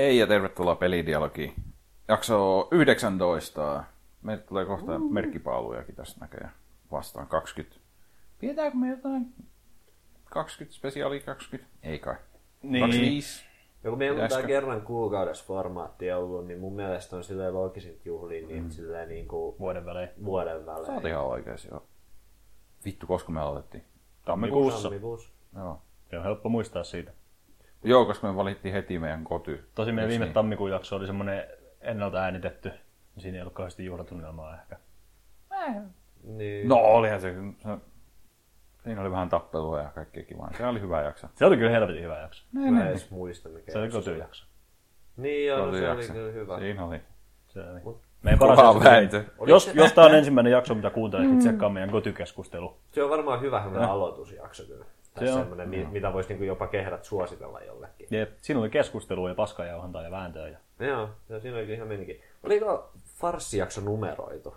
Hei ja tervetuloa pelidialogiin. Jakso 19. Meille tulee kohta merkkipaalujakin tässä näköjään vastaan 20. Pidetäänkö me jotain 20 spesiaali 20? Ei kai. Niin. 25. Ja kun meillä on tämä kerran kuukaudessa formaatti ollut, niin mun mielestä on silleen loogisin juhliin niin Mm. silleen niin kuin Vuoden välein. vuoden Sä oot välein. ihan oikeas joo. Vittu, koska me aloitettiin. Tammikuussa. Tammikuussa. Joo. Se on helppo muistaa siitä. Joo, koska me valittiin heti meidän koty. Tosi meidän viime niin? tammikuun jakso oli semmoinen ennalta äänitetty. niin Siinä ei ollut kauheasti juhlatunnelmaa ehkä. Niin. No olihan se, se Siinä oli vähän tappelua ja kaikkea kivaa. Se oli hyvä jakso. Se oli kyllä helvetin hyvä jakso. Mä en edes muista mikä. Se oli jakso kotyjakso. Niin joo, no, se oli kyllä hyvä. Siinä oli. Se oli. Mut- Meidän paras jakso-. Jos, jos tää on ensimmäinen jakso, mitä kuuntelet, niin tsekkaa meidän kotykeskustelu. Se on varmaan hyvä semmoinen aloitusjakso kyllä. Tai Se on. semmoinen, mi- mitä voisi niinku jopa kehdat suositella jollekin. Jep, siinä oli keskustelua ja paskajauhantaa ja vääntöä. Ja Joo, ja siinä oli kyllä ihan menikin. Oliko farssijakso numeroitu?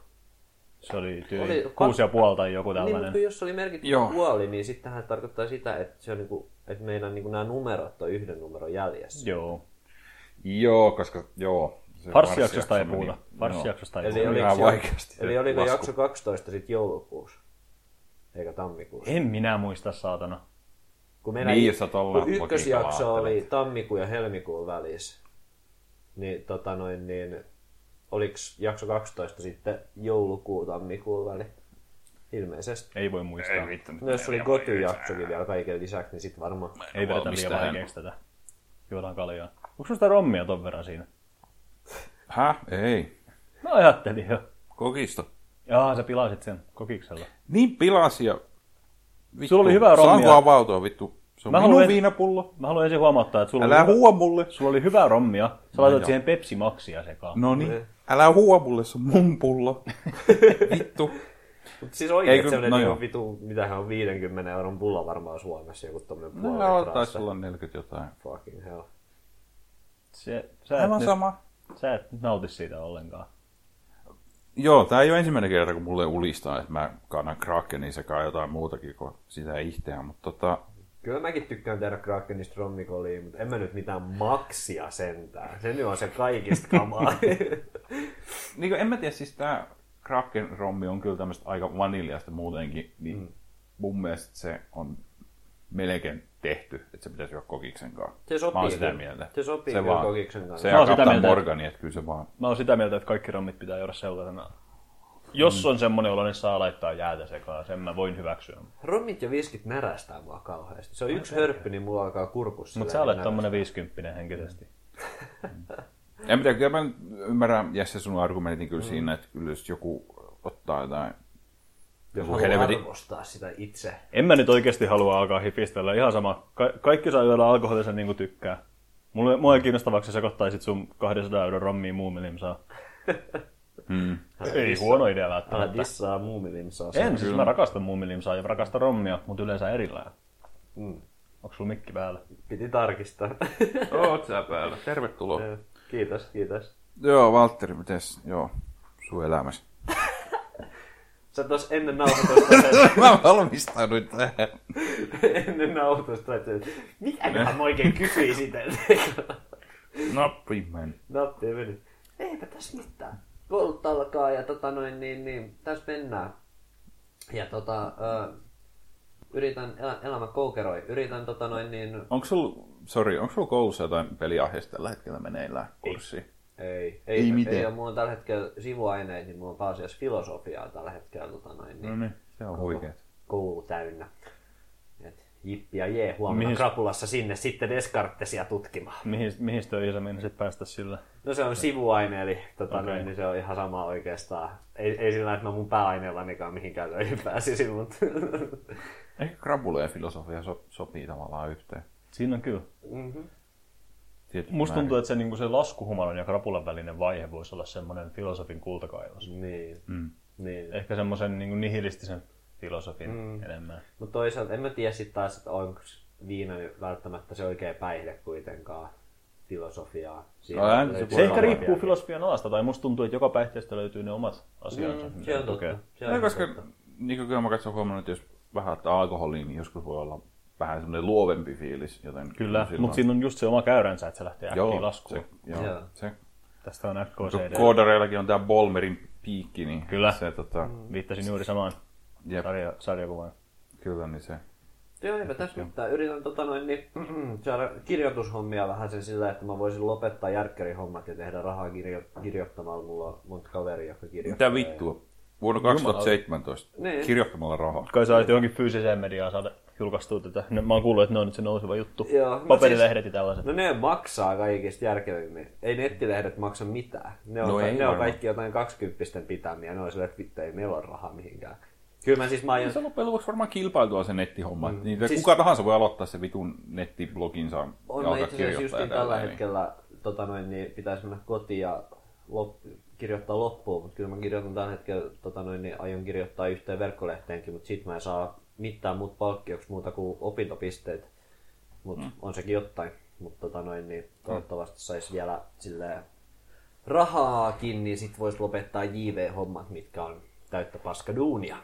se oli Oli- tyyli kuusi ja puoli tai joku Niin, tällainen. mutta jos oli merkitty Joo. puoli, niin sittenhän tarkoittaa sitä, että, se on niinku, että meidän niinku nämä numerot on yhden numeron jäljessä. Joo. Joo, koska joo. se Farssijaksosta ei puhuta. Farssijaksosta ei Eli, puhuta. oli oliko, vaikeasti se eli oliko jakso 12 sitten joulukuussa? Eikä tammikuussa? En minä muista, saatana. Kun Niin, jos sä tolla kun ykkösjakso oli tammikuun ja helmikuun välissä, niin, tota noin, niin oliko jakso 12 sitten joulukuu tammikuun väli? Ilmeisesti. Ei voi muistaa. Ei vittu. No jos oli Goty-jaksokin vielä kaiken lisäksi, niin sitten varmaan. Ei vedetä liian en. vaikeaksi tätä. Juodaan kaljaa. Onko susta rommia ton verran siinä? Häh? Ei. Mä ajattelin jo. Kokista. Jaa, sä pilasit sen kokiksella. Niin pilasi ja... Vittu, Sulla oli hyvää rommia. Saanko avautua vittu? Se on Mä minun haluan- viinapullo. Mä haluan ensin huomauttaa, että sulla, Älä oli, hyvä, mulle. sulla oli hyvää rommia. Sä laitoit joo. siihen Pepsi Maxia sekaan. No niin. Älä huua mulle, se on mun pullo. Vittu. Mutta siis oikein Ei, Ei, kun- semmoinen no no joo. vitu, mitähän on 50 euron pullo varmaan Suomessa, joku tommonen puoli No, taisi olla 40 jotain. Fucking hell. Se, sä, et Aivan nyt, sama. sä et nyt nauti siitä ollenkaan. Joo, tää ei ole ensimmäinen kerta, kun mulle ulistaa, että mä kannan Krakenin sekä jotain muutakin kuin sitä ihteä, mutta tota, Kyllä mäkin tykkään tehdä Krakenista rommikolia, mutta en mä nyt mitään maksia sentään. Se nyt on se kaikista kamaa. niin kuin, en mä tiedä, siis tää Kraken rommi on kyllä tämmöistä aika vaniljasta muutenkin, niin mm. mun mielestä se on melkein tehty, että se pitäisi olla kokiksen kanssa. Se sopii Mä oon sitä kyllä. mieltä. Se sopii se kyllä vaan, kokiksen kanssa. Se Mä on sitä mieltä, Morgani, että kyllä se vaan... Mä oon sitä mieltä, että kaikki rommit pitää juoda sellaisena. Jos on semmonen olo, niin saa laittaa jäätä sekaan. Sen mä voin hyväksyä. Rommit ja viskit närästää mua kauheasti. Se on yksi hörppy, niin mulla alkaa kurkussa. Mutta sä olet tommonen 50 henkisesti. En tiedä, kyllä mä ymmärrän Jesse sun argumentin kyllä mm. siinä, että kyllä jos joku ottaa jotain joku haluaa helvetin... arvostaa sitä itse. En mä nyt oikeasti halua alkaa hifistellä. Ihan sama. Ka- kaikki saa juoda alkoholissa niin kuin tykkää. Mulle, mua ei kiinnostavaksi sä sekoittaisit sun 200 euron rommiin muumilimsaa. Hmm. Ei huono idea Älä välttämättä. dissaa muumilimsaa. En, siis mä rakastan muumilimsaa ja rakastan rommia, mutta yleensä erillään. Mm. Onko sulla mikki päällä? Piti tarkistaa. Oot sä päällä. Tervetuloa. kiitos, kiitos. Joo, Valtteri, mites? Joo, sun elämässä. Sä tos ennen nauhoitusta, mä valmistauduin tähän. ennen nauhoitusta, että mitäköhän mä oikein kysyisin Nappi meni. Nappi meni. Eipä tässä mitään. Koulut alkaa ja tota noin, niin, niin tässä mennään. Ja tota, ö, yritän, elä, elämä koukeroi, yritän tota noin niin, Onko sul, sorry, onko sulla koulussa jotain peliaiheesta tällä hetkellä meneillään kurssi? ei, ei, Ei ei, mitään. ei ole, mulla on tällä hetkellä sivuaineet, niin mulla on pääasiassa filosofiaa tällä hetkellä tota noin, niin, No niin, se on huikeet. koulu täynnä. Et, jippi ja jee, huomenna Mihin- krapulassa sinne sitten Descartesia tutkimaan. Mihin, mihin töihin sä menisit päästä sillä? No se on sivuaine, eli tota, okay. niin se on ihan sama oikeastaan. Ei, ei sillä, että mä mun pääaineellanikaan mihinkään töihin pääsisin, mutta... Ehkä krabule ja filosofia so, sopii tavallaan yhteen. Siinä on kyllä. mm-hmm. Tietysti Musta määrin. tuntuu, että se, niin se laskuhumalon ja krapulan välinen vaihe voisi olla semmoinen filosofin kultakaivos. Niin, Mm. niin. Ehkä semmoisen niin nihilistisen filosofin Mm. enemmän. Mutta toisaalta en mä tiedä sitten taas, että onko viina välttämättä se oikea päihde kuitenkaan filosofiaa. Siinä No, hän- se Se ehkä riippuu vielä. filosofian alasta, tai musta tuntuu, että joka päihteestä löytyy ne omat asiansa. Mm, se on totta. Se on No, koska totta. niin kuin kyllä mä katson huomannut, että jos vähän ottaa alkoholiin, niin joskus voi olla vähän semmoinen luovempi fiilis. Joten Kyllä, silloin- mutta siinä on just se oma käyränsä, että se lähtee äkkiä joo, laskuun. se, joo, Joo. se. Tästä on FKCD. koodareillakin on tämä Bolmerin piikki, niin Kyllä. se tota, Viittasin juuri samaan jep, sarja, sarjakuvaan. kyllä niin se. Joo, eipä tässä mitään. Yritän tota noin, niin, saada kirjoitushommia vähän sen sillä, että mä voisin lopettaa järkkärin hommat ja tehdä rahaa kirjo- kirjoittamalla. Mulla on monta kaveria, jotka kirjoittaa. Mitä vittua? Vuonna 2017 Niin. kirjoittamalla rahaa. Kai sä olet johonkin fyysiseen mediaan saada julkaistua tätä. Ne- Mä oon kuullut, että ne on nyt se nouseva juttu. Joo, no Paperilehdet ja tällaiset. No ne maksaa kaikista järkevimmin. Ei nettilehdet maksa mitään. Ne on, No ka- ei ne on kaikki jotain 20 pitämiä. Ne on silleen, että vittu ei meillä ole rahaa mihinkään. Kyllä mä siis mä aion... Se on loppujen lopuksi varmaan kilpailtua se nettihomma. Mm. Niin, Siis- siis... Kuka tahansa voi aloittaa se vitun nettibloginsa On ja alkaa itse asiassa kirjoittaa. justiin ja tällä tälleen, hetkellä tota noin, niin pitäisi mennä kotiin ja lop, kirjoittaa loppuun, mutta kyllä mä kirjoitan tällä hetkellä, tota noin, niin aion kirjoittaa yhteen verkkolehteenkin, mutta sit mä en saa mitään muut palkkioksi muuta kuin opintopisteet. Mutta mm. on sekin jotain. Mutta tota noin, niin toivottavasti saisi vielä silleen rahaakin, niin sit voisi lopettaa JV-hommat, mitkä on täyttä paskaduunia.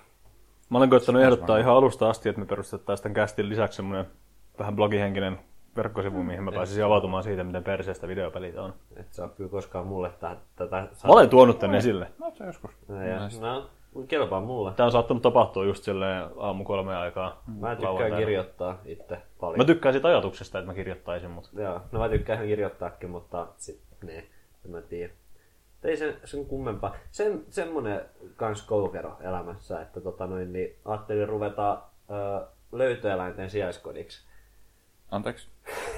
Mä olen koittanut ehdottaa ihan alusta asti, että me perustettaisiin tämän kästin lisäksi semmoinen vähän blogihenkinen verkkosivu, mihin mä pääsisin avautumaan siitä, miten perseestä videopelit on. Et sä oot kyllä koskaan mulle tä- tätä... Mä olen tuonut tänne esille. No se joskus. Ja, no, kelpaa mulle. Tämä on saattanut tapahtua just silleen aamu kolme aikaa. Mä tykkään lauantaina. kirjoittaa itse paljon. Mä tykkään siitä ajatuksesta, että mä kirjoittaisin, mutta Joo, no mä tykkään kirjoittaakin, mutta sit ne, en mä tiedä. Ei sen, sen kummempaa. Sen, semmonen kans koukero elämässä, että tota noin, niin ajattelin ruveta ö, löytöeläinten sijaiskodiksi. Anteeksi.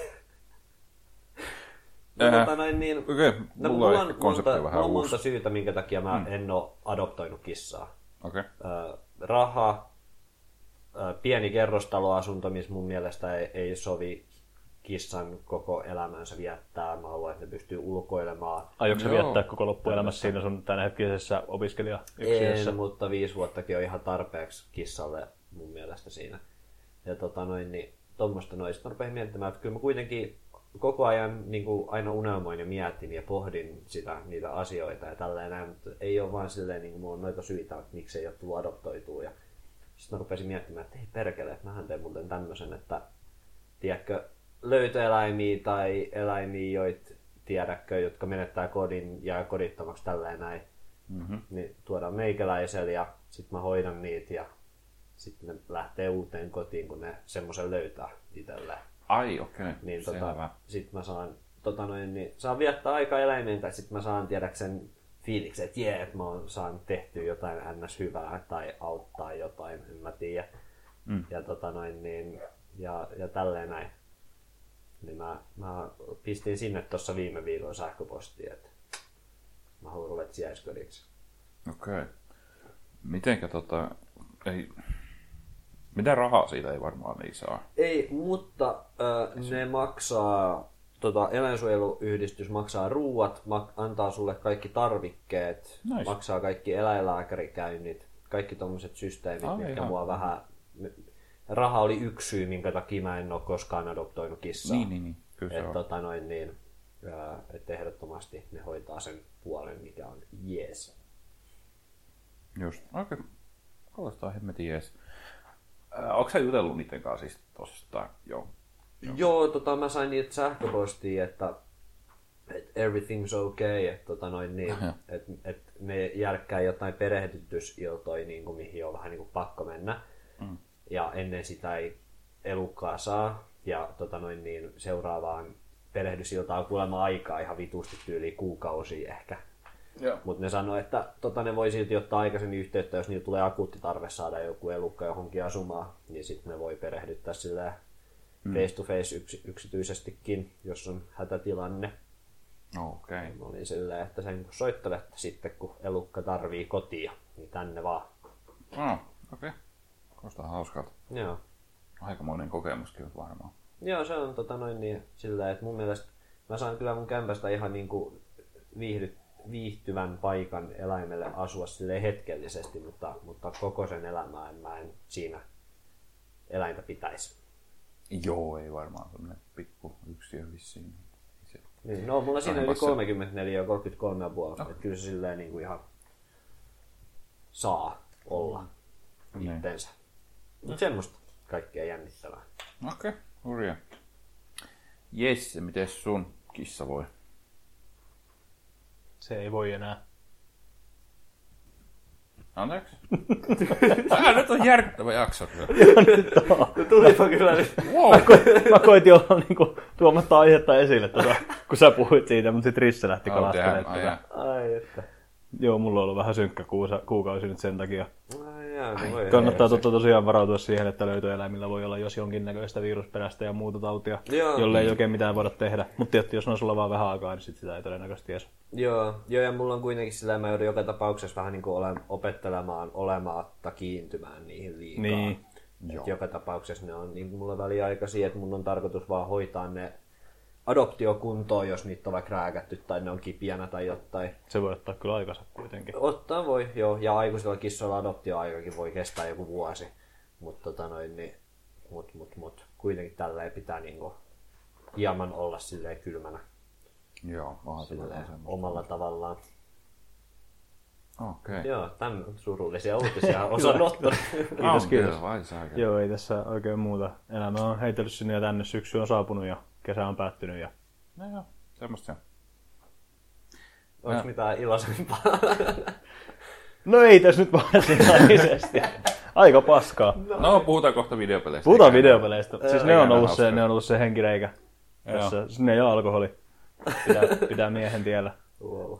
Äh, tota noin, niin, Okei, no, mulla on mulla, monta, vähän mulla on monta syytä, minkä takia mä mm. en oo adoptoinut kissaa. Okei. Ö, raha, ö, pieni kerrostaloasunto, missä mun mielestä ei, ei sovi kissan koko elämänsä viettää. Mä haluan, että ne pystyy ulkoilemaan. aiotko viettää koko loppuelämässä siinä sun tämänhetkisessä opiskelijayksiössä? En, mutta viisi vuottakin on ihan tarpeeksi kissalle mun mielestä siinä. Ja tota noin, niin tuommoista noista mä rupesin miettimään, että kyllä mä kuitenkin koko ajan niin kuin aina unelmoin ja mietin ja pohdin sitä, niitä asioita ja tälleen näin, mutta ei ole vaan silleen, niin kuin mulla on noita syitä, että miksi ei ole tullut adoptoitua. Ja sitten mä rupesin miettimään, että ei perkele, että mähän teen muuten tämmöisen, että tiedätkö, löytöeläimiä tai eläimiä, joit tiedätkö, jotka menettää kodin ja kodittomaksi tälleen näin, Mm-hmm. niin tuodaan meikäläiselle ja sitten mä hoidan niitä ja sitten ne lähtee uuteen kotiin, kun ne semmoisen löytää itselleen. Ai, okei. Okay. Niin Selvä. tota, sit mä saan, tota noin, niin saan viettää aikaa eläimeen tai sitten mä saan tiedäksen fiiliksen, että jee, että mä oon saan tehtyä jotain ns. hyvää tai auttaa jotain, en mä tiedä. Mm. Ja tota noin, niin, ja, ja tälleen näin. Niin mä, mä pistin sinne tuossa viime viikolla sähköpostiin, että mä haluan ruveta sijaiskodiksi. Okei. Okay. Mitenkä tota... Ei... Mitä rahaa siitä ei varmaan ei saa? Ei, mutta äh, ne maksaa, tota, eläinsuojeluyhdistys maksaa ruuat, mak- antaa sulle kaikki tarvikkeet, Nice. maksaa kaikki eläinlääkärikäynnit, kaikki tommoset systeemit, Ai, mitkä ihan. mua vähän... Raha oli yksi syy, minkä takia mä en ole koskaan adoptoinut kissaa. Niin, niin, niin. Kyllä Et, tota noin, niin, ää, et ehdottomasti ne hoitaa sen puolen, mikä on jees. Just. Okei. Okay. Kuulostaa hemmetin jees. Äh, onko sä jutellut niiden kanssa siis tosta? Joo. Joo, Joo tota, mä sain niitä sähköpostia, että et everything's okay, että tota noin niin, Joo. et, et ne järkkää jotain perehdytysiltoja, niin kuin, mihin on vähän niin kuin pakko mennä. Mm. Ja ennen sitä ei elukkaa saa. Ja tota noin niin, seuraavaan perehdysiltaan on kuulemma aikaa ihan vitusti tyyliin kuukausia ehkä. Mutta ne sanoi, että tota, ne voi silti ottaa aikaisemmin yhteyttä, jos niillä tulee akuutti tarve saada joku elukka johonkin asumaan, niin sitten ne voi perehdyttää sillä face to face yks, yksityisestikin, jos on hätätilanne. Okei. Okay. Mä olin silleen, että sen kun soittelette sitten, kun elukka tarvii kotia, niin tänne vaan. Oh, okei. Okay. Kuulostaa hauskalta. Joo. Aikamoinen kokemus kyllä varmaan. Joo, se on tota noin niin sillä, että mun mielestä mä saan kyllä mun kämpästä ihan niinku viihdy, viihtyvän paikan eläimelle asua sille hetkellisesti, mutta, mutta koko sen elämään mä en siinä eläintä pitäisi. Joo, ei varmaan semmoinen pikku yksiö vissiin. Se- Niin, no mulla siinä yli se- 34 ja 33 ja puoli, että kyllä se silleen niinku ihan saa olla Niin. itteensä. Mutta semmoista kaikkea jännittävää. Okei, okay, hurja. Jesse, miten sun kissa voi? Se ei voi enää. Anteeksi? Tää nyt on järkyttävä jakso kyllä. Tulipa kyllä nyt. Wow. Mä koitin olla niinku tuomatta aihetta esille, tota, kun sä puhuit siitä, mutta sit Risse lähti Oh, Tota. jaa. Ai että. Joo, mulla on ollut vähän synkkä kuusa, kuukausi nyt sen takia. Ai jaa, Kannattaa totta tosiaan varautua siihen, että löytöeläimillä voi olla jos jonkinnäköistä virusperäistä ja muuta tautia, Joo. jolle ei oikein mitään voida tehdä. Mutta tietysti jos on sulla vaan vähän aikaa, niin sit sitä ei todennäköisesti edes. Joo, joo, ja mulla on kuitenkin sillä, mä joudun joka tapauksessa vähän niin kuin ole, opettelemaan olematta kiintymään niihin liikaa. Niin. Et joka tapauksessa ne on niin kuin mulla väliaikaisia, että mun on tarkoitus vaan hoitaa ne adoptiokuntoon, jos niitä on vaikka rääkätty tai ne on kipiänä tai jotain. Se voi ottaa kyllä aikansa kuitenkin. Ottaa voi, joo, ja aikuisilla kissoilla adoptioaikakin voi kestää joku vuosi. Mutta tota noin, niin, mut, mut, mut, kuitenkin tällä pitää niinku hieman olla silleen kylmänä Joo, se silleen vähän semmoista. omalla tavallaan. Okei. Joo, tämän surullisia uutisia osanotto. Kiitos, kiitos. Saakka. Joo, ei tässä oikein muuta. Elämä on heitellyt sinne ja tänne, syksy on saapunut ja kesä on päättynyt. Ja... No joo, semmoista se on. Onko mitään iloisempaa? No ei tässä nyt varsinaisesti. Aika paskaa. No, puhutaan kohta videopeleistä. Puhutaan Eikä- videopeleistä. Siis ne on, ollut se, ne on ollut se henkireikä. Jossa sinne ja alkoholi. Pitää, pitää miehen tiellä. Wow.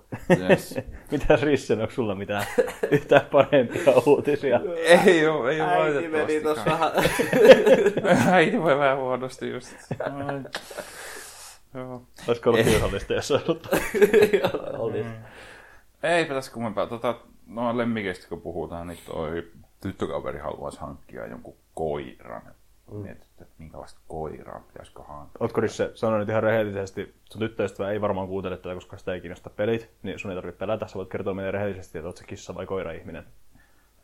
Yes. Mitäs Rissen, onko sulla mitään yhtään parempia uutisia? ei oo, ei oo Äiti meni tossa vähän... Äiti voi vähän huonosti just. Joo. Olisiko ollut kiusallista, jos ollut? Oli. Ei pitäisi kummempaa. Tota, no lemmikeistä kun puhutaan, niin toi tyttökaveri haluaisi hankkia jonkun koiran. Mm. Mietit, että minkälaista koiraa pitäisikö hankkia. Ootko Risse sanonut ihan rehellisesti, sun tyttöystävä ei varmaan kuuntele tätä, koska sitä ei kiinnosta pelit, niin sun ei tarvitse pelätä, sä voit kertoa meille rehellisesti, että oot se kissa vai koira-ihminen.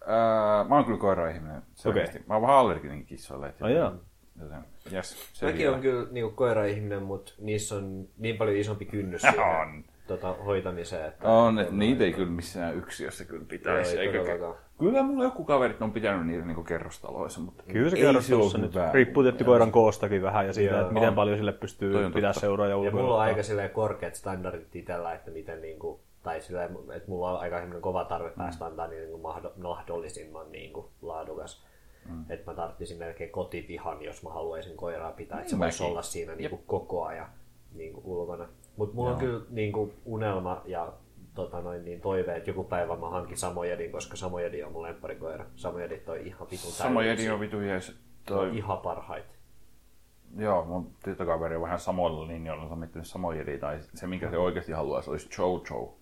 Öö, mä oon kyllä koira-ihminen. Selkeästi. Mä oon vähän allerginen kissoille. Ai jaa. Joten, yes, se Mäkin on kyllä niinku koira-ihminen, mutta niissä on niin paljon isompi kynnys siihen On. Tota, hoitamiseen. Että On, että niitä ei kyllä missään yksiössä kyllä pitäisi. Ei eikä-. Kyllä mulla joku kaverit on pitänyt niitä niinku kerrostaloissa, mutta Kyllä se ei kerrostalossa ole nyt hyvä. riippuu tietty koiran koostakin vähän ja siitä, Joo. että miten On. paljon sille pystyy pitää seuraa ja Ja ulkoiluttaa. mulla on aika silleen korkeat standardit itsellä, että miten niinku, tai silleen, että mulla on aika kova tarve päästä antaa niin niinku mahdo- mahdollisimman niinku laadukas. Mm. Että mä tarvitsisin melkein kotipihan, jos mä haluaisin koiraa pitää, että se Niin voisi olla siinä niinku koko ajan niinku ulkona. Mutta mulla on Joo. kyllä niinku unelma ja tota noin, niin toive, että joku päivä mä hankin Samojedin, koska Samojedi on mun lempparikoira. Samojedit on ihan vitun Sama jedi täydellisiä. on vitu jees. Toi, on ihan parhaita. Joo, mun tyttökaveri on vähän samoilla linjoilla. Se on miettinyt samojedi, tai se minkä se oikeasti haluaa, se olisi Jojo.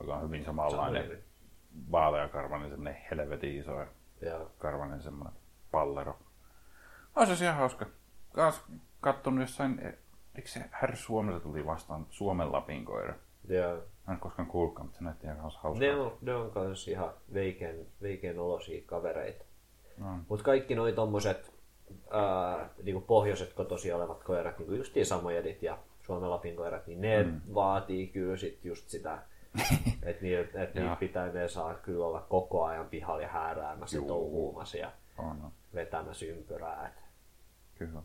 Joka on hyvin samanlainen. Samojedi. Vaaleakarvainen, semmonen helvetin iso ja karvanen semmonen pallero. Olisi se ihan hauska. Kans kattonut jossain, eikö se Herr Suomessa tuli vastaan Suomen Lapin koira? ja Mä en koskaan kuullutkaan, mutta se näytti ihan hauskaa. Ne on, ne on kans ihan veikeän, veikeän olosia kavereita. No. Mutta kaikki noi tommoset ää, niinku pohjoiset kotosi olevat koirat, niinku justiin samojedit ja Suomen Lapin koirat, niin ne mm. vaatii kyllä sit just sitä, että niitä, et niitä Joo. pitää, ne saa kyllä olla koko ajan pihalla ja hääräämässä ja touhuumassa ja on. vetämässä ympyrää. Et. Kyllä.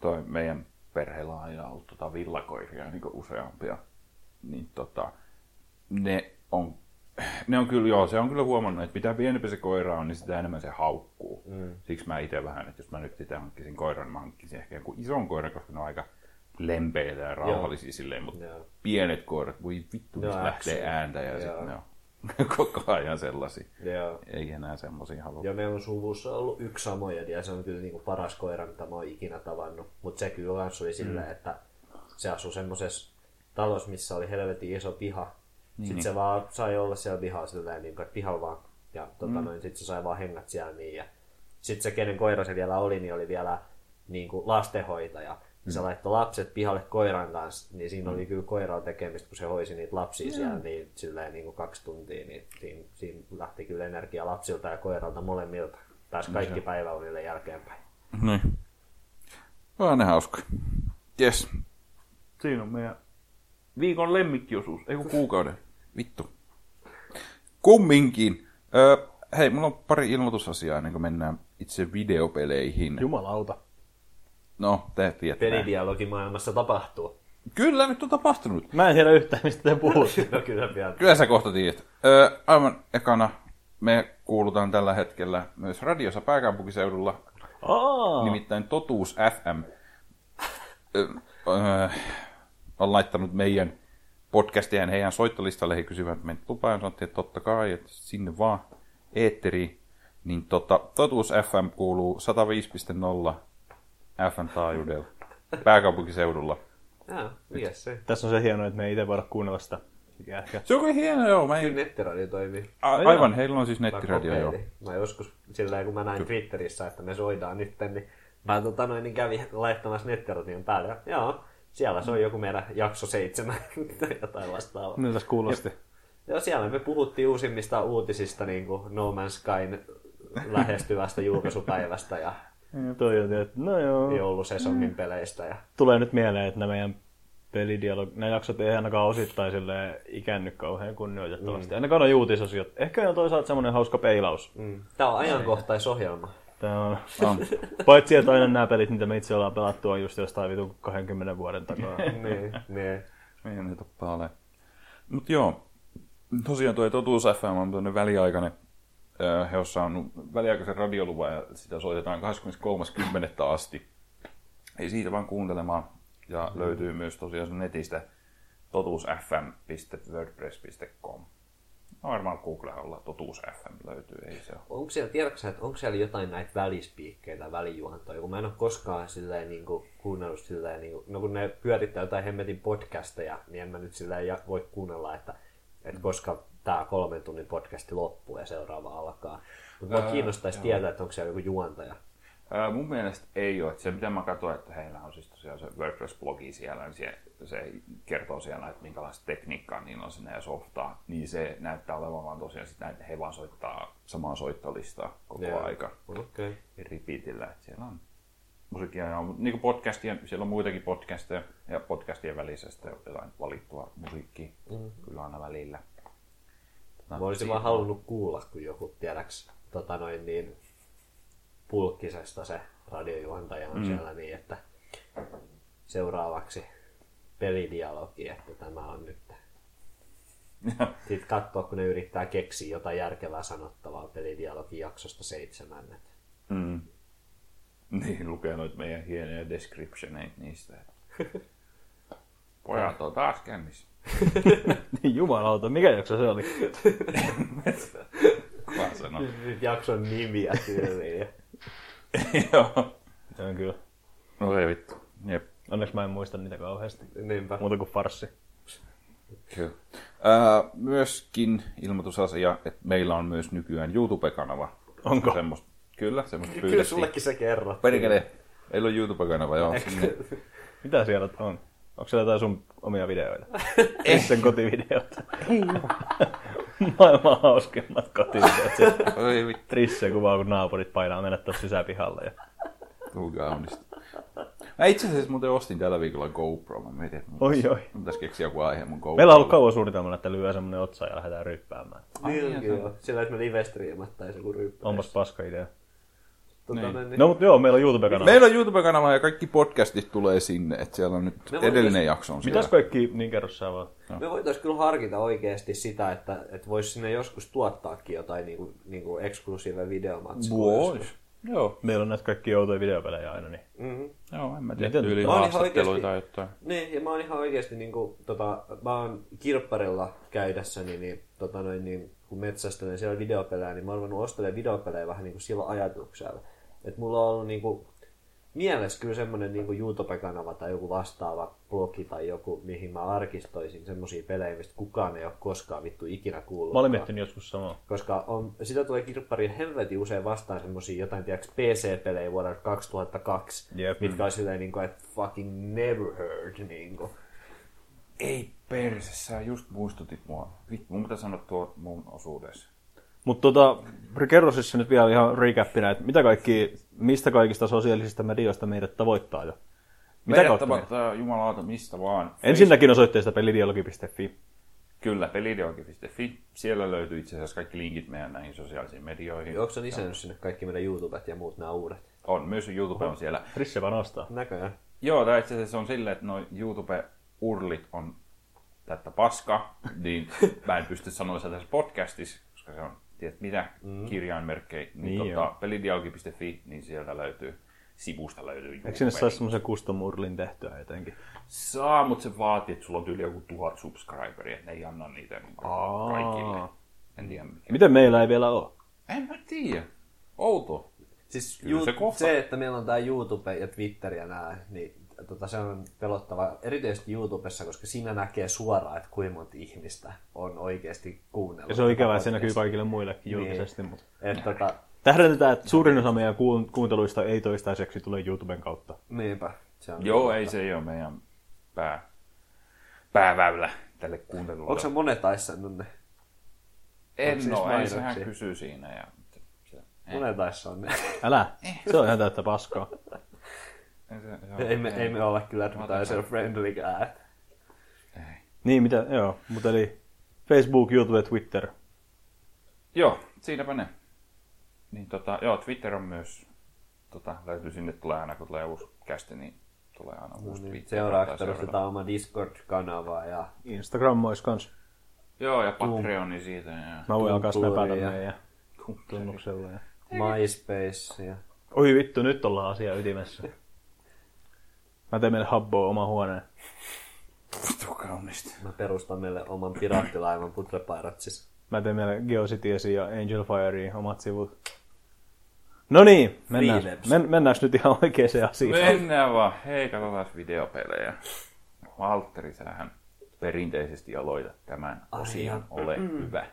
Toi meidän perheellä on aina ollut tota villakoiria niin useampia. Niin tota, ne on, ne on kyllä, joo, se on kyllä huomannut, että mitä pienempi se koira on, niin sitä enemmän se haukkuu. Mm. Siksi mä itse vähän, että jos mä nyt itse hankkisin koiran, mä hankkisin ehkä jonkun ison koiran, koska ne on aika lempeitä ja rauhallisia silleen, mutta Joo. pienet koirat, voi vittu, mistä lähtee ääntä ja Joo. sitten ne on koko ajan sellaisia. Ja, Ei enää semmoisia halua. ja meillä on suvussa ollut yksi samojedi ja se on kyllä niinku paras koira, mitä mä oon ikinä tavannut. Mutta se kyllä kans oli silleen, että se asui semmoisessa talossa, missä oli helvetin iso piha. Niin, sitten niin. se vaan sai olla siellä pihalla silleen, niin kuin, että pihalla vaan. Ja tota, mm. noin, sit se sai vaan hengät siellä niin. Ja sitten se, kenen koira se vielä oli, niin oli vielä niin kuin lastenhoitaja. Mm. Se laittoi lapset pihalle koiran kanssa, niin siinä oli kyllä koiralla tekemistä, kun se hoisi niitä lapsia mm. siellä niin, silleen niin kuin kaksi tuntia, niin siinä, siinä lähti kyllä energia lapsilta ja koiralta molemmilta. Pääsi kaikki päiväunille jälkeenpäin. Niin. On ne hauska. Yes. Siinä on meidän viikon lemmikkiosuus. Ei kun kuukauden. Vittu. Kumminkin. Öö, hei, mulla on pari ilmoitusasiaa ennen kuin mennään itse videopeleihin. Jumalauta. No, te tiedätte. Pelidialogimaailmassa tapahtuu. Kyllä, nyt on tapahtunut. Mä en tiedä yhtään, mistä te puhutte. No kyllä vielä. Kyllä sä kohta tiedät. Öö, aivan ekana me kuulutaan tällä hetkellä myös radiossa pääkaupunkiseudulla, Aa, nimittäin Totuus FM. Öö, öö, on laittanut meidän podcastien heidän soittolistalle. He kysyvät meitä lupaa ja sanottiin, että totta kai, että sinne vaan eetteriin. Niin tota, Totuus FM kuuluu 105.0 FM taajuudella pääkaupunkiseudulla. Joo, mies se. tässä on se hienoa, että me ei itse voida kuunnella sitä. Ehkä. Se on kyllä hieno, joo. Mä Kyllä en... nettiradio toimii. A- aivan, heillä on siis nettiradio, Mä joo. Mä joskus sillä kun mä näin Twitterissä, että me soidaan nyt, niin mä tota noin, niin kävin laittamassa nettiradion päälle. Ja, joo, siellä se on joku meidän jakso seitsemän tai jotain vastaavaa. Miltä se kuulosti? Joo, siellä me puhuttiin uusimmista uutisista, niin kuin No Man's Skyn lähestyvästä julkaisupäivästä ja Ja toi on, että no joo. joulusesongin peleistä. Ja... Tulee nyt mieleen, että nämä meidän pelidialog, nämä jaksot ei ainakaan osittain silleen ikännyt kauhean kunnioitettavasti. Mm. Ainakaan on uutisosiot. Ehkä on toisaalta semmoinen hauska peilaus. Mm. Tää on ajankohtaisohjelma. Tämä on. On. Paitsi, että aina nämä pelit, mitä me itse ollaan pelattu, on just jostain vitun 20 vuoden takaa. niin, niin. Meidän ei totta ole. Mut joo, tosiaan tuo Totuus FM on tämmöinen väliaikainen, he on saanut väliaikaisen radioluvan ja sitä soitetaan 23.10. asti. Ei siitä vaan kuuntelemaan. Ja löytyy myös tosiaan netistä totuusfm.wordpress.com. No varmaan Googlella Totuus FM löytyy, ei se ole. Onko siellä, tiedätkö sä, että onko siellä jotain näitä välispiikkejä, välijuontoja, kun mä en ole koskaan silleen niin kuin, kuunnellut silleen, niin kuin, no kun ne pyörittää jotain hemmetin podcasteja, niin en mä nyt silleen ja- voi kuunnella, että, että koska tämä kolmen tunnin podcasti loppuu ja seuraava alkaa. Mutta mua Ää, kiinnostaisi tietää, että onko siellä joku juontaja. Ää, mun mielestä ei ole. Se mitä mä katsoin, että heillä on siis tosiaan se WordPress-blogi siellä, niin se, se kertoo siellä, että minkälaista tekniikkaa niillä on sinne ja softaa. Niin se näyttää olevan vaan tosiaan sitä, että he vaan soittaa samaa soittolistaa koko Joo. aika Okei. Okay. repeatillä. Että siellä on musiikkia ja niin kuin podcastien, siellä on muitakin podcasteja ja podcastien välissä sitten jotain valittua musiikkia mm. kyllä aina välillä. Mä olisin vaan halunnut kuulla, kun joku, tiedäks, tota noin niin, pulkkisesta se radiojuontaja on mm. siellä niin, että seuraavaksi pelidialogi, että tämä on nyt. Sitten katsoa, kun ne yrittää keksiä jotain järkevää sanottavaa pelidialogin jaksosta seitsemän. Mm. Niin, lukee noita meidän hienoja descriptioneita niistä. Pojat on taas kännissä. Niin Jumalauta, mikä jakso se oli? Kuka sanoo? Jakson nimiä tyyliin. Joo. Se on kyllä. No ei vittu. Jep. Onneksi mä en muista niitä kauheasti. Niinpä. Muuta kuin farssi. Kyllä. Ää, myöskin ilmoitusasia, että meillä on myös nykyään YouTube-kanava. Onko? Semmosta, kyllä, semmoista Kyllä pyydettiin. sullekin se kerrottiin. Perkele, meillä on YouTube-kanava, joo. Sinne. Mitä siellä on? Onko siellä jotain sun omia videoita? Sen kotivideoita. Ei Maailman hauskimmat kotivideot. Oi vittu, Trisse kuvaa, kun naapurit painaa mennä tuossa sisäpihalle. Ja... tuu kaunista. Mä itse asiassa muuten ostin tällä viikolla GoPro. Mä mietin, että Oi, pitäisi- oi. mun pitäisi keksiä joku aihe mun GoPro. Meillä on ollut kauan suunnitelmana, että lyö semmonen otsa ja lähdetään ryppäämään. Niin, joo. Sillä, että me live-striimattaisiin joku ryppä. Onpas paska idea. Tota, Niin. niin. No mutta joo, meillä on YouTube-kanava. Meillä on YouTube-kanava ja kaikki podcastit tulee sinne, että siellä on nyt Me voitais- edellinen jakso on siellä. Mitäs kaikki, niin kerro sä vaan. Me voitaisiin kyllä harkita oikeasti sitä, että, että voisi sinne joskus tuottaakin jotain niinku, niinku eksklusiive videomatskua. Vois. Joo. Meillä on näitä kaikki outoja videopelejä aina, niin Mm-hmm. Joo, en mä Miten- tiedä, yli olin ihan haastatteluita tai oikeesti- jotain. Niin, ja mä oon ihan oikeasti, niin kuin, tota, mä oon kirpparilla käydessäni, niin, tota, noin, niin, kun metsästelen siellä videopelejä, niin mä oon ruvennut ostelemaan videopelejä vähän niin kuin sillä ajatuksella. Että mulla on ollut niin kuin, mielessä kyllä semmoinen niin YouTube-kanava tai joku vastaava blogi tai joku, mihin mä arkistoisin semmoisia pelejä, mistä kukaan ei ole koskaan vittu ikinä kuullut. mä olin miettinyt joskus samaa. Koska on, sitä tulee kirppariin helvetin usein vastaan semmosia jotain, tiedätkö, PC-pelejä vuodelta 2002, Jep. mitkä on silleen, niin kuin, että fucking never heard. Niin kuin. Ei perse, sä just muistutit mua. Vittu, mun pitää sanoa tuo mun osuudessa. Mutta tota, kerro siis nyt vielä ihan recapina, että mitä kaikki, mistä kaikista sosiaalisista medioista meidät tavoittaa jo? Mitä Meidät kautta meidät? tavoittaa jumalauta mistä vaan. Ensinnäkin osoitteesta pelidialogi.fi. Kyllä, pelidialogi.fi. Siellä löytyy itse asiassa kaikki linkit meidän näihin sosiaalisiin medioihin. Onko sä lisännyt sinne kaikki meidän YouTubet ja muut nämä uudet? On, myös YouTube on siellä. Risse vaan ostaa. Näköjään. Joo, tai itse asiassa on silleen, että noin YouTube-urlit on tätä paska, niin mä en pysty sanoa sitä tässä podcastissa, koska se on, tiedät mitä, mm. kirjainmerkkejä, niin, Niin tota, pelidialogi.fi, niin sieltä löytyy, sivusta löytyy Eikö sinne saisi semmoisen custom urlin tehtyä jotenkin? Saa, mutta se vaatii, että sulla on yli joku tuhat subscriberia, että ne ei anna niitä niin Aa. kaikille. En tiedä mikä. Miten meillä ei vielä ole? En mä tiedä. Outo. Siis Kyllä ju- se se, kohta. se, että meillä on tää YouTube ja Twitter ja nää, niin tota, se on pelottava, erityisesti YouTubessa, koska siinä näkee suoraan, että kuinka monta ihmistä on oikeasti kuunnellut. Ja se on ikävää, että se näkyy kaikille muillekin Niin. julkisesti. Mutta... Et, tota, Tähdennetään, että suurin osa meidän kuun- kuunteluista ei toistaiseksi tule YouTuben kautta. niinpä. Se on Joo, ei se ei ole meidän pää, pääväylä tälle kuuntelulle. Onko se monetaissannut ne? En siis oo, ei sehän kysyy siinä. Ja, Monetaissa on ne. Älä! Se on ihan täyttä paskaa. Ei, se, ei, me, ei me olla kyllä advertiser friendlykään. ei. Niin, mitä, joo. Mutta eli Facebook, YouTube, Twitter. Joo, siinäpä ne. Niin tota, joo, Twitter on myös, tota, löytyy sinne, tulee aina kun tulee uusi kästi, niin tulee aina uusi Niin, Twitter. Seuraavaksi perustetaan oma Discord-kanava ja Instagram olisi kans. Joo, ja Patreoni siitä. Ja... Mä voin alkaa snapata ja- meidän tunnuksella. Ja... MySpace ja Oi vittu, nyt ollaan asia ytimessä. Mä teen meille habboa oma huoneen. Vittu kaunista. mä perustan meille oman piraattilaivan Putrepirates. Mä teen meille Geocitiesin ja Angel Fireen omat sivut. No niin, mennään, men, mennään nyt ihan oikeaan asiaan. Mennään vaan. Hei, katsotaan videopelejä. Valtteri, sähän perinteisesti aloitat tämän osion. joo. Ole hyvä.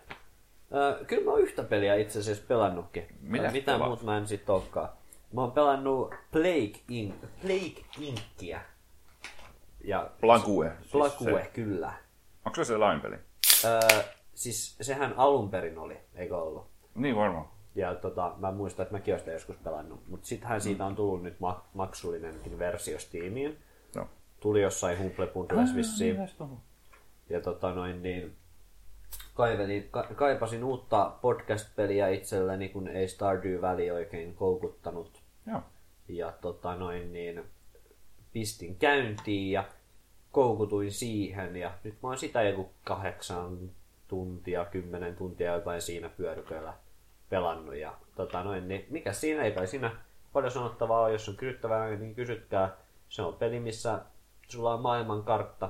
Öö, kyllä mä oon yhtä peliä itse asiassa pelannutkin. Mitä pelaat? muuta mä en sit olekaan. Mä oon pelannut Plague, Inc. Plague Inkia. Ja Plague. Plague, Se, kyllä. onko se se lainpeli? Öö, siis sehän alun perin oli, eikö ollut? Niin varmaan. Ja tota, mä muistan, että mäkin olen sitä joskus pelannut. Mutta sittenhän siitä on tullut nyt ma- maksullinenkin versio Steamiin. No. Tuli jossain Humble vissiin. Ja tota noin niin, kaivelin, ka, kaipasin uutta podcast-peliä itselleni, kun ei Stardew Valley oikein koukuttanut. Ja tota noin niin, pistin käyntiin ja koukutuin siihen. Ja nyt mä oon sitä joku kahdeksan tuntia, kymmenen tuntia jotain siinä pyöryköllä pelannut. Ja tota noin, niin mikä siinä ei kai siinä paljon sanottavaa ole, jos on kysyttävää, niin kysytkää. Se on peli, missä sulla on maailman kartta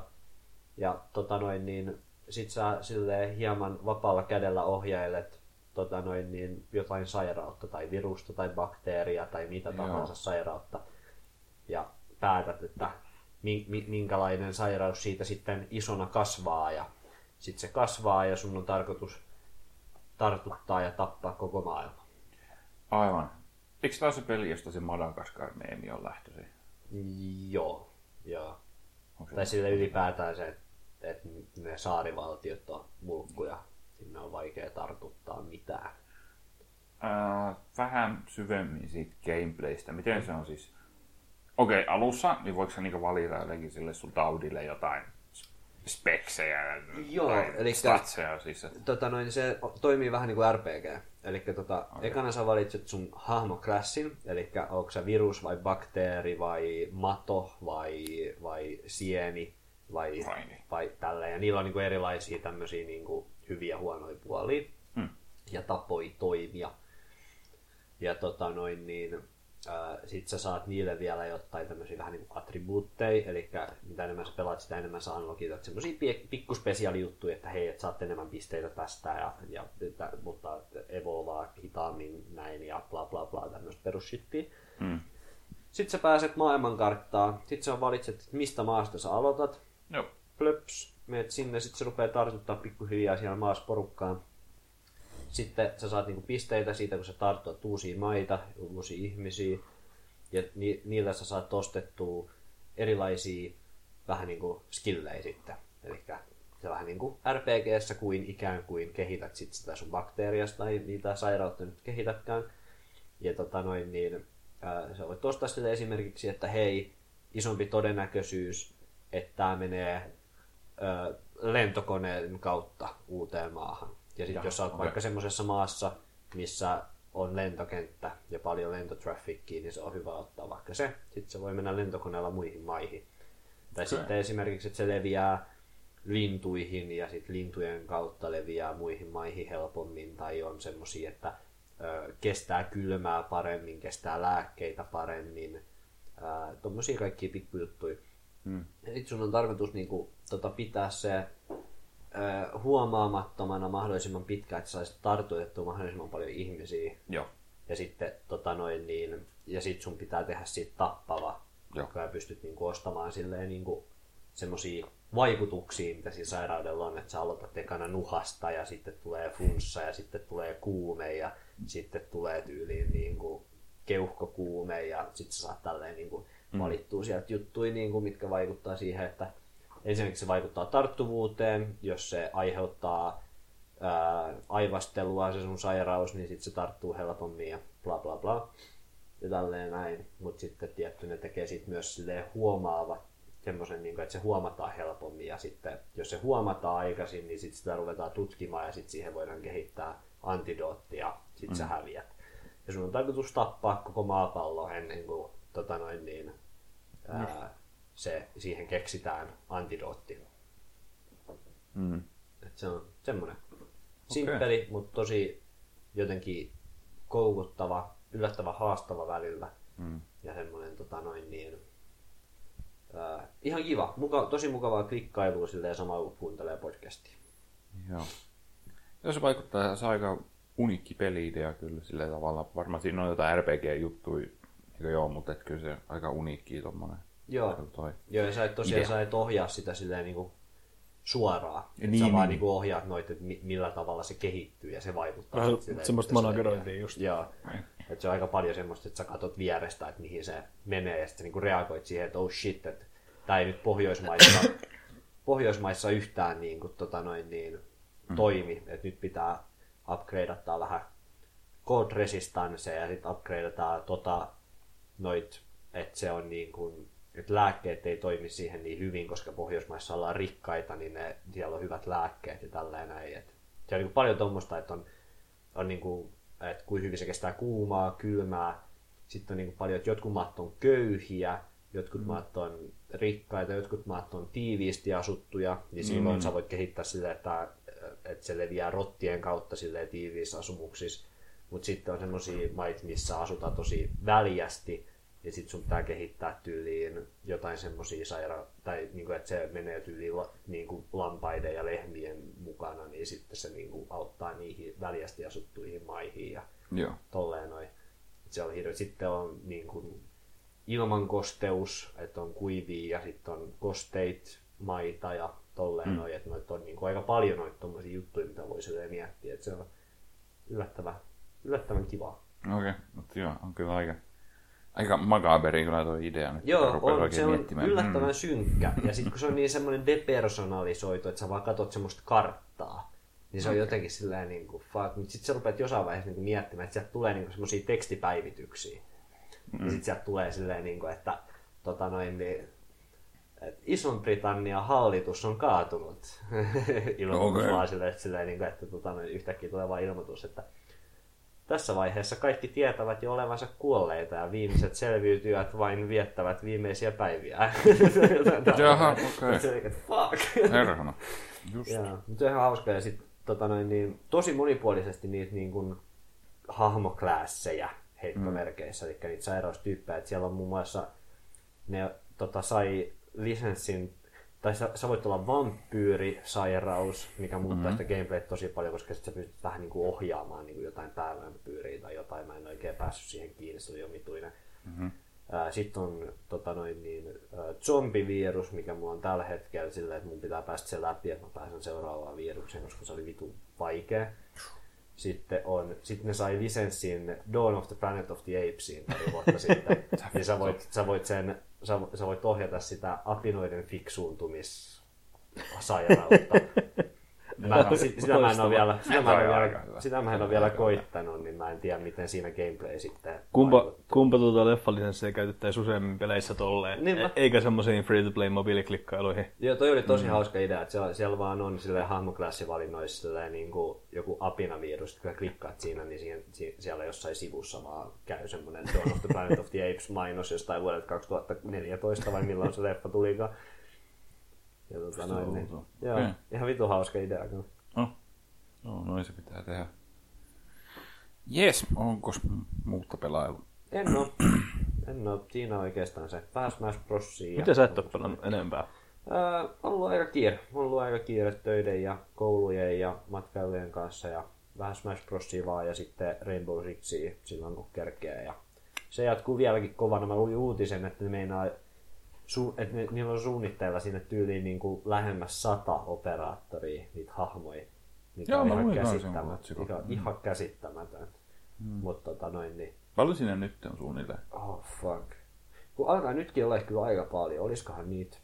ja tota noin, niin sit sä silleen hieman vapaalla kädellä ohjailet tota noin, niin jotain sairautta tai virusta tai bakteeria tai mitä Joo. tahansa sairautta. Ja päätät, että mi- mi- minkälainen sairaus siitä sitten isona kasvaa ja sitten se kasvaa ja sun on tarkoitus tartuttaa ja tappaa koko maailma. Aivan. Eikö tämä se peli, josta se Madagaskar-meemi on lähtöisin? Joo, joo. Se- Tai sille ylipäätään se, että et ne saarivaltiot on mulkkuja. Sinne on vaikea tartuttaa mitään. Ää, vähän syvemmin siitä gameplaystä. Miten se on siis? Okei, okay, alussa, niin voiko sä niinku valita jotenkin sille sun taudille jotain speksejä Joo, elikkä- statseja siis, että Tota noin, se toimii vähän niin kuin RPG. Eli tota, okay. ekana sä valitset sun hahmoklassin, eli onko se virus vai bakteeri vai mato vai, vai sieni vai, Vai niin. vai tälleen. Ja niillä on niin kuin erilaisia tämmöisiä niin kuin hyviä ja huonoja puolia Hmm. ja tapoja toimia. Ja tota noin niin, sit sä saat niille vielä jotain tämmöisiä vähän niin kuin attribuutteja, eli mitä enemmän sä pelaat, sitä enemmän sä unlockit semmoisia pikkuspesiaalijuttuja, että hei, että saat enemmän pisteitä tästä, ja, ja, että, mutta evolvaa hitaammin näin, ja bla bla bla, tämmöistä perusshittiä. Hmm. Sitten sä pääset maailmankarttaan, sit sä valitset, että mistä maasta sä aloitat, Joo. plöps, meet sinne, sitten se rupeaa tartuttaa pikkuhiljaa siellä maassa porukkaan. Sitten sä saat niinku pisteitä siitä, kun sä tartut uusia maita, uusia ihmisiä, ja ni- niillä sä saat ostettua erilaisia vähän niinku skillejä sitten. Eli se vähän niin kuin RPGssä kuin ikään kuin kehität sit sitä sun bakteeriasta tai mitä sairautta nyt kehitätkään. Ja tota noin, niin ää, sä voit ostaa sille esimerkiksi, että hei, isompi todennäköisyys, että tämä menee ää, lentokoneen kautta uuteen maahan. Ja sitten jos sä oot okei. vaikka semmoisessa maassa, missä on lentokenttä, ja paljon lentotraffickia, niin se on hyvä ottaa vaikka se. Sitten se voi mennä lentokoneella muihin maihin. Tai okay. sitten esimerkiksi, että se leviää lintuihin ja sitten lintujen kautta leviää muihin maihin helpommin tai on semmoisia, että ö, kestää kylmää paremmin, kestää lääkkeitä paremmin. Tuommoisia kaikkia pikkujuttuja. Ja sitten sun on tarkoitus niinku, tota, pitää se ö, huomaamattomana mahdollisimman pitkään, että saisi tartutettua mahdollisimman paljon ihmisiä. Joo. Ja sitten tota noin, niin, ja sit sun pitää tehdä siitä tappava, Joo. joka pystyt niinku ostamaan silleen niinku semmosia vaikutuksia, mitä siinä sairaudella on, että sä aloitat ekana nuhasta ja sitten tulee flunssa ja sitten tulee kuume ja sitten tulee tyyliin niin kuin keuhkokuume ja sitten sä saat tälleen niin kuin valittua sieltä juttuja, niin kuin, mitkä vaikuttaa siihen, että ensinnäkin se vaikuttaa tarttuvuuteen, jos se aiheuttaa ää, aivastelua se sun sairaus, niin sitten se tarttuu helpommin ja bla bla bla. Ja tälleen näin. Mutta sitten tietty ne tekee sit myös silleen huomaavat semmoisen, niin että se huomataan helpommin ja sitten jos se huomataan aikaisin, niin sitten sitä ruvetaan tutkimaan ja sitten siihen voidaan kehittää antidoottia ja sitten mm. sä häviät. Ja sun on tarkoitus tappaa koko maapallo ennen kuin tota noin, niin, ää, se, siihen keksitään antidootti. Mm. Et se on semmoinen simppeli, mutta tosi jotenkin koukuttava, yllättävän haastava välillä. Mm. Ja semmoinen tota noin niin, ää, ihan kiva, muka, tosi mukavaa klikkailua silleen samalla kun kuuntelee podcastia. Joo. Joo, se vaikuttaa, se on aika unikki peli-idea kyllä sillä tavalla. Varmaan siinä on jotain RPG-juttuja, eikö joo, mutta et kyllä se aika uniikki tommonen. Joo. Toi. Joo, ja sä et tosiaan Idea. sä et ohjaa sitä silleen niinku suoraan. Ja niin, sä vaan niin. niinku ohjaat noita, että mi- millä tavalla se kehittyy ja se vaikuttaa. Vähän silleen, semmoista että se managerointia just. Joo. Et se on aika paljon semmoista, että sä katsot vierestä, että mihin se menee ja sitten niinku reagoit siihen, että oh shit, että tää ei nyt Pohjoismaissa, Pohjoismaissa yhtään niin kuin, tota noin, niin, toimi. Että nyt pitää upgradeattaa vähän code resistansseja ja sitten upgradeataan tota, noit, että se on niin kuin, että lääkkeet ei toimi siihen niin hyvin, koska Pohjoismaissa ollaan rikkaita, niin ne, siellä on hyvät lääkkeet ja tälleen näin. Et se on niin kuin paljon tuommoista, että on, on niin kuin, että kuin hyvin se kestää kuumaa, kylmää. Sitten on niin kuin paljon, että jotkut maat on köyhiä, jotkut mm. maat on rikkaita, jotkut maat on tiiviisti asuttuja, niin silloin mm. sä voit kehittää sille, että, että se leviää rottien kautta silleen tiiviissä asumuksissa. Mutta sitten on semmoisia maita, missä asutaan tosi väljästi, ja sitten sun pitää kehittää tyyliin jotain semmoisia saira- tai niinku, että se menee tyyliin la- niinku lampaiden ja lehmien mukana, niin sitten se niinku auttaa niihin väljästi asuttuihin maihin ja Joo. tolleen noin. Se on hirveä. Sitten on niin kuin ilmankosteus, että on kuivia ja sitten on kosteit maita ja tolleen mm. noin. Että noita on niin kuin aika paljon noita tommosia juttuja, mitä voi silleen miettiä. Että se on yllättävän, yllättävän kivaa. Okei, okay. mutta joo, on kyllä aika, aika makaberi kyllä tuo idea nyt. Joo, on, se on miettimään. yllättävän synkkä. Ja sitten kun se on niin semmoinen depersonalisoitu, että sä vaan katot semmoista karttaa, niin se on jotenkin silleen niin kuin fuck. Mutta sitten sä rupeat jossain vaiheessa niin miettimään, että sieltä tulee niin kuin semmoisia tekstipäivityksiä. Mm. Ja sitten sieltä tulee silleen, niin kuin, että tota noin, niin, että Ison-Britannian hallitus on kaatunut. ilmoitus Okei. vaan silleen, että, silleen, niin kuin, että tota, noin, yhtäkkiä tulee vaan ilmoitus, että tässä vaiheessa kaikki tietävät jo olevansa kuolleita ja viimeiset selviytyjät vain viettävät viimeisiä päiviä. Jaha, okei. Se oli, että Fuck. Herrana. Just. Joo, mutta se on ihan hauska. Ja sit, tota noin, niin, tosi monipuolisesti niitä niin kuin, hahmoklaasseja heittomerkeissä, mm. eli niitä sairaustyyppejä. Et siellä on muun muassa, ne tota, sai lisenssin, tai sä, sä voit olla vampyyrisairaus, mikä muuttaa mm. sitä gameplayt tosi paljon, koska sit sä pystyt vähän niin kuin ohjaamaan niin kuin jotain päävampyyriä tai jotain. Mä en oikein päässyt siihen kiinni, se oli omituinen. Mm-hmm. Sitten on tota noin, niin, zombivirus, mikä mulla on tällä hetkellä sillä, että mun pitää päästä sen läpi, että mä pääsen seuraavaan virukseen, koska se oli vitu vaikea. Sitten, on, sitten ne sai lisenssin Dawn of the Planet of the Apesiin pari vuotta sitten. niin sä voit, sä voit, sen, sä, sä voit ohjata sitä apinoiden fiksuuntumissairautta. Mä, sit, sitä mä en ole vielä, sitä mä en ole vielä, sitä mä en ole vielä koittanut, niin mä en tiedä, miten siinä gameplay sitten Kumpa, vaikuttaa. kumpa tuota leffalisenssia käytettäisiin useammin peleissä tolleen, Niinpä. e- eikä semmoisiin free-to-play mobiiliklikkailuihin. Joo, toi oli tosi mm. hauska idea, että siellä, siellä vaan on sille hahmoklassivalinnoissa silleen niin kuin joku apinavirus, kun klikkaat siinä, niin siihen, si- siellä jossain sivussa vaan käy semmoinen Dawn of the Planet of the Apes mainos jostain vuodelta 2014 vai milloin se leffa tulikaan. Ja tota noin, niin, joo, Okei. ihan vitu hauska idea kyllä. No, no noin se pitää tehdä. Jes, onko muuta pelailu? En oo. En oo. Siinä oikeastaan se. Vähän Smash Brosia. ja- Miten sä et ole pelannut enempää? Öö, on ollut aika kiire. On ollut aika kiire töiden ja koulujen ja matkailujen kanssa ja vähän Smash Brosia vaan ja sitten Rainbow Sixia silloin kun kerkeä. Ja se jatkuu vieläkin kovana. Mä luin uutisen, että ne meinaa, su- että ne, niillä on suunnitteilla sinne tyyliin niin kuin lähemmäs sata operaattoria, niitä hahmoja. Mikä Joo, on ihan, luin kanssa sen käsittämät, otsikon. mikä on ihan käsittämätön. Mutta tota noin, niin Paljon sinne nyt on suunnilleen? Oh fuck. Kun alkaa nytkin olla kyllä aika paljon, olisikohan niitä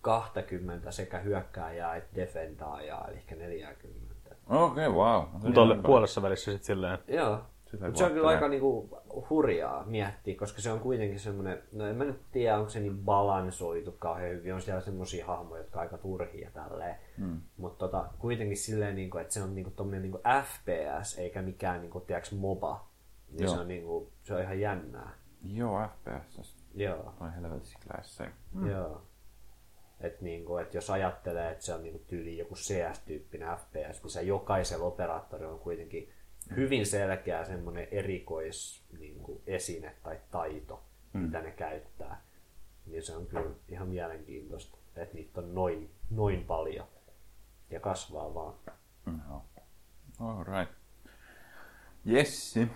20 sekä hyökkääjää että defendaajaa, eli 40. Okei, okay, wow. Mutta oli puolessa välissä sitten silleen, Joo. Sitä Mutta se on kyllä aika niinku hurjaa miettiä, koska se on kuitenkin semmoinen, no en mä nyt tiedä, onko se niin balansoitu kauhean hyvin, on siellä semmoisia hahmoja, jotka on aika turhia tälleen. Mm. Mutta tota, kuitenkin silleen, niinku, että se on niinku tommonen niinku FPS, eikä mikään niinku, tiedäks, MOBA. Niin Joo. se on, niinku, se on ihan jännää. Joo, FPS. Joo. On helvetissä classic. Mm. Joo. Et niinku, et jos ajattelee, että se on niinku tyyli joku CS-tyyppinen FPS, missä jokaisella operaattorilla on kuitenkin hyvin selkeä semmoinen erikois niinku, esine tai taito, mm. mitä ne käyttää, niin se on kyllä ihan mielenkiintoista, että niitä on noin, noin paljon ja kasvaa vaan. Joo. Alright. Jessi.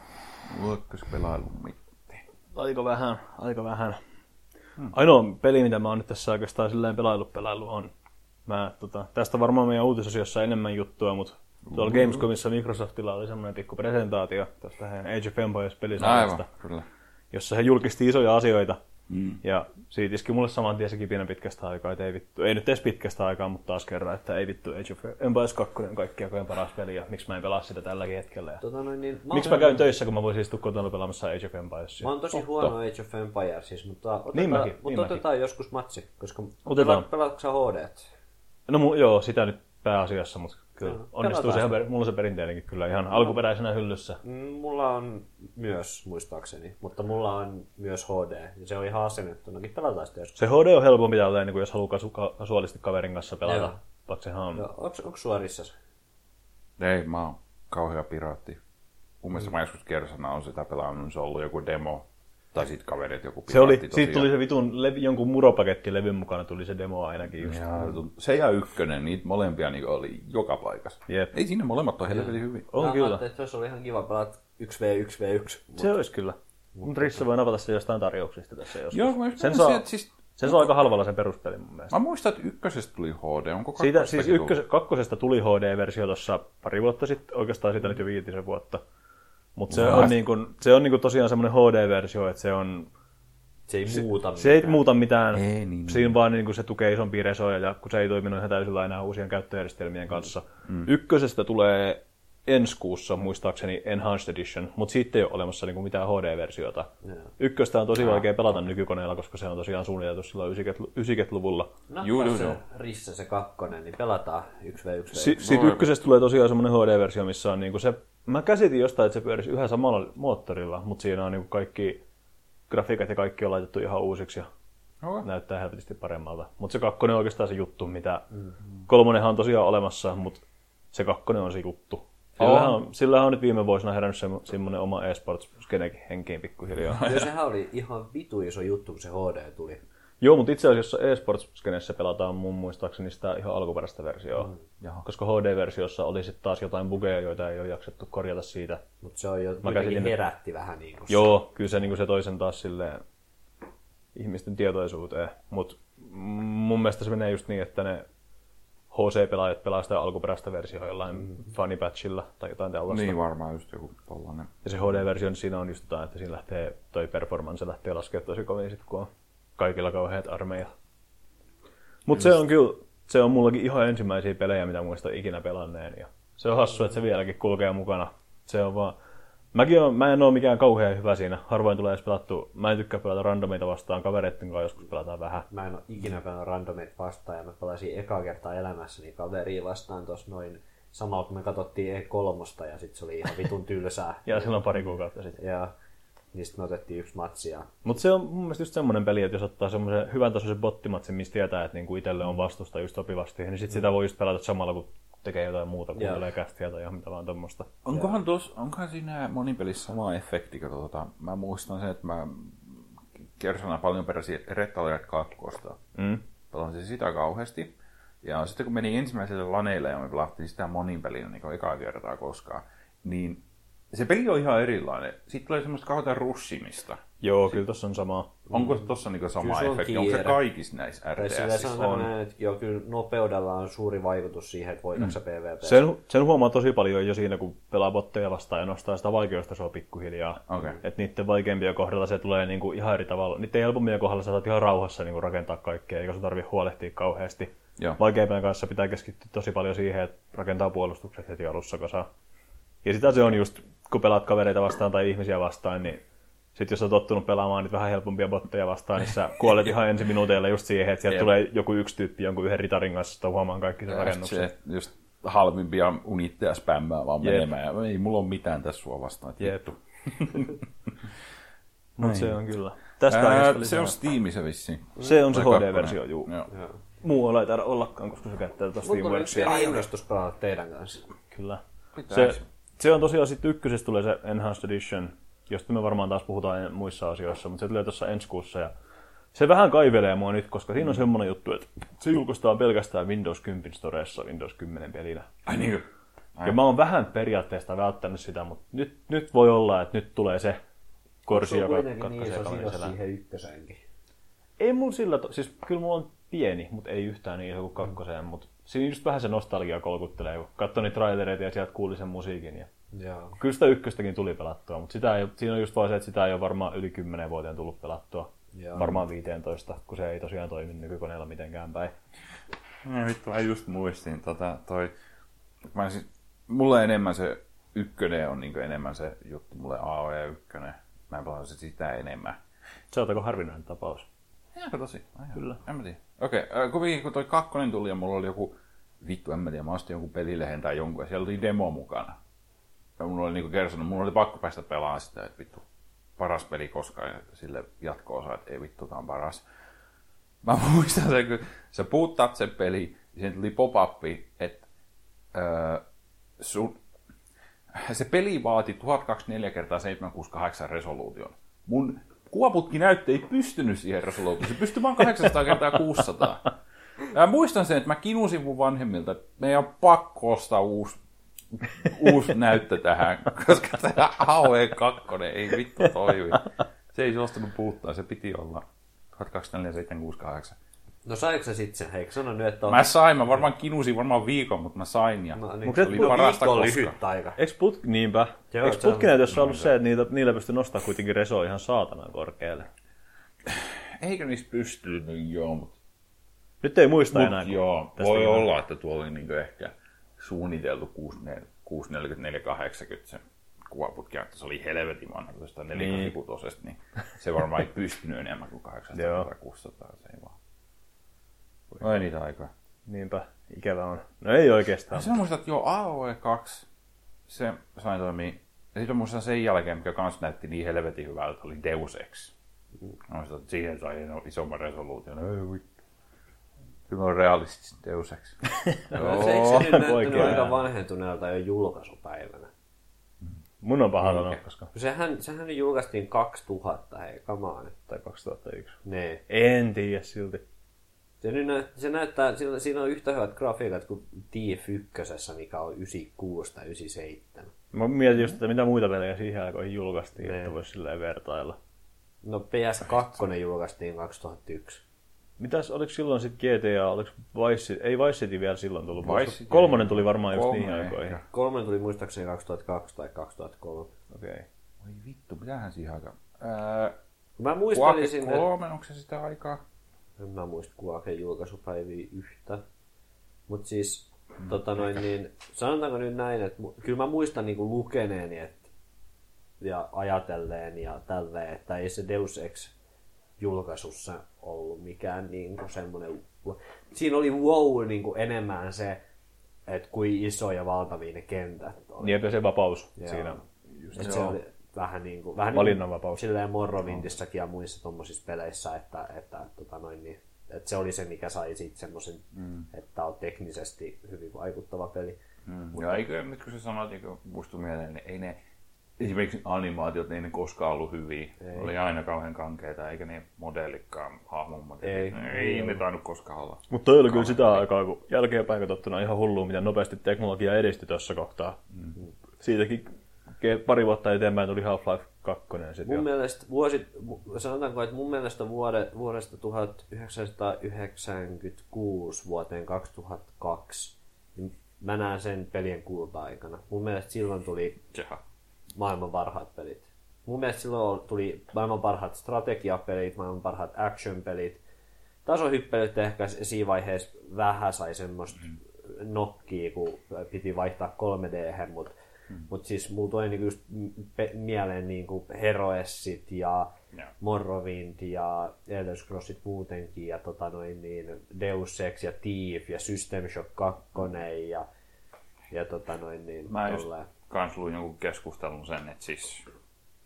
Luokkas pelailu mitään. aika vähän, aika vähän. Hmm. Ainoa peli, mitä mä oon nyt tässä oikeastaan silleen pelailu pelailu on. Mä, tota, tästä varmaan meidän uutisosiossa enemmän juttua, mutta tuolla Gamescomissa Microsoftilla oli semmoinen pikku presentaatio tästä heidän Age of Empires pelisarjasta, Aivan, kyllä. jossa he julkisti isoja asioita. Mm. Ja siitä iski mulle saman tien se kipinä pitkästä aikaa, että ei vittu, ei nyt edes pitkästä aikaa, mutta taas kerran, että ei vittu Age of Empires 2 on kaikki aikojen paras peli ja miksi mä en pelaa sitä tälläkin hetkellä. Ja Tota, noin, niin, miksi mä käyn töissä, kun mä voisin istua kotona pelaamassa Age of Empiresia? Mä oon tosi huono Age of Empiresissa, mutta otetaan, Niin mäkin, mutta niin mäkin. otetaan joskus matsi, koska Otetaan. pela- pelaatko sä HD? No mu- joo, sitä nyt pääasiassa, mutta kyllä onnistuu se mulla on se perinteinenkin kyllä ihan alkuperäisenä hyllyssä. Mm, Mulla on myös, muistaakseni, mutta mulla on myös HD, ja se on ihan asennettunakin. Pelataan sitä joskus. Se HD on helpompi tälleen, niin kuin jos haluaa kasu- ka- kasuaalisti kaverin kanssa pelata. Joo. Vaikka sehän on... Joo, onks, onks? Ei, mä oon kauhea piraatti. Mun mielestä mä joskus kerrosana on sitä pelannut, niin se on ollut joku demo. Tai sit kaverit joku Se oli, piraatti siitä tosiaan. tuli se vitun levi, jonkun muropaketti levyn mukana tuli se demo ainakin just. Ja, se ja ykkönen, niitä molempia niin oli joka paikassa. Jep. Ei siinä molemmat ole helvetin hyvin. On Mä kyllä. ajattelin, että se olisi ollut ihan kiva pelata 1v1v1. Se olisi kyllä. Mutta Rissa voi napata se jostain tarjouksista tässä joskus. Joo, mä sen, saa, se, että siis, sen saa aika halvalla sen peruspelin mun mielestä. mä muistan, että ykkösestä tuli HD. Onko Siitä, siis tullut? ykkös, kakkosesta tuli HD-versio tuossa pari vuotta sitten, oikeastaan siitä nyt jo viitisen vuotta. Mutta se, on niin kun, se on niin kun tosiaan semmoinen HD-versio, että se on Se ei muuta Se ei muuta mitään. Ei niin. Siinä vaan niin kuin se tukee isompia resoja ja kun se ei toiminut ihan täysillä enää uusien käyttöjärjestelmien kanssa. Mm. Ykkösestä tulee ensi kuussa muistaakseni Enhanced Edition, mutta siitä ei ole olemassa niin kuin mitään HD-versiota. Joo. Ykköstä on tosi vaikea pelata nykykoneella, koska se on tosiaan suunniteltu silloin 90-luvulla. Nappaa Juu, juu, se. Rissa se kakkonen, niin pelataan 1v1v1. Si- siitä ykkösestä tulee tosiaan semmoinen HD-versio, missä on niinku se... Mä käsitin jostain, että se pyörisi yhä samalla moottorilla, mutta siinä on niinku kaikki grafiikat ja kaikki on laitettu ihan uusiksi ja Okei. näyttää helvetisti paremmalta. Mutta se kakkonen on oikeastaan se juttu, mitä... Mm-hmm. Kolmonenhan on tosiaan olemassa, mutta se kakkonen on se juttu. Sillähän on, sillähän on nyt viime vuosina herännyt se, semmoinen oma e-sports-skenekin henkiin pikkuhiljaa. Joo, sehän oli ihan vitu iso juttu, kun se HD tuli. Joo, mutta itse asiassa e-sports-skenessä pelataan mun muistaakseni sitä ihan alkuperäistä versioa. Mm. Jaha. Koska HD-versiossa oli sitten taas jotain bugeja, joita ei ole jaksettu korjata siitä. Mutta se on jo käsitin, kuitenkin että- herätti vähän niin kuin Joo, kyllä se, niin se toisen taas silleen ihmisten tietoisuuteen. Mutta mun mielestä se menee just niin, että ne HC-pelaajat pelaa sitä alkuperäistä versiota jollain mm. funnypatchilla tai jotain tällaista. Niin varmaan just joku tollanen. Ja se HD-versio, niin siinä on just jotain, että siinä lähtee, toi performance lähtee laskemaan tosi kovin sit, kun on kaikilla kauheat armeija. Mutta se on kyllä, se on mullakin ihan ensimmäisiä pelejä, mitä muista ikinä pelanneen. Ja se on hassu, että se vieläkin kulkee mukana. Se on vaan... Mäkin on, mä en ole mikään kauhean hyvä siinä. Harvoin tulee edes pelattu. Mä en tykkää pelata randomeita vastaan. Kavereitten kanssa joskus pelataan vähän. Mä en ole ikinä pelannut randomit vastaan ja mä pelasin ekaa kertaa elämässäni kaveria vastaan tuossa noin samalla kun me katsottiin E3 ja sit se oli ihan vitun tylsää. Ja silloin pari kuukautta sitten. ja niistä me otettiin yksi matsi ja Mutta se on mun mielestä just semmoinen peli, että jos ottaa semmoisen hyvän tasoisen bottimatsin, mistä tietää, että niinku itselle on vastusta just sopivasti, niin sit sitä voi just pelata samalla, kun tekee jotain muuta, kuuntelee kästiä tai ihan mitä vaan tommosta. Onkohan, tos, onkohan siinä monipelissä sama efekti, kun tuota, mä muistan sen, että mä kersana paljon peräsin Red Alert 2. Mm. Pelasin sitä kauheasti. Ja sitten kun meni ensimmäiselle laneille ja me pelattiin sitä monin pelinä niin ekaa kertaa koskaan, niin se peli on ihan erilainen. Sitten tulee semmoista kauhean russimista. Joo, kyllä tossa on sama. Onko tossa niinku sama Kyllä se on efekti? Onko se kaikissa näissä RTS? on sellainen, että joo, kyllä nopeudella on suuri vaikutus siihen, että voitatko mm. PvP. Sen, sen huomaa tosi paljon jo siinä, kun pelaa botteja vastaan ja nostaa sitä vaikeustasoa pikkuhiljaa. Okei. Että niiden vaikeimpien kohdalla se tulee niinku ihan eri tavalla. Niiden helpommien kohdalla sä saat ihan rauhassa niinku rakentaa kaikkea, eikä sun tarvi huolehtia kauheasti. Joo. Vaikeimpien kanssa pitää keskittyä tosi paljon siihen, että rakentaa puolustukset heti alussa kasaan. Ja sitä se on just, kun pelaat kavereita vastaan tai ihmisiä vastaan, niin sit jos olet tottunut pelaamaan niitä vähän helpompia botteja vastaan, niin sä kuolet ihan ensi minuuteilla just siihen, että sieltä Jep. tulee joku yksi tyyppi jonkun yhden ritarin kanssa, että huomaan kaikki sen rakennuksen. se just halvimpia unitteja spämmää vaan Jep. menemään. Ja ei mulla ole mitään tässä sua vastaan. Jep. vittu. Mutta se on kyllä. Tästä Ää, se on. Steamissa vissiin. se, on se HD-versio, juu. Joo. Joo. Muualla ei taida ollakaan, koska se käyttää tuosta Mutta Steamworksia. innostus pelata teidän kanssa. Kyllä. Pitäis. Se, se on tosiaan sitten ykkösessä tulee se Enhanced Edition, josta me varmaan taas puhutaan muissa asioissa, mutta se tulee tuossa ensi kuussa ja se vähän kaivelee mua nyt, koska siinä on semmoinen juttu, että se julkaistaan pelkästään Windows 10 Storessa Windows 10 pelinä. Ai niin. Ja mä oon vähän periaatteessa välttänyt sitä, mutta nyt, nyt voi olla, että nyt tulee se korsi, joka katkaisee kaverin selän. siihen ykkösenkin. Ei mulla sillä, to- siis kyllä mulla on pieni, mutta ei yhtään niin iso kuin kakkoseen, mutta siinä just vähän se nostalgia kolkuttelee, kun katsoi niitä trailereita ja sieltä kuuli sen musiikin. Ja Joo. Kyllä sitä ykköstäkin tuli pelattua, mutta sitä ei, siinä on just vaan se, että sitä ei ole varmaan yli 10 vuoteen tullut pelattua. Joo. Varmaan 15, kun se ei tosiaan toimi nykykoneella mitenkään päin. No vittu, mä just muistin tota, toi... Mä siis, mulle enemmän se ykkönen on niin enemmän se juttu, mulle AOE ykkönen. Mä pelasin sitä enemmän. Se on aika harvinainen tapaus. Ihan tosi. Ihan. Kyllä. En mä tiedä. Okei, okay, kuitenkin kun toi kakkonen tuli ja mulla oli joku, vittu en mä tiedä, mä ostin jonkun pelilehen tai jonkun ja siellä oli demo mukana. Ja mulla oli niinku kertonut, mulla oli pakko päästä pelaamaan sitä, että vittu, paras peli koskaan ja sille jatko-osa, että ei vittu, tää on paras. Mä muistan sen, kun sä puuttaat sen peli, ja siihen tuli pop-up, että öö, sun, se peli vaati 1024 kertaa 768 resoluution. Mun kuvaputki näyttö ei pystynyt siihen resoluutioon. Se pystyi vain 800 kertaa 600. Ja muistan sen, että mä kinusin mun vanhemmilta, että meidän on pakko ostaa uusi, uusi näyttö tähän, koska tämä AOE 2 ei vittu toimi. Se ei suostunut puuttaa, se piti olla 124768. No saiko sä sit sen? Eikö sano nyt, että on... Mä sain, mä varmaan kinusin varmaan viikon, mutta mä sain ja No, niin. Mut se oli no, parasta koskaan. lyhyt aika. Eikö put... Niinpä. Joo, Eikö se on- putkinäytössä ollut se, että niitä, niillä pystyi nostamaan kuitenkin resoa ihan saatanan korkealle? Eikö niistä pystynyt, joo, mutta Nyt ei muista Mut enää. joo, voi olla, että tuolla oli niinku ehkä suunniteltu 644-80 se kuvaputki, että se oli helvetin vanha, kun sitä 486 niin. niin se varmaan ei pystynyt enemmän kuin 800 Joo. tai 600, se ei vaan. Oi niitä aikaa. Niinpä, ikävä on. No ei oikeastaan. Sä muistat, että joo, AOE 2, se sai toimia. Ja sitten muistan sen jälkeen, mikä kans näytti niin helvetin hyvältä, oli Deus Ex. Mä muistan, että siihen sai isomman resoluution. Ei. Kyllä on realistisesti Deus Ex. No, se, eikö se nyt näyttänyt aika vanhentuneelta jo julkaisupäivänä? Mun on paha Niin. sanoa, koska... Sehän, sehän julkaistiin 2000, hei, come on. Tai 2001. Nee. En tiedä silti. Se, nyt näyt, se näyttää, siinä, siinä on yhtä hyvät grafiikat kuin Thief 1, mikä on 96 tai 97. Mä mietin just, että mitä muita pelejä siihen aikoihin julkaistiin, Ne. että voisi silleen vertailla. No PS2 julkaistiin 2001. Mitäs, oliko silloin sitten GTA, oliko Vice City, ei Vice City vielä silloin tullut, Vice Kolmonen tuli varmaan just niihin aikoihin. Kolmen tuli muistaakseni 2002 tai 2003. Okei. Okay. Oi vittu, mitähän siihen aikaan? Ää, Mä Quake muistelisin, että... 3, onko se sitä aikaa? En mä muista Quaken julkaisupäiviä yhtä. Mutta siis, tota noin, niin, sanotaanko nyt näin, että kyllä mä muistan niin lukeneeni et, ja ajatelleen ja tälleen, että ei se Deus Ex julkaisussa ollut mikään niin kuin semmoinen... Siinä oli wow niin kuin enemmän se, että kuin iso ja valtavia ne kentät oli. Niin, ja se vapaus Joo. siinä. Just Et se. oli vähän niin kuin, vähän Valinnanvapaus. Niin silleen Morrowindissakin ja muissa tuommoisissa peleissä, että, että, tota noin, niin, että se oli se, mikä sai siitä semmoisen, mm. että on teknisesti hyvin vaikuttava peli. Mm. Ja eikö, nyt kun sä sanoit, muistu mieleen, niin ei ne, esimerkiksi animaatiot, ei ne koskaan ollut hyviä. Ei. Oli aina kauhean kankeita, eikä ne modellikkaan, hahmon modellit. Ei. Ei, ei ne tainnut koskaan olla. Mutta toi oli kyllä sitä aikaa, kun jälkeenpäin katsottuna ihan hullua, miten nopeasti teknologia edistyi tuossa kohtaa. Mm. Siitäkin ke- pari vuotta eteenpäin tuli Half-Life 2. Sit Mun jo. mielestä vuosi, vu- sanotaanko, että mun mielestä vuode, vuodesta 1996 vuoteen 2002, niin mä näen sen pelien kulta-aikana. Mun mielestä silloin tuli Jaha. Maailman parhaat pelit. Mun mielestä silloin tuli maailman parhaat strategiapelit, maailman parhaat action-pelit. Tasohyppelyt ehkä siinä vaiheessa vähän sai semmoista nokkia, kun piti vaihtaa 3D, mutta mut siis mulla tuli niinku just mieleen niinku Heroessit ja Joo. Morrowind ja Elder Scrollsit muutenkin ja tota noin niin Deus Ex ja Thief ja System Shock 2 ja, ja tota noin niin Mä just tolleen. Kans luin jonkun keskustelun sen, että siis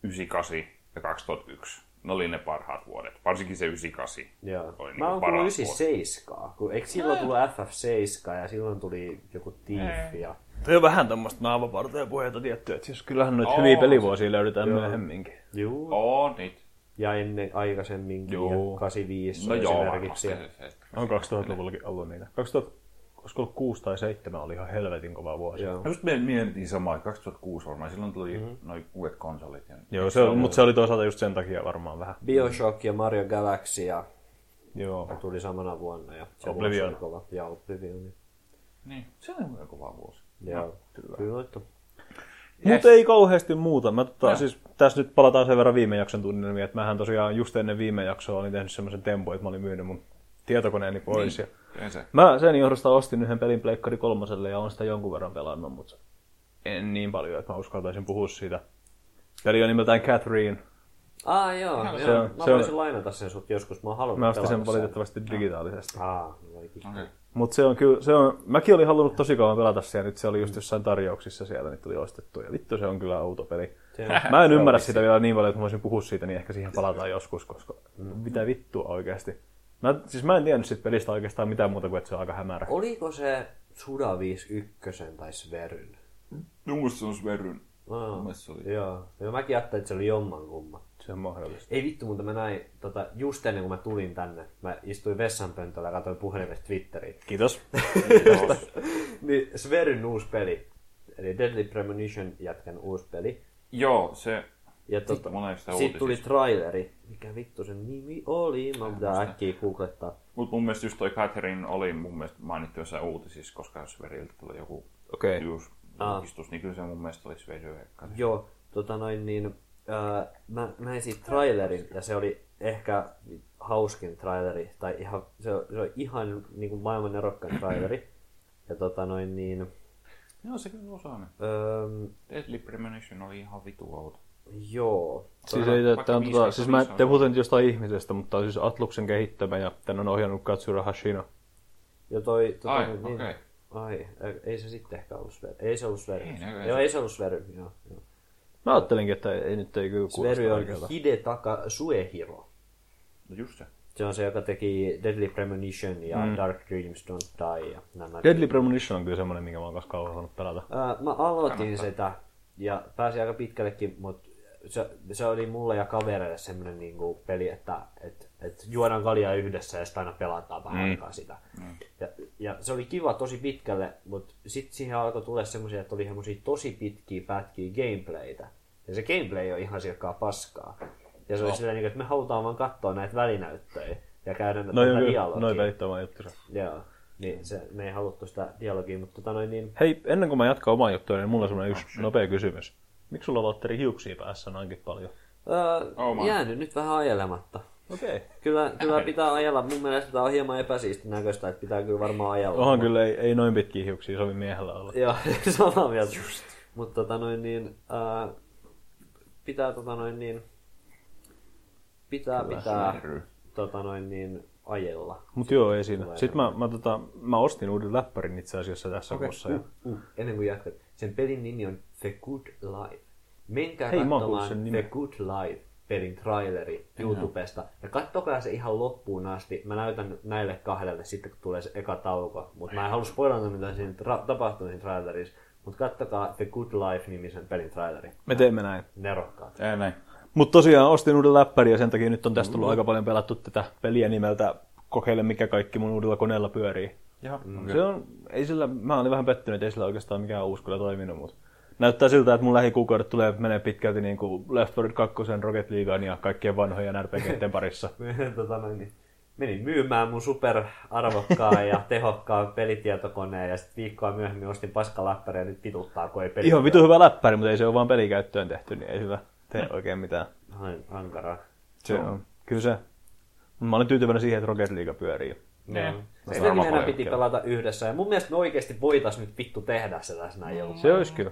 98 ja 2001, ne oli ne parhaat vuodet. Varsinkin se 98 Joo. oli Mä oon paras kuullut vuosi. 97, kun eikö silloin tullut FF7 ja silloin tuli joku Thief ja... Toi on vähän tämmöistä naavapartoja puheita tietty, että siis kyllähän noita Oo, hyviä pelivuosia löydetään myöhemminkin. Juu. Oo, niitä. Ja ennen aikaisemminkin Joo. ja 85 No joo, esimerkiksi. varmasti. Ja, se- se- On 2000-luvullakin ollut niitä. 2000, olisiko ollut 6 tai 7 oli ihan helvetin kova vuosi. joo. Just me mietittiin samaa, että 2006 varmaan, silloin tuli mm-hmm. noin uudet konsolit. Ja... Joo, se on, mutta se oli toisaalta just sen takia varmaan vähän. Bioshock ja Mario Galaxy ja Joo. tuli samana vuonna. Ja se Oblivion. vuosi oli kova. Ja Oblivion. Niin, se oli muuten kova vuosi. Joo. kyllä. Kyllä. että- Mutta ei kauheasti muuta. Mä tota, siis, tässä nyt palataan sen verran viime jakson tunnelmiin, että mähän tosiaan just ennen viime jaksoa olin tehnyt semmoisen tempun, että mä olin myynyt mun tietokoneeni pois. Niin. Ja se. mä sen johdosta ostin yhden pelin Pleikkari kolmoselle ja on sitä jonkun verran pelannut, mutta en niin paljon, että mä uskaltaisin puhua siitä. Peli on nimeltään Catherine. Ah, joo. joo. se on- mä se on- voisin lainata sen sut joskus. Mä oon halunnut Mä ostin sen valitettavasti digitaalisesti. Ah. Okei. Mutta se on kyllä, se on, mäkin olin halunnut tosi kauan pelata siellä, nyt se oli just jossain tarjouksissa sieltä, niin tuli ostettu. Ja vittu se on kyllä outo peli. On- Mä en ymmärrä sitä vielä niin paljon, että mä voisin puhua siitä, niin ehkä siihen palataan joskus, koska mitä vittua oikeasti. Mä, siis mä en tiennyt siitä pelistä oikeastaan mitään muuta kuin, että se on aika hämärä. Oliko se Suda 51 tai Sveryn? Mun mielestä se on se oli. joo. joo. Mäkin ajattelin, että se oli jomman kumma. Se on mahdollista. Ei vittu, mutta mä näin, tota, just ennen kuin mä tulin tänne, mä istuin vessanpöntöllä ja katsoin puhelimesta Twitteriä. Kiitos. Niin Sveryn uusi peli, eli Deadly Premonition jätkän uusi peli. Joo, se... Ja tota, sitä sit tuli traileri. Mikä vittu sen nimi oli? Mä pitää äkkiä googlettaa. Mut mun mielestä just toi Catherine oli mun mielestä mainittu jossain uutisissa, koska Sveriltä tuli joku Ah. julkistus, niin kyllä se mun mielestä oli Sveri. Joo, tota noin niin, ää, mä näin siitä trailerin ja se oli ehkä hauskin traileri, tai ihan, se, on- se on ihan niin kuin maailman erokkain traileri. Ja tota noin niin, Joo, se kyllä osaa ne. öö, Deadly Premonition oli ihan vitu outo. Joo. Siis, ei, tää on, tota, siis mä te puhutin nyt jostain ihmisestä, mutta on siis Atluksen kehittämä ja tän on ohjannut Katsura Hashino. Ja toi, tota, Ai, niin, okei. Ai, ei se sitten ehkä ollut Sver. Ei se ollut Sver. Ei, no, ei joo, se- ei se ollut Sver. Joo, joo. Mä ajattelinkin, että ei nyt ei kyllä kuulosta on oikealta. Hidetaka Suehiro. No just se. Se on se, joka teki Deadly Premonition ja mm. Dark Dreams Don't Die. Ja nämä Deadly Premonition on kyllä semmonen, minkä mä oon kanssa kauan pelata. Ää, mä aloitin sitä ja pääsin aika pitkällekin, mutta se, se oli mulle ja kavereille semmoinen niinku peli, että et, et juodaan kaljaa yhdessä ja sitten aina pelataan vähän mm. aikaa sitä. Mm. Ja, ja, se oli kiva tosi pitkälle, mutta sitten siihen alkoi tulla semmoisia, että oli semmoisia tosi pitkiä pätkiä gameplaytä. Ja se gameplay on ihan silkkaa paskaa. Ja se oli silleen, niinku, että me halutaan vaan katsoa näitä välinäyttöjä ja käydä No tätä dialogia. noin pelit on juttu se. Joo, niin se, me ei haluttu sitä dialogia, mutta tota noin niin... Hei, ennen kuin mä jatkan omaa juttua, niin mulla on semmonen yksi nopea kysymys. Miksi sulla on Valtteri hiuksia päässä noinkin paljon? Öö, Oh, jäänyt nyt vähän ajelematta. Okei. Kyllä, kyllä pitää ajella. Mun mielestä tämä on hieman epäsiistin näköistä, että pitää kyllä varmaan ajella. Onhan kyllä ei, ei noin pitkiä hiuksia sovi miehellä olla. Joo, samaa mieltä. Mutta tota noin niin, ää, pitää tota noin niin, pitää, pitää Herry. tota noin niin, ajella. Mut joo, ei siinä. Sitten mä, mä, tota, mä ostin uuden läppärin itse asiassa tässä okay. kuussa. Ja... Uh, ennen kuin jatkat. Sen pelin nimi on The Good Life. Menkää Hei, katsomaan sen The. Good Life pelin traileri YouTubesta. Ja kattokaa se ihan loppuun asti. Mä näytän näille kahdelle sitten, kun tulee se eka tauko. Mutta mä en halua spoilata, mitä siinä tra- tapahtuu siinä trailerissa. Mutta kattokaa The Good Life-nimisen pelin traileri. Me teemme näin. Nerokkaat. Ei näin. Mutta tosiaan ostin uuden läppärin ja sen takia nyt on tästä tullut aika paljon pelattu tätä peliä nimeltä Kokeile mikä kaikki mun uudella koneella pyörii. Joo, Okay. Se on, ei sillä, mä olin vähän pettynyt, että ei sillä oikeastaan mikään uusi kyllä toiminut, mutta näyttää siltä, että mun lähikuukaudet tulee menee pitkälti niin kuin Left 4 Dead 2, Rocket Leaguean ja kaikkien vanhojen RPGten parissa. tota niin menin myymään mun superarvokkaan ja tehokkaan pelitietokoneen ja sitten viikkoa myöhemmin ostin paskaläppäriä ja nyt vituttaa, kun ei peli. Ihan vitu hyvä läppäri, mutta ei se ole vaan pelikäyttöön tehty, niin ei hyvä tee oikein mitään. Ai, Ankara. Se on. Kyllä se. Mä olin tyytyväinen siihen, että Rocket League pyörii. Ne. Se varmaan meidän piti pelata yhdessä ja mun mielestä me oikeasti voitais nyt vittu tehdä se tässä näin jollain. Se olisi kyllä.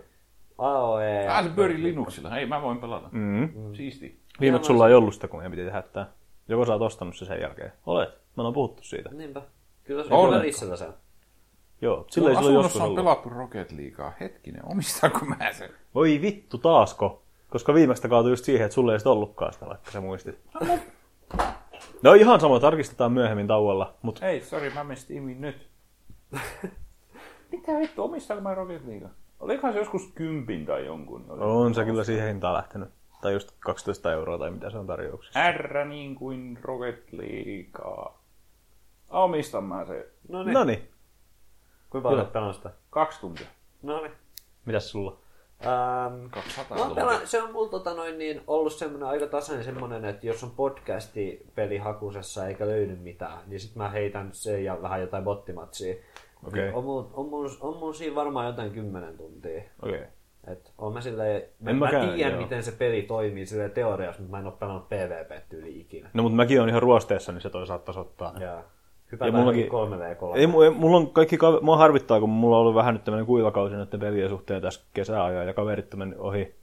AOE. Ah, se pyörii Linuxilla. Hei, mä voin pelata. Mm. Siisti. Viimeksi sulla ei ollut sitä, kun meidän piti tehdä tää. Joko sä oot ostanut se sen jälkeen? Olet. Me ollaan puhuttu siitä. Niinpä. Kyllä se On. rissellä se. Joo, sillä ei silloin asunnossa joskus on pelattu Rocket Leaguea. Hetkinen, omistaanko mä sen? Voi vittu, taasko? Koska viimeistä kaatui just siihen, että sulle ei sitä ollutkaan sitä, vaikka sä muistit. No ihan sama, tarkistetaan myöhemmin tauolla. Mutta Ei, sori, mä menen Steamiin nyt. Mitä vittu, omistaanko mä Rocket Leaguea? Olikohan se joskus kympin tai jonkun? Oli- on se kyllä siihen hintaan lähtenyt. Tai just 12 euroa tai mitä se on tarjouksessa. R niin kuin Rocket Leaguea. Omistan mä se No niin. No niin, Kuinka paljon pelannut sitä? kaksi tuntia. No niin. mitäs sulla? Ähm, 200 Mä oon tuntia. pela- se on mulla tota noin, niin, ollut semmoinen aika tasainen semmoinen, että jos on podcasti peli hakusessa eikä löydy mitään, niin sit mä heitän sen ja vähän jotain bottimatsia. Okei. Niin on, mulla, on, mulla, on mulla siinä varmaan jotain kymmenen tuntia. Okei. Okay. Et on mä silleen, mä, En mä tiedän joo. miten se peli toimii silleen teoriassa, mutta mä en oo pelannut PvP-tyyli ikinä. No mutta mäkin on ihan ruosteessa, niin se toi saattaisi ottaa. Ja Ja hypätään mullakin- 3v3. Ei, ei, mulla on kaikki, mua harvittaa, kun mulla on ollut vähän nyt tämmöinen kuivakausi näiden pelien suhteen tässä kesäajan ja kaverit on ohi.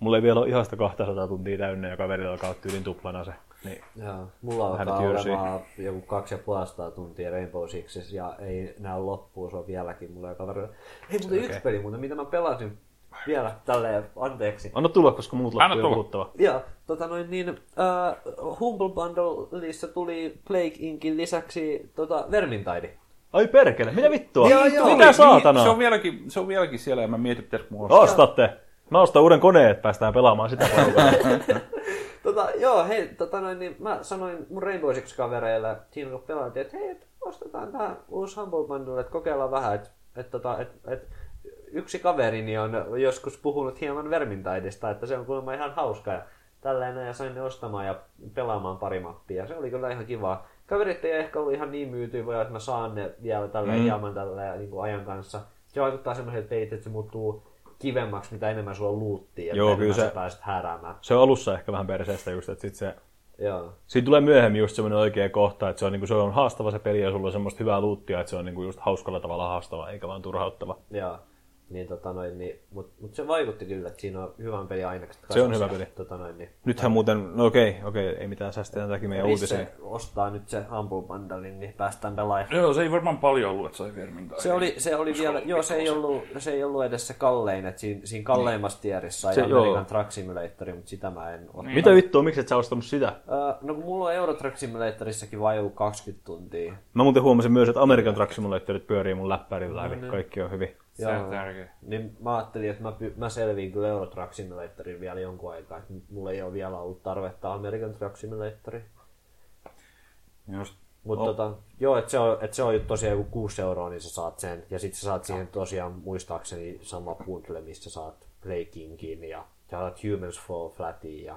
Mulla ei vielä ole ihan sitä 200 tuntia täynnä ja kaverilla alkaa tyylin tuplana se. Niin. Joo, mulla alkaa olemaan joku kaksi ja puolesta tuntia Rainbow Sixes ja ei näy loppuun, se on vieläkin mulla ja kaverilla. Hei, mutta okei. yksi peli muuten, mitä mä pelasin vielä tälleen, anteeksi. Anna tulla, koska muut loppuu puhuttava. Ja tota noin niin, uh, Humble Bundleissa tuli Plague Inkin lisäksi tota, Vermintaidi. Ai perkele, mitä vittua? Joo, joo. Mitä Oli- saatanaa? Se on vieläkin, se on vieläkin siellä ja mä mietin, pitäisikö mua ostaa. Ostatte! Mä ostan uuden koneen, että päästään pelaamaan sitä porukalla. Tota, joo, hei, tota noin, niin mä sanoin mun Rainbow Six kavereille, siinä kun pelattiin, että hei, et ostetaan tää uusi Humble Bundle, että kokeillaan vähän, että et, tota, et, et, yksi kaverini on joskus puhunut hieman Vermintaidista, että se on kuulemma ihan hauska ja tälleen ja sain ne ostamaan ja pelaamaan pari mappia. Se oli kyllä ihan kivaa. Kaverit ei ehkä ollut ihan niin myytyviä, että mä saan ne vielä tälleen mm. hieman tälleen niin kuin ajan kanssa. Se vaikuttaa semmoiselta pelit, että se muuttuu kivemmaksi, mitä enemmän sulla on luuttia, että Joo, kyllä sä se- pääset hääräämään. se on alussa ehkä vähän perseestä just, että sit se... Joo. Siinä tulee myöhemmin just semmoinen oikea kohta, että se on, niinku, se on haastava se peli ja sulla on semmoista hyvää luuttia, että se on niinku just hauskalla tavalla haastava, eikä vaan turhauttava. Joo. Niin, tota noin, niin, mutta mut se vaikutti kyllä, että siinä on hyvän peli ainekset. Se on hyvä peli. Tota noin, niin. Nythän muuten, no okei, okei, ei mitään säästetään tämäkin meidän uutisiin. Ostaa nyt se Humble Bundlein, niin päästään pelaamaan. Joo, se ei varmaan paljon ollut, että sai vermin Se oli, se oli vielä, joo, se ei, ollut, se ei ollut edes se kallein, että siinä, siinä kalleimmassa tierissä sai joo. Truck Simulatori, mutta sitä mä en ole. Mitä vittua, miksi et sä ostanut sitä? Öö, no kun mulla on Euro Truck Simulatorissakin vain joku 20 tuntia. Mä muuten huomasin myös, että American Truck Simulatorit pyörii mun läppärillä, eli kaikki on hyvin. Se on tärkeä. Niin mä ajattelin, että mä, py- mä selviin kyllä Euro Truck Simulatorin vielä jonkun aikaa. että Mulla ei ole vielä ollut tarvetta American Truck Simulatoriin. Just. Mutta oh. tota, joo, että se, on, et se on tosiaan joku 6 euroa, niin sä saat sen. Ja sitten sä saat siihen tosiaan muistaakseni sama bundle, mistä saat Play Kingin ja sä saat Humans Fall Flatiin ja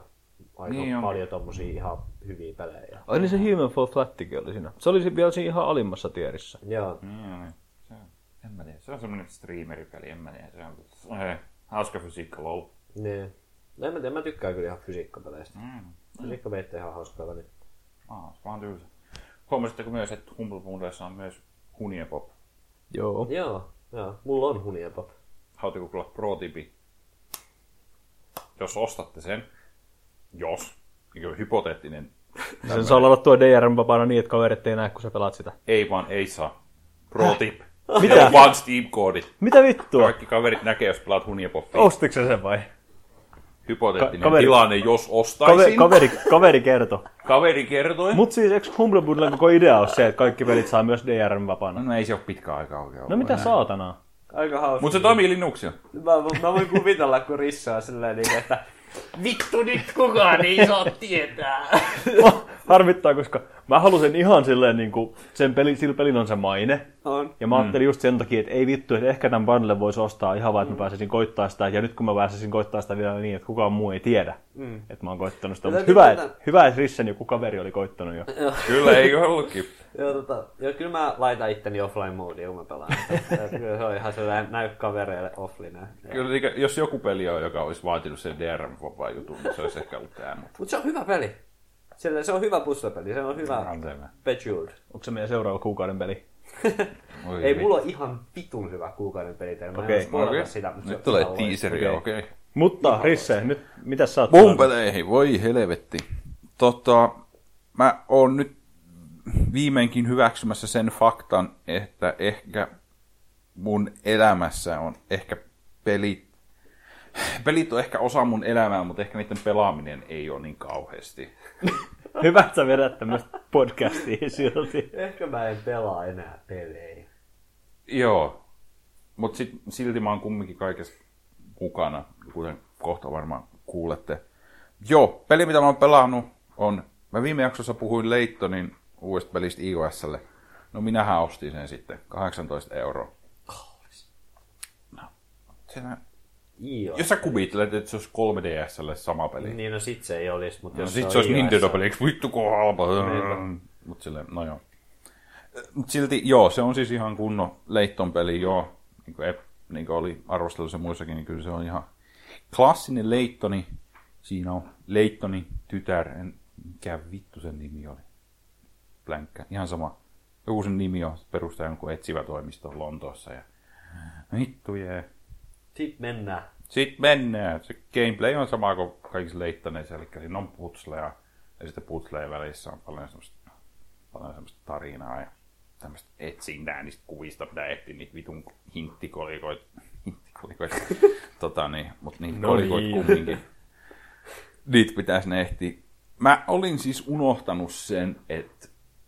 aika Niin niin on. paljon tommosia ihan hyviä pelejä. Ai niin se Human Fall Flattikin oli siinä. Se oli vielä siinä ihan alimmassa tierissä. Joo, se on, en mä tiedä. Se on semmoinen streameripeli, en mä tiedä. Se on, on he, hauska fysiikka low. niin. No en mä tiedä, mä tykkään kyllä ihan fysiikkapeleistä. Mm. Fysiikkapelit on ihan hauska peli. Aa, se vaan tylsä. Huomasitteko myös, että Humble Bundleissa on myös Huniepop? Joo. Joo, joo. Mulla on Huniepop. Haluatteko kuulla pro-tipi? Jos ostatte sen, jos, niin hypoteettinen, Sen saa ladattua DRM vapaana niin, että kaverit ei näe, kun sä pelaat sitä. ei vaan ei saa. Pro-tip. Mitä? Mitä? Vaan Steam-koodit. Mitä vittua? Kaikki kaverit näkee, jos pelaat Huniepopia. Ostitko sen vai? Hypoteettinen Ka- kaveri- tilanne, jos Kaveri, ostaisin. kaveri, kaveri kertoi. Kaveri kertoi. Mut siis eikö Humble Bundlen koko idea on se, että kaikki pelit saa myös DRM vapaana? No ei se ole pitkä aika oikein No mitä saatanaa? Aika hauska. Mutta se toimii Linuxilla. Mä, mä voin kuvitella, kun rissaa silleen, niin, että vittu nyt kukaan ei saa tietää. Harmittaa, koska mä halusin ihan silleen, niin kuin, sen peli, sillä pelin on se maine. On. Ja mä ajattelin just sen takia, että ei vittu, että ehkä tämän bundle voisi ostaa ihan vaan, että mä pääsisin koittaa sitä. Ja nyt kun mä pääsisin koittaa sitä vielä niin, että kukaan muu ei tiedä, mm. että mä oon koittanut sitä. Mutta hyvä, että, hyvä, että Rissen joku kaveri oli koittanut jo. Kyllä, eikö ollutkin? Joo, tota, joo, kyllä mä laitan itteni offline modeen, kun mä pelaan. kyllä se on ihan sellainen näy kavereille offline. Kyllä, eli jos joku peli on, joka olisi vaatinut sen DRM-vapaa jutun, niin se olisi ehkä ollut tämä. Mutta Mutta se on hyvä peli. Sillä se on hyvä puzzle-peli, se on hyvä on. Bejeweled. Onko se meidän seuraava kuukauden peli? Oi Ei mulla ole ihan vitun hyvä kuukauden peli. Mä Okei, en Okei. sitä, mutta se Nyt on tulee teaseri, Okei. Okay. Mutta Risse, nyt mitä sä oot Mun peleihin, voi helvetti. Tota, mä oon nyt viimeinkin hyväksymässä sen faktan, että ehkä mun elämässä on ehkä pelit, pelit on ehkä osa mun elämää, mutta ehkä niiden pelaaminen ei ole niin kauheasti. Hyvä, että sä vedät tämmöistä podcastia silti. Ehkä mä en pelaa enää pelejä. Joo, mutta sit, silti mä oon kumminkin kaikessa mukana, kuten kohta varmaan kuulette. Joo, peli mitä mä oon pelannut on, mä viime jaksossa puhuin Leittonin uudesta pelistä iOSlle. No minähän ostin sen sitten, 18 euroa. No, senä, Joo. jos sä kuvittelet, että se olisi 3DSlle sama peli. Niin no sit se ei olisi, mutta No jos sit on se olisi iOS, Nintendo-peli, eikö vittu kun halpa. Mut silleen, no joo. Mut silti, joo, se on siis ihan kunnon Leitton peli, joo. Niin kuin, niin kuin oli arvostelussa muissakin, niin kyllä se on ihan klassinen Leittoni. Siinä on Leittoni tytär, en, mikä vittu sen nimi oli. Blänkkä, ihan sama. Joku sen nimi on, se perustaa jonkun etsivä toimisto Lontoossa. Ja... Vittu jee. Sit mennään. Sitten mennään. Se gameplay on sama kuin kaikissa leittoneissa, eli siinä on putsleja, ja sitten putsleja välissä on paljon semmoista, paljon semmoista tarinaa ja tämmöistä etsintää niistä kuvista, mitä ehtii niitä vitun hinttikolikoita, hinttikolikoita, tota niin, mutta niitä No kolikoita niin. kumminkin. Niitä pitäisi ne ehtiä. Mä olin siis unohtanut sen, että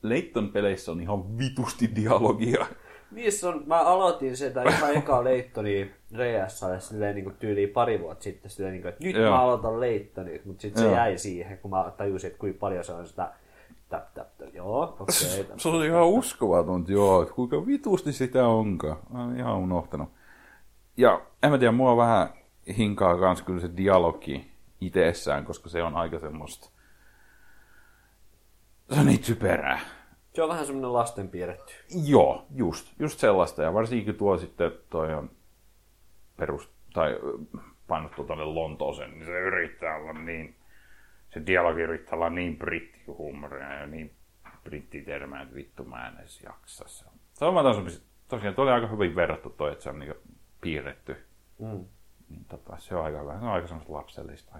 Leitton peleissä on ihan vitusti dialogia. Niissä on, mä aloitin sitä ihan eka Leittoni Reassalle silleen niin kuin tyyliin pari vuotta sitten silleen niin kuin, että nyt Joo. mä aloitan Leittoni, mutta sitten se Joo. jäi siihen, kun mä tajusin, että kuinka paljon se on sitä tap tap tap, joo, okei. Okay, Se oli ihan uskomatonta, joo, että kuinka vitusti sitä onkaan. Mä oon ihan unohtanut. Ja en mä tiedä, mua vähän hinkaa kans kyllä se dialogi itsessään, koska se on aika semmoista... Se on niin typerää. Se on vähän semmoinen lasten piirretty. Joo, just, just sellaista. Ja varsinkin tuo sitten toi on perus, tai painottu tuonne Lontooseen, niin se yrittää olla niin, se dialogi yrittää olla niin brittihuumoria ja niin brittitermää, että vittu mä en edes jaksa. Se on, se on tosiaan, toi oli aika hyvin verrattu toi, että se on niinku piirretty. Mm. Niin tota, se on aika hyvä. Se on aika semmoista lapsellista.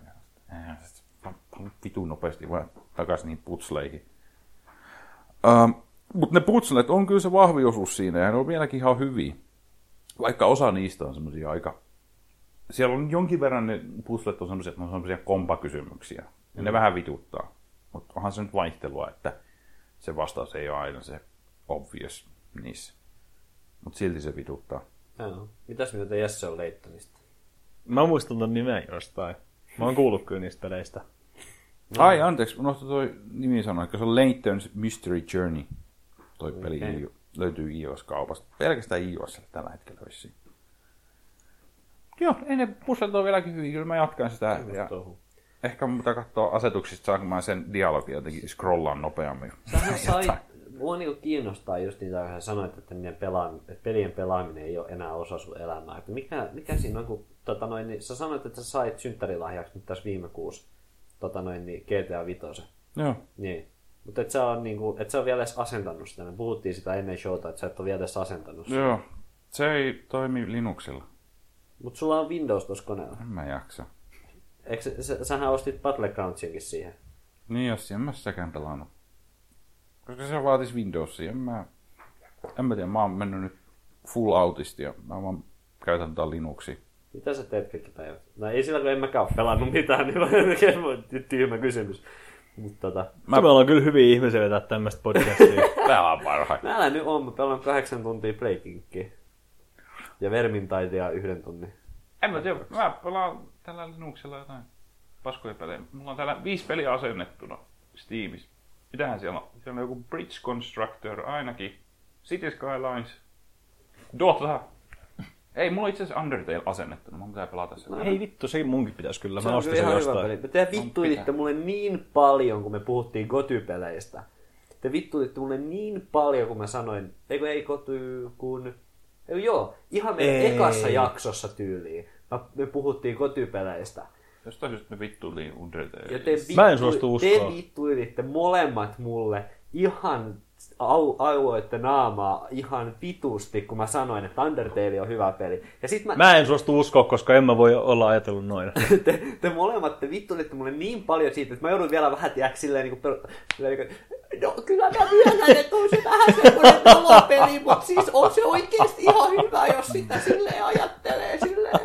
Pan vitun nopeasti vaan takaisin niihin putsleihin. Ähm, Mutta ne putslet on kyllä se vahvi osuus siinä ja ne on vieläkin ihan hyviä. Vaikka osa niistä on semmoisia aika... Siellä on jonkin verran ne puzzlet on semmoisia, että ne on semmoisia kompakysymyksiä. Ja ne vähän vituttaa. Mutta onhan se nyt vaihtelua, että se vastaus ei ole aina se obvious niissä. Mutta silti se vituttaa. Joo. Mitäs mieltä Jesse on Leittonista? Mä muistan ton nimen jostain. Mä oon kuullut kyllä niistä peleistä. Ai, anteeksi, unohtu toi nimi sanoa, että se on Layton's Mystery Journey. Toi peli okay. löytyy iOS-kaupasta. Pelkästään iOS tällä hetkellä vissiin. Joo, ei ne ole vieläkin hyvin, kyllä mä jatkan sitä. Ja ehkä mun pitää katsoa asetuksista, saanko mä sen dialogin jotenkin scrollaan nopeammin. Sähän sai, mua niinku kiinnostaa just niitä, kun sä sanoit, että, niiden pelaam- että pelien pelaaminen ei ole enää osa sun elämää. Että mikä, mikä siinä on, kun tota noin, niin, sä sanoit, että sä sait synttärilahjaksi nyt tässä viime kuussa tota noin, niin GTA 5. Joo. Niin. Mutta et sä, on, niinku, et sä on vielä edes asentanut sitä. Me puhuttiin sitä ennen showta, että sä et ole vielä edes asentanut sitä. Joo. Se ei toimi Linuxilla. Mutta sulla on Windows tuossa koneella. En mä jaksa. Eikö, sä, sä, sähän ostit Battlegroundsiakin siihen. Niin, jos en mä sitäkään pelannut. Koska se vaatisi Windowsia. En mä, en mä tiedä, mä oon mennyt nyt full autisti ja mä vaan käytän tätä Linuxia. Mitä sä teet kaikki päivät? No ei sillä, kun en mäkään ole pelannut mitään, niin mä tyhmä kysymys. Mutta tota, Mä... Me ollaan kyllä hyviä ihmisiä vetää tämmöistä podcastia. Tää on parhain. mä älä nyt oo, mä pelaan kahdeksan tuntia Playkinkia. Ja Vermintaitia yhden tunnin. En mä tiedä, mä pelaan tällä Linuxilla jotain paskoja pelejä. Mulla on täällä viisi peliä asennettuna Steamissa. Mitähän siellä on? Siellä on joku Bridge Constructor ainakin. City Skylines. Dota. Ei, mulla on itse asiassa Undertale asennettuna. Mun pitää pelata se. Hei vittu, sekin munkin pitäisi kyllä. Se Mä ostin sen jostain. Me te vittuilitte mulle niin paljon, kun me puhuttiin Goty-peleistä. Te vittuilitte mulle niin paljon, kun mä sanoin, eikö ei Goty, kun... Ei, joo, ihan me Ei. ekassa jaksossa tyyliin. Mä- Me puhuttiin Goty-peleistä. Jostain syystä me vittuiliin Undertale. Ja te, Mä en suostu te uskoa. vittuilitte molemmat mulle ihan au, auoitte naamaa ihan vitusti, kun mä sanoin, että Undertale on hyvä peli. Ja sit mä, Mä en suostu uskoa, koska en mä voi olla ajatellut noin. te, te molemmat te vittuilitte mulle niin paljon siitä, että mä joudun vielä vähän tiedäks silleen niinku, per, silleen niinku No kyllä mä myönnän, että on se vähän semmoinen nolopeli, mutta siis on se oikeesti ihan hyvä, jos sitä silleen ajattelee silleen.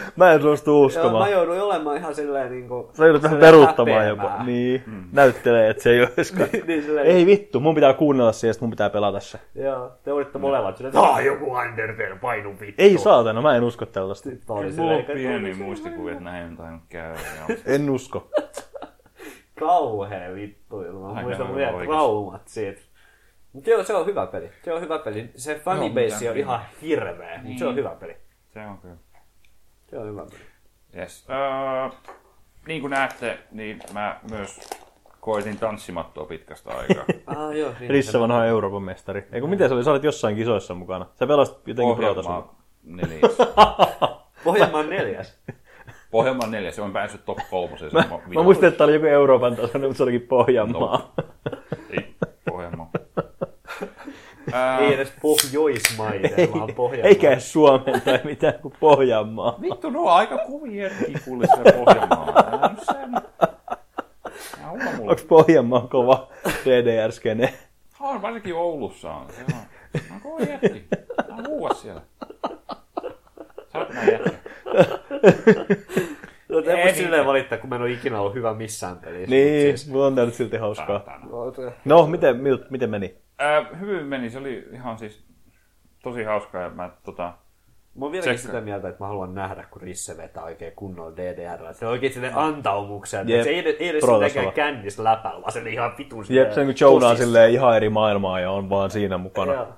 Mä en suostu Ja mä uskomaan. jouduin olemaan ihan silleen niinku... Sä joudut vähän peruuttamaan jopa. Niin, näyttelee, että se ei olisikaan. niin silleen, Ei vittu, mun pitää kuunnella se ja mun pitää pelata se. Joo, te olitte molemmat silleen, että "Ah, joku Undertale, painu vittu. Ei saatana, mä en usko tällaista. Mä Mulla on silleen, että pieni muistikuva, että näin on tainnut käydä. Joo. En usko. kauhea vittu. Mä muistan vielä traumat siitä. Mutta joo, se on hyvä peli. Se on hyvä peli. Se fanbase Joo, on ihan hirveä, mutta se on hyvä peli. Se on kyllä. Se on hyvä. Yes. Uh, niin kuin näette, niin mä myös koitin tanssimattoa pitkästä aikaa. Ah, joo, niin Rissa vanha Euroopan mestari. Eikö miten se oli? Sä olit jossain kisoissa mukana. Sä pelasit jotenkin. Pohjanmaa neljäs. Pohjanmaan neljäs. Pohjanmaan neljäs, on päässyt top kolmoseen. Mä, mä muistin, että tää oli joku Euroopan tasoinen, mutta se olikin Pohjanmaa. Pohjanmaa. Ei Uh, edes Pohjoismaiden, vaan Pohjanmaa. Eikä edes Suomen tai mitään kuin Pohjanmaa. vittu, no aika kovia kipullisia Pohjanmaa. Mulla. Onks Pohjanmaa kova DDR-skene? On, varsinkin Oulussa on. Se on. On kova jätki. Huua siellä. Sä oot näin jätkä. No, Ei niin. silleen valittaa, kun mä en ole ikinä ollut hyvä missään pelissä. Niin, Siis, mulla on tää nyt silti hauskaa. No, miten, miten meni? Äh, hyvin meni, se oli ihan siis tosi hauskaa. Ja mä, tota, Mä oon vieläkin Tsekka. sitä mieltä, että mä haluan nähdä, kun Risse vetää oikein kunnolla DDR. Se on oikein sille antaumuksen. Jep. Se ei, edes- ei edes silleen kännis läpällä, vaan se oli ihan vitun Jep, se on kuin Jonah on silleen ihan eri maailmaa ja on vaan siinä mukana. Joo.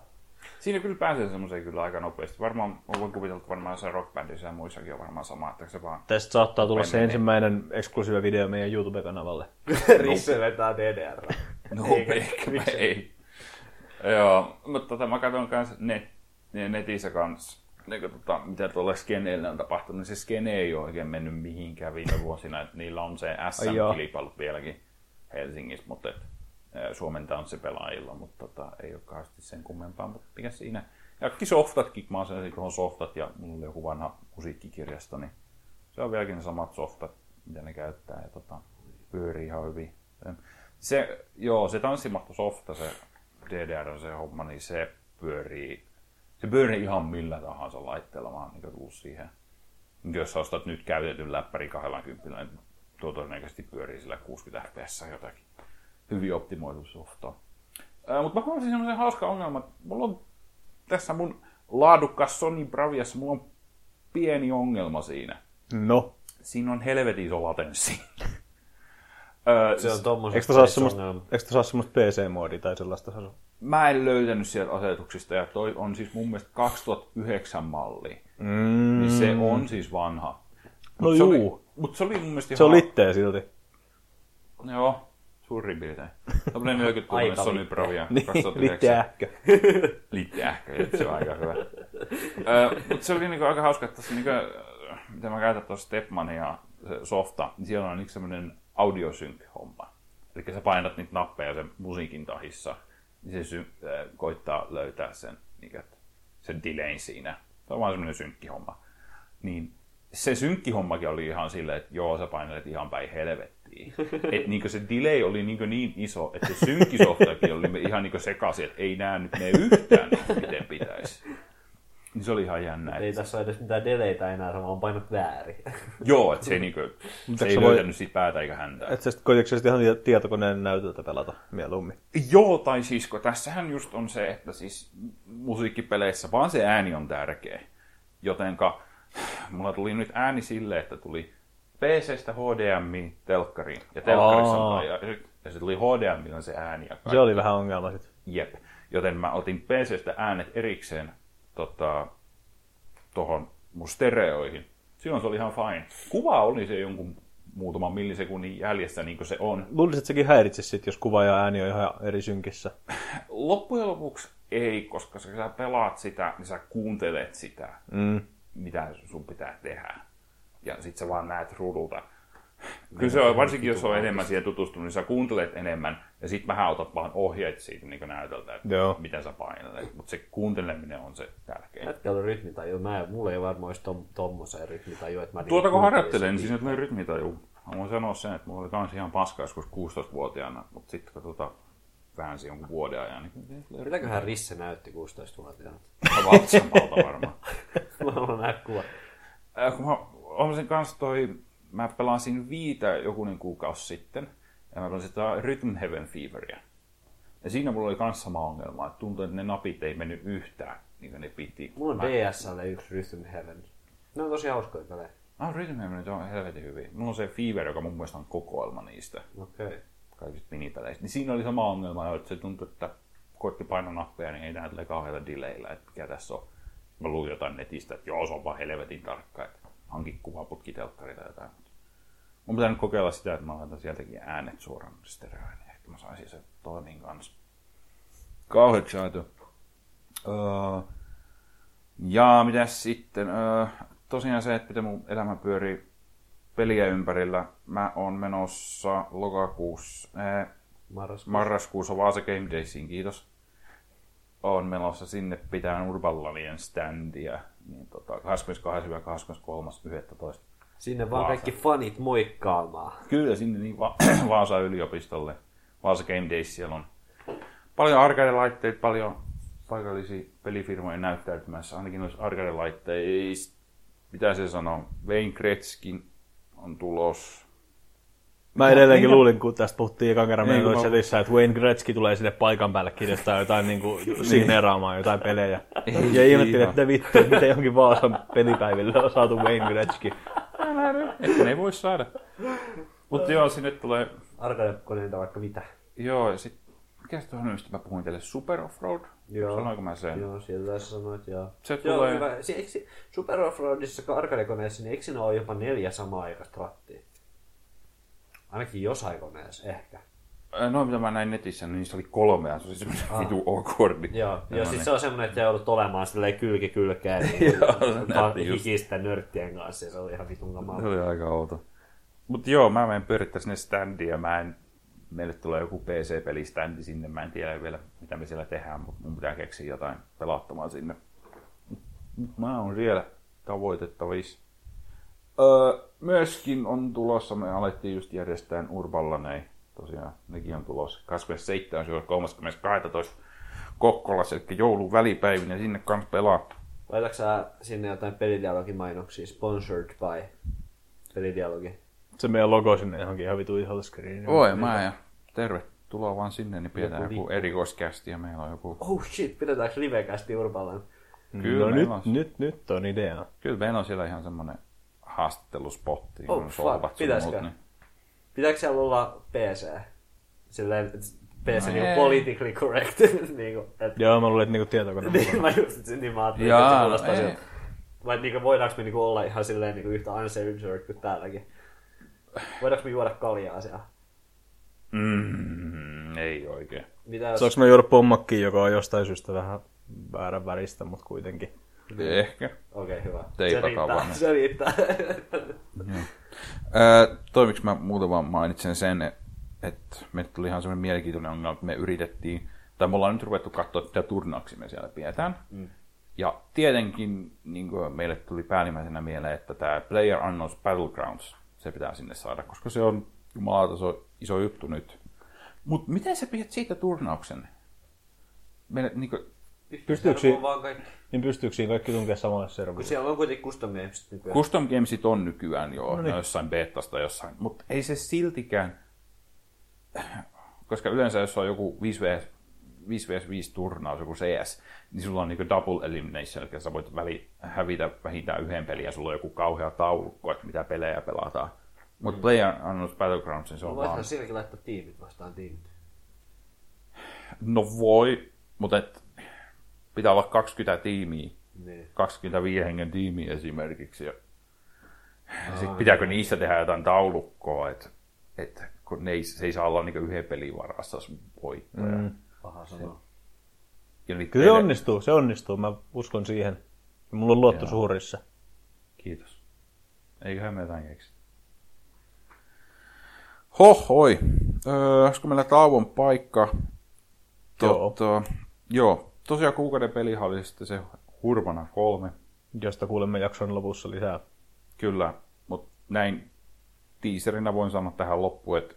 Siinä kyllä pääsee semmoiseen kyllä aika nopeasti. Varmaan, mä voin kuvitella, että varmaan jossain rockbändissä ja muissakin on varmaan sama, että se vaan... Tästä saattaa tulla se ensimmäinen eksklusiivi video meidän YouTube-kanavalle. Risse vetää DDR. No, ehkä ei. Joo, mutta tota, mä katson kans net, netissä kans, niin kuin, tota, mitä tuolla skeneillä on tapahtunut, niin se skene ei ole oikein mennyt mihinkään viime vuosina, että niillä on se. SM-kilpailut vieläkin Helsingissä, mutta et, ää, Suomen tanssipelaajilla, mutta tota, ei ole kauheasti sen kummempaa, mutta mikä siinä. Ja kaikki softatkin, mä oon sen softat ja mulla oli joku vanha musiikkikirjasto, niin se on vieläkin ne samat softat, mitä ne käyttää ja tota, pyörii ihan hyvin. Se, joo, se tanssimatto softa, se DDR, se homma, niin se pyörii, se pyörii ihan millä tahansa laitteella, mä oon niin tullut siihen. Niin Jos sä ostat nyt käytetyn läppäri 20, niin tuo todennäköisesti pyörii sillä 60 fps jotakin. Hyvin optimoitu softa. Mutta mä huomasin semmoisen hauska ongelma, että mulla on tässä mun laadukkas Sony Braviassa, mulla on pieni ongelma siinä. No, Siinä on helvetin iso latenssi. Öö, Se on tommoset eikö saa semmoista, ongelma. eikö saa semmoista PC-moodia tai sellaista? Mä en löytänyt sieltä asetuksista, ja toi on siis mun mielestä 2009 malli. Mm. Niin se on siis vanha. No se oli, juu. Mutta se oli mun mielestä Se on ihan- litteä silti. Joo, suurin piirtein. Tämmönen 40 tuumainen Aika Sony litteä. Bravia Niin, 2009. litteähkö. Että se on aika hyvä. Mutta se oli niinku aika hauska, että tässä niinku, mitä mä käytän tuossa Stepmania se softa, niin siellä on yksi semmoinen audiosync-homma. Eli sä painat niitä nappeja sen musiikin tahissa, niin se sy- äh, koittaa löytää sen, niin että sen delayn siinä. Se on vaan semmoinen synkkihomma. Niin se synkkihommakin oli ihan silleen, että joo, sä painelet ihan päin helvettiin. Että niin se delay oli niin, niin iso, että se synkkisoftakin oli ihan niin sekaisin, että ei nää nyt mene yhtään niin, miten pitäisi. Niin se oli ihan jännä. Ei Että, tässä ole edes mitään deleitä enää, se vaan painat väärin. joo, että se, niin kuin, se ei voi- löytänyt siitä päätä eikä häntä. Et sä sit koitatko sä sit ihan ti- tietokoneen näytöltä pelata mieluummin? Joo, tai siis kun tässähän just on se, että siis musiikkipeleissä vaan se ääni on tärkeä. Jotenka mulla tuli nyt ääni silleen, että tuli PCstä HDMI telkkariin. Ja telkkarissa Aa. on, ja, ja se tuli HDMI on se ääni. Ja Se oli vähän ongelma sit. Jep. Joten mä otin PCstä äänet erikseen tota, tohon mun stereoihin. Silloin se oli ihan fine. Kuva oli se jonkun muutaman millisekunnin jäljessä, niin kuin se on. Luulisin, että sekin häiritsisi sit, jos kuva ja ääni on ihan eri synkissä. Loppujen lopuksi ei, koska sä sä pelaat sitä, niin sä kuuntelet sitä, Mm. mitä sun pitää tehdä. Ja sit sä vaan näet ruudulta. Kyllä se on, varsinkin jos on enemmän siihen tutustunut, niin sä kuuntelet enemmän, ja sit vähän otat vaan ohjeet siitä niin näytöltä, että Joo. mitä sä painelet. Mutta se kuunteleminen on se tärkein. Jätkällä on rytmitaju. Mä, mulla ei varmaan olisi tom, tommoseen rytmitaju. Että mä niinku Tuota kun harjoittelen, niin siinä tulee rytmitaju. Mä voin sanoa sen, että mulla oli kans ihan paska joskus 16-vuotiaana, mutta sitten kun tota, väänsi jonkun vuoden ajan, niin Mitäköhän Risse näytti 16-vuotiaana? vatsamalta varmaan. Mä haluan nähdä kuva. Äh, kun mä olen kanssa toi, mä pelasin viitä jokunen kuukausi sitten, ja mä pelasin sitä Rhythm Heaven Feveria. Ja siinä mulla oli kans sama ongelma, että tuntui, että ne napit ei mennyt yhtään, niin kuin ne piti. Mulla on Mä- DSL yksi Rhythm Heaven. Ne on tosi hauskoja pelejä. Ah, Rhythm Heaven on helvetin hyvin. Mulla on se Fever, joka mun mielestä on kokoelma niistä Okei. Okay. kaikista minipeleistä. Niin siinä oli sama ongelma, että se tuntui, että koitti painaa nappeja, niin ei näe tulee kauhealla delayllä, että mikä tässä on. Mä luin jotain netistä, että joo, se on vaan helvetin tarkka, että hankin kuvaputki telkkari tai jotain. Mun pitää nyt kokeilla sitä, että mä laitan sieltäkin äänet suoraan stereoon, niin ehkä mä saisin se toimin kanssa. Kauheeksi aito. Öö, ja mitäs sitten? Öö, tosiaan se, että miten mun elämä pyörii peliä ympärillä. Mä oon menossa lokakuussa, äh, Marraskuussa. marraskuussa Vaasa Game Daysiin, kiitos. Oon menossa sinne pitää Urbanlanien standia. Niin tota, 22.23.11. Sinne vaan Vaasa. kaikki fanit moikkaamaan. Kyllä sinne niin Va- Vaasan yliopistolle. Vaasa Game Days siellä on paljon arcade-laitteita, paljon paikallisia pelifirmoja näyttäytymässä. Ainakin noissa arcade-laitteissa, mitä se sanoo, Wayne Gretzkin on tulos. Mä edelleenkin Minkä- luulin, kun tästä puhuttiin ekan kerran Ei, meidän kun mä- chatissa, että Wayne Gretzky tulee sinne paikan päälle kirjoittaa jotain niin kuin signeeraamaan jotain pelejä. Ei, ja ihmettelin, että vittu, että miten johonkin Vaasan pelipäiville on saatu Wayne Gretzky. Että ne ei voi saada. Mutta joo, sinne tulee... Arcade-koneita vaikka mitä. Joo, ja sit... Mikä se tuohon mistä mä puhuin teille? Super Offroad? Joo. Sanoinko mä sen? Joo, sieltä sä sanoit, joo. Se Joo, tulee- hyvä. Se, eikö, Super Offroadissa arcade-koneessa, niin eikö siinä ole jopa neljä samaa aikaista rattia? Ainakin jossain koneessa, ehkä. Ää, Noin mitä mä näin netissä, niin niissä oli kolme, ja se oli semmoinen vitu awkwardi. Joo, joo siis se on semmoinen, että joudut olemaan silleen kylki kylkeen niin, Joo, se hikisten nörttien kanssa, ja se oli ihan vitun Se kamaa. oli aika outo. Mutta joo, mä menen pyörittää sinne standiin ja mä en... Meille tulee joku PC-pelistandi sinne, mä en tiedä vielä mitä me siellä tehdään, mutta mun pitää keksiä jotain pelattamaan sinne. Mä oon siellä tavoitettavissa. Öö, myöskin on tulossa, me alettiin just järjestää Urballanei, tosiaan nekin on tulossa 27.30.12. Kokkolassa, eli joulun välipäivinä sinne kanssa pelaa. Laitatko sä sinne jotain pelidialogimainoksia, sponsored by pelidialogi? Se meidän logo sinne johonkin ihan vitu isolle screeniin. Oi mä ja tervetuloa vaan sinne, niin pidetään Joku joku, erikoiskästi ja meillä on joku... Oh shit, pidetäänkö livekästi Urbalan? Kyllä, no nyt, on, nyt, nyt on idea. kyllä meillä on siellä ihan semmoinen haastatteluspotti, Oh, kun solvat Pitäisikö? muut, niin... Pitääkö siellä olla PC? Silleen, että PC No niin ei. politically correct. niin kuin, et, Joo, mä luulen, että niinku tietokone. niin, mä just, niin mä ajattelin, Jaa, että se no kuulostaa ei. siltä. Vai niinku, voidaanko me niinku olla ihan silleen niinku yhtä uncensored kuin täälläkin? Voidaanko me juoda kaljaa siellä? Mm, ei oikein. Mitä jos... Saanko mä juoda pommakkiin, joka on jostain syystä vähän väärän väristä, mutta kuitenkin. Ehkä. Okei, okay, hyvä. Teipataan se riittää. Se riittää. Öö, toimiks mä muutaman mainitsen sen, että me tuli ihan semmoinen mielenkiintoinen ongelma, että me yritettiin, tai me ollaan nyt ruvettu katsoa, mitä turnauksia me siellä pidetään. Mm. Ja tietenkin niin kuin meille tuli päällimmäisenä mieleen, että tämä Player Unknowns Battlegrounds, se pitää sinne saada, koska se on jumalauta iso juttu nyt. Mutta miten sä pidät siitä turnauksen? Meille, niin kuin, Pystyykö kaikki. Niin pystyykö siinä kaikki tunkea samalle Kun serverille? siellä on kuitenkin custom games nykyään. Custom Gamesit on nykyään jo, No niin. jossain betasta jossain, mutta ei se siltikään, koska yleensä jos on joku 5v, 5v5 turnaus, joku CS, niin sulla on niinku double elimination, eli sä voit väli, hävitä vähintään yhden pelin ja sulla on joku kauhea taulukko, että mitä pelejä pelataan. Mutta mm. Player Unknown's Battlegrounds, niin se on No vaan... voithan siinäkin laittaa tiimit vastaan tiimit. No voi, mutta et, pitää olla 20 tiimiä, Niin. 25 hengen tiimiä esimerkiksi. Ja sitten pitääkö niistä tehdä jotain taulukkoa, että et, kun ne ei, se ei saa olla niinku yhden pelin varassa voittaja. Mm. Paha sanoa. Ja Kyllä se pele- onnistuu, se onnistuu. Mä uskon siihen. Ja mulla on luotto Joo. suurissa. Kiitos. Eiköhän me jotain keksi. Hohoi. Öö, olisiko meillä tauon paikka? Joo. Totta, joo. Tosiaan kuukauden pelihan oli sitten se Hurvana 3. Josta kuulemme jakson lopussa lisää. Kyllä, mutta näin tiiserinä voin sanoa tähän loppuun, että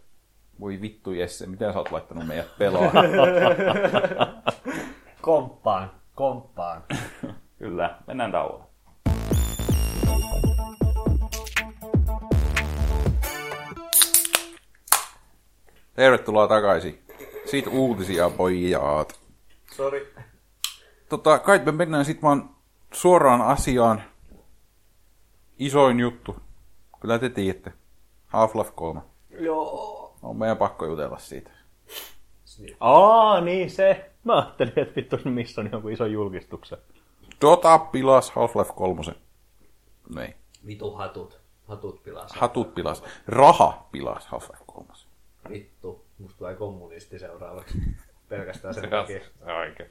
voi vittu Jesse, mitä sä oot laittanut meidät pelaamaan? Komppaan, komppaan. Kyllä, mennään tauolle. Tervetuloa takaisin. Siitä uutisia, pojat. Sori. Tota, kai me mennään sitten vaan suoraan asiaan. Isoin juttu. Kyllä te tiedätte. Half-Life 3. Joo. On meidän pakko jutella siitä. Aa, niin se. Mä ajattelin, että vittu missä on jonkun ison julkistuksen. Dota pilas Half-Life 3. Niin. Vitu hatut. Hatut pilas. Hatut pilas. Raha pilas Half-Life 3. Vittu. Musta tulee kommunisti seuraavaksi. Pelkästään sen takia. Oikein.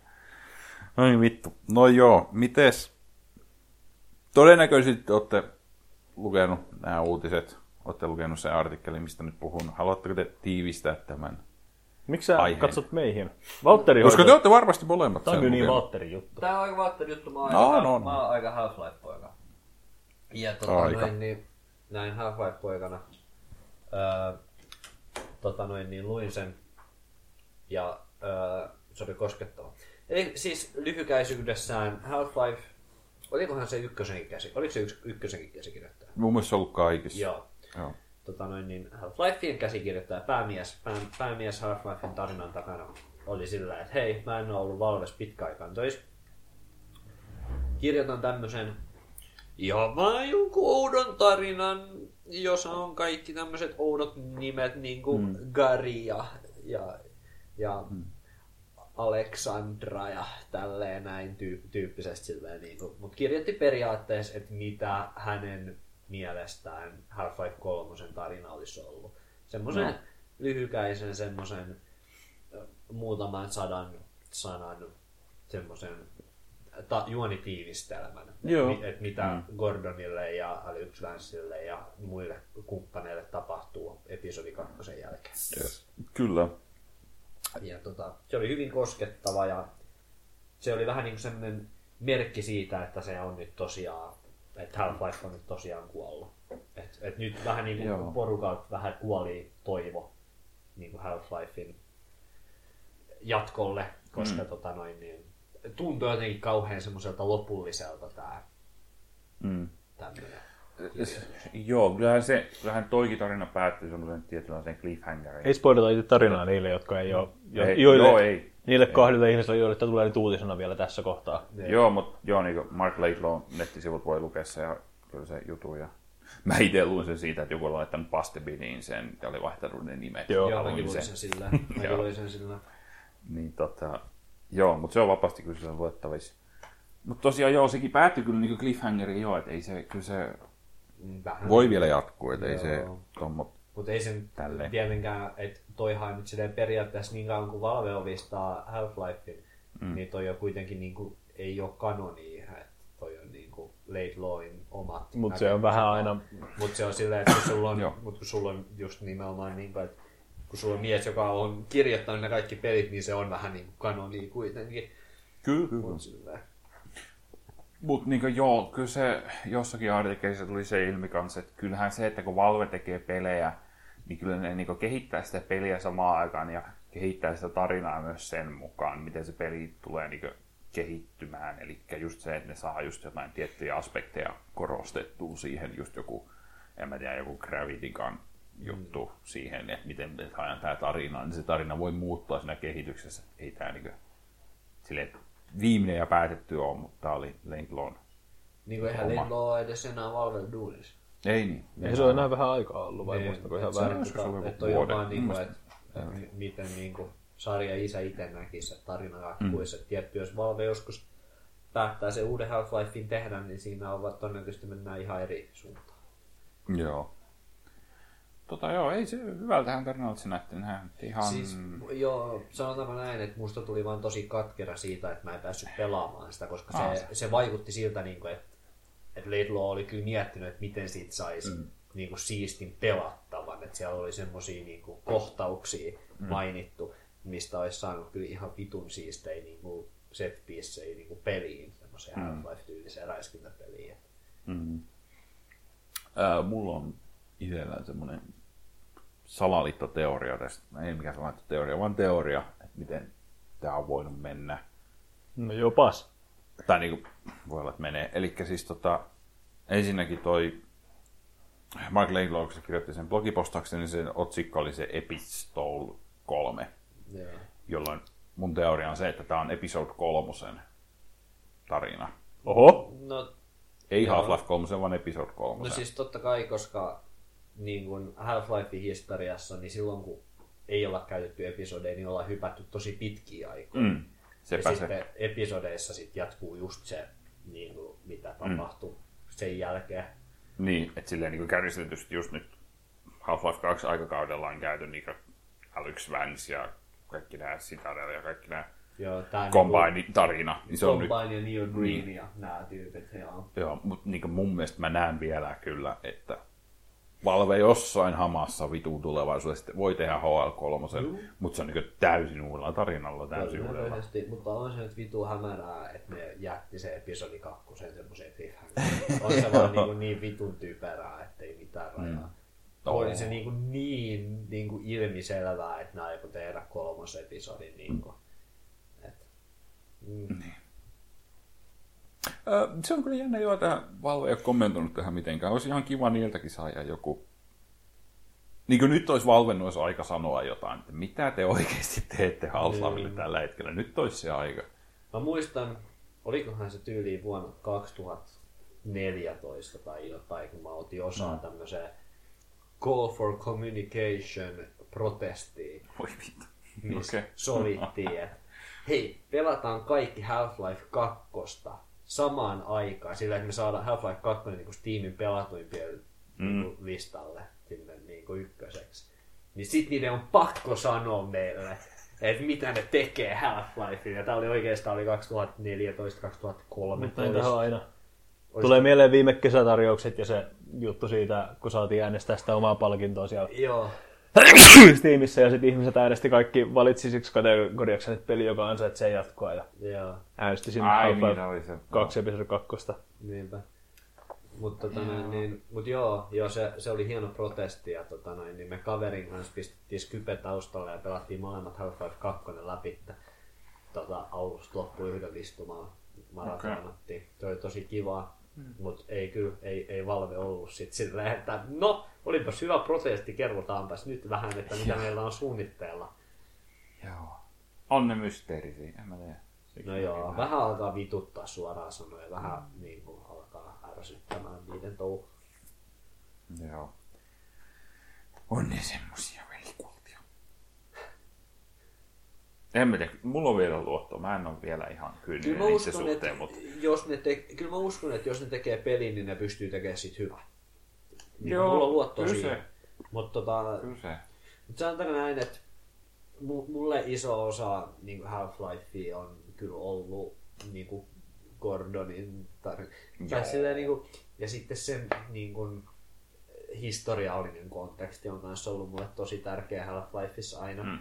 No niin vittu. No joo, mites? Todennäköisesti olette lukenut nämä uutiset. Olette lukenut sen artikkelin, mistä nyt puhun. Haluatteko te tiivistää tämän? Miksi sä Aiheen. katsot meihin? Valtteri Koska te olette varmasti molemmat Tää on sen kyllä niin lukenut. Valtterin juttu. Tää on aika vaatteri juttu. Mä oon No, aika, no, no. Mä oon aika Half-Life-poika. Ja tota Aika. noin, niin, näin Half-Life-poikana. Öö, tota noin, niin luin sen. Ja öö, se oli koskettava. Eli siis lyhykäisyydessään Half-Life, olikohan se ykkösenkin käsi, oliko se yks, ykkösenkin käsikirjoittaja? Mun mielestä se on ollut kaikissa. Joo. Joo. Tota noin, niin Half-Lifein käsikirjoittaja, päämies, pää, päämies Half-Lifein tarinan takana oli sillä, että hei, mä en ole ollut Valves pitkäaikaan töissä. Kirjoitan tämmöisen ja mä jonkun oudon tarinan, jossa on kaikki tämmöiset oudot nimet, niin kuin mm. Gary ja, ja, ja mm. Aleksandra ja tälleen näin tyy- tyyppisesti silleen. Niin kuin. Mutta kirjoitti periaatteessa, että mitä hänen mielestään Half-Life 3 tarina olisi ollut. Semmoisen No. lyhykäisen, semmoisen muutaman sadan sanan semmoisen ta- juonitiivistelmän. Joo. Et, et mitä mm. Gordonille ja Alex Vanceille ja muille kumppaneille tapahtuu episodi kakkosen jälkeen. Kyllä. Ja tota, se oli hyvin koskettava ja se oli vähän niin kuin semmoinen merkki siitä, että se on nyt tosiaan, että Half-Life on nyt tosiaan kuollut. Et, et nyt vähän niin Joo. kuin porukalta vähän kuoli toivo niin kuin Half-Lifein jatkolle, koska mm. tota noin, niin, tuntuu jotenkin kauhean semmoiselta lopulliselta tämä Mm. tämmöinen. Joo, kyllähän se, kyllähän toikin tarina päättyy semmoisen tietynlaisen cliffhangerin. Ei spoilata itse tarinaa niille, jotka ei ole... Jo, Ei, joille, joo, ei. Niille kahdelle ihmiselle, joille tämä tulee nyt uutisena vielä tässä kohtaa. Niin. Joo, mutta joo, niin Mark Laidlaw nettisivut voi lukea se ja kyllä se jutu. Ja... Mä itse luin sen siitä, että joku oli laittanut Pastebiniin sen ja oli vaihtanut ne nimet. Joo. Joo, Luin mäkin luin sen sillä. Mäkin Joo. luin sen sillä. Niin tota, joo, mutta se on vapaasti kyllä se luettavissa. Mutta tosiaan joo, sekin päättyi kyllä niin cliffhangeriin joo, että ei se, kyllä se Vähän. voi vielä jatkuu, että ei se tommo, Mutta ei sen Tälleen. tietenkään, että toihan nyt silleen periaatteessa niin kauan kuin Valve omistaa Half-Lifein, mm. niin toi on kuitenkin niin kuin, ei ole kanonia, että toi on niin kuin Late Lawin omat Mutta se on vähän aina... Mutta se on silleen, että kun sulla on, mut kun sulla on just nimenomaan niin kuin, että kun sulla on mies, joka on kirjoittanut ne kaikki pelit, niin se on vähän niin kuin kanonia kuitenkin. Kyllä, kyllä. Mut silleen. Mutta niin joo, kyllä se jossakin artikkelissa tuli se ilmi kanssa, että kyllähän se, että kun Valve tekee pelejä, niin kyllä ne niin kehittää sitä peliä samaan aikaan ja kehittää sitä tarinaa myös sen mukaan, miten se peli tulee niin kehittymään. Eli just se, että ne saa just jotain tiettyjä aspekteja korostettua siihen, just joku, en mä tiedä, joku Gravity Gun juttu mm. siihen, että miten me saadaan tämä tarina, niin se tarina voi muuttua siinä kehityksessä. Ei tämä niin silleen, että viimeinen ja päätetty on, mutta tämä oli Laidlawn. Niin kuin eihän. Lindlo ole edes enää Valve duunissa. Ei niin. Ei se ole enää vähän aikaa ollut, vai Niin, muistako ihan se väärin? on, se ollut joku että on vuoden? jopa niin kuin, että, että mi- miten niin kuin sarja isä itse näkisi, että tarina jatkuisi. Mm. Tietty, jos Valve joskus päättää sen uuden Half-Lifein tehdä, niin siinä on todennäköisesti mennään ihan eri suuntaan. Joo. Tota joo, ei se hyvältähän tarinalta se näytti. Ihan... Siis, joo, sanotaanko näin, että musta tuli vaan tosi katkera siitä, että mä en päässyt pelaamaan sitä, koska Ah, se, se vaikutti siltä, niin kuin, että, että Laidlaw oli kyllä miettinyt, että miten siitä saisi mm. niin kuin siistin pelattavan, että siellä oli semmoisia niin kuin, kohtauksia mm. mainittu, mistä olisi saanut kyllä ihan vitun siistejä niin kuin set niin kuin peliin, semmoiseen mm. Half-Life-tyyliseen räiskintäpeliin. Mm. Ää, mulla on itsellään semmoinen salaliittoteoria tästä. Ei mikään salaliittoteoria, vaan teoria, että miten tämä on voinut mennä. No jopas. Tai niin kuin, voi olla, että menee. Eli siis tota, ensinnäkin toi Mark Laidlaw, kun se kirjoitti sen blogipostauksen, niin sen otsikko oli se Epistole 3, Joo. jolloin mun teoria on se, että tämä on Episode 3 tarina. Oho. No, Ei Joo. Half-Life 3, vaan Episode 3. No siis totta kai, koska niin kuin Half-Lifein historiassa, niin silloin kun ei olla käytetty episodeja, niin ollaan hypätty tosi pitkiä aikoja. mm, ja sepä se. sitten episodeissa sit jatkuu just se, niin kuin, mitä tapahtui mm. sen jälkeen. Niin, että silleen niin kärjistetysti just nyt Half-Life 2 aikakaudella on käyty niin Alex Vance ja kaikki nämä Citadel ja kaikki nämä Joo, tää Combine-tarina. Niin se on nyt, Combine ja Neo Green ja nämä tyypit. Joo. joo, mutta niin mun mielestä mä näen vielä kyllä, että Valve jossain hamassa vitun tulevaisuudessa voi tehdä HL3, mutta se on niin täysin uudella tarinalla, täysin uudella. Todennäköisesti, mutta on se nyt vitu hämärää, että ne jätti se episodi kakkosen semmoiseen cliffhangeriin. On se vaan niin, niin vitun typerää, ettei mitään rajaa. Mm. On se niin, kuin niin, niin kuin ilmiselvää, että ne aikoo tehdä kolmos episodin. Niin kuin. Et, mm. Ö, se on kyllä jännä jo, että Valve ei ole kommentoinut tähän mitenkään. Olisi ihan kiva niiltäkin saada joku... Niin kuin nyt olisi Valven olisi aika sanoa jotain, että mitä te oikeasti teette Half-Lifelle tällä hetkellä. Nyt olisi se aika. Mä muistan, olikohan se tyyliin vuonna 2014 tai jotain, kun mä otin osaa mm. tämmöiseen Call for Communication protestiin. Voi vittu. missä okay. sovittiin, että hei, pelataan kaikki Half-Life 2 samaan aikaan, sillä että me saadaan Half-Life 2 niin kuin Steamin pelatuimpien mm. niin listalle sinne niin kuin ykköseksi. Niin sit niiden on pakko sanoa meille, että mitä ne tekee Half-Lifein. Ja tää oli oikeastaan oli 2014-2013. Mutta on aina. Tulee mieleen viime kesätarjoukset ja se juttu siitä, kun saatiin äänestää sitä omaa palkintoa siellä Joo, Steamissa ja sitten ihmiset äänesti kaikki valitsisiksi kategoriaksi että peli, joka ansaitsee jatkoa ja joo, äänesti sinne Ai, Half-Life niin oli se. 2 episodi 2. niinpä. Mutta tota, noin, niin, mut joo, joo se, se, oli hieno protesti ja tota, noin, niin me kaverin kanssa pistettiin Skype taustalle ja pelattiin molemmat Half-Life 2 läpi. Tota, alusta loppuun yhden istumaan maratonattiin. Okay. Se oli tosi kivaa, mm. mutta ei kyllä, ei, ei Valve ollut sit silleen, että no, olipas hyvä protesti, kerrotaanpas nyt vähän, että mitä meillä on suunnitteilla. Joo. On ne mysteerisiä, en mä tiedä. Siksi No joo, kyllä- vähän alkaa vituttaa suoraan sanoen, vähän niin kuin alkaa ärsyttämään niiden touhu. Joo. On ne semmosia En mä tiedä, mulla on vielä luotto. Mä en ole vielä ihan Kyllä kyyninen niiden uskon, suhteen, että mutta... jos ne te, kyllä mä uskon, että jos ne tekee pelin, niin ne pystyy tekemään sit hyvää. Niin Joo, mulla on luotto kyllä siihen. Mutta tota, Kyllä se. mut sanotaanko näin, että mu- mulle iso osa niin Half-Lifea on kyllä ollut niin kuin Gordonin tarina. Tai silleen, niin kuin, ja sitten sen niin kuin, historiallinen konteksti on kanssa ollut mulle tosi tärkeä Half-Lifeissa aina. Mm.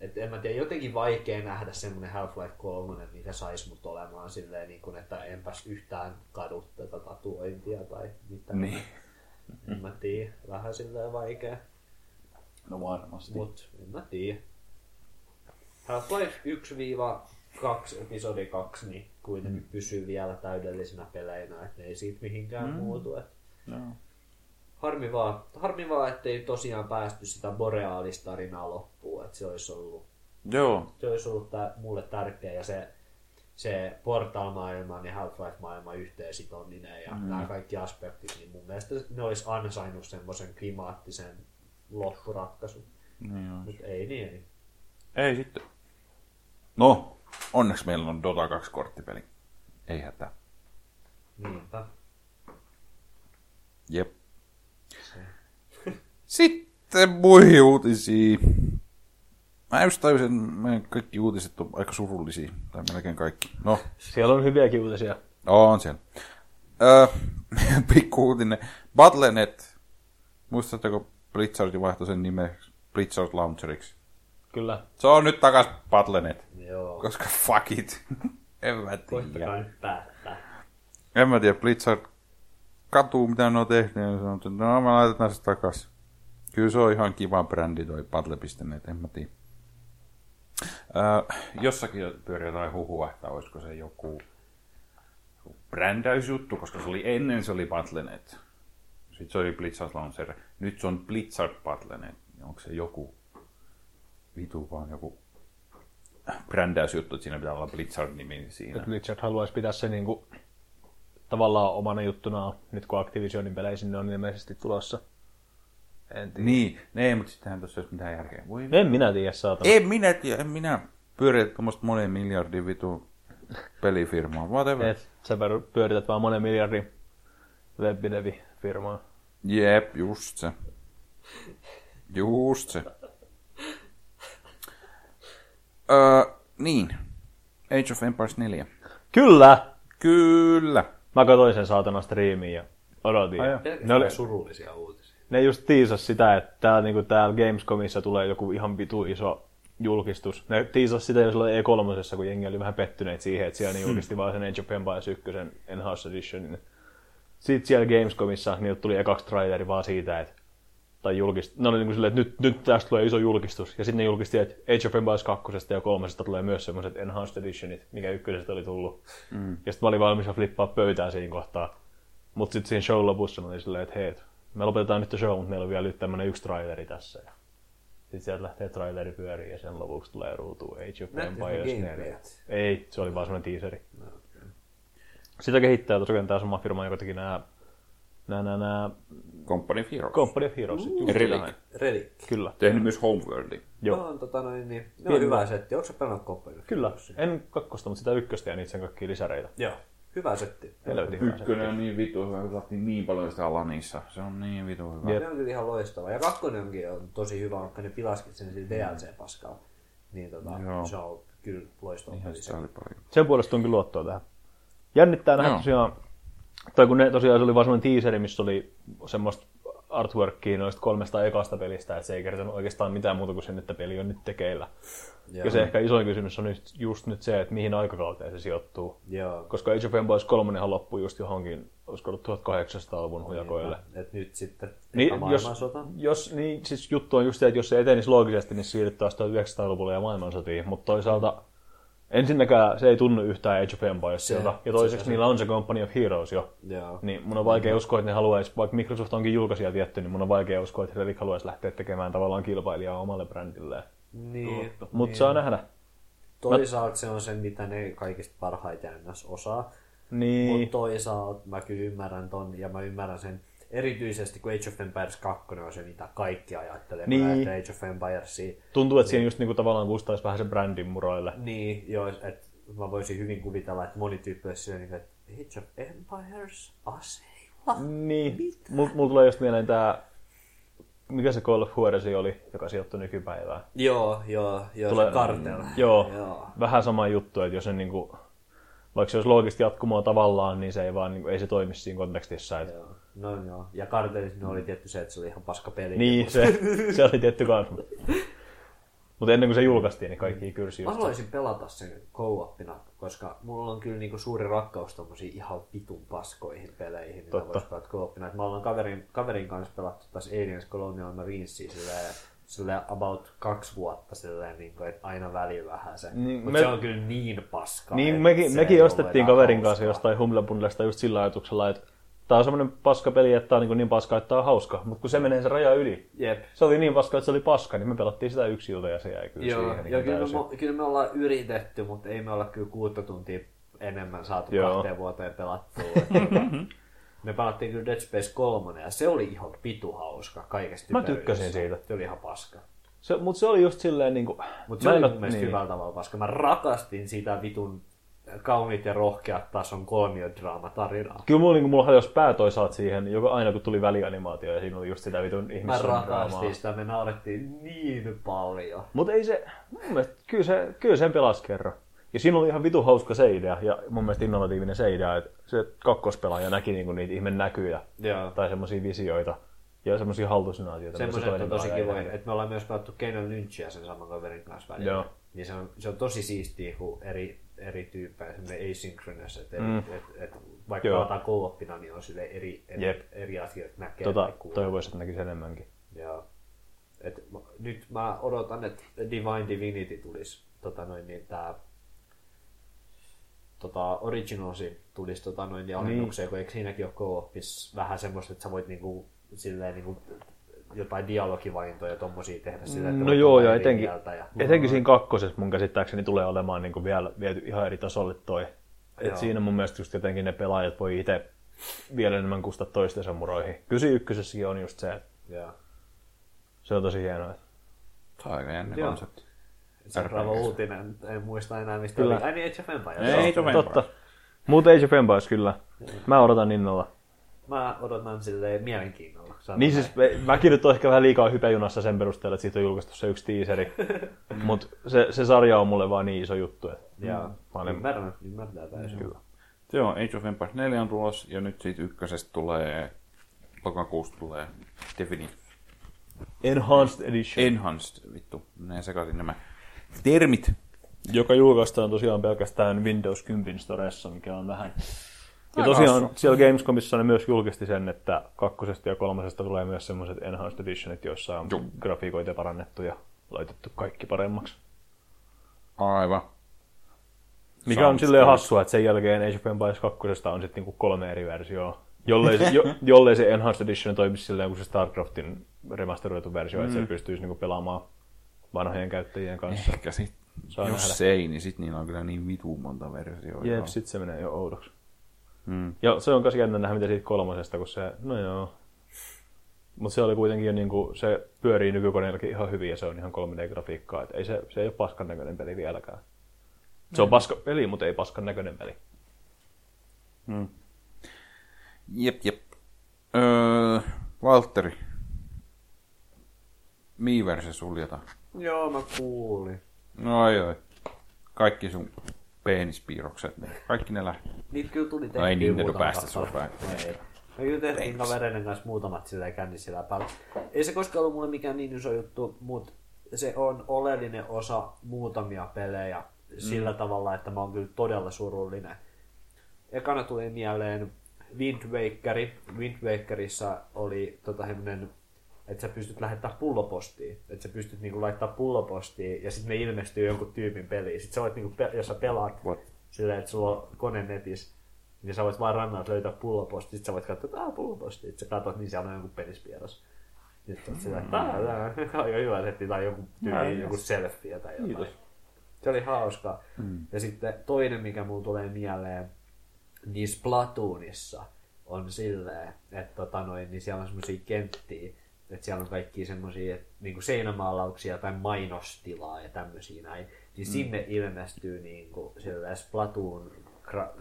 Et en mä tiedä, jotenkin vaikea nähdä semmoinen Half-Life 3, mikä saisi mut olemaan silleen, niin kuin, että enpäs yhtään kadu tätä tatuointia tai mitään. Niin. En mä tiedä, vähän silleen vaikea. No varmasti. Mut en mä tiedä. Half-Life 1-2 episodi 2 niin kuitenkin mm. pysyy vielä täydellisenä peleinä, että ei siitä mihinkään mm. muutu. Et No. Harmi, vaan, harmi vaan, ettei tosiaan päästy sitä Borealis-tarinaa loppuun, että se olisi ollut, Joo. se olisi ollut tää, mulle tärkeä ja se, se Portal-maailman ja Half-Life-maailman yhteensitominen ja mm. nämä kaikki aspektit, niin mun mielestä ne olisi ansainnut semmoisen klimaattisen loppuratkaisun. Niin on. Mutta ei niin, ei. Ei sitten. No, onneksi meillä on Dota 2 korttipeli. Ei hätää. Niinpä. Jep. Sitten muihin uutisiin. Mä just tajusin, meidän kaikki uutiset on aika surullisia. Tai melkein kaikki. No, Siellä on hyviäkin uutisia. on siellä. Öö, pikku uutinen. Battle.net. Muistatteko Blizzard vaihtoi sen nimeksi Blizzard Launcheriksi? Kyllä. Se on nyt takas Battle.net. Joo. Koska fuck it. en mä tiedä. nyt päättää. En mä tiedä, Blizzard katuu mitä ne on tehnyt ja sanoo, että no me laitetaan se takas. Kyllä se on ihan kiva brändi toi Battle.net, en mä tiedä. Öö, jossakin pyörii jotain huhua, että olisiko se joku, brändäysjuttu, koska se oli ennen se oli Battle.net. Sitten se oli Blizzard Launcher. Nyt se on Blizzard Battle.net. Onko se joku vitu vaan joku brändäysjuttu, että siinä pitää olla Blizzard-nimi siinä. Blizzard haluaisi pitää se niinku, tavallaan omana juttunaan, nyt kun Activisionin pelejä sinne on ilmeisesti tulossa. En tiedä. Niin, ne, mutta sittenhän tuossa ei olisi mitään järkeä. Voi En minä tiedä, saatana. En minä tiedä, en minä pyöriä tuommoista monen miljardin vitu pelifirmaa. Whatever. Et sä pyörität vaan monen miljardin webdevi-firmaa. Jep, just se. Just se. Öö, niin. Age of Empires 4. Kyllä! Kyllä. Mä katsoin sen saatana striimiin ja odotin. Ai ne, oli, surullisia uutisia. Ne just tiisas sitä, että täällä, niinku, täällä Gamescomissa tulee joku ihan vitu iso julkistus. Ne tiisas sitä jo silloin E3, kun jengi oli vähän pettyneet siihen, että siellä ne julkisti vaan sen Age of Empires 1 Enhanced Editionin. Sitten siellä Gamescomissa niiltä tuli ekaksi traileri vaan siitä, että tai julkist... Ne oli niin kuin silleen, että nyt, nyt tästä tulee iso julkistus. Ja sitten ne julkisti, että Age of Empires 2 ja 3 tulee myös semmoiset Enhanced Editionit, mikä ykkösestä oli tullut. Mm. Ja sitten mä olin valmis flippaa pöytää siinä kohtaa. Mutta sitten siinä show lopussa mä olin silleen, että hei, me lopetetaan nyt show, mutta meillä on vielä nyt tämmönen yksi traileri tässä. Ja sitten sieltä lähtee traileri pyöriin ja sen lopuksi tulee ruutuun Age of Empires ne 4. gameplayt? Ei, se oli vaan semmoinen teaseri. Sitä kehittää tosiaan tämä sama firma, joka teki nämä nämä, nämä, nämä Company of Heroes. Company of Heroes. Uh, Relic. Relic. Kyllä. Tehnyt myös Homeworldin. Joo. No, on, tota noin, niin, ne on Pieni- hyvä setti. Onko se pelannut Company? Kyllä. En kakkosta, mutta sitä ykköstä ja niitä sen kaikkia lisäreitä. Joo. Hyvä setti. Helvetin hyvä. Ykkönen on niin vitu hyvä, kun saatiin niin paljon sitä Lanissa. Se on niin vitu hyvä. Jep. Ne on kyllä ihan loistava. Ja kakkonenkin on tosi hyvä, vaikka ne pilaskin sen sillä DLC-paskalla. Niin tota, Joo. se on kyllä loistava Ihan peli. sitä oli paljon. Sen puolesta onkin luottoa tähän. Jännittää nähdä tosiaan, tai kun ne tosiaan se oli vaan semmoinen teaseri, missä oli semmoista artworkia noista kolmesta ekasta pelistä, että se ei kertonut oikeastaan mitään muuta kuin sen, että peli on nyt tekeillä. Joo. Ja se ehkä isoin kysymys on just, just nyt se, että mihin aikakauteen se sijoittuu. Joo. Koska Age of Empires 3 loppui just johonkin, olisiko ollut 1800-luvun hujakoille. Et nyt sitten Niin, jos, jos, niin, siis juttu on just se, että jos se etenisi loogisesti, niin siirryttäisiin 1900-luvulle ja maailmansotiin. Mutta toisaalta ensinnäkään se ei tunnu yhtään Age of Empiresilta. Ja toiseksi se- niillä on se Company of Heroes jo. Joo. Niin mun on vaikea uskoa, että ne haluaisi, vaikka Microsoft onkin julkaisija tietty, niin mun on vaikea uskoa, että Relic haluaisi lähteä tekemään tavallaan kilpailijaa omalle brändilleen. Niin. Mutta saa nähdä. Toisaalta se on se, mitä ne kaikista parhaiten ns. osaa. Niin, Mutta toisaalta mä kyllä ymmärrän ton, ja mä ymmärrän sen erityisesti, kun Age of Empires 2 on se, mitä kaikki ajattelee, kun Niin. näette Age of Empiresia. tuntuu, että siinä just niinku tavallaan kustaisi vähän se brändin muroille. Niin, joo, että mä voisin hyvin kuvitella, että moni tyyppi olisi niin että Age of Empires, aseilla. Niin, mulla mul tulee just mieleen tää, mikä se Call of Juarez oli, joka sijoittui nykypäivään. Joo, joo, joo, Tulee- se Carter. Joo, Joo. vähän sama juttu, että jos se niinku, vaikka se olisi loogisesti jatkumoa tavallaan, niin se ei vaan niinku, ei se toimi siinä kontekstissa. Että. No joo. Ja kartelissa ne oli tietty se, että se oli ihan paska peli. Niin, se, se oli tietty kans. Mutta ennen kuin se julkaistiin, niin kaikki kyrsi Mä haluaisin pelata sen co koska mulla on kyllä niinku suuri rakkaus tommosiin ihan vitun paskoihin peleihin, mitä Totta. vois pelata co Mä ollaan kaverin, kaverin kanssa pelattu taas Aliens Colonial Marinea silleen, silleen about kaksi vuotta silleen, niin kuin, että aina välillä vähän se. Niin, Mutta me- se on kyllä niin paskaa. Niin, mekin, mekin ostettiin kaverin kanssa jostain Humble Bundlesta just sillä ajatuksella, että tää on semmoinen paska peli, että tää on niin, niin paska, että tää on hauska. Mutta kun se menee se raja yli, Jep. se oli niin paska, että se oli paska, niin me pelattiin sitä yksi ilta ja se jäi kyllä Joo, siihen ja niin kyllä, me, kyllä me ollaan yritetty, mutta ei me olla kyllä kuutta tuntia enemmän saatu Joo. kahteen vuoteen pelattua. Me pelattiin kyllä Dead Space 3 ja se oli ihan pitu hauska kaikesta Mä tykkäsin siitä. Se oli ihan paska. Se, mutta se oli just silleen niin kuin... Mutta se oli mun mielestä niin. hyvällä tavalla paska. Mä rakastin sitä vitun kauniit ja rohkeat tason kolmiodraamatarinaa. Kyllä mulla, niin mulla hajosi pää toisaalta siihen, joka aina kun tuli välianimaatio ja siinä oli just sitä vitun Mä ihmissuhdedraamaa. rakastin sitä, me naurettiin niin paljon. Mutta ei se, mun mielestä, kyllä, se, kyllä sen pelasi kerran. Ja siinä oli ihan vitu hauska se idea, ja mun mielestä innovatiivinen se idea, että se kakkospelaaja näki niinku niitä ihme näkyjä Joo. tai semmoisia visioita ja semmoisia hallusinaatioita. Semmoiset on tosi kivoja, nähnyt. että me ollaan myös pelattu Kenan Lynchia sen saman kaverin kanssa välillä. Joo. Niin se on, se on tosi siistiä, kun eri, eri tyyppejä, semmoinen asynchronous, että Mm. et, et, et, vaikka Joo. pelataan co niin on sille eri, eri, Jep. eri asioita näkee. Tota, toivoisin, että näkisi enemmänkin. Joo. Et, mä- nyt mä odotan, että Divine Divinity tulisi, tota noin, niin tää tota, Originalsi tulisi tota noin, niin alennukseen, kun eikö siinäkin ole co vähän semmoista, että sä voit niinku, silleen niinku, jotain dialogivalintoja ja tommosia tehdä sillä, että No voit joo, ja etenkin, ja... etenkin siinä kakkosessa mun käsittääkseni tulee olemaan niin vielä viety ihan eri tasolle toi. Et Joo. siinä mun mielestä just jotenkin ne pelaajat voi itse vielä enemmän kustaa toistensa muroihin. Kyllä siinä ykkösessäkin on just se, että Joo. se on tosi hienoa. Se on aika jännä Joo. konsepti. Seuraava uutinen, en muista enää mistä Kyllä. oli. Ai niin, Age of Empires. Ei, Age of Empires. Totta. Muuten Age of Empires kyllä. Mä odotan innolla. Mä odotan silleen mielenkiinnolla. Sanotaan Niin siis mäkin nyt on ehkä vähän liikaa hypejunassa sen perusteella, että siitä on julkaistu se yksi teaseri. Mutta se, se sarja on mulle vaan niin iso juttu, että Ja mä olen... ymmärrän, ymmärtää täysin. Kyllä. Joo, Age of Empires 4 on tulos, ja nyt siitä ykkösestä tulee, lokakuusta tulee Definitive Enhanced Edition. Enhanced, vittu, menee sekaisin nämä termit. joka julkaistaan tosiaan pelkästään Windows 10 Storessa, mikä on vähän... Ja Aika tosiaan hassua. siellä Gamescomissa ne myös julkisti sen, että kakkosesta ja kolmosesta tulee myös semmoiset Enhanced Editionit, joissa on Joo. grafiikoita parannettu ja laitettu kaikki paremmaksi. Aivan. Mikä on Sounds silleen good. hassua, että sen jälkeen Age of Empires 2 on sitten niinku kolme eri versioa. Jollei se, jo, jollei se Enhanced Edition toimisi silleen kuin se StarCraftin remasteroitu versio, mm. että se pystyisi niinku pelaamaan vanhojen käyttäjien kanssa. Ehkä sit, Saa jos nähdä. se ei, niin sit niillä on kyllä niin vitu monta versioa. Jep, sit se menee jo oudoksi. Mm. Ja se on myös jännä nähdä, mitä siitä kolmosesta, kun se, no joo. Mutta se oli kuitenkin jo niinku, se pyörii nykykoneellakin ihan hyvin ja se on ihan 3D-grafiikkaa. Et ei se, se ei ole paskan näköinen peli vieläkään. Se on paska peli, mutta ei paskan näköinen peli. Mm. Jep, jep. Öö, Valtteri. Miiver se suljetaan. Joo, mä kuulin. No ai ai. Kaikki sun peenispiirrokset, niin kaikki ne lähti. Niitä kyllä tuli tehtyä No ei muutama päästä sua päin. Me kyllä tehtiin kavereiden kanssa muutamat silleen kännissä läpällä. Ei se koskaan ollut mulle mikään niin iso juttu, mutta se on oleellinen osa muutamia pelejä sillä tavalla, että mä oon kyllä todella surullinen. Ekana tuli mieleen Wind Wakeri. Wind Wakerissa oli tota että sä pystyt lähettämään pullopostiin. Että sä pystyt niinku laittaa pullopostiin ja sitten ne ilmestyy jonkun tyypin peliin. Sitten sä voit, niinku, jos sä pelaat What? silleen, että sulla on kone netissä, niin sä voit vaan rannalta löytää pulloposti. Sitten sä voit katsoa, että aah, pulloposti. Sitten sä katsot, niin siellä on joku pelispieros. Sitten oot sillä, että aah, tää on aika hyvä setti tai joku, tyyli, joku selfie tai jotain. Kiitos. Se oli hauska. Mm. Ja sitten toinen, mikä mulla tulee mieleen, niin Splatoonissa on silleen, että tota noin, niin siellä on semmoisia kenttiä, että siellä on kaikki semmoisia niin seinämaalauksia tai mainostilaa ja tämmöisiä näin. Niin mm. sinne ilmestyy niin kuin, Splatoon gra,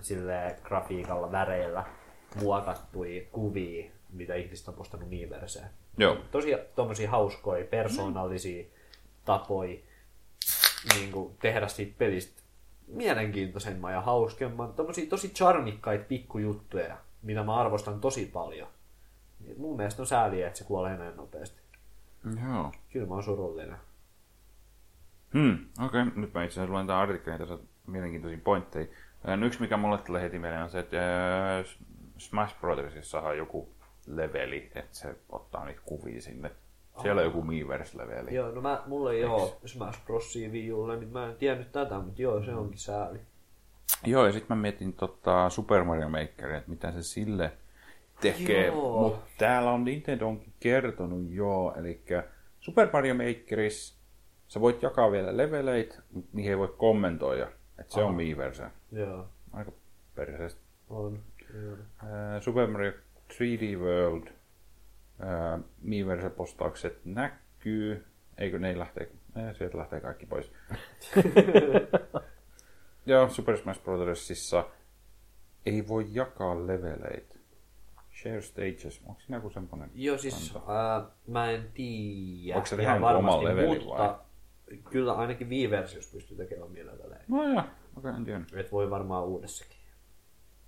grafiikalla, väreillä muokattuja kuvia, mitä ihmiset on postannut Miiverseen. Joo. Tosi tommosia hauskoja, persoonallisia tapoja niin kuin, tehdä siitä pelistä mielenkiintoisemman ja hauskemman. Tommosia tosi charmikkaita pikkujuttuja, mitä mä arvostan tosi paljon. Mun mielestä on sääliä, että se kuolee näin nopeasti. Joo. Kyllä mä oon surullinen. Hmm, okei. Okay. Nyt mä itse asiassa luen tämän artikkelin, tässä on mielenkiintoisia pointteja. Yksi, mikä mulle tulee heti mieleen, on se, että Smash Brothersissa on joku leveli, että se ottaa niitä kuvia sinne. Siellä on joku Miiverse-leveli. Joo, no mä, mulla ei oo Smash Brosia Wii niin mä en tiennyt tätä, mutta joo, se onkin sääli. Joo, ja sitten mä mietin tota Super Mario Makeria, että mitä se sille tekee. Mutta täällä on Nintendo onkin kertonut joo, eli Super Mario Makerissa sä voit jakaa vielä leveleitä, mutta niihin ei voi kommentoida. Että se on Miiverse. Joo, Aika perseestä. on. Joo. Ää, Super Mario 3D World. Ää, Miiverse-postaukset näkyy. Eikö ne lähtee? Ei, sieltä lähtee kaikki pois. Joo, Super Smash Brothersissa ei voi jakaa leveleitä. Share stages. Onko siinä joku semmoinen? Joo, siis ää, mä en tiedä. Onko se ihan oma leveli mutta vai? kyllä ainakin Wii-versiossa pystyy tekemään leveillä. No joo, okei, okay, en tiedä. Et voi varmaan uudessakin.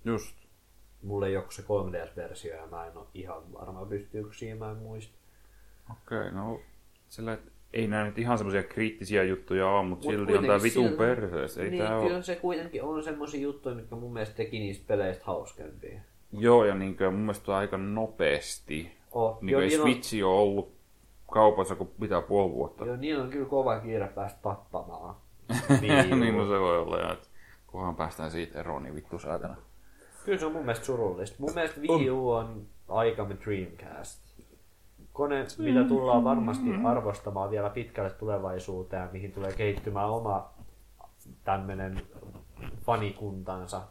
Just. Mulla ei ole se 3DS-versio ja mä en ole ihan varma pystyykö siihen, mä en muista. Okei, okay, no sillä ei nämä nyt ihan semmoisia kriittisiä juttuja ole, mutta Mut silti on tää kuitenkin vitun perseestä. Ei niin, tää kyllä ole. se kuitenkin on semmosia juttuja, mitkä mun mielestä teki niistä peleistä hauskempia. Joo, ja niin mun mielestä aika nopeasti. Oh, Niin joo, ei niillä on, ole ollut kaupassa kuin mitä puoli vuotta. joo, niillä on kyllä kova kiire päästä tappamaan. niin no se voi olla, ja että kunhan päästään siitä eroon, niin vittu saatana. Kyllä se on mun mielestä surullista. Mun mielestä Wii U on aikamme Dreamcast. Kone, mitä tullaan varmasti arvostamaan vielä pitkälle tulevaisuuteen, mihin tulee kehittymään oma tämmönen fanikuntansa,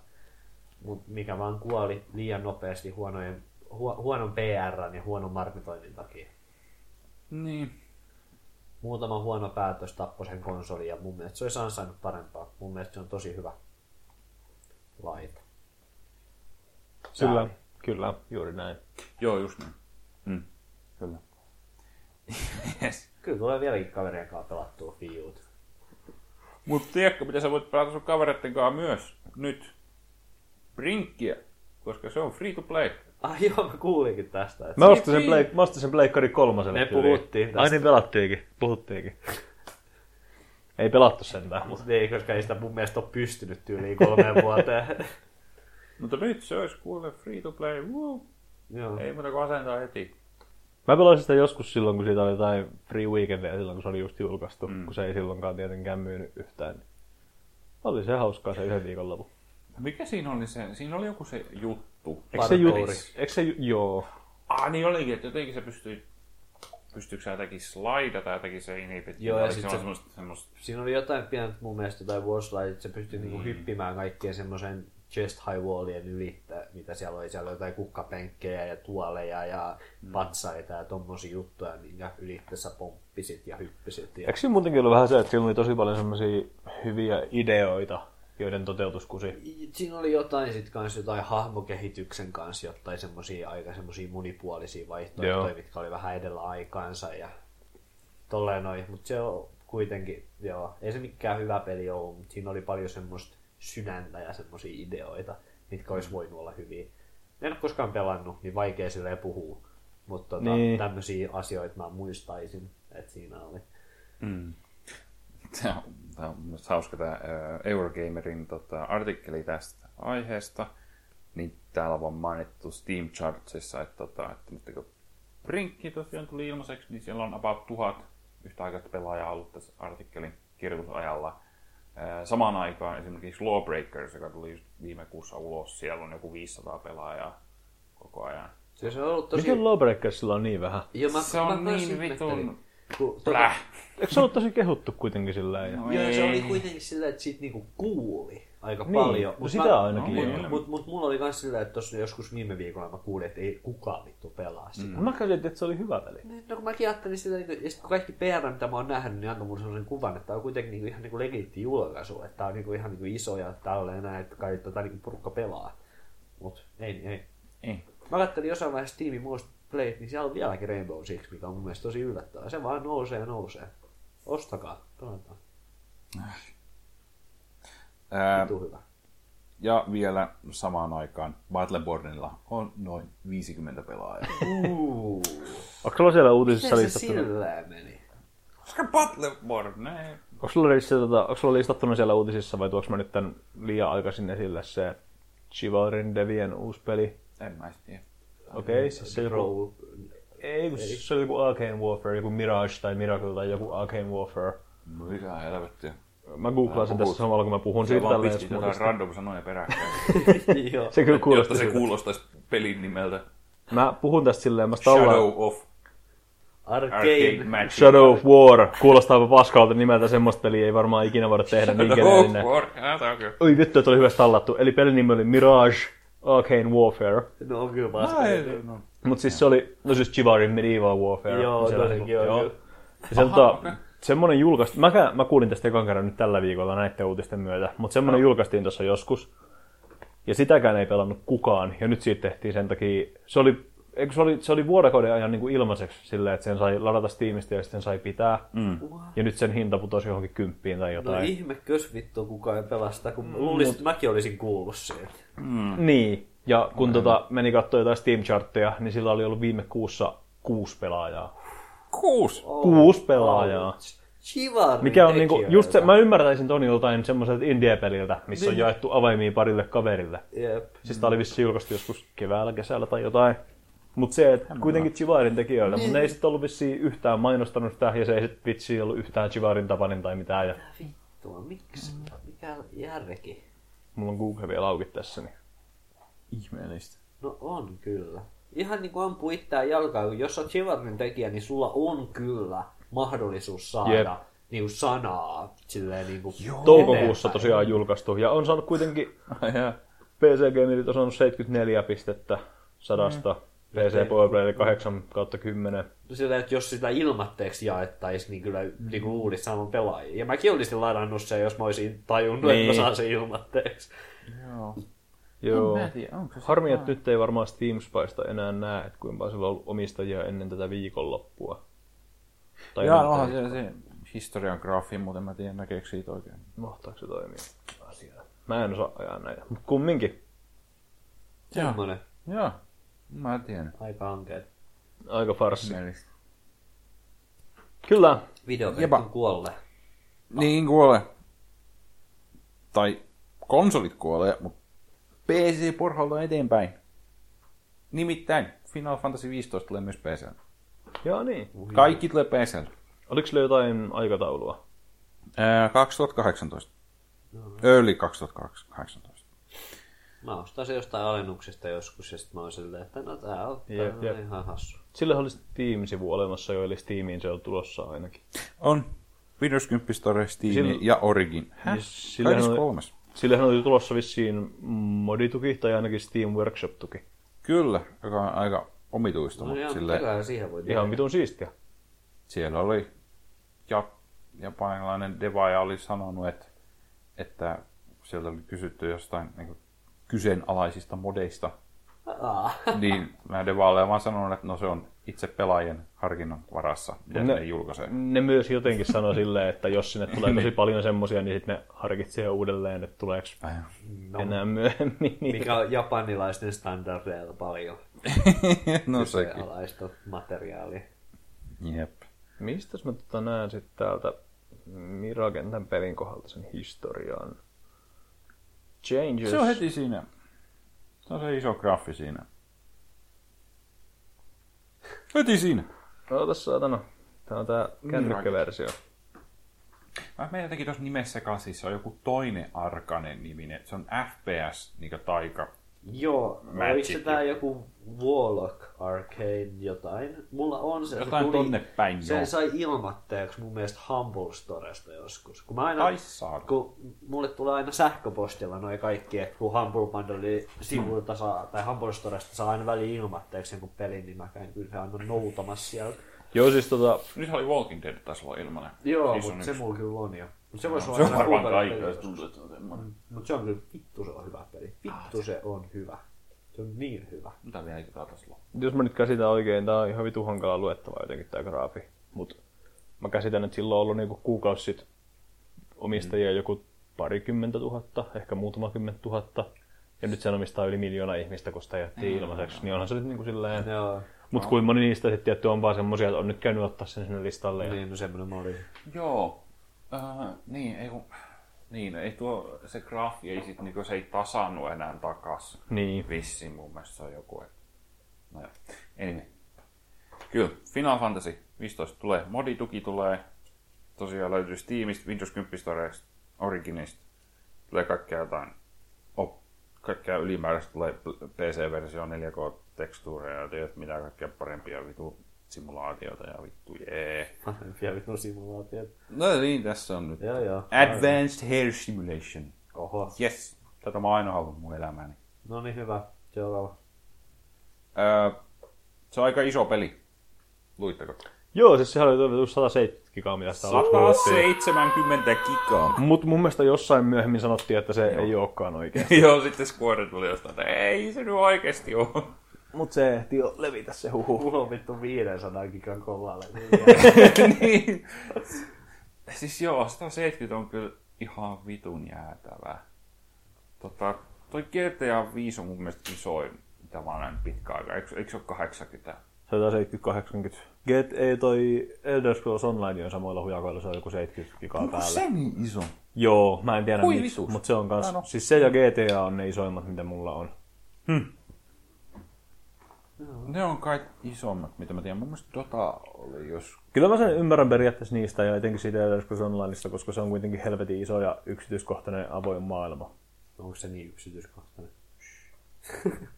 mut mikä vaan kuoli liian nopeasti huonojen, hu, huonon PR ja huonon markkinoinnin takia. Niin. Muutama huono päätös tappoi sen konsolin ja mun mielestä se olisi ansainnut parempaa. Mun mielestä se on tosi hyvä laite. Kyllä, Sääli. kyllä, juuri näin. Joo, just niin. Mm. Kyllä. yes. Kyllä tulee vieläkin kaverien kanssa pelattua Wii Mutta tiedätkö, mitä sä voit pelata sun kavereiden kanssa myös nyt? Brinkkiä, koska se on free to play. Ah joo, mä kuulinkin tästä. Että Mä ostin sen, Blake, mä ostin sen Pleikkari kolmoselle. Me tyyliin. puhuttiin tästä. Ai niin pelattiinkin, puhuttiinkin. Ei pelattu sentään. Mutta ei, koska ei sitä mun mielestä ole pystynyt tyyliin kolmeen vuoteen. Mutta nyt se olisi kuule free to play. Woo. joo. Ei muuta kuin asentaa heti. Mä pelasin sitä joskus silloin, kun siitä oli jotain free weekendia silloin, kun se oli just julkaistu, mm. kun se ei silloinkaan tietenkään myynyt yhtään. Oli se hauskaa se yhden viikon lopu. Mikä siinä oli se? Siinä oli joku se juttu. Eikö se, ju- Parkouri. eikö se ju- joo. Ah, niin olikin, että jotenkin se pystyi... Pystyykö sä jotenkin slaidata jotenkin se inhibit? Joo, ja Oliko sit se se- semmoista, semmoista... Siinä oli jotain pientä mun mielestä jotain wallslide, että se pystyi Mm. niinku hyppimään kaikkien semmoisen chest high wallien ylittä, mitä siellä oli. Siellä oli jotain kukkapenkkejä ja tuoleja ja Mm. patsaita ja tommosia juttuja, minkä ylittä sä pomppisit ja hyppisit. Ja... Eikö siinä muutenkin ollut vähän se, että siinä oli tosi paljon semmoisia hyviä ideoita, joiden toteutus kusi? Siinä oli jotain sit kans jotain hahmokehityksen kanssa, jotain semmosia aika semmosia monipuolisia vaihtoehtoja, Joo. mitkä oli vähän edellä aikaansa ja tolleen noin. Mutta se on kuitenkin, joo, ei se mikään hyvä peli ole, mutta siinä oli paljon semmoista sydäntä ja semmosia ideoita, mitkä olisi voinut olla hyviä. En ole koskaan pelannut, niin vaikea silleen puhua. Mutta tota, Niin. niin. tämmöisiä asioita mä muistaisin, että siinä oli. Mm. Tämä on, tämä on myös hauska tämä Eurogamerin tota, artikkeli tästä aiheesta. Niin täällä on vaan mainittu Steam Chartsissa, että, tota, että nyt kun Brinkki tosiaan tuli ilmaiseksi, niin siellä on about tuhat yhtäaikaista pelaajaa ollut tässä artikkelin kirjoitusajalla. Samaan aikaan esimerkiksi Lawbreakers, joka tuli just viime kuussa ulos, siellä on joku 500 pelaajaa koko ajan. Se, on ollut tosi... Mikä Lawbreakersilla on niin vähän? Joo, mä, Se mä on kans niin vitun... kun tota-! Eikö se ollut tosi kehuttu kuitenkin sillä lailla? No Joo, se oli kuitenkin sillä, että siitä niinku kuuli aika Niin, paljon. no Mut sitä mä- ainakin No, niin. Mut, mut mulla oli kans sillä, että tossa joskus viime viikolla mä kuulin, että ei kukaan vittu pelaa sitä. Mä käsitin, että se oli hyvä peli. Mm. No kun mäkin ajattelin sitä, niin, ja sit kun kaikki PR, mitä mä oon nähnyt, niin antoi mulle sellaisen kuvan, että tää on kuitenkin niinku ihan niinku legiitti julkaisu, että tää on niinku ihan niinku iso ja tälleen näin, että kai tota niinku porukka pelaa. Mut ei, ei. Ei. Mä kattelin jossain vaiheessa Steamin Most Playt, niin siellä on vieläkin Rainbow Six, mikä on mun mielestä tosi yllättävää. Se vaan nousee ja nousee. Ostakaa, pelataan. Ää, Vitu hyvä. Ja vielä samaan aikaan Battlebornilla on noin 50 pelaajaa. Uuu. Onko sulla siellä uutisissa Miten se silleen meni? Koska Battleborn, ne... Onko sulla, listattu, tota, onko sulla listattuna siellä uutisissa vai tuoks mä nyt tän liian aikaisin esille se Chivalrin Devien uusi peli? En mä tiedä. Okei, okay, siis se joku, Roll. ei, kun se oli joku Arcane Warfare, joku Mirage tai Miracle tai joku Arcane Warfare. Mikä helvettiä. Mä googlaan sen tässä samalla, kun mä puhun Se siitä vaan tälleen. pistit jotain smoothista. random sanoja peräkkäin. Joo. Se kyllä Jotta kuulosti se kuulostaisi pelin nimeltä. Mä puhun tästä silleen, mä stallaan Shadow of Arcade Arcade. Magic. Shadow of War. Kuulostaa paskalta nimeltä, semmoista peliä ei varmaan ikinä voida tehdä niin Shadow of geneerinen. War. Oi vittu, että oli hyvä stallattu. Eli pelin nimi oli Mirage Arcane Warfare. No on kyllä paska. No. Mut siis se oli, no siis Chivarin Medieval Warfare. Joo, tosinkin on joo. Ja se, tota, okei. semmonen julkaistu, mä, mä kuulin tästä ekan kerran nyt tällä viikolla näiden uutisten myötä, mutta semmonen julkaistiin tuossa joskus. Ja sitäkään ei pelannut kukaan, ja nyt siitä tehtiin sen takia, se oli, eikö se oli, se oli vuorokauden ajan niin kuin ilmaiseksi silleen, että sen sai ladata Steamista ja sitten sai pitää. Mm. Ja nyt sen hinta putosi johonkin kymppiin tai No jotain. ihme, kös vittu kukaan ei pelasta, kun luulisin, että mäkin olisin kuullut siitä. Niin, ja kun tota, meni katsoa jotain Steam Chartteja, niin sillä oli ollut viime kuussa kuusi pelaajaa. Kuusi. Kuusi pelaajaa. Chivarin Mikä on niinku, just se, mä ymmärtäisin ton joltain semmoiselta indie-peliltä, missä on jaettu avaimia parille kaverille. Jep. Siis tää oli vissi julkaistu joskus keväällä, kesällä tai jotain. Mut se, että kuitenkin Chivarin tekijöiltä, mutta ne ei sit ollut vissiin yhtään mainostanut sitä, ja se ei sit vitsi ollut yhtään Chivarin tapainen tai mitään, ja Vittua, miksi? Mikä järki? mulla on Google vielä auki tässä, niin Ihmeellistä. No on kyllä. Ihan niin kuin ampuu itseään jalkaan, kun jos olet Chivarin tekijä, niin sulla on kyllä mahdollisuus saada Jep. niin kuin sanaa silleen niin kuin toukokuussa tosiaan julkaistu, ja on saanut kuitenkin PC Gamerit on saanut 74 pistettä sadasta, PC Powerplay 8 kautta 10. Sillä, että jos sitä ilmatteeksi jaettaisiin, niin kyllä niin kuin luulisi saamaan pelaajia. Ja mäkin olisin ladannut sen, jos mä olisin tajunnut, niin. että Niin. mä saan sen ilmatteeksi. Joo. Joo. En mä tiedä, onko se Harmi, että nyt ei varmaan Steam Spysta enää näe, että kuinka paljon sillä on ollut omistajia ennen tätä viikonloppua. Tai Jaa, onhan tätä- se, se historian graafi, mutta en mä tiedä näkeekö siitä oikein. Mahtaako se toimia? Asiaa. Mä en osaa ajaa näitä, mutta kumminkin. Semmoinen. Joo, mä tiedän. Aika ankeet. Aika farssi. Ihmeellistä. Kyllä. On kuolle. Niin kuolee. Tai konsolit kuolee, mutta PC porhalta eteenpäin. Nimittäin Final Fantasy 15 tulee myös PC. Joo niin. Kaikki tulee PC. Oliko sillä jotain aikataulua? Ää, 2018. Early 2018. Mä ostan se jostain alennuksesta joskus ja sitten mä oon silleen, että no tää on, tää Jep, on jep. ihan hassu. Sillä oli Steam-sivu olemassa jo, eli Steamiin se on tulossa ainakin. On Windows 10 Store, Steam Sillä- ja Origin. Häh? Ja sillähän oli- kolmes. Sillähän oli tulossa vissiin modituki tai ainakin Steam Workshop-tuki. Kyllä, joka on aika omituista, No mutta kyllä siihen voi Ihan vitun siistiä. siellä oli ja, japanilainen devaaja oli sanonut, että, että sieltä oli kysytty jostain niin kyseenalaisista modeista, Aa. niin nämä devaaleja vaan sanonut, että no se on itse pelaajien harkinnan varassa, mitä Ne- ne, ne julkaisee. Ne myös jotenkin sanoi silleen, että jos sinne tulee tosi paljon semmosia, niin sitten ne harkitsee uudelleen, että tuleeko No, enää myöhemmin. mikä on japanilaisten standardeilla paljon no sekin. kyseenalaista materiaalia. Jep. Mistä mä tota näen sitten täältä Miragen tämän pelin kohdalta sen historian? Changes. Se on heti siinä. Se on se iso graffi siinä. Heti siinä. Ootas saatana. Tää on tää kännykkäversio. Mä menen jotenkin tuossa nimessä kanssa, se on joku toinen arkanen niminen. Se on FPS, niin taika. Joo, Magic oliko se tää joku. joku Warlock Arcade jotain? Mulla on se. Jotain se tonne päin, Se joo. sai ilmatteeksi mun mielestä Humble Storesta joskus. Kun mä aina, Ai kun mulle tulee aina sähköpostilla noin kaikki, että kun Humble Bundle sivuilta saa, tai Humble Storesta saa aina väliin ilmatteeksi jonkun pelin, niin mä käyn kyllä aina noutamassa sieltä. Joo, siis tota, Nyt oli Walking Dead taisi olla ilmanen. Joo, mutta se mulla kyllä on jo. Mut se voisi Se olla on aina varmaan kaikilla, peli jos tuntuu, että se on semmoinen. Mutta se on kyllä, vittu se on hyvä peli. Vittu se on hyvä. Se on niin hyvä. Mitä vielä eikä taas jos mä nyt käsitän oikein, tää on ihan vitu hankala luettava jotenkin tää graafi. Mut mä käsitän, että sillä on ollut niinku kuukausi sit omistajia joku parikymmentä tuhatta, ehkä muutama kymmentä tuhatta. Ja nyt sen omistaa yli miljoona ihmistä, kun sitä jättiin ilmaiseksi. Niin onhan se nyt niin kuin silleen... Joo. Mutta kuin moni niistä sitten tietty on vaan semmosia, että on nyt käynyt ottaa sen sinne listalle. Ja... Niin, no semmoinen mä olin. Joo. Uh, niin, ei kun... Niin, ei tuo, se graafi ei sit niinku, se ei tasannut enää takas. Niin. Vissiin mun mielestä se on joku. Et... No joo. Anyway. Kyllä, Final Fantasy 15 tulee, modituki tulee. Tosiaan löytyy Steamista, Windows 10 Storesta, Originista. Tulee kaikkea jotain, op, kaikkea ylimääräistä tulee PC-versio 4K-tekstuureja ja tiedät mitä kaikkea parempia vitu simulaatioita ja vittu jee. Parempia vitun simulaatiot. No niin, tässä on nyt. Joo, joo. Advanced Hair Simulation. Oho. Yes, tätä mä aina halunnut mun elämääni. No niin, hyvä. Seuraava. Öö, se on aika iso peli. Luitteko? Joo, siis sehän oli toivottu 170 gigaa, mitä sitä aluksi puhuttiin. 170 gigaa. Mutta mun mielestä jossain myöhemmin sanottiin, että se ei olekaan oikein. Joo, sitten Square tuli jostain, että ei se nyt oikeesti oo. Mutta se ehti jo levitä se huhu. Mulla on vittu 500 gigan kovalle. niin. Siis joo, 170 on kyllä ihan vitun jäätävää. Tota, toi GTA 5 on mun mielestä isoin, mitä mä oon nähnyt pitkään aikaa. Eikö, eikö se ole 80? Se on 70-80. Get, ei toi Elder Scrolls Online on samoilla hujakoilla, se on joku 70 gigaa päällä. niin iso? Joo, mä en tiedä miksi, mutta se on kans, en oo- siis se ja GTA on ne isoimmat, mitä mulla on. Ne on kai isommat, mitä mä tiedän. Mun mielestä Dota oli jos... Kyllä mä sen ymmärrän periaatteessa niistä ja etenkin siitä Scrolls Onlineista, koska se on kuitenkin helvetin iso ja yksityiskohtainen avoin maailma. Onko se niin yksityiskohtainen?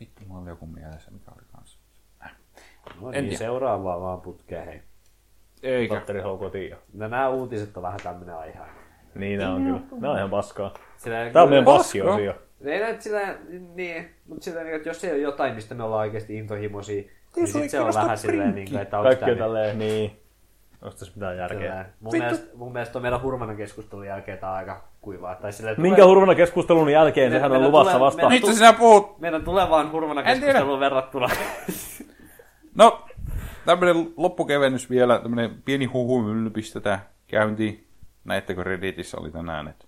Vittu, mulla oli joku mielessä, mikä oli kanssa. No En niin, tiedä. seuraavaa vaan putkeen, hei. Eikä. Patteri haukoo kotiin. No nämä uutiset on vähän tämmönen aihe. Niin, nää on kyllä. Nää on ihan paskaa. Sillä, Tää on meidän Paska. paskiosio. Ei näitä sillä, niin, mutta sillä, niin, että jos ei ole jotain, mistä me ollaan oikeasti intohimoisia, niin sua sit se on vähän silleen, niin, että onko Kaikki on tälleen, niin. Onko tässä mitään järkeä? Kyllä. Mun, Vittu. mielestä, mun mielestä on meidän hurmanan keskustelun jälkeen on aika kuivaa. Tai silleen, että Minkä tulee- hurvana keskustelun jälkeen? Me- Sehän on luvassa tulee- vasta. meidän- Mistä sinä puhut? meidän tulevaan hurmanan En tiedä. keskusteluun verrattuna. No, tämmönen loppukevennys vielä, tämmönen pieni huhumylly pistetään käyntiin. Näettekö Redditissä oli tänään, että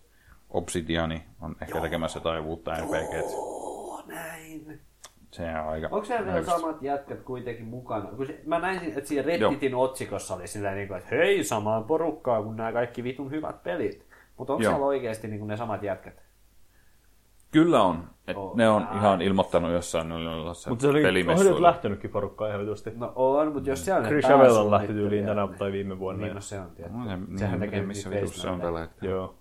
Obsidiani on ehkä tekemässä jotain uutta RPG. Näin. Se on aika... Onko siellä vielä samat jätkät kuitenkin mukana? Kun se, mä näin, että siinä Redditin otsikossa oli silleen, niin kuin, että hei, samaan porukkaan kuin nämä kaikki vitun hyvät pelit. Mutta onko Joo. siellä oikeasti niin kuin ne samat jätkät? Kyllä on. Et Oh, ne on nice. ihan ilmoittanut jossain noilla Mutta se oli, on nyt pelimessuilla. lähtenytkin porukkaa ihan vitusti. No on, mutta jos siellä ne Chris Havel on pääsuunnittelijat- tyyliin tänä tai viime vuonna. Niin, no se on tietysti. No, se, niin, Sehän tekee tekee missä vitussa se on tällä hetkellä. Joo.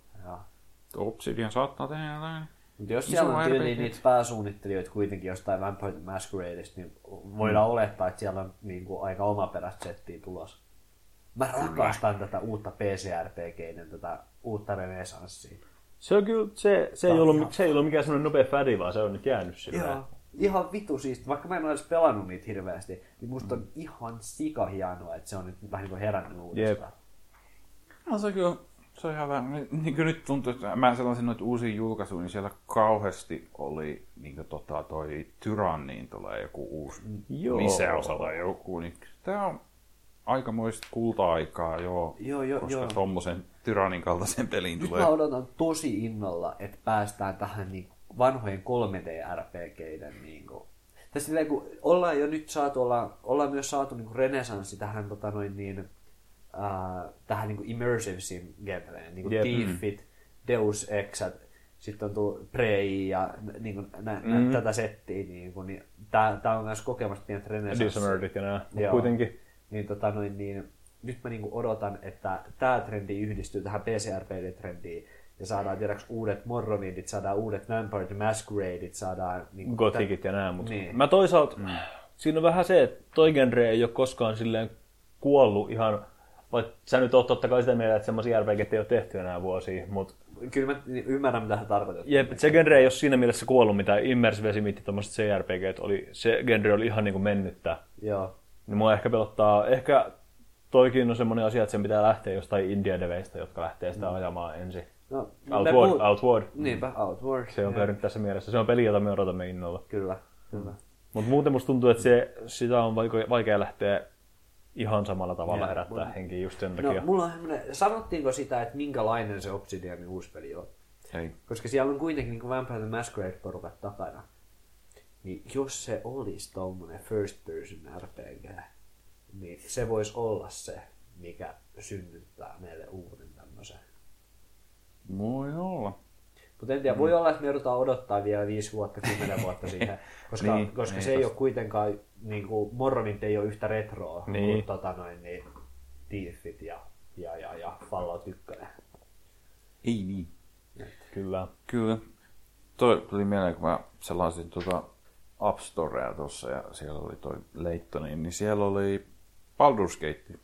Obsidian saattaa tehdä jotain. Mutta jos siellä on tyyliin niitä pääsuunnittelijoita kuitenkin jostain Vampire the Masqueradeista, niin voidaan Mm. olettaa, että siellä on niin kuin aika omaperäistä settiä tulossa. Mä rakastan tätä uutta PC-RPGiden, tätä uutta renesanssia. Se on kyllä, se, se, ei on ollut, ihan- se ei ollut mikään semmoinen nopea fädi, vaan se on nyt jäänyt silleen. Joo. Ihan vitu siisti. Vaikka mä en ole edes pelannut niitä hirveästi, niin musta on ihan sika hienoa, että se on nyt vähän niin kuin herännyt uudestaan. No se kyllä, se on ihan vähän, niin, niin kuin nyt tuntuu, että mä sellaisin noita uusia julkaisuja, niin siellä kauheasti oli niin kuin tota, toi Tyranniin tulee joku uusi Joo. lisäosa tai joku, niin tää on aikamoista kulta-aikaa, joo, Joo, joo, koska joo. tommosen Tyrannin kaltaisen peliin Nyt tulee. mä odotan tosi innolla, että päästään tähän niin vanhojen 3D-RPGiden niin kuin, tai silleen, kun ollaan jo nyt saatu, ollaan, ollaan myös saatu niin renesanssi tähän, tota noin niin, ää, tähän niin immersive sim gameplayyn, niin Jep. Thiefit, Deus Exat, sitten on tullut Prey ja niin kuin, nä, nä, Mm. tätä settiä, niin, kuin, niin tää, tää on myös kokemasta pientä renesanssia. Dishonoredit ja nää. Joo. kuitenkin. Niin, tota, noin, niin, nyt mä niinku odotan, että tämä trendi yhdistyy tähän PCRPD-trendiin ja saadaan tiedäks uudet Morronidit, saadaan uudet Vampire the Masqueradeit, saadaan... Niinku, Gothicit ja nää, mutta Niin. mä toisaalta, mm. siinä on vähän se, että toi genre ei ole koskaan silleen kuollut ihan, vaikka sä nyt oot totta kai sitä mieltä, että semmoisia RPG ei ole tehty enää vuosia, mutta Kyllä mä ymmärrän, mitä sä tarkoitat. Jep, se genre ei ole siinä mielessä kuollut, mitä Immersive Simit, tommoset CRPG oli, se genre oli ihan niinku mennyttä. Joo. Niin mua ehkä pelottaa, ehkä toikin on semmoinen asia, että sen pitää lähteä jostain India-deveistä, jotka lähtee sitä ajamaan ensin. No, Outward, puhut- Outward. Niinpä, Outward. Se on pyörinyt tässä mielessä. Se on peli, jota me odotamme innolla. Kyllä, kyllä. Mutta muuten musta tuntuu, että se, sitä on vaikea, vaikea lähteä ihan samalla tavalla Joo, herättää mun- henkiä just sen No, takia. mulla on semmoinen, sanottiinko sitä, että minkälainen se Obsidianin uusi peli on? Ei. Koska siellä on kuitenkin niin Vampire the Masquerade-porukat takana. Niin jos se olisi tommonen first person RPG, niin se voisi olla se, mikä synnyttää meille uuden tämmöisen. Voi olla. Mutta en tiedä, voi olla, että me joudutaan odottaa vielä 5 vuotta, 10 vuotta siihen, koska, Niin, koska niin, se ei tosta. ole kuitenkaan, niin kuin, Morrowind ei ole yhtä retroa Niin. kuin tota noin, niin, Thiefit ja, ja, ja, ja Fallout 1. Ei niin. Kyllä. Kyllä. Toi tuli mieleen, kun mä selasin tuota App Storea tuossa ja siellä oli toi Leittoni, niin siellä oli Baldur's Gate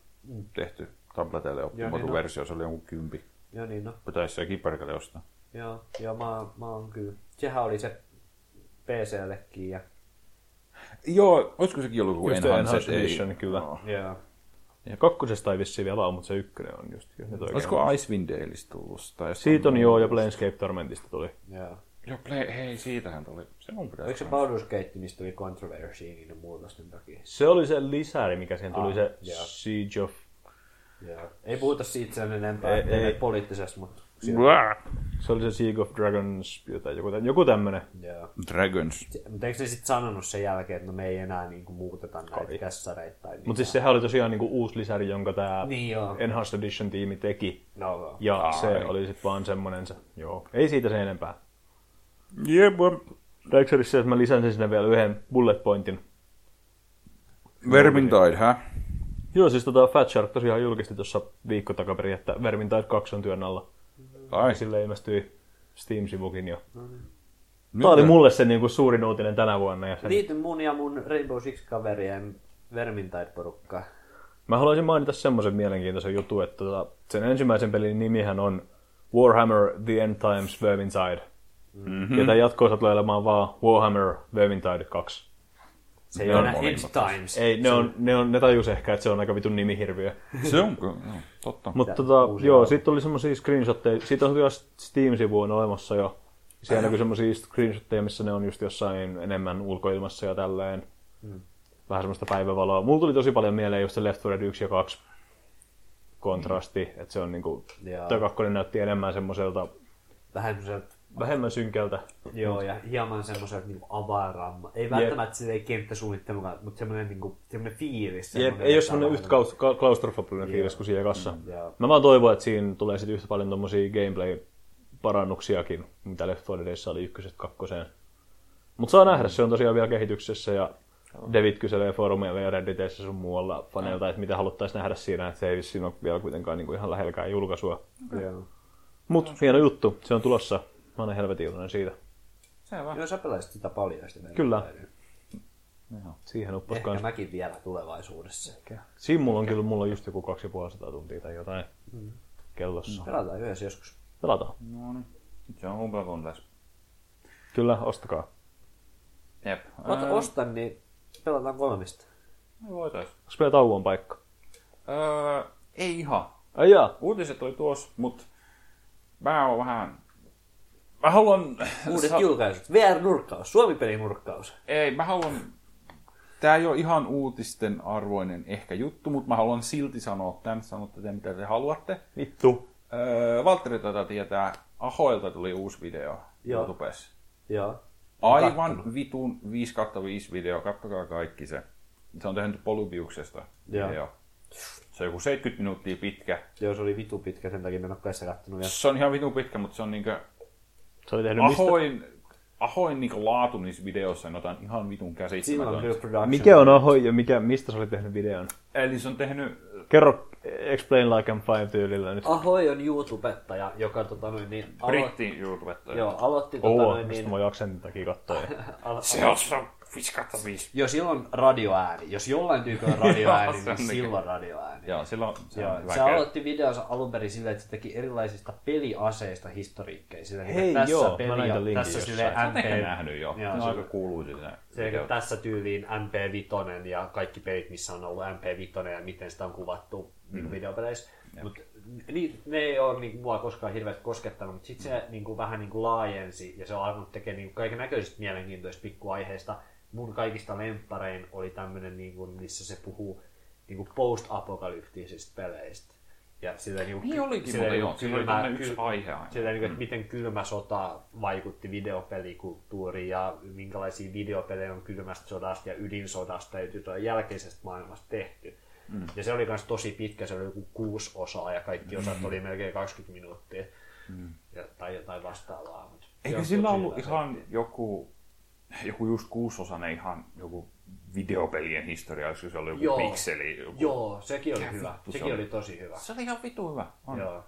tehty tableteille optimoitu niin on. versio, se oli jonkun kympi. Joo niin no. Pitäisi se kiperkele ostaa. Joo, joo mä, mä oon kyllä. Sehän oli se PCllekin ja... Joo, olisiko sekin ollut joku Enhanced? Edition, kyllä. Joo. Joo. Ja kakkosesta ei vissiin vielä ole, mutta se ykkönen on just. Nyt oikein. Olisiko Icewind Daleista tullut? Tai Siitä on joo, ja Planescape Tormentista tuli. Joo. Joo, play, hei, siitähän tuli. Se on pitäisi. Oliko se Baldur's Gate, mistä tuli controversy niiden muutosten takia? Se oli se lisäri, mikä siihen tuli, Ah, se joo. Siege of... Joo. Ei puhuta siitä sen enempää, Ei, ei, ei. ei. poliittisesta, mutta... Se oli se Siege of Dragons, jotain, joku, joku tämmönen. Joo. Dragons. Mutta eikö ne sitten sanonut sen jälkeen, että no me ei enää niinku muuteta näitä Kai. kässäreitä tai Mutta siis sehän oli tosiaan niinku uusi lisäri, jonka tämä Niin joo. Enhanced Edition tiimi teki. No, joo. Ja Ai. se oli sitten vaan semmonen se, joo. Ei siitä sen enempää. Jep. Dexterissa, että mä lisäsin sinne vielä yhden bullet pointin. Vermintide, hä? Joo, siis tota Fat Shark tosiaan julkisti tuossa viikko takaperin, että Vermintide 2 on työn alla. Ai, Sille ilmestyi Steam-sivukin jo. nyt Tämä oli mulle se niinku suurin uutinen tänä vuonna. Ja sen... Liity mun ja mun Rainbow Six-kaverien Vermintide-porukkaan. Mä haluaisin mainita semmoisen mielenkiintoisen jutun, että tota, sen ensimmäisen pelin nimihän on Warhammer The End Times Vermintide. Mm-hmm. Ja tämän jatko tulee olemaan vaan Warhammer Vermintide 2. Se ei Ne ole monimutkaisia. Times. Ei, ne, on, ne, on, ne tajus ehkä, että se on aika vitun nimihirviö. Se on kyllä, joo, totta. Mutta tota, joo, sitten tuli semmoisia screenshotteja. Siitä on kyllä Steam-sivu on olemassa jo. Siellä näkyy semmoisia screenshotteja, missä ne on just jossain enemmän ulkoilmassa ja tälleen. Mm. Vähän semmoista päivävaloa. Mulla tuli tosi paljon mieleen just se Left 4 Dead 1 ja 2 kontrasti, että se on niinku, toi kakkonen näytti enemmän semmoiselta Vähän semmoiselta, vähemmän synkältä. joo, ja hieman semmoiselta niinku avaramma. Ei välttämättä silleen kenttäsuunnittelukaan, mutta semmoinen niinku, semmoinen fiilis. Jep, semmoinen, ei ole semmoinen yhtä klaustrofobinen fiilis kuin siellä kassa. joo. Mä vaan toivon, että siinä tulee sitten yhtä paljon tommosia gameplay-parannuksiakin, mitä Left 4 Deadissä oli ykkösestä kakkoseen. Mutta saa nähdä, se on tosiaan vielä kehityksessä ja David kyselee foorumeilla ja Redditissä sun muualla faneilta, että mitä haluttaisiin nähdä siinä, että se ei vissiin ole vielä kuitenkaan niinku ihan lähelläkään julkaisua. Joo. Mutta hieno juttu, se on tulossa. Mä olen helvetin iloinen siitä. Selvä. Joo, sä pelaisit sitä paljon sitä Kyllä. Vermintidea. Siihen uppas Ehkä kans. mäkin vielä tulevaisuudessa. Siinä mulla on kyllä mulla on just joku 250 tuntia tai jotain kellossa. Pelataan yhdessä joskus. Pelataan. No niin. Se on Humble. Kyllä, ostakaa. Jep. Ota, ostan, niin pelataan kolmista. Me voitais. Onko meillä tauon paikka? Öö, ei ihan. Ai jaa. Uutiset oli tuossa, mutta mä oon vähän... Mä haluan... Uudet Sa- julkaisut. VR-nurkkaus. Suomi-pelinurkkaus. Ei, mä haluan... Tää ei ole ihan uutisten arvoinen ehkä juttu, mutta mä haluan silti sanoa tämän. Sanotte te, mitä te haluatte. Vittu. Öö, Valtteri tätä tietää. Ahoilta tuli uusi video Joo. YouTubessa. Joo. Aivan vitun 5 5 video, kattokaa kaikki se. Se on tehty Polybiuksesta Joo. video. Se on joku 70 minuuttia pitkä. Joo, se oli vitu pitkä, sen takia mä en ole kanssa kattonut vielä. Se on ihan vitun pitkä, mutta se on niinkö Se oli tehnyt mistä? ahoin, ahoin niinkö laatu niissä videoissa on jotain ihan vitun käsittämätöntä. Mikä on Ahoy ja mikä, mistä sä olit tehnyt videon? Eli se on tehnyt, Kerro Explain Like I'm Five tyylillä nyt. Ahoy on YouTubettaja, joka tota noin niin... alo- britti YouTubettaja. Joo, aloitti tota Oo, noin niin... mä aksentin takia katsoa. Al- Se on se 5 5. Joo, silloin radioääni. Jos jollain tyypillä on radioääni, Joo, niin niin. silloin radioääni. Joo, silloin se Joo, on hyvä se aloitti videonsa alun perin sillä, että se teki erilaisista peliaseista historiikkeja. Sillä, niin, Hei, tässä joo, mä peli, näin tämän linkin tässä sille MP, nähnyt jo. Joo, se on aika kuuluisa se se, video. tässä tyyliin MP5 ja kaikki pelit, missä on ollut MP5 ja miten sitä on kuvattu mm. niin videopeleissä. Mut, ni, ne ei ole niin, mua koskaan hirveästi koskettanut, mutta sitten se niin kuin, vähän niin kuin laajensi ja se on alkanut tekemään niin kaiken näköisistä mielenkiintoisista pikkuaiheista. Mun kaikista lempparein oli tämmöinen, niin kuin, missä se puhuu niinku post-apokalyptisista peleistä. Ja sillä niinku, Niin olikin sillä muuten, niinku joo. Oli kylmä- tämmöinen yksi aihe aina. Sillä niinku, että miten kylmä sota vaikutti videopelikulttuuriin ja minkälaisia videopelejä on kylmästä sodasta ja ydinsodasta ja jotain jälkeisestä maailmasta tehty. Mm. Ja se oli myös tosi pitkä, se oli joku kuusi osaa ja kaikki osat oli melkein 20 minuuttia. Mm. Ja, tai jotain vastaavaa. Mutta Eikö sillä ollut ihan joku, joku just kuusosainen ihan joku videopelien historia, olisiko se ollut joku Joo. pikseli? Joku... Joo, sekin oli hyvä. vittu se Sekin oli. oli tosi hyvä. Se oli ihan vitu hyvä. On. Joo.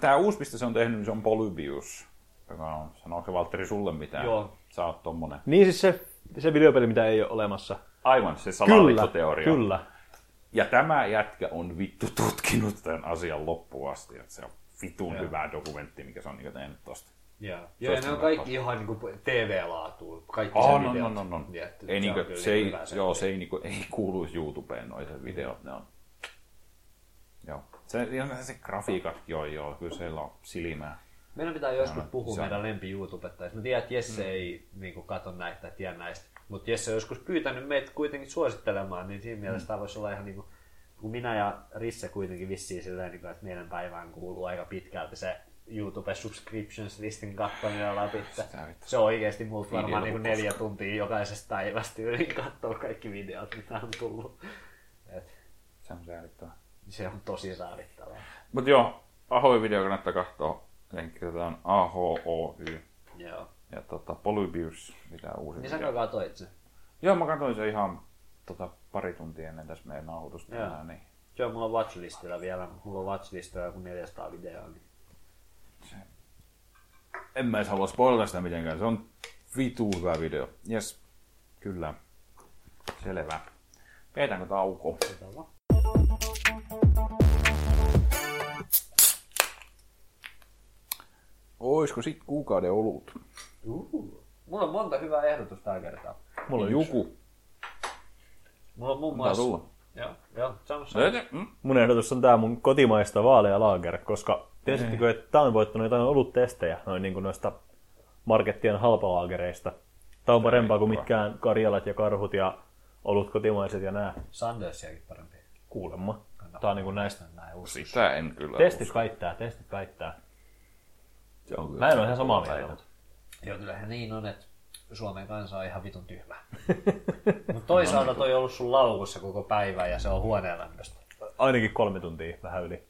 Tämä uusi, mistä se on tehnyt, niin se on Polybius. Joka on, sanooko se Valtteri sulle mitään? Joo. Sä oot tommonen. Niin siis se, se videopeli, mitä ei ole olemassa. Aivan, se Kyllä, salaliittoteoria. kyllä. Ja tämä jätkä on vittu tutkinut tämän asian loppuun asti. Että se on vitun Joo. hyvä dokumentti, mikä se on niin tehnyt tosta. Joo, olisi Joo ja ne on kaikki ihan niinku TV-laatuun. Kaikki Oh, sen no, no, no, no. Ja, Ei, se niinku, on kyllä se ei, joo, se ei, niinku, ei kuulu YouTubeen noiset videot, ne on. Joo. Se, ja se grafiikat, joo, joo, kyllä siellä on silmää. Meidän pitää joskus No, puhua se on- meidän lempi YouTubettajista. Mä tiedän, että Jesse mm. ei niin katso näitä tai tiedä näistä. Mutta Jesse on joskus pyytänyt meitä kuitenkin suosittelemaan, niin siinä mielessä tämä voisi olla ihan niin kuin, kun minä ja Risse kuitenkin vissiin silleen, niin kuin, että meidän päivään kuuluu aika pitkälti se YouTube subscriptions listin kattominen läpi. Se on oikeasti multa varmaan niin neljä tuntia jokaisesta päivästä yli katsoa kaikki videot, mitä on tullut. Et Se on säälittävää. se on tosi säälittävää. Mut joo, Ahoy video kannattaa katsoa. Linkkitetään AHOY. Joo. Ja tota, Polybius, mitä uusi Niin sä katsoit se. Joo, mä katsoin se ihan tota, pari tuntia ennen tässä meidän nauhoitusta. Joo. Niin Joo, mulla on watchlistilla vielä. Mulla on watchlistilla joku 400 videoa. Niin. En mä edes halua spoilata sitä mitenkään. Se on vitu hyvä video. Jes, kyllä. Selvä. Pidetäänkö tauko? Oisko sit kuukauden olut? Uhu. Mulla on monta hyvää ehdotusta tällä kertaa. Mulla on. Juku. Mulla on muun muassa... tulla. Joo, joo, sano, sano. Mm? Mun ehdotus on tää mun kotimaista vaalea lager, koska tiesittekö, että tää on voittanut jotain oluttestejä noin niin kuin noista markettien halpalaagereista. Tää on parempaa kuin mitkään karjalat ja karhut ja olut kotimaiset ja nää. Sandersiakin parempi. Kuulemma. Tää on niin kuin näistä. Näin usko. Sitä en kyllä Testit usko. väittää, testit väittää. Se on kyllä Mä en ole ihan samaa mieltä. mutta- Joo, kyllähän niin on, että Suomen kansa on ihan vitun tyhmä. Mutta toisaalta toi on ollut sun laukussa koko päivä ja se on huoneenlämpöstä. Ainakin kolme tuntia, vähän yli.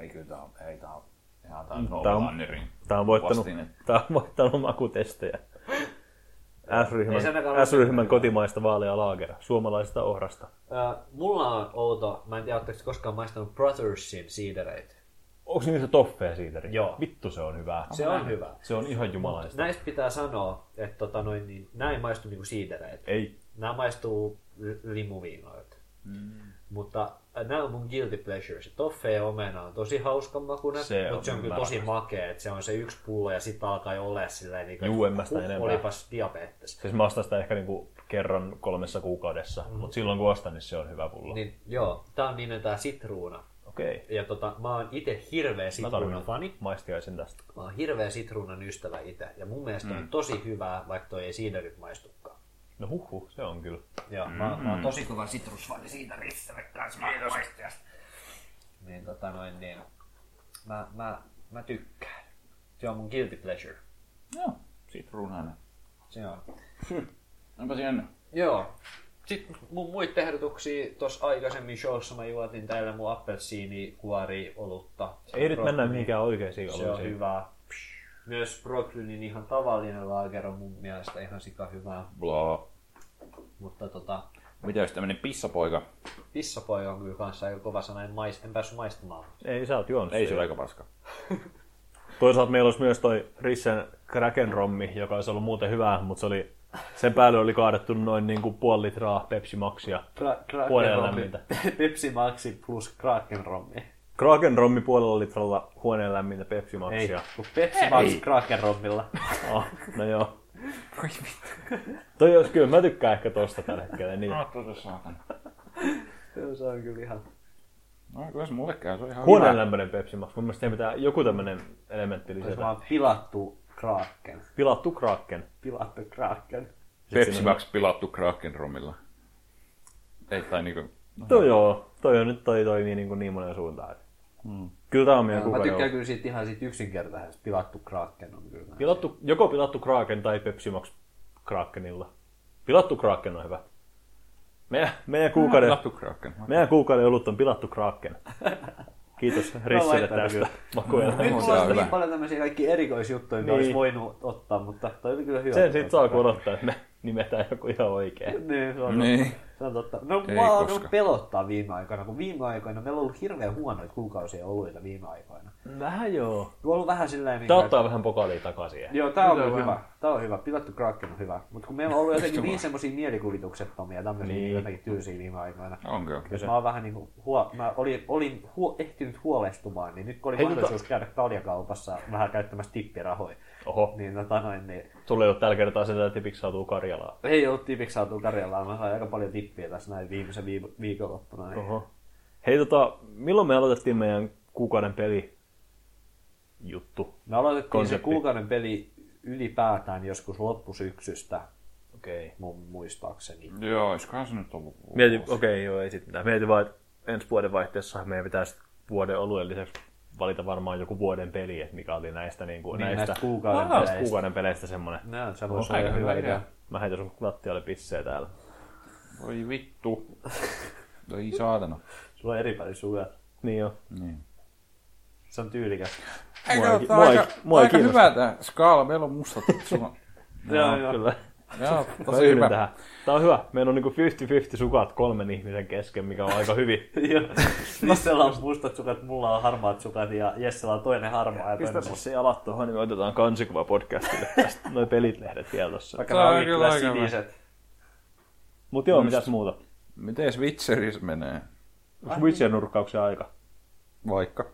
Ei kyllä tää on, ei tää on ihan tää Tää on on- Nolannerin. Tää on voittanut, Vastine. tää on voittanut makutestejä. S-ryhmän, se S-ryhmän kotimaista vaalea laagera, suomalaisesta ohrasta. Ö, mulla on outo, mä en tiedä, oletteko koskaan maistanut Brothersin siidereitä. Onko niissä toffee siideri? Joo. Vittu se on hyvää. Se on hyvä. Se on ihan jumalaista. Näistä pitää sanoa, että tota noin, niin, nämä ei maistu niinku siidereitä. Ei. Nämä maistuu limuviinoilta. Mm. Mutta äh, nämä on mun guilty pleasures. Toffe ja omena on tosi hauskan makuinen, Se mutta se on kyllä tosi makea. Että se on se yksi pullo ja sitten alkaa jo olla silleen, niin Juu, en mä sitä enempää. olipas diabetes. Siis mä ostan sitä ehkä niinku kerran kolmessa kuukaudessa, mm. mutta silloin kun ostan, niin se on hyvä pullo. Niin, joo, tää on nimeltään sitruuna. Okei. Okay. Ja tota, mä oon itse hirveä sitruunan fani. maistiaisen tästä. Mä oon hirveä sitruunan ystävä itse. Ja mun mielestä mm. on tosi hyvää, vaikka toi ei siiderit maistukaan. No huh, huh se on kyllä. Joo, mä, mä oon tosi kova sitrusfani siitä Risselle kanssa maistajasta. Niin tota noin, niin mä, mä, mä tykkään. Se on mun guilty pleasure. Joo, sitruunainen. Se on. Onpa jännä. Joo. Sitten mun muita ehdotuksia, tuossa aikaisemmin showssa mä juotin täällä mun appelsiini kuori olutta. Ei nyt mennä mihinkään oikeisiin Se on oluisiin. hyvä. Myös Brocklynin ihan tavallinen laager on mun mielestä ihan sika hyvää. Bla. Mutta tota, Mitä jos tämmönen pissapoika? pissapoika on kyllä kanssa aika kova sana, en, mais, en päässyt maistamaan. Ei, sä oot juonut Ei se ole aika paska. Toisaalta meillä olisi myös toi Rissen Kraken Rommi, joka olisi ollut muuten hyvää, mutta se oli, sen päälle oli kaadettu noin niin kuin puoli litraa Pepsi Maxia. Kra-. Pepsi Maxi plus Kraken Rommi. Kraken Rommi puolella litralla huoneen lämmintä Pepsi Ei, Maxia. kun Pepsi Max Kraken Rommilla. Oh, no joo. Toi olisi kyllä, mä tykkään ehkä tosta tällä hetkellä. Niin. No, tosi saatana. se on kyllä ihan... No, kyllä se mulle käy, se on ihan Huoneen hyvä. lämpöinen Pepsi Max. Mun mielestä pitää joku tämmönen elementti Se lisätä. vaan pilattu Kraken. Pilattu Kraken. Pilattu Kraken. Pepsi Max pilattu Kraken romilla. Ei, tai niinku Toi joo, toi on nyt toi toimii niin, kuin niin monen suuntaan. Mm. Kyllä tää on meidän Mä kuukauden tykkään kyllä siitä ihan siitä yksinkertaisesta. Pilattu Kraken on kyllä. Pilattu, joko pilattu Kraken tai Pepsi Max Krakenilla. Pilattu Kraken on hyvä. Meidän, meidän kuukauden, Lattu Kraken. meidän kuukauden olut on pilattu Kraken. Kiitos Rissille tästä kyllä. makueella. Nyt on mulla on niin paljon tämmöisiä kaikki erikoisjuttuja, mitä Niin. olisi voinut ottaa, mutta toi oli kyllä hyvä. Sen sit saa kun odottaa, että me nimetään joku ihan oikein. Niin, se on, Niin. se on totta. No Ei mua on koska. pelottaa viime aikoina, kun viime aikoina meillä on ollut hirveän huonoita kuukausia oluita viime aikoina. Vähän joo. On ollut vähän silleen... Niin Tää ottaa vähän pokalia takaisin. Joo, tää on kyllä hyvä. Tää on hyvä. Pilattu Kraken on hyvä. Mutta kun meillä on ollut jotenkin niin semmosia mielikuvituksettomia tämmöisiä Niin. niin. jotenkin tylsiä viime aikoina. Onko? Jos mä oon vähän niinku, huo, mä olin, olin huo, ehtinyt huolestumaan, niin nyt kun oli Hei, mahdollisuus käydä kaljakaupassa vähän käyttämässä tippirahoja, Oho, niin, tota noin, niin sulle ei ole tällä kertaa sitä tipiksi saatuu Karjalaa. ei ollut tipiksi saatu Karjalaan. Mä sain aika paljon tippiä tässä näin viimeisen viik- viikonloppuna. Niin. Oho. Hei tota, milloin me aloitettiin meidän kuukauden peli juttu? Me aloitettiin Konsepti. se kuukauden peli ylipäätään joskus loppusyksystä, Okei. Okay. mun muistaakseni. Joo, olisikohan se nyt ollut Mietin, okei, okay, joo, ei sit mitään. Mietin vaan, että ensi vuoden vaihteessa meidän pitäisi vuoden oluen lisäksi valita varmaan joku vuoden peli, että mikä oli näistä, niin kuin, Niin, näistä, näistä kuukauden näistä peleistä. kuukauden peleistä semmoinen. No, se voisi aika olla hyvä hyvä idea. idea. Mä heitän sun lattialle pissejä täällä. Voi vittu. Voi saatana. Sulla on eri väliä sukat. Niin jo. Niin. Se on tyylikäs. Mua ei- mua ei- aika, mua ei aika hyvä tää skaala. Meillä on mustat sulla. Joo, joo. Kyllä. Joo, tosi hyvä. tähän. Tää on hyvä. Meillä on niinku 50-50 sukat kolmen ihmisen kesken, mikä on aika hyvin. Joo. Nissellä on mustat sukat, mulla on harmaat sukat ja Jessellä on toinen harmaa ja Pistä se jalat tuohon, niin me otetaan kansikuva podcastille tästä. Noi pelit lehdet vielä tossa. Vaikka on kyllä siniset. Mut joo, mitäs muuta? Miten Switcheris menee? Onko Witcher-nurkkauksen aika? Vaikka.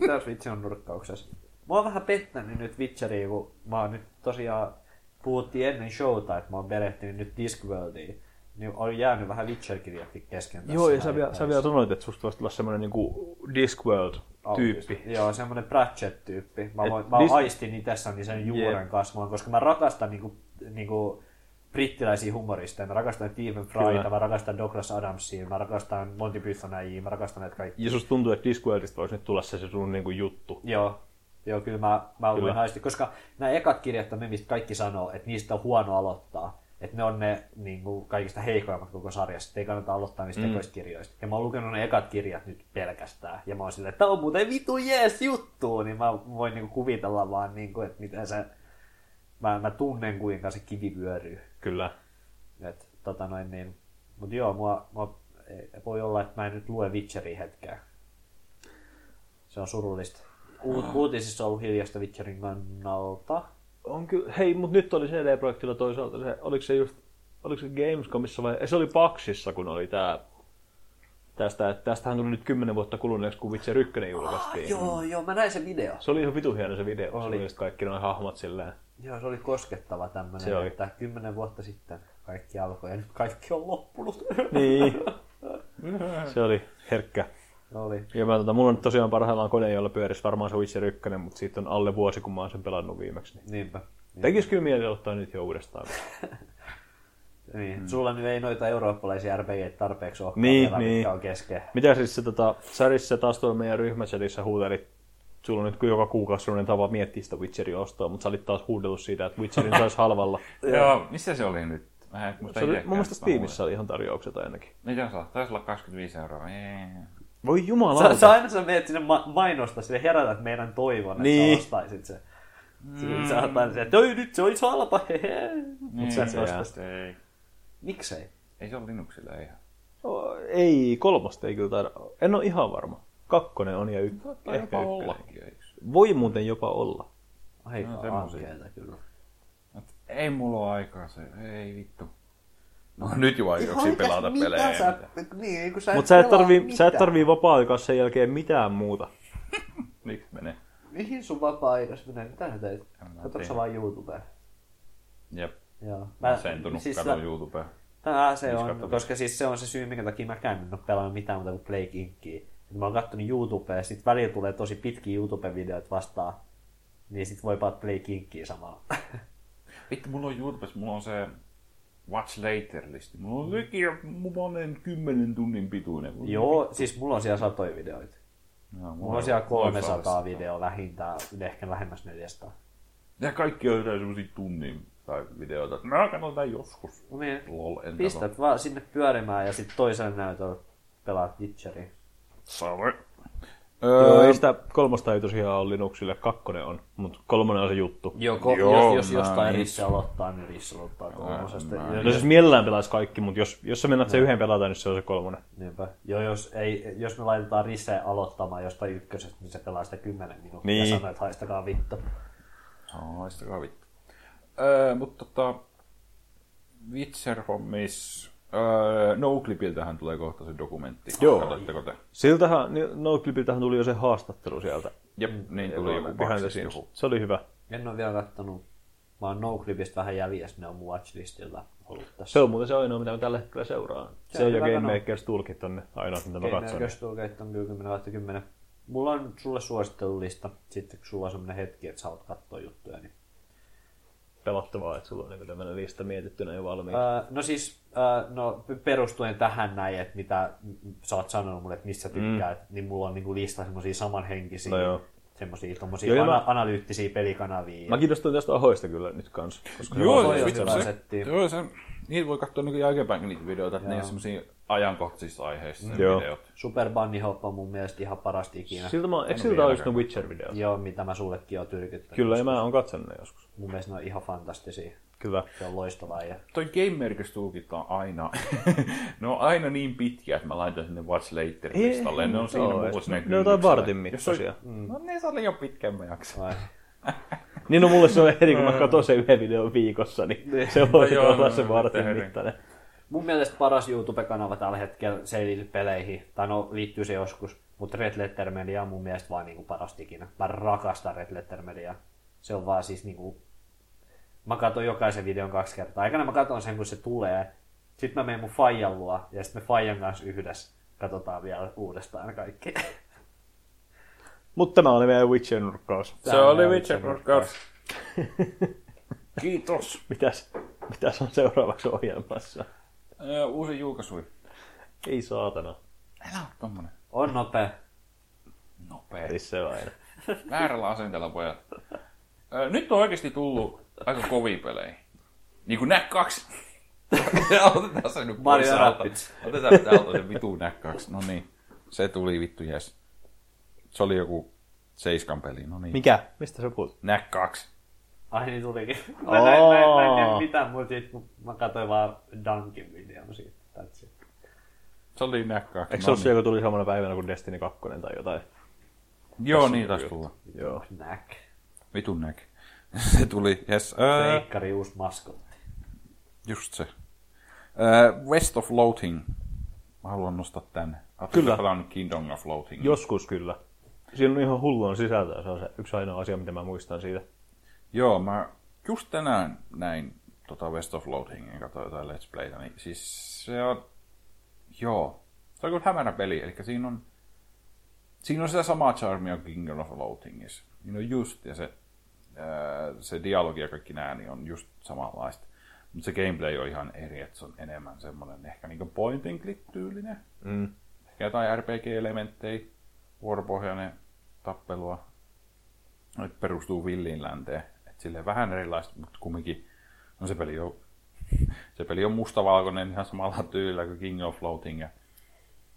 Mitäs vitsi on nurkkauksessa? Mä oon vähän pettänyt nyt Witcheria, kun mä oon nyt tosiaan puhuttiin ennen showta, että mä oon perehtynyt nyt Discworldiin. Niin on jäänyt vähän Witcher-kirjatkin kesken tässä. Joo, ja sä vielä, sä vielä sanoit, että susta voisi tulla semmonen niinku Discworld-tyyppi. Joo, semmonen Pratchett-tyyppi. Mä, voin, mä Dis- aistin itsessäni sen juuren Jep. kasvamaan, koska mä rakastan niinku, niinku brittiläisiä humoristeja. Mä rakastan Stephen Fryta, mä rakastan Douglas Adamsia, mä rakastan Monty Pythonajia, mä rakastan näitä kaikkia. Ja susta tuntuu, että Discworldista voisi nyt tulla se, se sun niinku juttu. Joo, joo kyllä mä, mä Kyllä. voin aistia, koska nämä ekat kirjat on ne, mistä kaikki sanoo, että niistä on huono aloittaa. Että ne on ne niin kuin, kaikista heikoimmat koko sarjasta, että ei kannata aloittaa niistä mm. kirjoista. Ja mä oon lukenut ne ekat kirjat nyt pelkästään. Ja mä oon silleen, että tää on muuten vitu jees juttu, niin mä voin niin kuin, kuvitella vaan, niin kuin, että miten se... Mä, mä tunnen, kuinka se kivi vyöryy. Kyllä. Et, tota noin, niin, mut joo, mua, mua, ei- voi olla, että mä en nyt lue Witcheria hetkeä. Se on surullista. Uut, uutisissa on ollut hiljasta Witcherin kannalta. On kyllä, hei, mut nyt oli CD-projektilla toisaalta se, oliko se just, oliko se Gamescomissa vai, se oli Paxissa, kun oli tää, tästä, että tästähän tuli nyt 10 vuotta kuluneeksi, kun Witcher 1 julkaistiin. Ah, joo, joo, mä näin sen video. Se oli ihan vitu hieno se video, oli. se Oli. oli just kaikki noin hahmot silleen. Joo, se oli koskettava tämmönen, Se oli. että kymmenen vuotta sitten kaikki alkoi ja nyt kaikki on loppunut. Niin. se oli herkkä. Oli. Ja mä, tota, mulla on nyt tosiaan parhaillaan kone, jolla pyörisi varmaan se Witcher 1, mutta siitä on alle vuosi, kun mä oon sen pelannut viimeksi. Niin. Niinpä. Tekis kyllä mieli ottaa nyt jo uudestaan. Niin. Mm. Sulla nyt ei noita eurooppalaisia RPG tarpeeksi ole, Niin, vielä, niin. mitkä on kesken. Mitä siis se tota, Särissä taas tuolla meidän ryhmächatissä huutelit, sulla on nyt joka kuukausi sellainen tapa miettiä sitä Witcherin ostoa, mutta sä olit taas huudellut siitä, että Witcherin saisi halvalla. Joo, missä se oli nyt? Mä en muista Se oli, itsekään, mun mielestä Steamissa oli ihan tarjoukset ainakin. se on? Taisi olla 25 euroa. Ei. Voi jumala. Sä, sä aina sä meet sinne ma- mainosta, sille herätät meidän toivon, että Niin. sä ostaisit se. Mm. Sä oot aina se, että "Oi, nyt se olisi halpa, hehe. Mut Niin, sä et se osta. Ei. Miksei? Ei se ole Linuxilla ihan. Oh, ei, kolmosta ei kyllä taida. En ole ihan varma. Kakkonen on ja yksi. Tai Ehkä jopa eikö? Voi muuten jopa olla. Aika No, no, ankeeta kyllä. Mut Ei mulla ole aikaa se. Ei vittu. No nyt jo aikoiksi pelata pelejä. Sä, niin, kun sä Mutta sä, et tarvii, sä et mitään. tarvii vapaa-aikaa sen jälkeen mitään muuta. Miksi menee? Mihin sun vapaa-aikas menee? Mitä sä mä Katsotko sä vaan YouTubea? Jep. Joo. Mä sentunut siis tää- katon YouTubea. Tää se on, katsotaan? koska siis se on se syy, minkä takia mäkään en ole pelannut mitään muuta kuin Inkia. Et Mä oon kattonut YouTubea ja sit välillä tulee tosi pitkiä YouTube-videoita vastaan. Niin sit voi pelata Plague Inkia samalla. Vittu, mulla on YouTubessa, mulla on se Watch Later-listi. Mulla on sekin monen kymmenen tunnin pituinen. Joo, siis mulla on siellä satoja videoita. Joo, Mulla on siellä 300 loistavasti. videoa vähintään, ehkä lähemmäs 400. Ja kaikki on jotain semmosia tunnin tai videoita, että mä katsotaan joskus. No niin, Lol, pistät vaan sinne pyörimään ja sitten toiselle näytöllä pelaat Witcheria. Save. Joo, Öö, ei sitä kolmosta ei tosiaan ole Linuxille, kakkonen on, mutta kolmonen on se juttu. Joo, ko- Joo, jos, jos jostain niin. Risse aloittaa, niin Risse aloittaa kolmosesta. mä- Ja- No siis mielellään pelaisi kaikki, mutta jos, jos sä mennät sen yhden pelata, niin se on se kolmonen. Niinpä. Joo, jos, ei, jos me laitetaan Risse aloittamaan jostain ykkösestä, niin se pelaa sitä 10 minuuttia Niin. ja sanoo, että haistakaa vittu. Haistakaa vittu. Öö, mutta tota, Witcher-hommis, öö, Noclipiltähän tulee kohta se dokumentti. Joo. Katsoitteko te? Siltähän, niin Noclipiltähän tuli jo se haastattelu sieltä. Jep, niin tuli joku Behind joku. Se oli hyvä. En ole vielä kattonut. Mä oon Noclipista vähän jäljessä, ne on mun watchlistilla ollut tässä. Se on muuten se ainoa, mitä mä tällä hetkellä seuraan. Se, Se on hyvä Game. Makers Toolkit on ne ainoat, mitä mä Game katson. Makers Toolgate on kyllä 10 10. Mulla on sulle suosittelulista, sitten kun sulla on semmonen hetki, että sä oot katsoa juttuja, niin Pelottavaa, että sulla on niin tämmöinen lista mietittynä jo valmiiksi. Öö, no siis, öö, no perustuen tähän näin, että mitä sä oot sanonut mulle, että mistä tykkäät, mm. niin mulla on niinku lista semmosia samanhenkisiä, No joo. semmosia Joo, tommosia ja ana- mä- analyyttisiä pelikanavia. Mä kiinnostuin tästä ahoista kyllä nyt kanssa. Koska Joo, se, setti. joo, se, niitä voi katsoa niin jälkeenpäin niitä videoita, että ne on semmosia ajankohtaisissa aiheissa ne Joo. videot. Super Bunny Hop on mun mielestä ihan parasta ikinä. Siltä mä, eikö siltä ole just ne. Witcher-videot? Joo, mitä mä sullekin oon tyrkyttänyt. Kyllä, ja mä oon katsonut ne joskus. Mun mielestä ne on ihan fantastisia. Kyllä. Se on loistavaa. Ja... Toi Game Makers Toolkit on aina, ne on aina niin pitkiä, että mä laitan sinne Watch Later listalle. Ne on siinä mulla sinne ne on jotain vartin mittaisia. No ne se oli jo pitkään mä jaksan. Niin no mulle se on eri, kun mä katson sen yhden videon viikossa, niin se voi joo, olla no, se no, vartin mittainen. Mun mielestä paras YouTube-kanava tällä hetkellä, se ei liity peleihin, tai no liittyy se joskus, mutta Red Letter Media on mun mielestä vaan niinku parasta ikinä. Mä rakastan Red Letter Mediaa. Se on vaan siis niinku... Mä katson jokaisen videon kaksi kertaa. Aikana mä katson sen, kun se tulee. Sitten mä menen mun Fajan luo, ja sitten me Fajan kanssa yhdessä katsotaan vielä uudestaan kaikki. Mutta tämä oli meidän Witcher-nurkkaus. Se oli Witcher Broadcast. Kiitos. Mitäs, mitäs on seuraavaksi ohjelmassa? Ö, Uusi julkaisu. Ei saatana. Älä oo tommonen On nopea. nopea. Siis se aina. Väärällä asenteella pojat. Ö, Nyt on oikeasti tullut aika kovia pelejä. Niin kuin Knack 2. Otetaan se nyt pois. Otetaan täältä se vitu Knack 2. No niin. Se tuli vittu jes. Se oli joku seiskan peli. No niin. Mikä? Mistä sä puhut? 2. Ai niin tulikin. Mä, en- mä en tiedä mitään muuta siitä, kun mä katsoin vaan Dunkin videon siitä. That's it. Se oli 2. Eikö se ole se, joka tuli samana päivänä kuin Destiny 2 tai jotain? Joo, niin taisi tulla. Joo. Knack. Vitun Knack. se tuli, jes. Öö, Leikkari uusi maskotti. just se. Öö, West of Loathing. Mä haluan nostaa tän. Ootteko Kyllä. pelannut Kingdom of Loathing? Joskus kyllä. Siinä on ihan hullun sisältöä, se on se yksi ainoa asia, mitä mä muistan siitä. Joo, mä just tänään näin tota West of Loathingin, katsoin jotain Let's Playtä, niin siis se on, joo, se on kyllä hämärä peli, eli siinä on, siinä on sitä samaa charmia kuin Kingdom of Loathingissa. Siinä on just, ja se, ää, se dialogi ja kaikki nää, niin on just samanlaista. Mutta se gameplay on ihan eri, että se on enemmän semmoinen ehkä niinku point and click tyylinen. Mm. Ehkä jotain RPG-elementtejä, vuoropohjainen tappelua. Nyt perustuu villiin länteen. Silleen vähän erilaista, mutta kumminkin no se peli on, se peli on mustavalkoinen ihan samalla tyylillä kuin King of Floating. Ja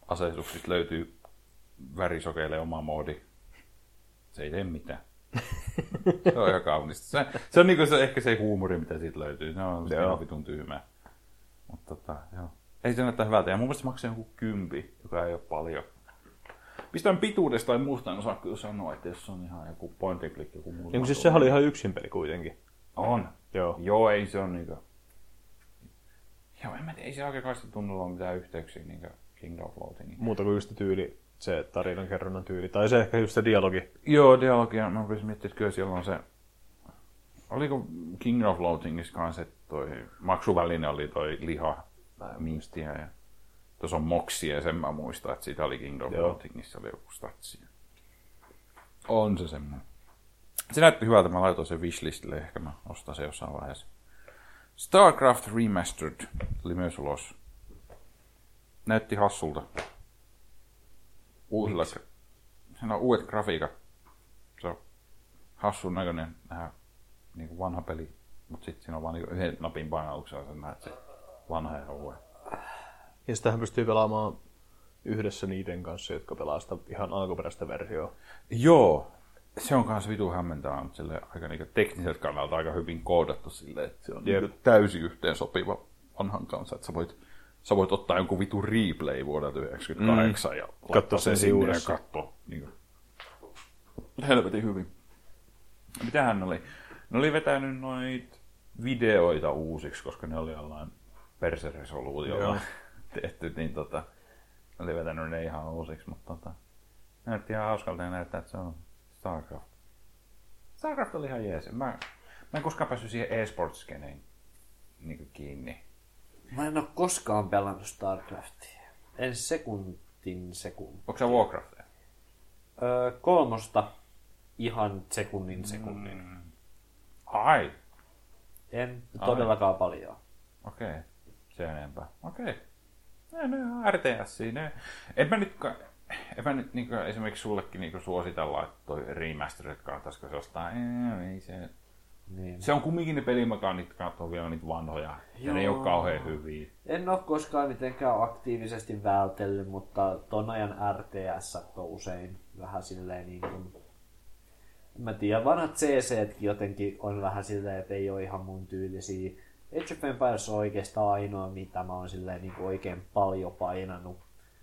aseistuksista löytyy värisokeille oma moodi. Se ei tee mitään. Se on ihan kaunista. Se, se on niinku se, ehkä se huumori, mitä siitä löytyy. Se on ihan vitun tyhmää. Mutta tota, joo. Ei se näyttää hyvältä. Ja mun mielestä se maksaa joku kympi, joka ei ole paljon. Mistään pituudesta tai muusta en osaa kyllä sanoa, että jos on ihan joku point and click, joku muu. Niin siis sehän oli ihan yksin peli kuitenkin. On. Joo. Joo, ei se on niinku... Joo, en mä tiedä, ei se oikein kanssa tunnu olla mitään yhteyksiä niinku King of Floatingiin. Muuta kuin just se tyyli, se tarinan kerronnan tyyli. Tai se ehkä just se dialogi. Joo, dialogia, mä rupesin miettimään, että kyllä siellä on se... Oliko King of Floatingissa kanssa, että toi maksuväline oli toi liha miistiä ja tuossa on moksia ja sen mä muistan, että siitä oli King of Joo. Floatingissa oli joku statsi. On se semmoinen. Se näytti hyvältä, mä laitoin sen wishlistille, ehkä mä ostan sen jossain vaiheessa. StarCraft Remastered tuli myös ulos. Näytti hassulta. Uusilla, siinä on uudet grafiikat. Se on hassun näköinen nähdä niin kuin vanha peli, mutta sitten siinä on vain niin yhden napin painalluksella, sä näet se vanha ja uuden. Ja sitähän pystyy pelaamaan yhdessä niiden kanssa, jotka pelaa sitä ihan alkuperäistä versioa. Joo, se on kanssa vitu hämmentävää, mutta sille aika niinku tekniseltä kannalta aika hyvin koodattu silleen, että se on niinku täysin yhteen sopiva vanhan kanssa, että sä voit, sä voit ottaa jonkun vitu replay vuodelta 98 mm. ja laittaa Katsoa sen sinne ja katsoa. Niinku. Helvetin hyvin. Mitähän ne oli? Ne oli vetänyt noit videoita uusiksi, koska ne oli jollain perseresoluutiolla Joo. Tehty, niin tota, oli vetänyt ne ihan uusiksi, mutta tota, näytti ihan hauskalta ja näyttää, että se on StarCraft. StarCraft oli ihan jees. Mä, mä en koskaan päässyt siihen e-sports-skeneen niin kiinni. Mä en oo koskaan pelannut StarCraftia. En sekuntin sekuntia. Onko se Warcraft? Öö, kolmosta ihan sekunnin sekunnin. Mm. Ai, En todellakaan paljon. okei. Okay. Se enempää. Okei. Okay. Ne, ne on RTS. Ne. En mä nyt, en mä nyt niinku, esimerkiksi sullekin niinku suositella, että toi remastered kannattaisiko se ostaa. Ei, ei se. Niin. Se on kumminkin ne pelimekaanit, katsoo vielä niitä vanhoja. Ja ne ei Joo. ole kauhean hyviä. En oo koskaan mitenkään aktiivisesti vältellyt, mutta ton ajan RTS on usein vähän silleen niin kuin... Mä tiedä, vanhat CCtkin jotenkin on vähän silleen, että ei ole ihan mun tyylisiä. Age of Empires on oikeastaan ainoa, mitä mä oon silleen niin kuin oikein paljon painanut.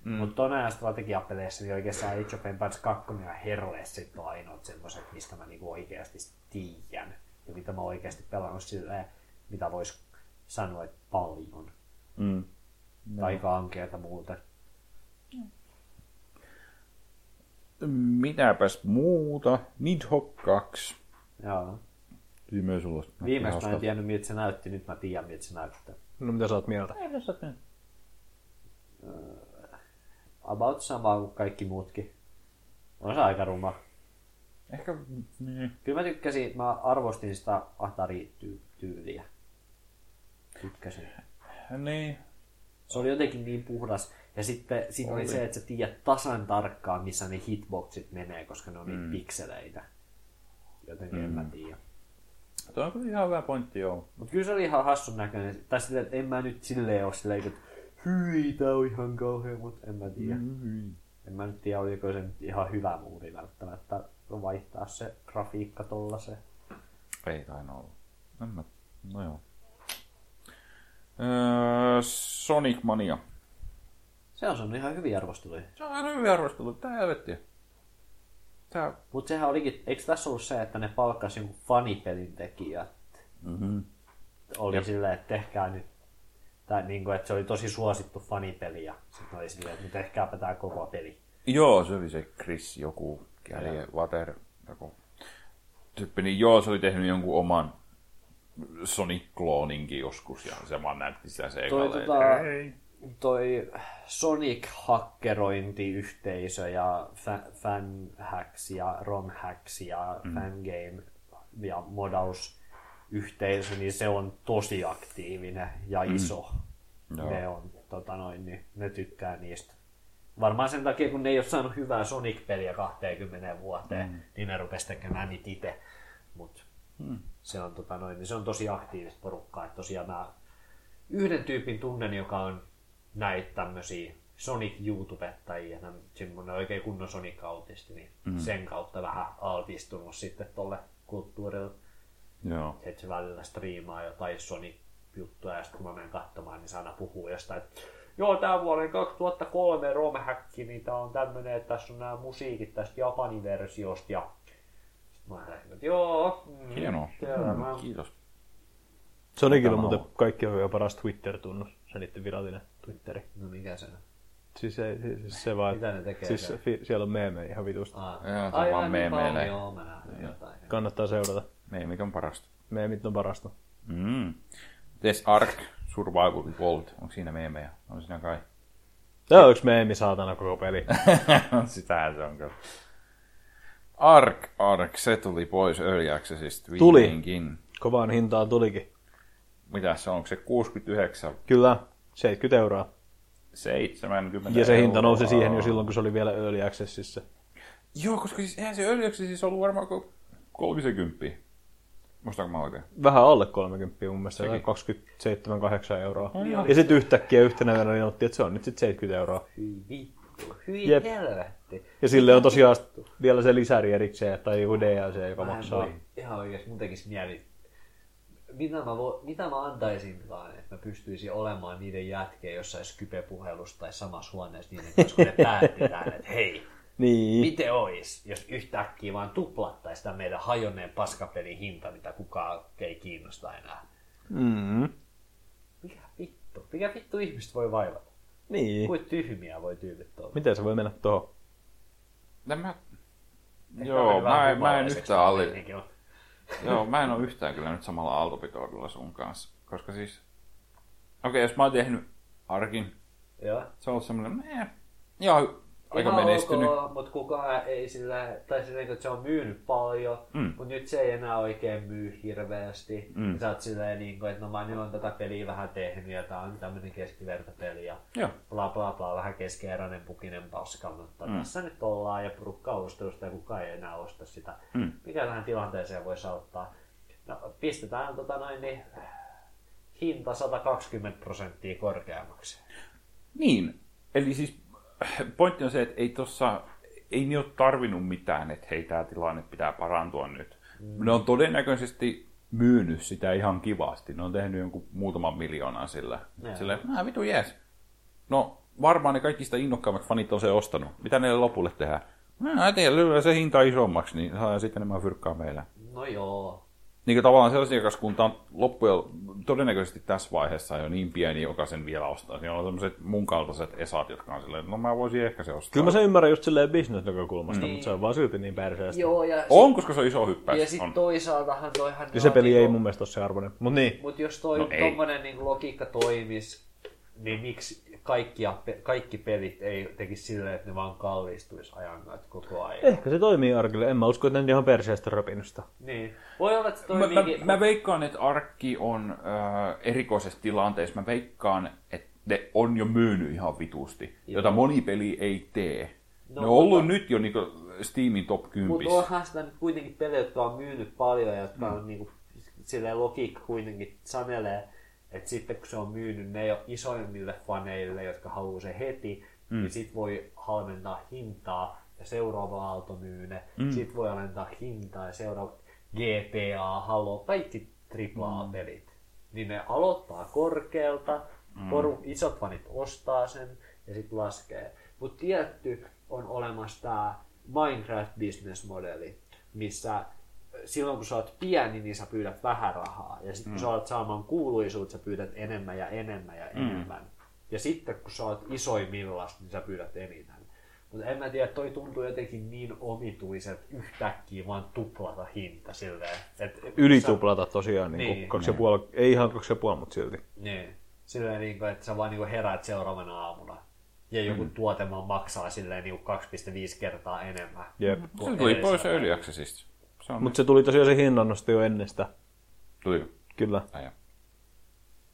Mm. Mutta ton ajan strategiapeleissä niin oikeastaan Age of Empires 2 ja Heroes sit on ainoat semmoset, mistä mä niinku oikeasti tiedän. Ja mitä mä oon oikeasti pelannut silleen, mitä vois sanoa, että paljon. Mm. No. Aika ankeata muuten. Mitäpäs muuta? Nidhogg 2. Joo. Myös ulos. Viimeksi mä en tiennyt, miltä se näytti, nyt mä tiedän, miltä se näyttää. No mitä sä oot mieltä? About sama kuin kaikki muutkin. On se aika ruma. Ehkä, niin. Kyllä mä tykkäsin, mä arvostin sitä Atari-tyyliä. Tykkäsin. niin. Se oli jotenkin niin puhdas. Ja sitten siinä oli, Oli. se, että sä tiedät tasan tarkkaan, missä ne hitboxit menee, koska ne on niitä pikseleitä. Jotenkin mm. en mä tiedä. Tuo on kyllä ihan hyvä pointti, joo. Mutta kyllä se oli ihan hassun näköinen. Tai silleen, että en mä nyt silleen ole silleen, että hyi, tää on ihan kauhea, mutta en mä tiedä. Mm. En mä nyt tiedä, oliko se nyt ihan hyvä muuri välttämättä vaihtaa se grafiikka tollaseen. Ei tainnut olla. En mä, no joo. Öö, Sonic Mania. Se on saanut ihan hyviä arvosteluja. Se on aina hyvin arvostelu. Tää helvettiä. Tää... Mutta sehän olikin, eikö tässä ollut se, että ne palkkasi jonkun fanipelin tekijä? Mm-hmm. Oli Jep. silleen, että tehkää nyt, tai niin kuin, että se oli tosi suosittu fanipeli ja sitten oli silleen, että nyt tehkääpä tää koko peli. Joo, se oli se Chris joku, Gary Water, joku tyyppi. Niin joo, se oli tehnyt jonkun oman Sonic-klooninkin joskus ja se vaan näytti sitä se Toi, ekalle, tota. Toi Sonic-hakkerointiyhteisö ja fa- fanhacks ja romhacks ja mm. fangame ja modausyhteisö, niin se on tosi aktiivinen ja iso. Joo. Ne on, tota noin, niin ne tykkää niistä. Varmaan sen takia, kun ne ei ole saanut hyvää Sonic-peliä 20 vuoteen, mm. niin ne rupesi tekemään niitä itse. Mut Mm. se on, tota noin, niin se on tosi aktiivista porukkaa. Et tosiaan mä yhden tyypin tunnen, joka on näitä tämmöisiä Sonic YouTubettajia, semmoinen oikein kunnon Sonic-autisti, niin mm. sen kautta vähän altistunut sitten tolle kulttuurille. Joo. Että se välillä striimaa jotain Sonic-juttuja ja sitten kun mä menen katsomaan, niin se aina puhuu jostain, että Joo, tää vuoden 2003 romhäkki, niin tää on tämmönen, että tässä on nämä musiikit tästä Japanin versiosta ja sitten mä lähdin, että joo, mm, Hienoa. Mm, kiitos. Sonicilla on Tämä muuten kaikki on jo paras Twitter-tunnus. Se niiden virallinen Twitteri. No mikä se on? Siis se, siis se vaan... Mitä ne tekee Siis siellä? fi, siellä on meemejä ihan vitusti. Ah. Joo, se on Ai, vaan niin meemeilee. paljon, Joo, mä nähnyt jotain. Kannattaa seurata. Meemit on parasta. Meemit on parasta. Mm. Tes Ark Survival Evolved. Onko siinä meemejä? On siinä kai. Tää on yksi meemi saatana koko peli. Sitähän se on kyllä. Ark, Ark, se tuli pois Early Accessista Tuli. viimeinkin. Kovaan hintaan tulikin. mitä se on, onko se 69, Kyllä, 70 euroa. 70 Ja se hinta euroa. nousi siihen jo silloin, kun se oli vielä Early Accessissa. Joo, koska siis eihän se öljyksi siis ollut varmaan kuin 30. Muistaanko mä oikein? Vähän alle 30 mun mielestä, Sekin. 27-8 euroa. joo. Ja sitten yhtäkkiä yhtenä yönä niin otti, että se on nyt sitten 70 euroa. Hyi vittu, hyi Jep. helvetti. Ja sille on tosiaan vielä se lisäri erikseen, tai joku DLC, joka Mä maksaa. voi, ihan oikeesti mun tekisi mieli, mitä mä, vo, mitä mä antaisinkaan, että mä pystyisin olemaan niiden jätkeen jossain Skype-puhelussa tai samassa huoneessa niiden kanssa, kun ne päätti täällä, että hei, Niin. miten ois, jos yhtäkkiä vaan tuplattaisi tämän meidän hajonneen paskapelin hinta, mitä kukaan ei kiinnosta enää. Mm. Mikä vittu? Mikä vittu ihmiset voi vaivata? Niin. Kuin tyhmiä voi tyypit olla? Miten se voi mennä tuohon? No mä... Joo, vähän mä, en- mä en yhtään alli... Joo, mä en ole yhtään kyllä nyt samalla aaltopitoudella sun kanssa. Koska siis... Okei, jos mä oon tehnyt arkin, Joo. se on ollut semmoinen... Joo, aika Ihan menestynyt. Ok, mutta kukaan ei sillä, tai silleen, että se on myynyt paljon, Mm. mutta nyt se ei enää oikein myy hirveästi. Mm. Sä oot silleen, niin kuin, että no mä nyt on tätä peliä vähän tehnyt ja tää on tämmönen keskivertopeli ja Joo. bla bla bla, vähän keskeeräinen pukinen paska, mutta Mm. tässä nyt ollaan ja porukka sitä ja kukaan ei enää osta sitä. Mm. Mikä tähän tilanteeseen voisi auttaa? No, pistetään tota noin, niin, hinta 120 prosenttia korkeammaksi. Niin, eli siis pointti on se, että ei tossa, ei ne ole tarvinnut mitään, että hei, tämä tilanne pitää parantua nyt. Mm. Ne on todennäköisesti myynyt sitä ihan kivasti. Ne on tehnyt jonkun muutaman miljoonan sillä. Joo. Silleen, ah, vitu jees. No, varmaan ne kaikista innokkaimmat fanit on se ostanut. Mitä ne lopulle tehdään? No, en tiedä, se hinta isommaksi, niin saa sitten enemmän fyrkkaa meillä. No joo. Niin kuin tavallaan sellaisia asiakaskunta on loppujen todennäköisesti tässä vaiheessa jo niin pieni, joka sen vielä ostaa. Siinä on sellaiset mun kaltaiset esat, jotka on silleen, että no mä voisin ehkä se ostaa. Kyllä mä sen ymmärrän just silleen business-näkökulmasta, Niin. mutta se on vaan silti niin perseestä. Joo, ja On, koska se on iso hyppäys. Ja sitten toisaaltahan toihan... Ja se peli ei mun mielestä ole se arvoinen. Mut niin. Mutta jos toi No tommonen niin logiikka toimis, niin miksi kaikkia, pe- kaikki pelit ei tekisi silleen, että ne vaan kallistuisi ajan koko ajan? Ehkä se toimii arkille. En mä usko, että ne ihan perseestä rapinut sitä. Niin. Voi olla, että se Mä, mä, toimiikin... mä veikkaan, että Arkki on äh, erikoisessa tilanteessa. Mä veikkaan, että ne on jo myynyt ihan vitusti, Joo. jota moni peli ei tee. No, No, ne on ollut mutta- nyt jo niinku Steamin top 10. Mutta onhan sitä nyt kuitenkin pelejä, jotka on myynyt paljon ja jotka Mm. on niinku, silleen logiikka kuitenkin sanelee, että sitten kun se on myynyt ne jo isoimmille faneille, jotka haluaa se heti, mm. niin sit voi halventaa hintaa ja seuraava aalto myy ne. Mm. Sit voi alentaa hintaa ja seuraava GTA, Halo, kaikki AAA-pelit. Niin ne aloittaa korkealta, mm. poru, isot fanit ostaa sen ja sitten laskee. Mutta tietty on olemassa tämä Minecraft business modeli, missä silloin kun sä oot pieni, niin sä pyydät vähän rahaa. Ja sitten kun sä alat saamaan kuuluisuutta, sä pyydät enemmän ja enemmän ja enemmän. Ja sitten kun sä oot isoimmillaan, niin sä pyydät eniten. Mutta en mä tiedä, toi tuntuu jotenkin niin omituiset yhtäkkiä vaan tuplata hinta silleen. Et, Ylituplata tosiaan. Niin, Niin. niin kaksi ja puoli, ei ihan kaksi ja puoli, mutta silti. Niin. Silleen, niin kuin, että sä vaan niin kuin heräät seuraavana aamuna. Ja joku mm. tuote vaan maksaa silleen niin kuin 2,5 kertaa enemmän. Jep. se tuli pois päivällä. Se Mutta se tuli tosiaan se hinnannosto jo ennen sitä. Tuli. Kyllä. Aja.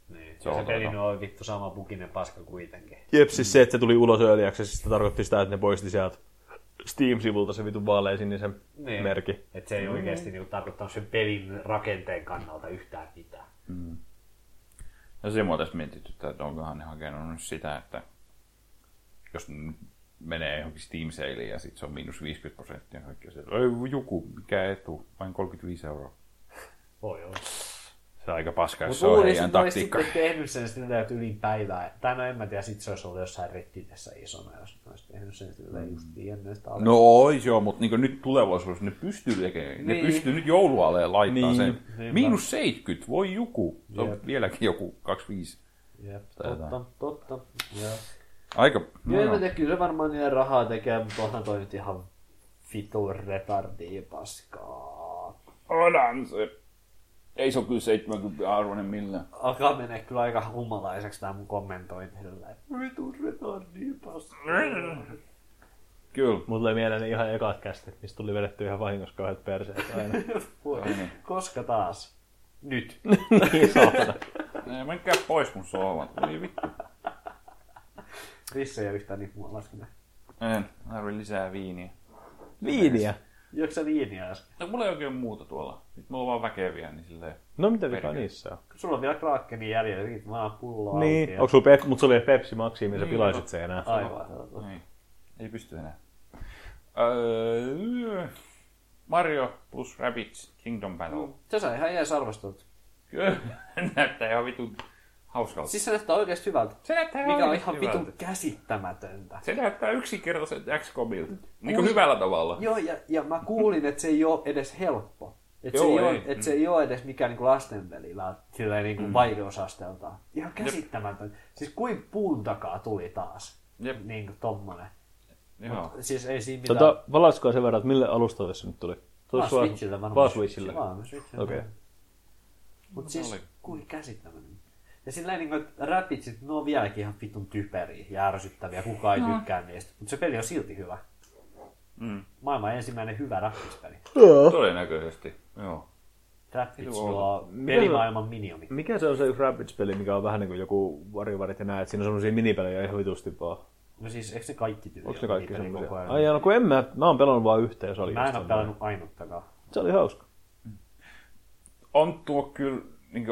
Niin. Se Se, on se peli on vittu sama pukinen paska kuitenkin. Jep, siis se, että se tuli ulos Early Accessista, tarkoitti sitä, että ne poisti sieltä Steam-sivulta se vitun vaalean sinisen Niin. merkki. Että se ei oikeasti niin tarkoittanut sen pelin rakenteen kannalta yhtään mitään. Ja se mua tässä mietitty, että onkohan ne hakenut nyt sitä, että jos menee johonkin Steam Saleiin ja sitten se on miinus 50 prosenttia kaikki se, ei joku, mikä etu, vain 35 euroa. Voi olla. Se on aika paska, jos Mutta se on heidän ne taktiikka. sitten tehnyt sen silleen, että yli päivää. Tai no en mä tiedä, sit se olisi ollut jossain Redditissä isona, jos ne olisi tehnyt sen silleen just ennen sitä No ois joo, mutta niin nyt tulevaisuudessa ne pystyy tekemään. Ne Niin. pystyy nyt joulualeen laittaa Niin, sen. niinpä. Miinus 70, voi joku. Se on Jep. vieläkin joku 25. Jep, totta, totta. Joo. Aika, No, no. tiedä, kyllä se varmaan niiden rahaa tekee, mutta onhan toi nyt ihan vitun retardia paskaa. Onhan se. Ei se ole kyllä 70 arvoinen millään. Alkaa menee kyllä aika humalaiseksi tää mun kommentointi vitun retardia paskaa. Kyllä. Mulla tuli mieleen ne ihan ekat kästit, mistä tuli vedetty ihan vahingossa kauheat perseet aina. Niin. Koska taas? Nyt. niin saatana. Ei, menkää pois mun sohvan. Ei vittu. Risse ei ole yhtään niin mua laskenut. En, tarvii lisää viiniä. Viiniä. Juoksa sä viiniä äsken? No, mulla ei oikein muuta tuolla. Nyt mulla on vaan väkeviä, niin silleen... No mitä vikaa niissä on? Sulla on vielä Krakenin jäljellä, siitä vaan pullo auki. Niin, ja- onko sulla pep, mut sulla oli Pepsi Maxi, missä Niin, pilaisit no. sen enää. Aivan. Ei, ei pysty enää. Öö, Mario plus Rabbids Kingdom Battle. Se sai ihan jees arvostelut. Kyllä, näyttää ihan vitun hauskalta. Siis se näyttää oikeesti hyvältä. se näyttää Mikä on ihan vitun hyvältä. käsittämätöntä. Se näyttää yksinkertaisen XCOMilta. Niin kuin hyvällä tavalla. Joo, ja, ja mä kuulin, että se ei ole edes helppo. Että se, Joo, ei ei. ole, et se ei ole edes mikään niinku lastenpelillä silleen niinku mm. vaikeusasteeltaan. Ihan käsittämätön. Siis kuin puun takaa tuli taas. Jep. Niinku tommonen. Joo. Siis ei siinä mitään. Tota, valaiskaa sen verran, että mille alustalle se nyt tuli? vaan Switchillä varmaan. Vaan Switchillä. Vaan Switchillä. Okei. Mut siis oli. kuin käsittämätön. Ja silleen niinku, että Rapidsit, ne on vieläkin ihan vitun typeriä ja ärsyttäviä, kukaan ei tykkää niistä. Mutta se peli on silti hyvä. Mm. Maailman ensimmäinen hyvä Rapids-peli. Todennäköisesti. Joo. Rapids Joo. Mikä se- pelimaailman miniomi. Mikä se on se yksi Rabbids-peli, mikä on vähän niin kuin joku varjovarit ja näet, siinä on semmosia minipelejä ihan vitusti vaan. No siis, eikö ne kaikki tyyli Onko ne kaikki ajan? Ai no kun en mä, mä oon pelannut vaan yhteen se oli Mä en semmoinen. pelannut ainuttakaan. Se oli hauska. On tuo kyllä niin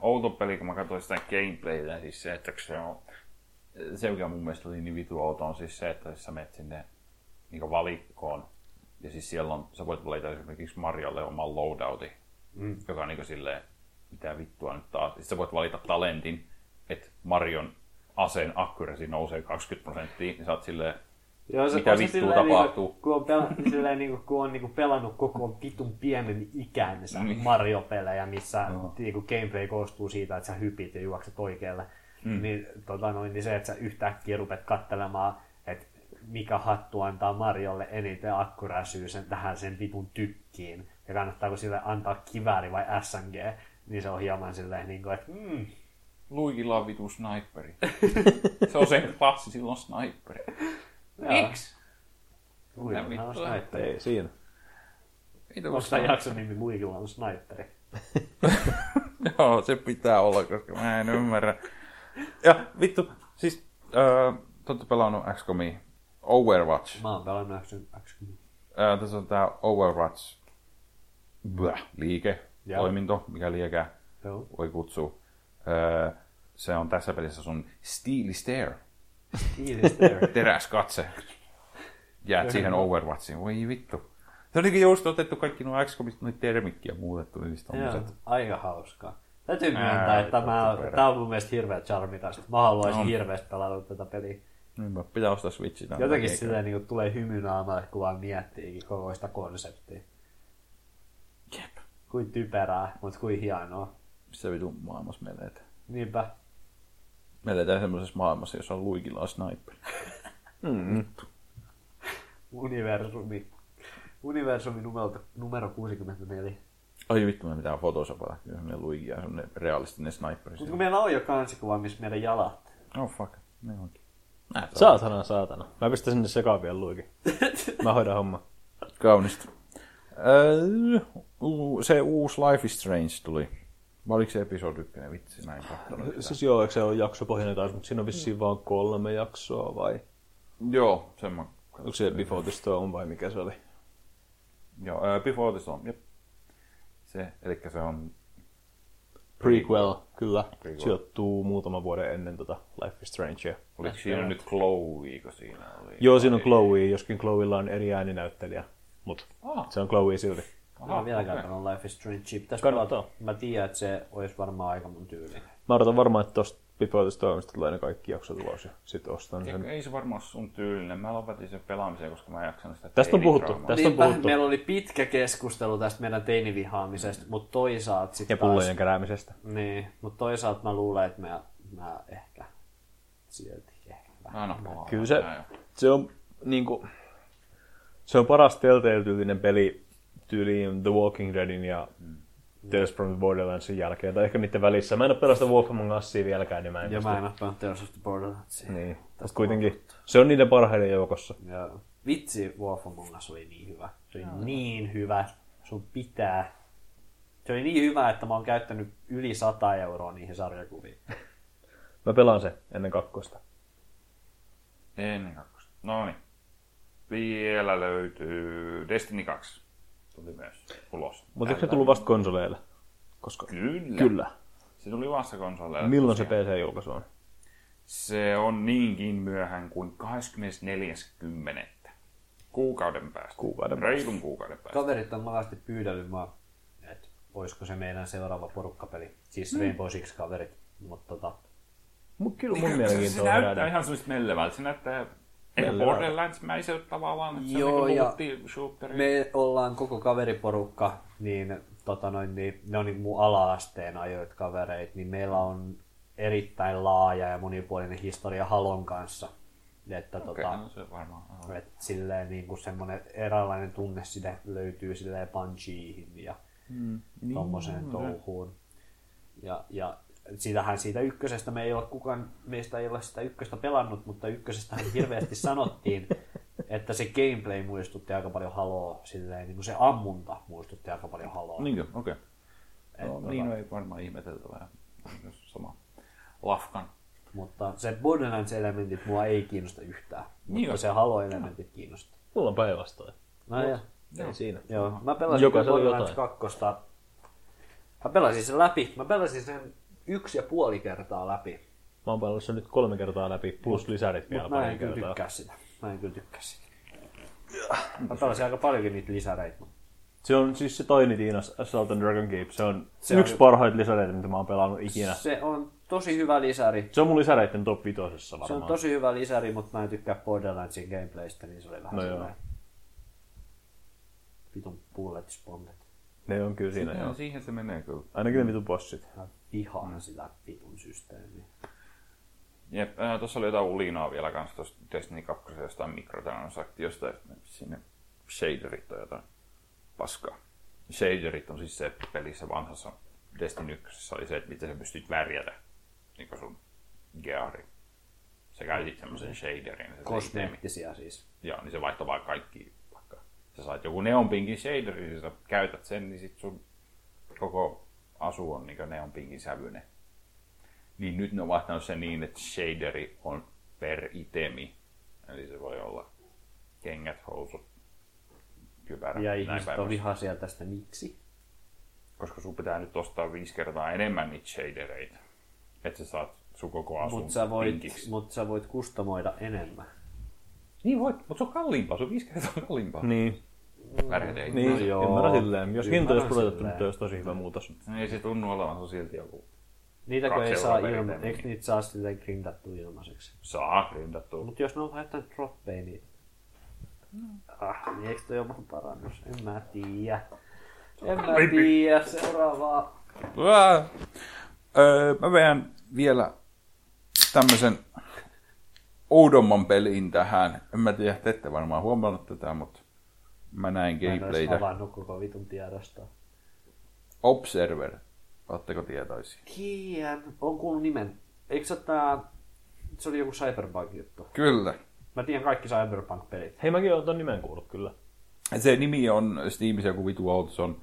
outo peli, kun mä katsoin sitä gameplaytä, siis se, että se on, se mikä mun mielestä oli niin vitu outo on siis se, että jos sä menet sinne niin valikkoon, ja siis siellä on, sä voit valita esimerkiksi Marjalle oman loadoutin, mm. joka on niin silleen, mitä vittua nyt taas. Sitten sä voit valita talentin, että Marion aseen accuracy nousee 20 prosenttia, niin sä oot silleen, Joo, Mitä on vittua silleen tapahtuu? Niinku, kun on, pel- silleen, niinku, kun on niinku pelannut koko vitun pienen ikänsä Niin. Mario-pelejä, missä niinku, gameplay koostuu siitä, että sä hypit ja juokset oikealle, mm. niin, tota noin, niin se, että sä yhtäkkiä rupet katselemaan, että mikä hattu antaa Mariolle eniten akkuräsyy sen tähän sen vitun tykkiin, ja kannattaako sille antaa kivääri vai SMG, niin se on hieman silleen, niin kuin, että mm, Luikilla on vitu sniperi. se on se klassi, silloin sniperi. Miksi? Luikilla on sniperi. Ei siinä. Vitu Onko tämä jakson nimi Luikilla on sniperi? Joo, se pitää olla, koska mä en ymmärrä. Ja vittu, siis äh, te olette pelannut XCOMia. Overwatch. Mä oon pelannut Action. Äh, tässä on tää Overwatch Bläh, liike, Joo. toiminto, mikä liekää Joo. voi kutsua. Äh, se on tässä pelissä sun Steely stare. teräs katse. Jäät siihen Overwatchiin, voi vittu. Se olikin just otettu kaikki nuo XCOMista, noita termikkiä muutettu, niistä Joo, tommoset. aika hauskaa. Täytyy Ää, myöntää, että tämä, totta tämä on mun mielestä hirveä charmikas. Mä haluaisin On. hirveästi pelata tätä peliä. Niinpä, pitää ostaa Switchitä. Jotenkin silleen niin tulee hymy naamalle, kun vaan miettiikin koko sitä konseptia. Jep. Kuin typerää, mutta kuin hienoa. Missä vitun maailmassa me eletään? Niinpä. Me eletään semmoisessa maailmassa, jossa on luikilla on sniperi. Mm. Universumi. Universumi numero, numero 64. Ai vittu, me pitää photoshopata. Kyllä semmoinen luigi ja semmoinen realistinen sniperi. Mutta kun meillä on jo kansikuva, missä meidän jalat. Oh fuck, ne onkin. Näet. Saatana, saatana. Mä pistän sinne sekaan vielä luikin. Mä hoidan homma. Kaunista. Öö, se uusi Life is Strange tuli. Vai oliko se episodi ykkönen? Vitsi, mä en katsonut sitä. Siis joo, eikö se ole jaksopohjainen taas, mutta siinä on vissiin vaan kolme jaksoa vai? Joo, sen mä Onko se Before the Storm vai mikä se oli? Joo, uh, Before the Storm, jep. Se, eli se on... Prequel, kyllä. Prequel. Sijoittuu muutaman vuoden ennen tota Life is Strange. Oliko siinä nyt Chloe, kun siinä oli? Joo, siinä on Chloe, joskin Chloella on eri ääninäyttelijä. Mutta Ah, se on Chloe silti. Mä oon vielä okei. katsonut Life is Strange. Pitäis Kannattaa. pelata. Mä tiedän, että se olisi varmaan aika mun tyyli. Mä odotan varmaan, että tosta Before the Stormista tulee ne kaikki jaksot ulos ja sit ostan sen. Ei se varmaan ole sun tyylinen. Mä lopetin sen pelaamisen, koska mä en jaksanut sitä Tästä on puhuttu, tästä on puhuttu. meillä oli pitkä keskustelu tästä meidän teinivihaamisesta, mutta toisaalta sitten Ja pullojen keräämisestä. Niin, mutta toisaalta mä luulen, että mä, mä ehkä silti ehkä vähän. Aina pahaa. Kyllä se, se on niinku, se on paras Telltale-tyylinen peli tyyliin The Walking Deadin ja Tales from the Borderlandsin jälkeen, tai ehkä niiden välissä. Mä en ole pelasta Wolf Among Usia vieläkään, niin mä en Ja mä en ole pelannut Tales of the Borderlandsia. Niin, mutta kuitenkin se on niiden parhaiden joukossa. Ja vitsi, Wolf Among Us oli niin hyvä. Se oli niin hyvä. Sun pitää Se oli niin hyvä, että mä oon käyttänyt yli 100 euroa niihin sarjakuviin. Mä pelaan se ennen kakkosta. Ennen kakkosta. No niin. Vielä löytyy Destiny 2. Tuli myös ulos. Mutta eikö se tullut vasta konsoleille? Koska... Kyllä. Kyllä. Se tuli vasta konsoleille. Milloin se tosiaan. PC-julkaisu on? Se on niinkin myöhään kuin 24.10. Kuukauden päästä. Kuukauden päästä. Reilun kuukauden päästä. Kaverit on monesti pyydellyt mua, että olisiko se meidän seuraava porukkapeli. Siis mm. Rainbow Six kaverit. Mutta tota, Mut kyllä mun se mielenkiintoa näyttää ihan semmoista mellevältä. Se näyttää Borderlands-mäiseltä tavallaan. Että se Joo, on ja niin shooteri. me ollaan koko kaveriporukka, niin, tota noin, niin ne on niin mun ala-asteen ajoit kavereit, niin meillä on erittäin laaja ja monipuolinen historia Halon kanssa. Että Okei, tota, no se varmaan. on. Et silleen niin kuin semmoinen eräänlainen tunne sinne löytyy silleen Bungiehin ja mm, niin, tommoseen touhuun. Ja, ja siitähän siitä ykkösestä me ei ole kukaan, meistä ei ole sitä ykköstä pelannut, mutta ykkösestähän hirveästi sanottiin, että se gameplay muistutti aika paljon haloa, silleen niin kuin se ammunta muistutti aika paljon haloa. Niinkö? Okei. Et No, tota- niin ei varmaan ihmeteltävää. Jos Sama lafkan. Mutta se Borderlands-elementit mua ei kiinnosta yhtään, Niin mutta on. se halo-elementit kiinnostaa. Mulla on päinvastoin. No, ja, Ei siinä. Joo, mä pelasin Borderlands jotain. 2. Mä pelasin sen läpi. Mä pelasin sen yksi ja puoli kertaa läpi. Mä oon pelannut sen nyt kolme kertaa läpi, plus lisärit vielä Mutta mä en kyllä kertaa. tykkää sitä. Mä en kyllä tykkää sitä. Mä pelasin aika paljonkin niitä lisäreitä. Se on siis se Tiny Tina's Assault and Dragon Keep. Se on Se se on yksi hy- parhaita lisäreitä, mitä mä oon pelannut ikinä. Se on tosi hyvä lisäri. Se on mun lisäreiden top vitosessa Se varmaan. on tosi hyvä lisäri, mutta mä en tykkää Borderlandsin gameplaystä, niin se oli vähän No joo. Vitun bullet spondet. Ne on kyllä siinä, Joo, joo. siihen se menee kyllä. Ainakin ne vitun bossit. Mä vihaan sitä vitun systeemiä. Jep, äh, tuossa oli jotain ulinaa vielä kanssa tuosta Destiny 2 jostain mikrotransaktiosta, että sinne shaderit on jotain paskaa. Shaderit on siis se, pelissä vanhassa Destiny 1 oli se, että miten sä pystyt värjätä niin sun geari. Sä käytit semmoisen shaderin. se. Kosmeettisia siis. Joo, niin se vaihtoi vaan kaikki. Vaikka sä saat joku neonpinkin shaderin, niin sä käytät sen, niin sit sun koko asu on niin neonpinkin sävyinen. Niin nyt ne on vaihtanut sen niin, että shaderi on per itemi. Eli se voi olla kengät, housut, kypärä, Ja ihmiset on vihaisia tästä. Miksi? Koska sun pitää nyt ostaa viisi kertaa enemmän niitä shadereita. Että sä saat sun koko asun Mutta sä, voit, mut sä voit kustomoida enemmän. Niin voit, mutta se on kalliimpaa, se on viisi kertaa kalliimpaa. Niin, Värjätä ei. niin No joo, ymmärrän silleen. Jos hinta olisi pudotettu, nyt olisi tosi hyvä muutos. Ei se tunnu olevan, se on silti joku Niitä kun ei saa ilma, eikö niitä saa silleen grindattua ilmaiseksi? saa grindattua. Mutta jos ne on jotain droppeja, niin... Ah, niin eikö toi ole mun parannus? En mä tiedä. En mä tiedä. Seuraavaa. Öö, mä vedän vielä tämmöisen oudomman pelin tähän. En mä tiedä, te ette varmaan huomannut tätä, mutta mä näin Mä en gameplaytä. avannut koko vitun tiedosta. Observer. Oletteko tietoisia? Tiedän. On kuullut nimen. Eikö se tää... Se oli joku Cyberpunk-juttu. Kyllä. Mä tiedän kaikki Cyberpunk-pelit. Hei, mäkin olen ton nimen kuullut kyllä. Se nimi on Steamissa joku vitu outo. Se on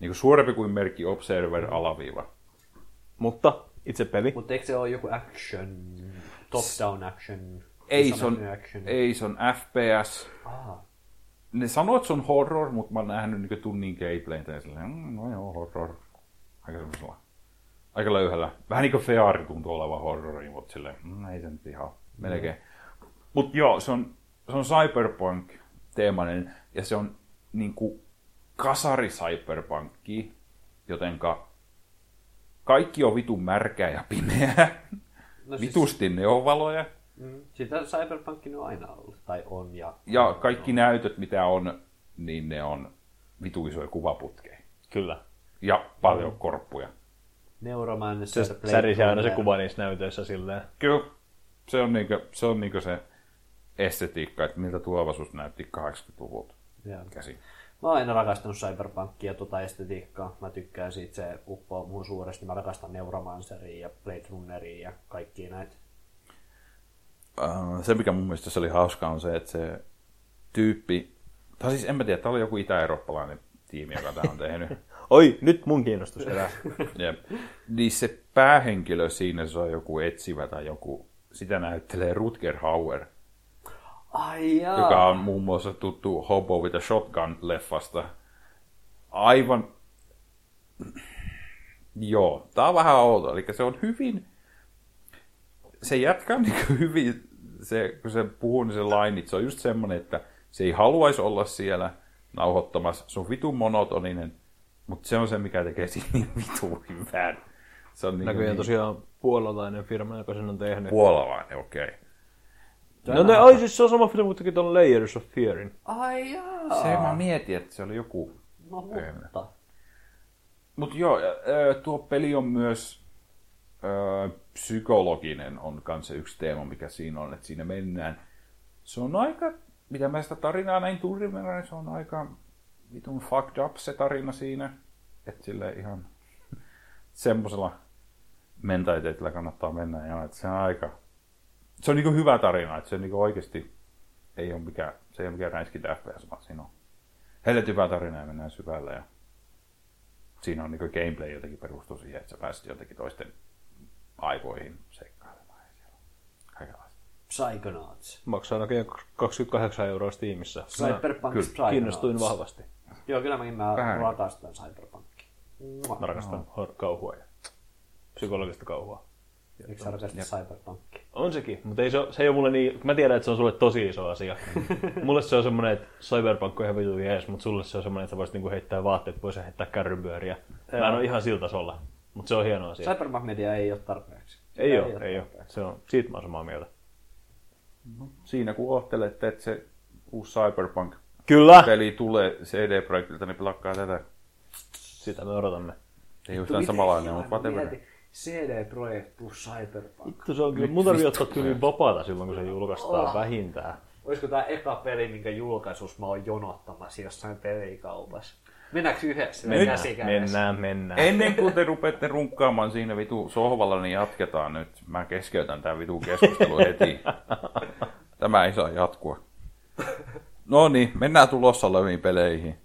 niin suurempi kuin merkki Observer alaviiva. Mutta itse peli. Mutta eikö se ole joku action, top-down action? Ei se, on, action? ei, se on FPS. Ah, Ne sanoo, että se on horror, mutta mä oon nähnyt niin tunnin gameplaytä ja silleen, mm, no joo, horror. Aika semmoisella, aika löyhällä. Vähän niin kuin Feari tuntuu olevan horrori, mutta silleen, mm, ei se nyt ihan melkein. Mm. Mutta joo, se on, se on cyberpunk-teemainen ja se on niin kuin kasari cyberpunkki, jotenka kaikki on vitun märkää ja pimeää. No siis- Vitusti neonvaloja. Mm. Sitä Cyberpunk on aina ollut, tai on. Ja, Ja kaikki näytöt, mitä on, niin ne on vitu isoja kuvaputkeja. Kyllä. Ja paljon korppuja. Neuromancer, Se Blade särisi aina se kuva niissä näytöissä silleen. Kyllä. Se on niinku se, on niinku se estetiikka, että miltä tulevaisuus näytti 80-luvulta Joo. käsin. Mä oon aina rakastanut Cyberpunkia ja tota estetiikkaa. Mä tykkään siitä, se uppoo muun suuresti. Mä rakastan Neuromanceria ja Blade Runneria ja kaikkia näitä. Uh, se, mikä mun mielestä se oli hauskaa, on se, että se tyyppi, tai siis en mä tiedä, tämä oli joku itä-eurooppalainen tiimi, joka tämä on tehnyt. Oi, nyt mun kiinnostus herää. Jep. Niin se päähenkilö siinä, se on joku etsivä tai joku, sitä näyttelee Rutger Hauer, Ai jaa. joka on muun muassa tuttu Hobo with a Shotgun-leffasta. Aivan... Joo, tää on vähän outo. Eli se on hyvin... Se jätkä on niin hyvin... Se, kun se puhuu, niin se lainit, se on just semmonen, että se ei haluaisi olla siellä nauhoittamassa. Se on vitun monotoninen, mutta se on se, mikä tekee siitä niin vitun hyvän. Se on niin, Näköjään niin tosiaan puolalainen firma, joka sen on tehnyt. puolalainen, okei. Okay. No ne, ai siis se on sama firma, kun teki ton Layers of Fearin. Ai jaa. Se mä mietin, että se oli joku No mutta. Mutta joo, tuo peli on myös ö, psykologinen, on kanssa yksi teema, mikä siinä on, että siinä mennään. Se on aika, mitä mä sitä tarinaa näin verran, niin se on aika vitun fucked up se tarina siinä. Että sille ihan semmoisella mentaliteetillä kannattaa mennä. Ja että se on aika, se on niinku hyvä tarina, että se niinku oikeasti ei ole mikään, se ei ole mikään räiskintä FPS, vaan siinä on helvetin hyvä tarina ja mennään syvällä. Ja siinä on niin gameplay jotenkin perustuu siihen, että sä pääset jotenkin toisten aivoihin seikkailemaan. Ja siellä on kaikenlaista. Psychonauts. Maksaa näköjään 28 euroa Steamissa. Cyberpunk kyllä, Psychonauts. kiinnostuin vahvasti. Joo, kyllä mäkin mä Vähän. rakastan Cyberpunkia. Mä rakastan no. kauhua ja psykologista kauhua. Miksi sä rakastat Cyberpunkia? On sekin, mutta ei se, ole, se ei ole mulle niin... Mä tiedän, että se on sulle tosi iso asia. mulle se on semmoinen, että Cyberpunk on ihan vitu jees, mutta sulle se on semmoinen, että sä voisit niinku heittää vaatteet pois ja heittää kärrypyöriä. Mä en ole ihan siltä tasolla, mutta se on hieno asia. Cyberpunk Media ei ole tarpeeksi. Ei ole, ei ole. Se on, siitä mä oon samaa mieltä. Siinä kun oottelette, että se uusi Cyberpunk-peli Kyllä! tulee CD-projektilta, niin plakkaa tätä. Sitä me odotamme. Ei yhtään samanlainen, mutta whatever. CD Projekt plus Cyberpunk. Vittu se on kyllä, mun tarvii ottaa tyyliin vapaata silloin, kun se julkaistaan vähintään. Olisiko tää eka peli, minkä julkaisus mä oon jonottamassa jossain pelikaupassa? Mennäänkö yhdessä? Mennään, mennään, mennään. Ennen kuin te rupeatte runkkaamaan siinä vitu sohvalla, niin jatketaan nyt. Mä keskeytän tämän vitu keskustelun heti. Tämä ei saa jatkua. No niin, mennään tulossa oleviin peleihin.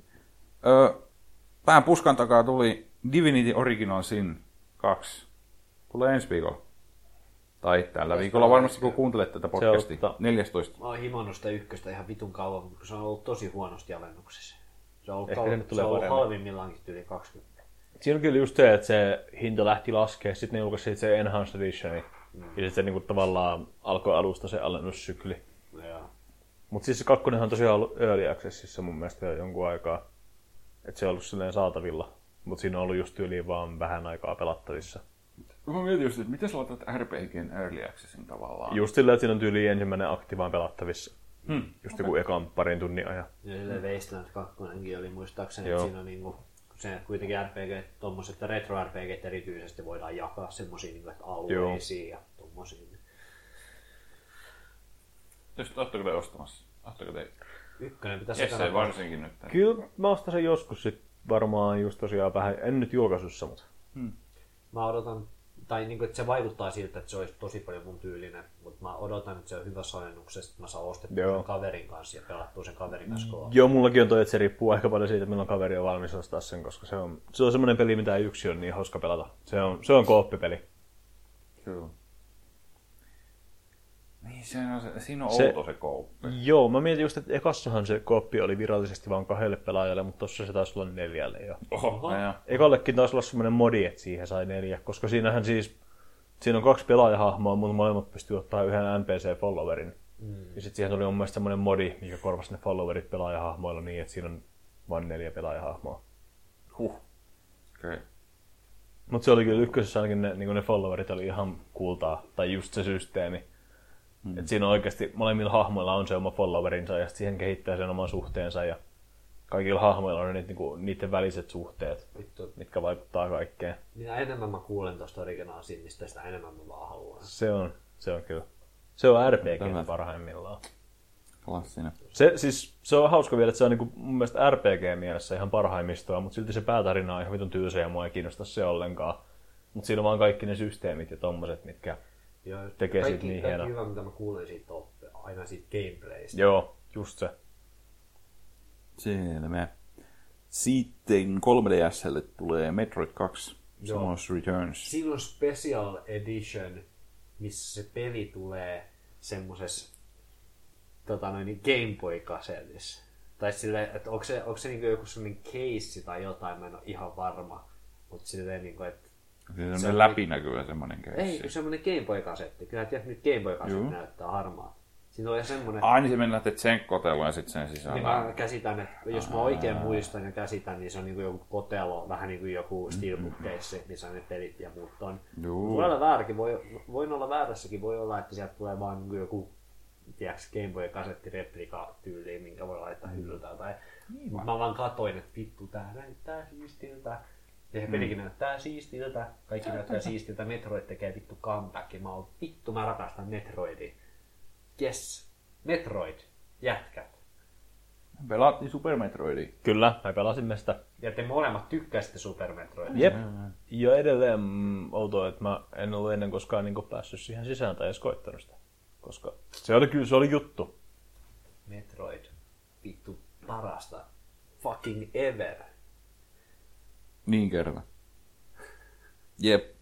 Öö, pään puskan takaa tuli Divinity Original Sin 2. Tulee ensi viikolla. Tai tällä viikolla varmasti, kun kuuntelet tätä podcastia. ottaa- 14. Mä oon himannut sitä ykköstä ihan vitun kauan, kun se on ollut tosi huonosti alennuksessa. Se on ollut, Ehkä kal- se nyt tulee se on halvimmillaankin yli 20. Siinä on kyllä just se, että se hinta lähti laskea, sitten ne julkaisivat se Enhanced Editioni. Mm. Ja sitten se niinku tavallaan alkoi alusta se alennussykli. Joo. Mutta siis se kakkonenhan on tosiaan ollut Early Accessissa mun mielestä jo jonkun aikaa. Että se on ollut silleen saatavilla. Mutta siinä on ollut just yli vaan vähän aikaa pelattavissa. Mä mietin just, että miten sä laitat RPGn Early Accessin tavallaan? Just silleen, että siinä on tyyli ensimmäinen aktivaan pelattavissa. Hmm. Just joku ekan parin tunnin ajan. Ja sille Wasteland 2 oli muistaakseni, Joo. että siinä on niinku, se kuitenkin RPG, tommoset retro RPG erityisesti voidaan jakaa semmosia niinku, että alueisiin ja tommosiin. Jos ootteko te ostamassa? Ootteko te? Ykkönen pitäisi Jesse varsinkin nyt. Kyllä mä ostan sen joskus sit varmaan just tosiaan vähän, en nyt julkaisussa, mutta Mä odotan, tai niinku, että se vaikuttaa siltä, että se olisi tosi paljon mun tyylinen, mutta mä odotan, että se on hyvä alennuksessa, että mä saan ostettua Joo. sen kaverin kanssa ja pelattua sen kaverin kanssa koolla. Joo, mullakin on toi, että se riippuu aika paljon siitä, milloin kaveri on valmis ostaa sen, koska se on, se on semmoinen peli, mitä ei yksi on niin hauska pelata. Se on, se on kooppipeli. Kyllä. Niin, se on, se, siinä on Se- outo se kouppi. Joo, mä mietin just, että ekassahan se kooppi oli virallisesti vain kahdelle pelaajalle, mutta tossa se taisi olla neljälle jo. Oho. Ja, Ekallekin taisi olla semmoinen modi, että siihen sai neljä, koska siinähän siis, siinä on kaksi pelaajahahmoa, mutta molemmat pystyy ottaa yhden NPC-followerin. Mm. Ja sitten siihen tuli mun mielestä semmoinen modi, mikä korvasi ne followerit pelaajahahmoilla niin, että siinä on vain neljä pelaajahahmoa. huh. Okei. Okay. Mutta se oli kyllä ykkösessä ainakin ne, niin ne followerit oli ihan kultaa, tai just se systeemi. Mm. Et siinä on oikeasti molemmilla hahmoilla on se oma followerinsa ja siihen kehittää sen oman suhteensa ja kaikilla hahmoilla on niitä, niinku, niiden väliset suhteet, Vittu, mitkä vaikuttaa kaikkeen. mitä enemmän mä kuulen tosta Original Sinistä, sitä enemmän mä vaan haluan. Se on, se on kyllä. Se on RPG Tämä. parhaimmillaan. Klassinen. Se, siis, se on hauska vielä, että se on niinku, mun mielestä RPG-mielessä ihan parhaimmistoa, mutta silti se päätarina on ihan vitun tylsä ja mua ei kiinnosta se ollenkaan. Mutta siinä on vaan kaikki ne systeemit ja tommoset, mitkä... Joo, Tekee kaikki, siitä niin kaikki hienoa. hyvä, mitä mä kuulen siitä on aina siitä gameplaystä. Joo, just se. Selvä. Sitten 3DSlle tulee Metroid 2, Joo. Samus Returns. Siinä on Special Edition, missä se peli tulee semmosessa tota noin, niin Game Boy-kasetissa. Tai silleen, että onko se, onko se niin joku sellainen case tai jotain, mä en ole ihan varma. Mutta silleen, niin kuin, että Se on Se läpinäkyvä semmoinen ei, keissi. kun semmoinen Game Boy-kasetti. Kyllä tiedät, nyt Game Juu. Boy-kasetti näyttää harmaa. Siinä on semmoinen... Ai niin se mennään sen kotelua ja sitten sen Niin sisällä. mä käsitän, että jos mä oikein muistan ja käsitän, niin se on niinku joku kotelo, vähän niin kuin joku steelbook-keissi, missä on ne pelit ja muut on. Juu. Voi olla vääräkin, voi, voin olla väärässäkin, voi olla, että sieltä tulee vaan niinku joku tiedätkö, Game Boy kasettireplika tyyliin, minkä voi laittaa hyllyltä tai niin mä vaan katoin, että vittu tää näyttää siistiltä. Ja se pelikin näyttää siistiltä. Kaikki näyttää siistiltä. Metroid tekee vittu comeback. Mä oon vittu, mä rakastan Metroidia. Yes. Metroid. Jätkät. Pelattiin Super Metroidia. Kyllä, me pelasimme sitä. Ja te molemmat tykkäsitte Super Metroidia. Jep. Ja edelleen mm, outoa, että mä en ollut ennen koskaan niin päässyt siihen sisään tai edes koittanut sitä. Koska se oli kyllä, se oli juttu. Metroid. Vittu parasta. Fucking ever. Niin kerta. Jep.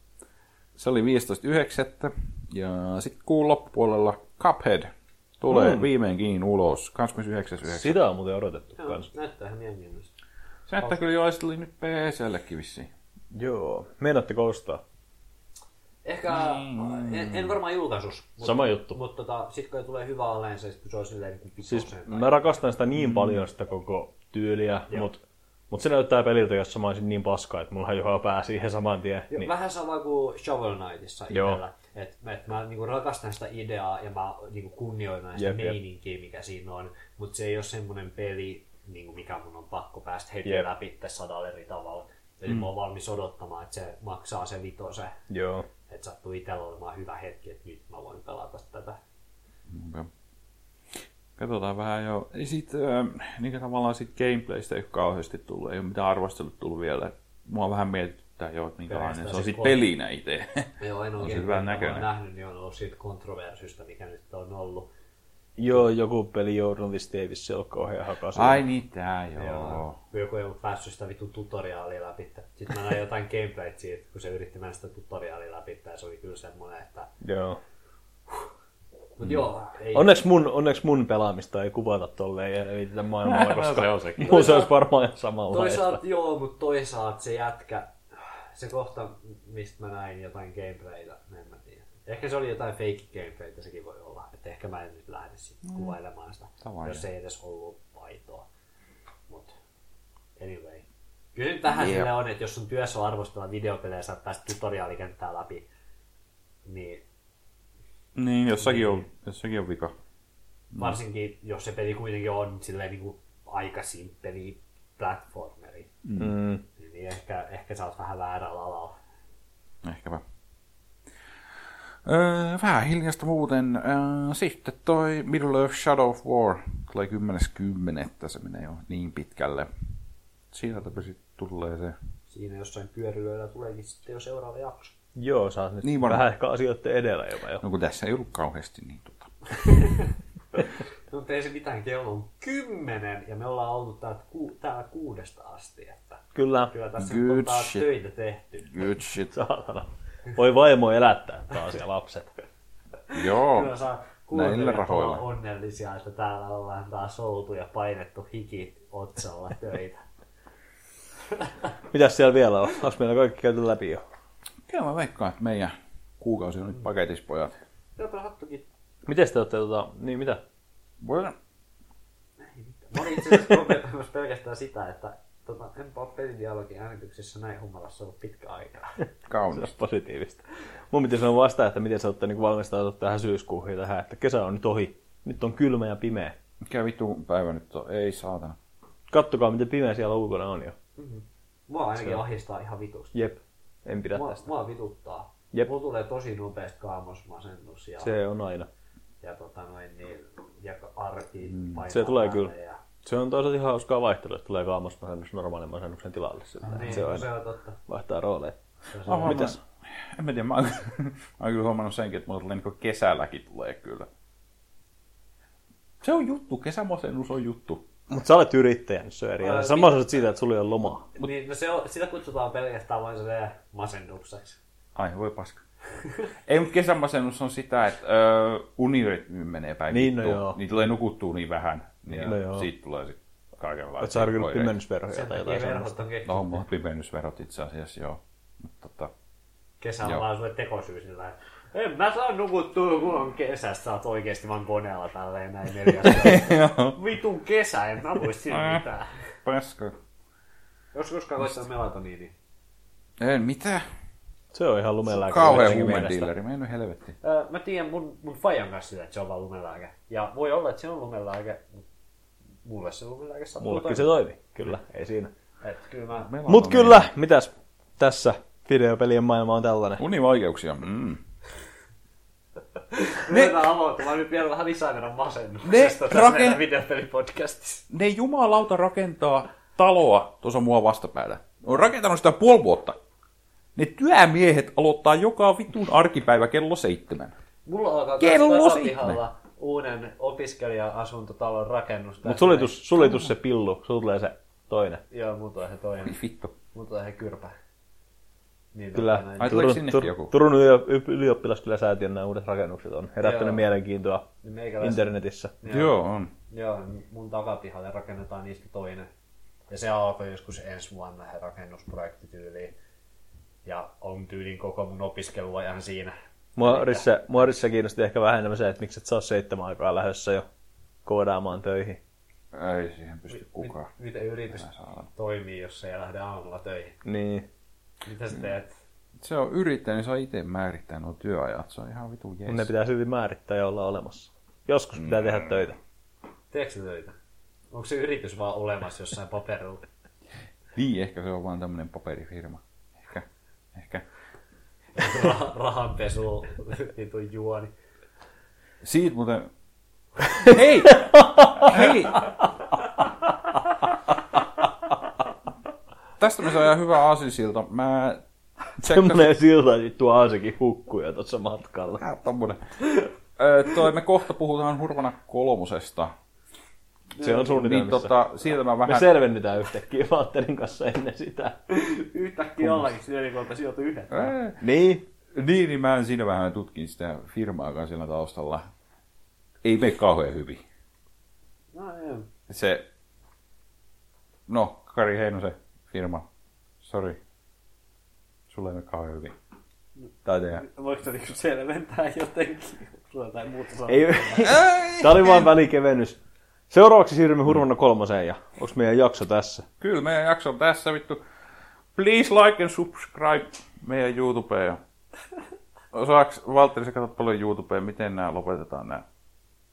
Se oli 15.9. Ja sitten kuun loppupuolella Cuphead tulee mm. viimeinkin ulos 29.9. Sitä on muuten odotettu Joo, kans. näyttää ihan mielenkiintoista. Se näyttää kyllä jo, oli nyt PCllekin vissiin. Joo. Meinaatteko ostaa? Ehkä, en, en varmaan julkaisus. Mutta, Sama juttu. Mutta tota, sit kun tulee hyvä alleen, se se on silleen niin Siis mä rakastan sitä niin paljon sitä koko tyyliä, mutta mut se näyttää peliltä, jos mä olisin niin paska, että mulla jo pää siihen saman tien. Jo, Niin. Vähän sama kuin Shovel Knightissa itsellä. Et, et mä niinku rakastan sitä ideaa ja mä niinku kunnioitan sitä Jep, jep. meininkiä, mikä siinä on. Mutta se ei ole semmoinen peli, niinku mikä mun on pakko päästä heti Jep. läpi sadalla eri tavalla. Eli mm. mä oon valmis odottamaan, että se maksaa se vitose. Joo. Että sattuu itsellä olemaan hyvä hetki, että nyt mä voin pelata tätä. Okei. Katsotaan vähän jo. Ja sit, äh, niin tavallaan sit gameplaystä ei ole kauheasti tullut. Ei ole mitään arvostelut tullut vielä. Mua vähän mietityttää jo, että minkälainen se on Pelkästään sit sit pelinä itse. Joo, en ole hyvän näköinen. nähnyt, niin on ollut siitä kontroversystä, mikä nyt on ollut. Joo, joku pelijournalisti ei vissi ole kauhean hakasin. Ai niin, tää joo. Kun joku ei ollut päässyt sitä vittu tutoriaalia läpi. Sitten mä näin jotain gameplayt siitä, kun se yritti mennä sitä tutoriaalia läpi, ja se oli kyllä semmoinen, että... Joo. Mut joo, ei... Onneksi mun, onneksi mun pelaamista ei kuvata tolleen ja ei tätä maailmaa, koska Se on sekin. mun se olisi varmaan ihan samanlaista. Toisaalta joo, mutta toisaalta se jätkä, se kohta, mistä mä näin jotain gameplaytä, en mä tiedä. Ehkä se oli jotain fake gameplaytä, sekin voi olla. Että ehkä mä en nyt lähde sitten kuvailemaan sitä, Tavallaan. jos ei edes ollut aitoa. Mut anyway. Kyllä nyt vähän sille on, että jos sun työssä on arvostella videopelejä ja sä oot päästä tutoriaalikenttää läpi, niin Niin, jossakin on, jossakin on vika. varsinkin jos se peli kuitenkin on silleen niin kuin aika simppeli platformeri, Mm. niin ehkä, ehkä sä oot vähän väärällä alalla. Ehkäpä. Öö, vähän hiljasta muuten. Öö, sitten toi Middle Earth Shadow of War tulee 10.10. Se menee jo niin pitkälle. Sieltäpä sitten tulee se. Siinä jossain pyörilöillä tuleekin sitten jo seuraava jakso. Joo, sä oot nyt Niin varmaan. vähän ehkä asioiden edellä jopa jo. No kun tässä ei ollut kauheasti niin tota. No ei se mitään, kello on kymmenen ja me ollaan oltu täältä ku, täällä kuudesta asti. Että Kyllä, kyllä tässä Good on taas shit. töitä tehty. Good shit. saatana. Voi vaimo elättää taas ja lapset. Joo. Kyllä saa Näillä rahoilla. onnellisia, että täällä ollaan taas oltu ja painettu hiki otsalla töitä. Mitäs siellä vielä on? Onko meillä kaikki käyty läpi jo? Kyllä mä veikkaan, että meidän kuukausi on nyt paketissa, pojat. Jopa hattukin. Miten te olette tota... Niin mitä? Voi- Mä olin itse asiassa kommentoimassa pelkästään sitä, että tota, enpä ole pelidialogin äänityksessä näin humalassa ollut pitkä aikaa. Se on Kaunis. positiivista. Mun piti sanoa vasta, että miten sä olette niin valmistautua tähän syyskuuhun ja tähän, että kesä on nyt ohi. Nyt on kylmä ja pimeä. Mikä vittu päivä nyt on? Ei saatana. Kattokaa, miten pimeä siellä ulkona on jo. Mua ainakin ahistaa ihan vitusti. Jep, en pidä Mua, tästä. mua vituttaa. Jep. Mulla tulee tosi nopeasti kaamosmasennus ja, Se on aina. ja, tota noin, niin, ja arki mm. Se tulee kyllä. Ja, Se on toisaalta ihan hauskaa vaihtelua, että tulee kaamosmasennus normaalin masennuksen tilalle. Sillä, niin, se on se aina on totta. vaihtaa rooleja. Se on Aha, Mitäs? Mä, en mä tiedä, mä oon, mä oon kyllä huomannut senkin, että mulla tulee niin kesälläkin tulee kyllä. Se on juttu, kesämasennus on juttu. Mutta sä olet yrittäjä, niin se on eri Ää, asia. Sama sä siitä, että sulla ei ole lomaa. Niin, no se on, sitä kutsutaan pelkästään vain se masennukseksi. Ai, voi paska. Ei, mutta kesämasennus on sitä, että ö, unirytmi menee päin Niin, no joo. Niin tulee nukuttua niin vähän, niin No joo. siitä tulee sitten kaikenlaista. Sä harkinnut pimennysverhoja tai jotain sellaista? on. No, mulla on pimennysverot itse asiassa, joo. Mutta tota, Kesällä Joo. vaan sulle tekosyy sillä lailla, en mä saa nukuttua, kun on kesässä, sä oot oikeesti vaan koneella tälleen näin neljästä. Vitun kesä, en mä voi siinä mitään. paska. Jos koskaan koittaa melatoniini. En, mitä? Se on ihan lumelääkä. Kauhea joidenkin mielestä. huumedilleri, mä en nyt helvetti. Öö, mä tiedän mun, mun fajan kanssa sitä, että se on vaan lumelääke. Ja voi olla, että se on lumelääke, mutta mulle se lumelääke sattuu Mullekin se toimi. Kyllä, ei siinä. Et kyllä mä... Mut on kyllä, mitäs tässä videopelien maailma on tällainen. Univaikeuksia. Mm. Me ruvetaan avautumaan nyt vielä vähän lisää meidän masennuksesta Ne raken- meidän videopelipodcastissa. Ne jumalauta rakentaa taloa tuossa mua vastapäällä. On rakentanut sitä puoli vuotta. Ne työmiehet aloittaa joka vitun arkipäivä kello seitsemän. Mulla alkaa Kello seitsemän. uuden opiskelija-asuntotalon rakennus. Mut sulitus se pillu, sulla tulee se toinen. Joo, mun tulee se toinen. Vittu. Mun tulee se kyrpä. Niin, Kyllä. Ai, tuleeko sinnekin joku? Turun yli- ylioppilaskyläsäätiön nämä uudet rakennukset on herättänyt Joo. mielenkiintoa Niin meikäläis- internetissä. Joo, joo on. Joo, mun takapihalle rakennetaan niistä toinen. Ja se alkoi joskus ensi vuonna se rakennusprojekti tyyliin. Ja on tyyliin koko mun opiskeluajan siinä. Mua Risse kiinnosti ehkä vähän enemmän se, että miksi et sä ole seitsemän aikaa lähdössä jo koodaamaan töihin. Ei siihen pysty kukaan. Mi- miten yritys saa. toimii, jos ei lähde aamulla töihin? Niin. Mitä sä teet? Se on yrittäjä, niin saa itse määrittää nuo työajat. Se on ihan vitu jees. Ne pitää silti määrittää ja olla olemassa. Joskus pitää tehdä töitä. Teekö sä töitä? Onko se yritys vaan olemassa jossain paperilla? Niin, ehkä se on vaan tämmönen paperifirma. Ehkä. Ehkä. Rah- rahanpesu, vitun juoni. Siitä muuten... Hei! Hei! Tästä me saadaan hyvä aasinsilta. Mä. Semmoinen silta, että vittu Aasekin hukkuu jo tuossa matkalla. Äh, tommonen. Ö, toi, me kohta puhutaan Hurvana kolmosesta. Se on Niin suunnitelmissa. tota, siitä mä Me vähän... selvennytään yhtäkkiä Valtterin kanssa ennen sitä. Yhtäkkiä ollakin sieltä sijoitu yhden. Niin. Niin, niin mä siinä vähän tutkin sitä firmaa, joka on siellä taustalla. Ei mene kauhean hyvin. No, joo. Se, no, Kari Heinosen firma, sorry, sulle ei mene kauhean hyvin. Tai tehdä. Voiko sä niinku selventää jotenkin? Sulla on jotain muuta sanoa? Ei, Tämä oli vain välikevennys. Seuraavaksi siirrymme Hurvana kolmoseen ja onko meidän jakso tässä? Kyllä, meidän jakso on tässä vittu. Please like and subscribe meidän YouTubeen. Ja osaaks, Valtteri, sä katsot paljon YouTubea, miten nämä lopetetaan nämä,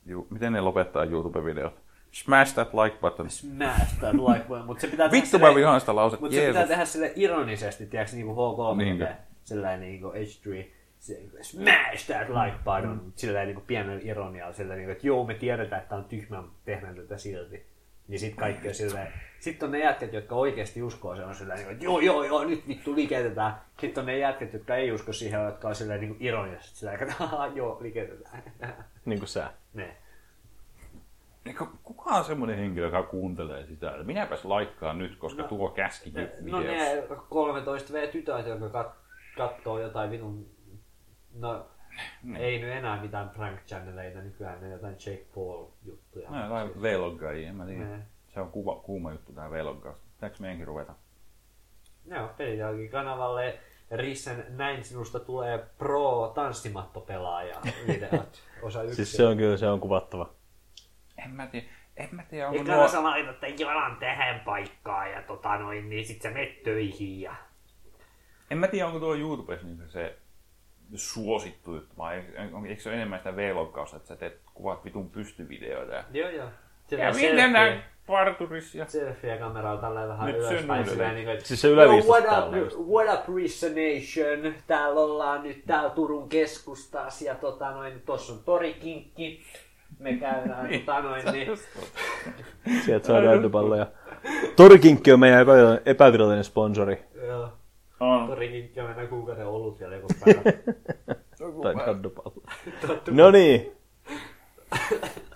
ju, miten ne lopettaa YouTube-videot? Smash that like button. Smash that like button, mutta se pitää Vittu mä vihaan sitä lausetta, Mutta se pitää tehdä sille ironisesti, tiedätkö, niinku H3, Niinkö? niin sellainen niinku H3, se, smash that like button, mm. silleen niinku pienellä ironialla, silleen niinku, että joo, me tiedetään, että tää on tyhmä, mutta tehdään tätä silti. Niin sit kaikki on silleen, sit on ne jätkät, jotka oikeasti uskoo, se on silleen, niinku, että joo, joo, joo, nyt vittu liiketetään. Sitten on ne jätkät, jotka ei usko siihen, jotka on silleen niinku ironisesti, silleen, että joo, liiketetään. Niin kuin sä. ne. Eikä kuka on semmoinen henkilö, joka kuuntelee sitä, että minäpäs laikkaan nyt, koska no, tuo käski No videossa. ne 13V-tytöt, jotka kat, kattoo jotain vitun... No, Niin. ei nyt enää mitään prank channeleita nykyään, ne jotain Jake Paul-juttuja. No, jotain vloggaajia, en mä tiedä. Ne. Se on kuva, kuuma juttu tää vloggaus. Pitääkö meidänkin ruveta? Joo, Pelitalkin kanavalle Rissen Näin sinusta tulee pro tanssimattopelaaja videot. Osa yksi. Siis se on kyllä, se on kuvattava. En mä tiedä. En mä tiedä, onko Ekana nuo... sä laitat tän jalan tähän paikkaan ja tota noin, niin sit sä menet töihin ja... En mä tiedä, onko tuo YouTubessa niin se suosittu juttu, vai eikö se ole enemmän sitä vloggausta, että sä teet kuvat vitun pystyvideoita. Ja, Joo joo. ja miten selfie- näin parturissa. Ja... selfie kameralla tällä vähän Nyt ylöspäin. silleen. Niin kuin, että, Siis se yläviistas what täällä up, what up Rissa Nation? Täällä ollaan nyt täällä Turun keskustassa ja tota noin, tossa on torikinkki. Me käydään tota noin, niin... Sieltä saa rändupalloja. Torikinkki on meidän epä- epävirallinen sponsori. Joo. On. Torikinkki on aina kuukauden ollut vielä joku päivä. Tai rändupallo. No niin,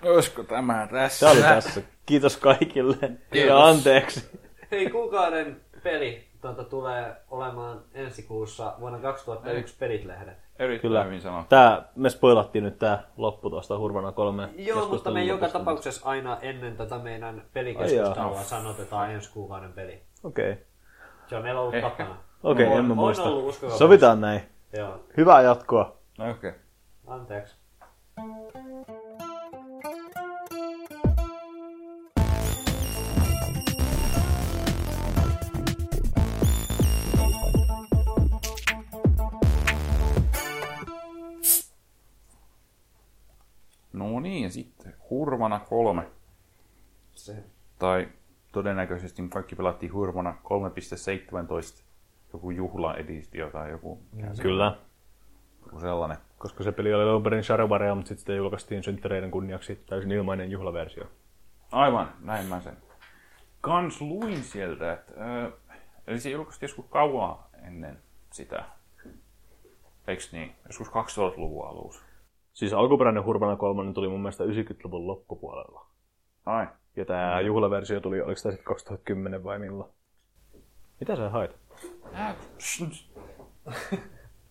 Olisiko tämä tässä? se oli tässä. Kiitos kaikille. Kiitos. Ja anteeksi. Hei, kuukauden peli tuota, tulee olemaan ensi kuussa vuonna 2001 Pelit-lehdet. Erittäin Kyllä. hyvin sanottu. Tää, me spoilattiin nyt tää loppu tuosta Hurvana kolme Joo, mutta me joka tapauksessa aina ennen tätä meidän pelikeskustelua jaa. sanotetaan ensi kuukauden peli. Okei. Se on meillä ollut Ehkä. tapana. Okei, On- en mä muista. Sovitaan näin. Joo, Hyvää jatkoa. No okei. Okay. anteeksi. No niin, ja sitten Hurvana 3. Se. Tai todennäköisesti kaikki pelattiin Hurvana 3.17. Joku juhlaedistio tai joku, se Kyllä. joku sellainen. Koska se peli oli alun perin Sharewarea, mutta sitten sitä julkaistiin synttäreiden kunniaksi täysin ilmainen juhlaversio. Aivan, näin mä sen. Kans luin sieltä, että... Ö, eli se julkaistiin joskus kauan ennen sitä. Eiks niin? Joskus 2000-luvun alussa. Siis alkuperäinen Hurvana 3 tuli mun mielestä 90-luvun loppupuolella. Ai. Ja tää juhlaversio tuli, oliko tämä sitten 2010 vai milloin? Mitä sä hait? Äh.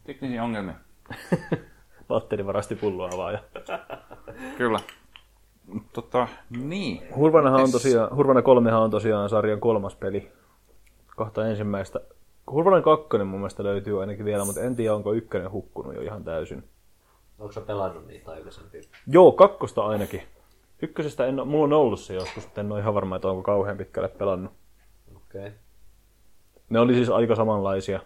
Teknisiä ongelmia. Vatteri varasti pulloa vaan. Ja... Kyllä. Tota, niin. Hurvanahan on tosiaan, Hurvana 3 on tosiaan sarjan kolmas peli. Kahta ensimmäistä. Hurvanan kakkonen mun mielestä löytyy ainakin vielä, mutta en tiedä onko ykkönen hukkunut jo ihan täysin. Onko sä pelannut niitä aikaisempia? Joo, kakkosta ainakin. Ykkösestä en oo, mulla on ollut se joskus, mutta en ole ihan varma, että onko kauhean pitkälle pelannut. Okei. Okay. Ne oli siis aika samanlaisia,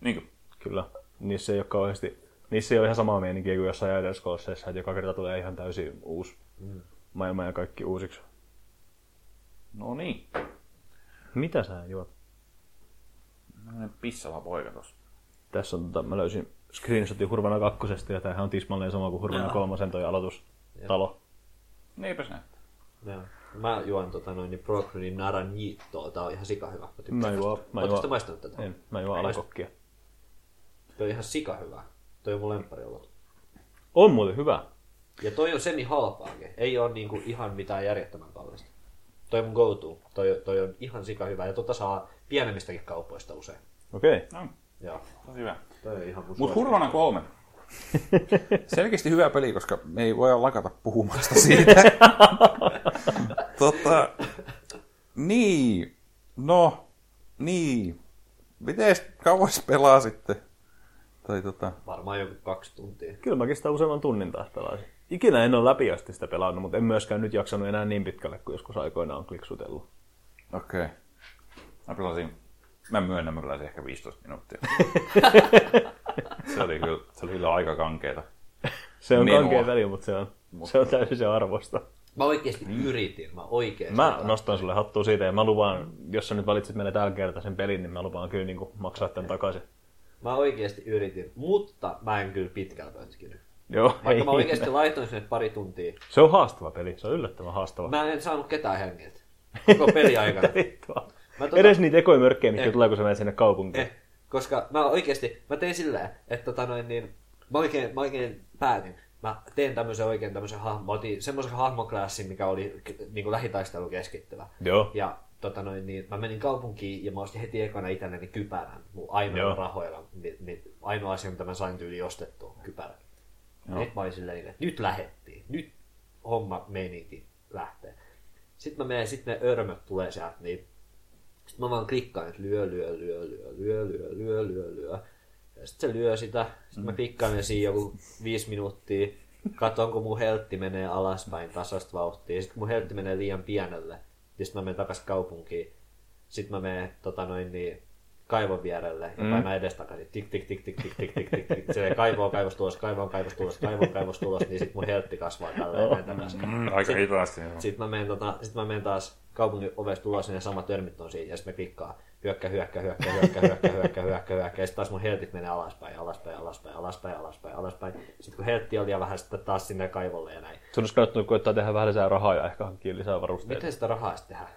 Niinkö? kyllä. Niissä ei ole kauheasti, niissä ei ole ihan samaa meininkiä kuin jossain Elder Scrollsissa, että joka kerta tulee ihan täysin uusi mm. maailma ja kaikki uusiksi. No niin. Mitä sä juot? Tämmönen pissava poika tossa. Tässä on, tota, mä löysin screenshotin Hurvana kakkosesta ja tämähän on tismalleen sama kuin Hurvana kolmosen toi aloitustalo. Niinpäs näin. Joo. Mä juon tota noin niin Procrunin Naranjittoa. Tää on ihan sika hyvä. Mä tykkään Mä tästä. juon, mä juon, maistanut tätä? en, mä juon alakokkia. Toi on ihan sika hyvä. Toi on mun lemppari ollut. On muuten hyvä. Ja toi on semi halpaakin. Ei ole niinku ihan mitään järjettömän kallista. Toi on mun go-to. Toi, toi on ihan sika hyvä. Ja tota saa pienemmistäkin kaupoista usein. Okei. Okay. No, Joo. tosi hyvä. Toi on ihan mun Mut suosikki. Hurvana 3. Selkeästi hyvä peli, koska me ei voi lakata puhumasta siitä. tota, niin, no, niin. Mites kauas pelaa sitten? Tai tota, Varmaan joku kaksi tuntia. Kyllä mäkin sitä useamman tunnin taas pelaisin. Ikinä en ole läpi asti sitä pelannut, mutta en myöskään nyt jaksanut enää niin pitkälle kuin joskus aikoinaan on kliksutellut. okei. Okay. Mä pelasin, mä myönnän, mä pelasin ehkä 15 minuuttia. se oli kyllä, se oli kyllä aika kankeeta. Se on Minua. kankea peli, mutta se on, se on täysin se arvosta. Mä oikeesti yritin. Mä oikeesti. Mä nostan sulle hattua siitä ja mä lupaan, jos sä nyt valitset meille tällä kertaa sen pelin, niin mä lupaan kyllä niin maksaa tämän takaisin. Mä oikeesti yritin. Mutta mä en kyllä pitkään pötkinyt. Joo, Vaikka ei. mä oikeesti laitoin sinne pari tuntia. Se on haastava peli, se on yllättävän haastava. Mä en saanut ketään hengiltä. Koko peli aikana. Vittua. Mä tota- Edes niitä ekoja mörkkejä, mitkä Eh. tulee, kun sä menet sinne kaupunkiin. Eh, koska mä oikeesti, mä tein silleen, että tota noin niin, mä oikein, mä oikein päätin. Mä teen tämmöisen oikein tämmöisen hahmon, mä otin semmoisen hahmoklassin, mikä oli niin kuin lähitaistelu keskittyvä. Joo. Ja tota noin, niin, mä menin kaupunkiin ja mä ostin heti ekana itselleni kypärän mun Joo. ainoa rahoilla. Niin, niin, ainoa asia, mitä mä sain tyyli ostettua, kypärän. Joo. Nyt mä olin silleen, että nyt lähettiin. Nyt homma meininki lähtee. Sitten mä menen, sitten ne örmöt tulee sieltä, niin sitten mä vaan klikkaan, että lyö, lyö, lyö, lyö, lyö, lyö, lyö, lyö, lyö. Ja sitten se lyö sitä. Sitten mä klikkaan ne siinä joku viisi minuuttia. Katon, kun mun heltti menee alaspäin tasasta vauhtia. Sitten mun heltti menee liian pienelle, niin sitten mä menen takaisin kaupunkiin. Sitten mä menen tota noin niin, kaivon vierelle ja Mm. painaa edestakaisin. Tik, tik, tik, tik, tik, tik, tik, tik, tik. Se kaivoa kaivos tulos, kaivoa kaivos tulos, kaivoa kaivos tulos, niin sitten mun heltti kasvaa tälleen takaisin. Mm, aika hitaasti. Sitten mä menen, tota, sit mä menen taas kaupungin ovesta ulos, niin ne samat törmit on siinä, ja sitten me klikkaa hyökkä, hyökkä, hyökkä, hyökkä, hyökkä, hyökkä, hyökkä, hyökkä, ja sitten taas mun heltit menee alaspäin, alaspäin, alaspäin, alaspäin, alaspäin, alaspäin. Sitten kun heltti oli liian vähän, sitten taas sinne kaivolle ja näin. Sun olisi kannattanut koettaa tehdä vähän lisää rahaa ja ehkä hankkia lisää varusteita. Miten sitä rahaa sitten tehdään?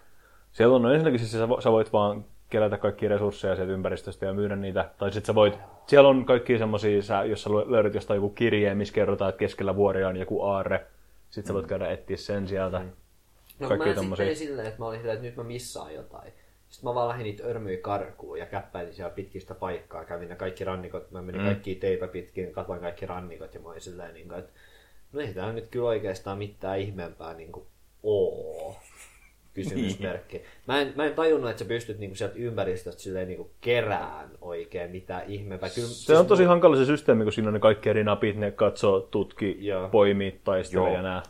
Siellä on no ensinnäkin siis sä, vo- sä voit vaan kerätä kaikkia resursseja sieltä ympäristöstä ja myydä niitä. Tai sitten sä voit, siellä on kaikki semmosia, sä, jos sä löydät jostain joku kirjeen, missä kerrotaan, että keskellä vuoria on joku aarre. Sitten sä voit käydä etsiä sen sieltä. No kaikki mä tommosia. sitten silleen, että mä olin silleen, että nyt mä missaan jotain. Sitten mä vaan lähdin niitä örmyjä karkuun ja käppäilin siellä pitkistä paikkaa. Kävin ne kaikki rannikot, mä menin mm. kaikki teipä pitkin, katsoin kaikki rannikot ja mä olin silleen, niin kuin, että no ei tää nyt kyllä oikeastaan mitään ihmeempää niin kuin, oo. Kysymysmerkki. Mä en, mä en tajunnut, että sä pystyt niinku sieltä ympäristöstä silleen niinku kerään oikein mitään ihmeempää. Kyllä, siis Se on tosi hankala se systeemi, kun siinä on ne kaikki eri napit, ne katsoo, tutki, Joo. poimii, taistelee ja nää.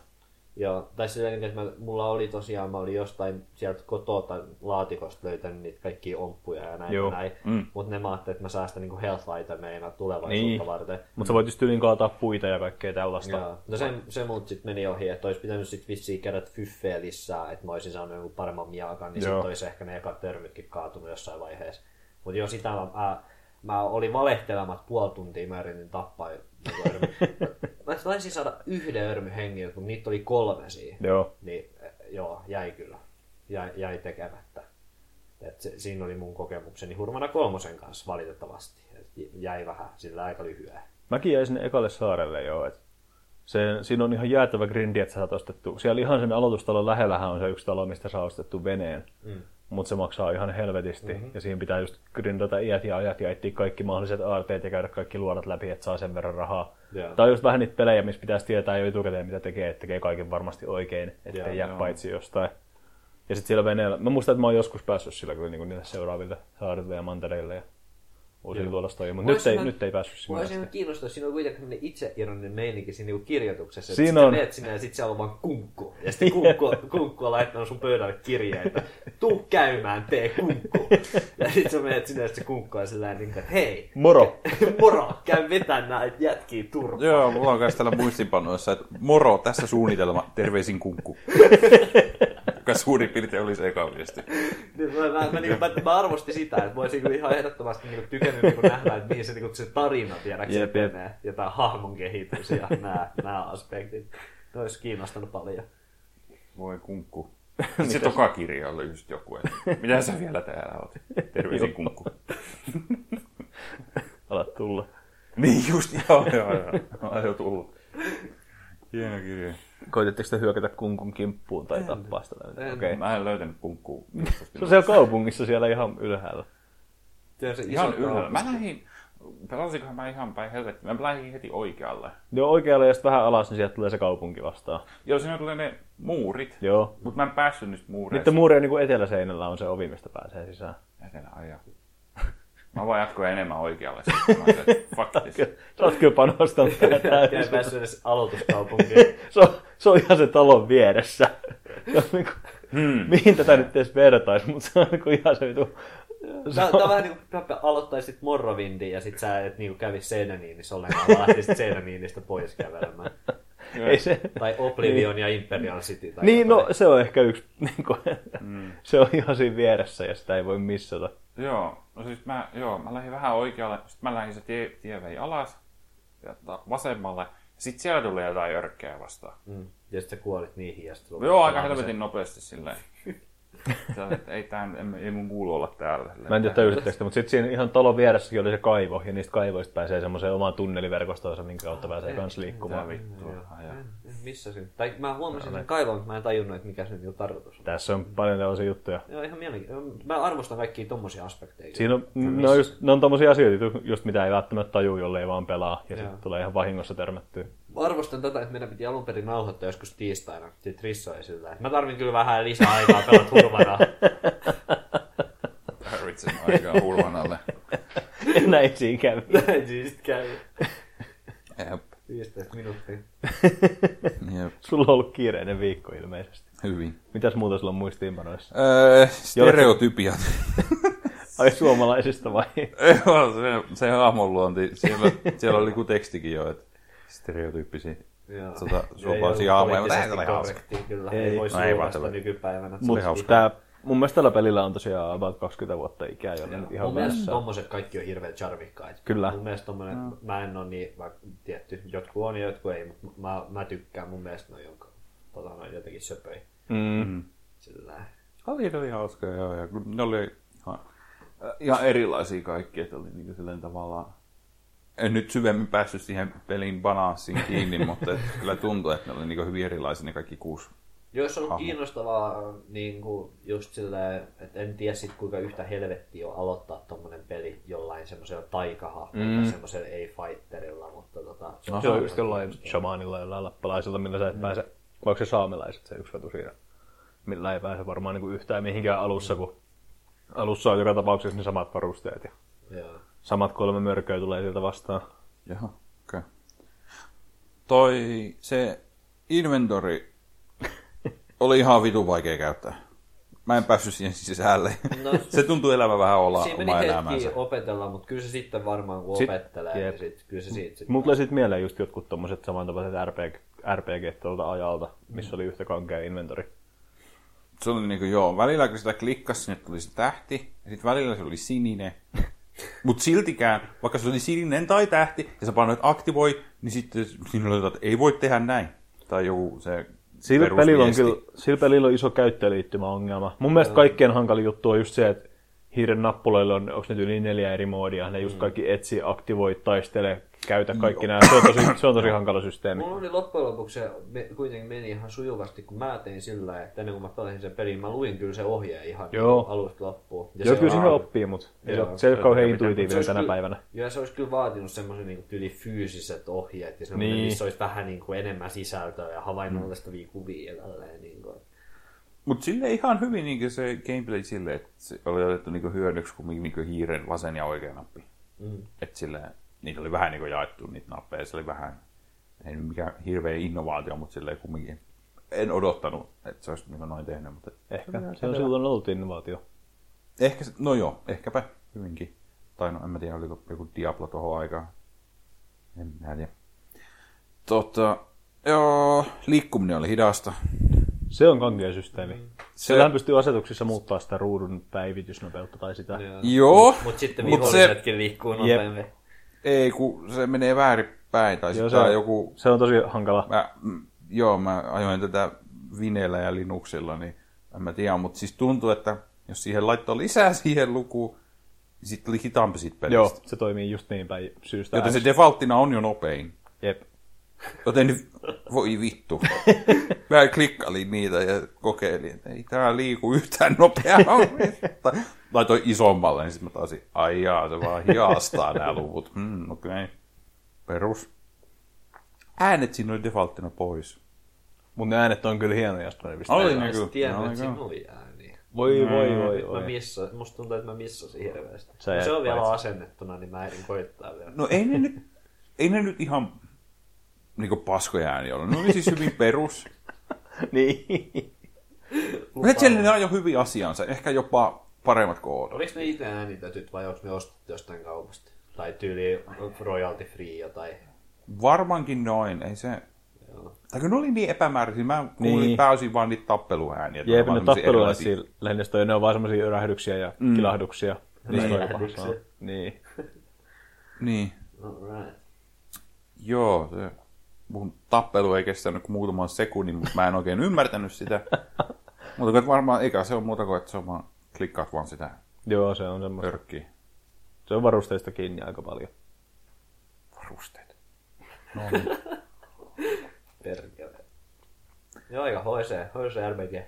Joo, tai silleen, että mä, mulla oli tosiaan, mä olin jostain sieltä kotota laatikosta löytänyt niitä kaikkia omppuja ja näin Joo. ja näin. Mm. Mutta ne mä ajattelin, että mä säästän niinku health itemeina tulevaisuutta Niin. varten. Mutta sä voit just tyyliin kaataa puita ja kaikkea tällaista. Joo. No se, se mut sit meni ohi, että olisi pitänyt sit vissiin käydä fyffeä lisää, että mä olisin saanut jonkun paremman miakan, niin Joo. sit olisi ehkä ne ekat törmytkin kaatunut jossain vaiheessa. Mutta jo sitä mä, mä, mä olin valehtelemat puoli tuntia, mä yritin tappaa. Mä taisin saada yhden örmy hengiltä, mutta niitä oli kolme siinä. Joo. Niin joo, jäi kyllä. Jäi, jäi tekemättä. Et se, siinä oli mun kokemukseni Hurmana kolmosen kanssa valitettavasti. Et jäi vähän sillä aika lyhyen. Mäkin jäin sinne ekalle saarelle jo. Et se, siinä on ihan jäätävä grindi, että sä saat ostettu. Siellä ihan sen aloitustalon lähellähän on se yksi talo, mistä saa ostettu veneen. Mm. Mutta se maksaa ihan helvetisti. Mm-hmm. Ja siinä pitää just grindata iät ja ajat ja etsiä kaikki mahdolliset aarteet ja käydä kaikki luodat läpi, että saa sen verran rahaa. Joo. Tai just vähän niitä pelejä, missä pitäisi tietää jo etukäteen, mitä tekee, että tekee kaiken varmasti oikein, ettei Joo, jää joo. paitsi jostain. Ja sitten siellä veneellä, mä muistan, että mä oon joskus päässyt sillä kyllä niinku niille seuraaville saarille ja mantereille ja uusille luolastoihin, mutta nyt ei, ihan- nyt ei päässyt sinne ihan asti. kiinnostaa, siinä on kuitenkin itseironinen meininki siinä niinku kirjoituksessa. Siinä on. Meet sinne ja sit siellä on vaan kunkku. Ja sitten kunkku, kunkku on laittanut sun pöydälle kirjeitä. Tuu käymään, tee kunkku. Ja sit sä meet sinne ja sit se kunkku on sillä niin että hei, Moro! moro, käy vetään näitä jätkiä turpaan. Joo, mulla on myös täällä muistipanoissa, että moro, tässä suunnitelma, terveisin kunkku. Joka suurin piirtein oli se eka viesti. Niin Mä, mä, mä, niin, mä, mä, arvostin sitä, että mä olisin kyllä ihan ehdottomasti niin tykännyt niin nähdä, että mihin se, niin se tarina tiedäksä Jep, jep. menee. Ja tämä hahmon kehitys ja nämä, nämä aspektit. Ne olisi kiinnostanut paljon. Voi kunkku. Se toka kirja oli just joku, että mitä sä vielä täällä oot? Terveisin kunkku. Alat tulla. Niin just, joo, joo, joo. On jo tullut. Hieno kirja. Koititteko te hyökätä kunkun kimppuun tai tappaa sitä? En. Okei. Mä en löytänyt kunkkua. Se on siellä kaupungissa siellä ihan ylhäällä. Se on se Ihan ylhäällä. Mä lähdin, pelasinkohan mä ihan päin helvettiin. Mä lähdin heti oikealle. Joo, oikealle ja sitten vähän alas, niin sieltä tulee se kaupunki vastaan. Joo, siinä tulee ne muurit. Joo. Mutta mä en päässyt niistä muureista. Niiden muurien niin eteläseinällä on se ovi, mistä pääsee sisään. Etelä ajaa. Mä vaan jatkoin enemmän oikealle. Sä oot kyllä panostanut tähän Jäi täysin. päässyt edes aloituskaupunkiin. se, on, se on ihan se talon vieressä. Niin kuin, Hmm. mihin tätä nyt edes vertaisi, mutta se on niin ihan se vitu... Tää on vähän niin kuin aloittaisit Morrovindin ja sit sä et niinku kävis Seinäniinissä ollenkaan, vaan lähtisit Seinäniinistä pois kävelemään. Ei se, Tai Oblivion ja Imperial City. Tai niin, no jotain. se on ehkä yksi, niin kuin, se on ihan siinä vieressä ja sitä ei voi missata. Joo, no siis mä, joo, mä lähdin vähän oikealle, sitten mä lähdin se tie, tie vei alas, ja ta- vasemmalle, sitten siellä tuli jotain örkkejä vastaan. Mm. Ja sit sä kuolit niihin ja sit Joo, aika helvetin nopeasti silleen. Ei, tää, ei, ei mun kuulu olla täällä. Mä en tiedä täysitteko sitä, mutta sitten siinä ihan talon vieressäkin oli se kaivo, ja niistä kaivoista pääsee semmoiseen omaan tunneliverkostoonsa, minkä kautta pääsee kans Mitä liikkumaan. vittua. ajaa. Missä se? Tai mä huomasin sen kaivon, mutta mä en tajunnut, että mikä se niinku tarkoitus on. Tässä on paljon tällaisia juttuja. Joo, ihan mielenkiintoista. Mä arvostan kaikkia tommosia aspekteja. Siinä on, ne on, just, ne on tommosia asioita, just mitä ei välttämättä tajuu, jollei vaan pelaa, ja sitten tulee ihan vahingossa törmättyä. Arvostan tätä, että meidän piti alun perin nauhoittaa joskus tiistaina. Sitten Risso ei sillä. että Mä tarvin kyllä vähän lisää aikaa pelata hurvana. Tarvitsen aikaa hurvan alle. Ja näin siinä kävi. Näin siis käy. Jep. 15 minuuttia. Jep. Sulla on ollut kiireinen viikko ilmeisesti. Hyvin. Mitäs muuta sulla on muistiinpanoissa? Öö, stereotypiat. Ai suomalaisista vai? Joo, se, se hahmonluonti. Siellä, siellä oli joku tekstikin jo, että stereotyyppisiä Joo. tota, Ei suomalaisia hahmoja, mutta ei ole hauska. Kyllä, Ei. ei, voisi No ei vaan nykypäivänä. Mutta hauska. tää, mun mielestä tällä pelillä on tosiaan about 20 vuotta ikää, jolle nyt ihan Mun mielestä tommoset kaikki on hirveän charmikkaita. Kyllä. Mun mielestä tommonen, mä en oo niin, vaikka tietty, jotkut on ja jotkut ei, mutta mä, mä tykkään. Mun mielestä ne on jonka, tota, noin jotenkin söpöi. Mm. Sillä Oli, ne oli hauska, joo. Ja ne oli ihan, ihan erilaisia kaikki, että oli niin silleen tavallaan... En nyt syvemmin päässyt siihen pelin balanssiin kiinni, mutta et kyllä tuntui, että ne oli niin hyvin erilaisia ne kaikki kuusi Jos on ollut hahmo. kiinnostavaa niin kuin just silleen, että en tiedä sit kuinka yhtä helvettiä on aloittaa tommonen peli jollain semmoisella taikahahmolla Mm. tai semmoisella ei-fighterilla, mutta tota, No, se on just jollain shamanilla jollain lappalaisilta, millä sä et pääse, vai onko se saamelaiset se yksi vetu siinä? Millä ei pääse varmaan niin yhtään mihinkään alussa, kun alussa on joka tapauksessa ne samat varusteet ja Joo. Samat kolme mörköä tulee sieltä vastaan. Jaha, okei. Okay. Toi, se inventori oli ihan vitu vaikea käyttää. Mä en päässyt siihen sisälle. No, se tuntuu elämä vähän olla Siinä meni oma hetki elämänsä. opetella, mutta kyllä se sitten varmaan kun Sit- opettelee, jep. niin sit, kyllä se siitä sit... Mulla tuli sitten mieleen just jotkut tommoset samantapaiset RPG, RPG tuolta ajalta, missä oli yhtä kankea inventori. Se oli niinku, joo, välillä kun sitä klikkasi, sinne tuli se tähti, ja sitten välillä se oli sininen. Mut siltikään, vaikka se oli sininen tai tähti, ja sä painoit aktivoi, niin sitten jotain, että ei voi tehdä näin. Tai joku se Sillä pelillä, on kyllä, sillä pelillä on iso käyttöliittymäongelma. Mun mielestä kaikkein hankalin juttu on just se, että hiiren nappuloilla on, onko ne yli neljä eri moodia, ne just kaikki etsi, aktivoi, taistele, käytä kaikki nämä. Se on tosi, se on tosi hankala systeemi. Mulla oli loppujen lopuksi se me, kuitenkin meni ihan sujuvasti, kun mä tein sillä että ennen kuin mä pelasin sen pelin, mä luin kyllä se ohjeen ihan Joo. alusta loppuun. Ja Joo, se kyllä siinä oppii, mutta ei Joo. se, ei ole kauhean intuitiivinen tänä kyllä- päivänä. Joo, se olisi kyllä vaatinut semmoisen niin tyyli fyysiset ohjeet ja Niin. niin. missä olisi vähän niin kuin enemmän sisältöä ja havainnollistavia kuvia ja tälleen. Niin kuin. Mut sille ihan hyvin niin se gameplay sille, että se oli otettu niin hyödyksi kuin niin hiiren vasen ja oikea nappi. Mm. Että sille, niitä oli vähän niin jaettu niitä nappeja, se oli vähän, ei nyt mikään hirveä innovaatio, mutta silleen kumminkin. En odottanut, että se olisi niin noin tehnyt, mutta Ehkä se on silloin ollut innovaatio. ehkä, se- no joo, ehkäpä hyvinkin. Tai no en mä tiedä, oliko joku Diablo tuohon aikaan. En mä tiedä. Tota, joo, liikkuminen oli hidasta. Se on kankea systeemi. Se- Siellähän pystyy asetuksissa muuttaa sitä ruudun päivitysnopeutta tai sitä. Joo. Joo, Mutta sitten mut se, vihollisetkin liikkuu nopeammin. ei kun se menee väärinpäin, tai Joo, se, joku se on tosi hankala. Mä, mm, joo, mä ajoin tätä Vineellä ja Linuxilla, niin en mä tiedä, mutta siis tuntuu, että jos siihen laittoi lisää siihen lukuun, niin sitten tuli hitaampi siitä pelistä. Joo, se toimii just niin päin syystä. Joten se defaulttina on jo nopein. Jep. Joten nyt, voi vittu. Mä klikkailin niitä ja kokeilin, että ei tää liiku yhtään nopeammin. Laitoin isommalle, niin sitten mä taisin, ai jaa, se vaan hiastaa nämä luvut. Okei. Okay. Perus. Äänet siinä oli defaulttina pois. Mun ne äänet on kyllä hienoja, jos ne pistää. Oli ne en kyllä. tiedä, Oli että siinä oli ääniä. Voi, voi, voi, Nyt mä voi. missa, musta tuntuu, että mä missasin hirveästi. Se, se on vielä asennettuna, niin mä ehdin koittaa vielä. No ei ne nyt, ei ne nyt ihan niinku paskoja ääniä ollut. Ne oli siis hyvin perus. niin. Mutta siellä ne on jo hyvin asiansa. Ehkä jopa paremmat koodot. Oliko ne itse äänitetyt vai onko ne ostettu jostain kaupasta? Tai tyyli royalty free tai... Varmaankin noin. Ei se... Joo. Tai kun ne oli niin epämääräisiä. Mä kuulin Niin. niin. pääosin vaan niitä tappeluääniä. Jep, vaan ne siinä lähinnä ne on vaan semmosia örähdyksiä ja mm. kilahduksia. Räjähdyksiä. pahaa. Niin. Niin. Alright. Joo, se mun tappelu ei kestänyt kuin muutaman sekunnin, mutta mä en oikein ymmärtänyt sitä. mutta varmaan, eikä se ole muuta kuin, että se on vaan, klikkaat vaan sitä Joo, se on semmoista. pörkkiä. Se on varusteista kiinni aika paljon. Varusteet. No niin. Perkele. Joo, aika HC, HC RPG.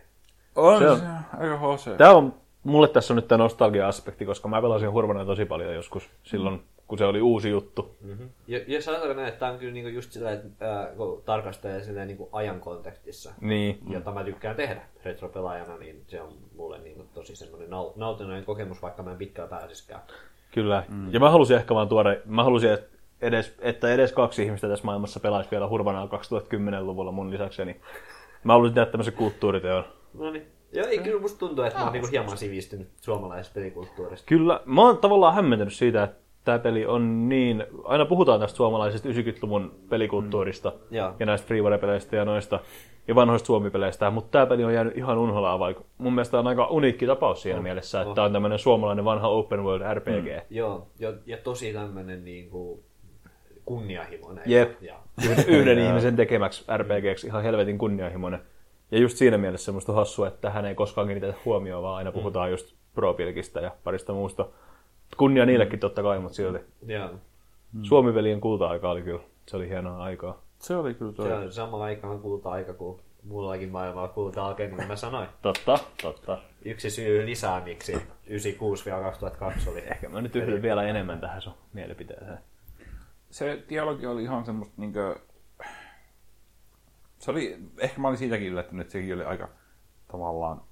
On Se on- se aika HC. Tää on, mulle tässä on nyt tämä nostalgia-aspekti, koska mä pelasin Hurvana tosi paljon joskus silloin, kun se oli uusi juttu. Mm-hmm. Ja, ja sanotaan näin, että tämä on kyllä niinku just sillä, että äh, kun tarkastelee niinku ajan kontekstissa, Niin. jota mä tykkään tehdä retropelaajana, niin se on mulle niinku tosi semmoinen nau- nautinnollinen kokemus, vaikka mä en pitkään pääsiskään. Kyllä. Mm. Ja mä halusin ehkä vaan tuoda, mä halusin, että edes, että edes kaksi ihmistä tässä maailmassa pelaisi vielä Hurvanaa 2010-luvulla mun lisäkseni. Mä halusin tehdä tämmöisen kulttuuriteon. No niin. Joo, ei kyllä musta tuntuu, että mä oon niinku hieman sivistynyt suomalaisesta pelikulttuurista. Kyllä, mä oon tavallaan hämmentynyt siitä, että tämä peli on niin, aina puhutaan tästä suomalaisesta 90-luvun pelikulttuurista mm. Joo. ja näistä freeware-peleistä ja noista ja vanhoista suomipeleistä, mutta tämä peli on jäänyt ihan unholaan, vaikka mun mielestä on aika uniikki tapaus siinä mielessä, että tämä on tämmöinen suomalainen vanha open world RPG. Mm. Joo, ja, ja tosi tämmönen niinku kunnianhimoinen. Jep. Ja, Yhden, yhden ihmisen tekemäksi RPGksi ihan helvetin kunnianhimoinen. Ja just siinä mielessä semmoista hassua, että tähän ei koskaan kiinnitetä huomioon, vaan aina puhutaan just ProPilkistä ja parista muusta. Kunnia niillekin totta kai, mutta silti. ja Suomi-veljen kulta-aika oli kyllä. Se oli hienoa aikaa. Se oli kyllä toi. se on sama aikaan kulta aika kuin Mullakin maailmalla kulta alkoi, niin mä sanoin. Totta, totta. Yksi syy lisää, miksi 96-2002 oli. Ehkä mä nyt yhdyn vielä enemmän tähän sun mielipiteeseen. Se dialogi oli ihan semmoista niinkö... Se oli, ehkä mä olin siitäkin yllättynyt, että sekin oli aika tavallaan...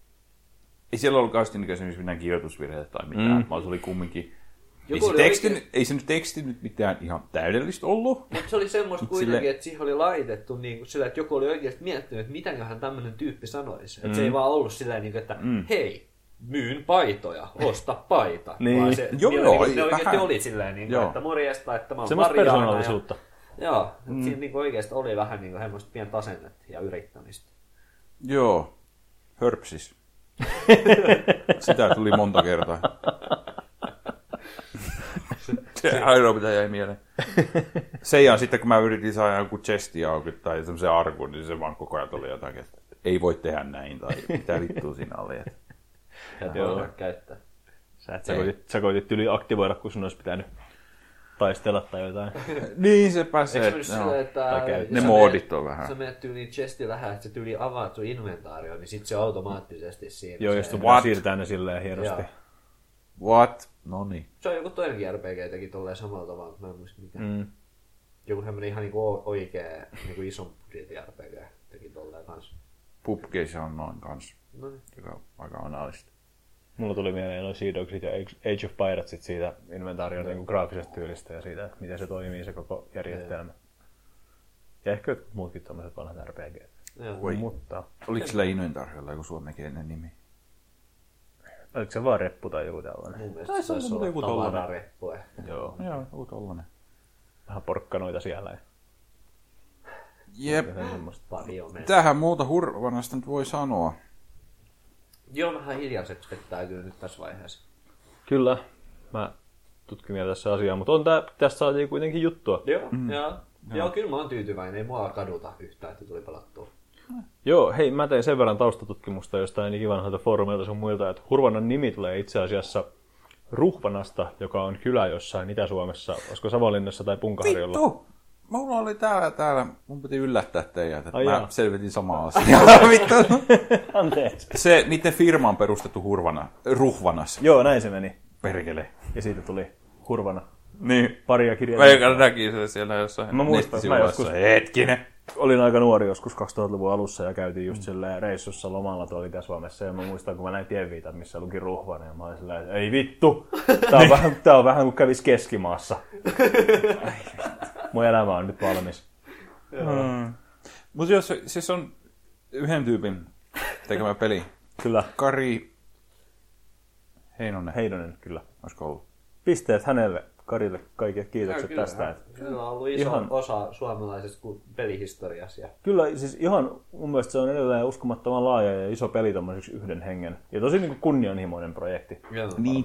Ei siellä ollut kauheasti niinkö esimerkiksi mitään kirjoitusvirheitä tai mitään, mm. vaan se oli kumminkin... Ei Joku se, oli teksti, oikein- ei se nyt teksti nyt mitään ihan täydellistä ollut. Mutta se oli semmoista kuitenkin, sille- että siihen oli laitettu niin kuin sillä, että joku oli oikeasti miettinyt, että mitäköhän tämmöinen tyyppi sanoisi. Että se ei vaan ollut silleen, niin kuin, että hei, myyn paitoja, osta paita. Niin. Vaan se, Joo, joo, oli, ne oikeasti vähän. oli silleen, niin kuin, että morjesta, että mä oon Semmoista persoonallisuutta. Ja, joo, mm. siinä niin kuin oikeasti oli vähän niin kuin semmoista pientä asennetta ja yrittämistä. Joo, hörpsis. Sitä tuli monta kertaa. Se ainoa, mitä jäi mieleen. Seijan sitten, kun mä yritin saada joku chesti auki tai semmoisen arkun, niin se vaan koko ajan tuli jotakin, että ei voi tehdä näin, tai mitä vittua siinä oli. Että... Ja Joo. joo. käyttää. Sä, et, sä, koitit, sä koitit yli aktivoida, kun sun olisi pitänyt taistella tai jotain. Niin se pääsee. Eikö se silleen, että tai käy- jos ne moodit menet- on vähän. Sä menet tyyliin chesti lähellä, että se tyyli avaat sun inventaario, niin sit se automaattisesti siinä. Joo, se, jos What? What? siirtää ne silleen hienosti. Joo. What? No niin. se on joku toinenkin RPG teki tolleen samalla tavalla, mutta mä en muista mikä. Mm. Joku semmonen ihan niinku oikee, niinku ison budjetin RPG teki tolleen kanssa. Pupcase on noin kanssa, No niin. joka on aika analista. Mulla tuli mieleen noin Sea Dogsit ja Age of Piratesit siitä inventaarion niin graafisesta tyylistä ja siitä, että miten se toimii se koko järjestelmä. Ja ehkä jotkut muutkin tommoset vanhat RPG. Mutta Oliko sillä Inventariolla joku suomenkielinen nimi? oliko se vaan reppu tai joku tällainen? Taisi se olla olisi joku ollut tollanen. tavarareppu ehkä. Joo. Joo, joku tollanen. Vähän porkkanoita siellä Jep. on. Tähän muuta hurvanasta nyt voi sanoa. Joo, vähän hiljaiseksi vettää kyllä nyt tässä vaiheessa. Kyllä, mä tutkin vielä tässä asiaa, mutta on tää, tästä saatiin kuitenkin juttua. Joo, mm. joo. Joo, kyllä mä oon tyytyväinen. Ei mua kaduta yhtään, että tuli pelattua. Joo, hei, mä tein sen verran taustatutkimusta jostain ikivanhoilta foorumeilta sun muilta, että Hurvanan nimi tulee itse asiassa Ruhvanasta, joka on kylä jossain Itä-Suomessa, olisiko Savonlinnassa tai Punkaharjolla. Vittu! Mulla oli täällä, täällä, mun piti yllättää teidät, että Ai mä jaa. selvitin samaa asiaa. Anteeksi. Se, niiden firma on perustettu Hurvana, Ruhvanas, Joo, näin se meni. perkele. Ja siitä tuli Hurvana. Niin. Paria kirjaa. Meikä näki se siellä jossain Mä muistan, mä joskus- Hetkinen. Olin aika nuori joskus 2000-luvun alussa ja käytiin just silleen reissussa lomalla tuolla Itä-Suomessa. Ja mä muistan, kun mä näin tienviitan, missä luki Ruhvana. Ja mä olin silleen, että ei vittu, tää on, vähän, tää on vähän kuin kävis Keskimaassa. Mun elämä on nyt valmis. Mm. Mutta jos se- siis on yhden tyypin tekemä peli. Kyllä, Kari Heinonen, Heinonen kyllä. olisiko ollut? Pisteet hänelle, Karille, kaikki kiitokset Kyllä, tästä. Että Kyllä on ollut iso Ihan- osa suomalaisesta ku- pelihistoriassa. Ja... Kyllä, siis ihan mun mielestä se on edelleen uskomattoman laaja ja iso peli yhden hengen. Ja tosi niin kuin kunnianhimoinen projekti. Niin.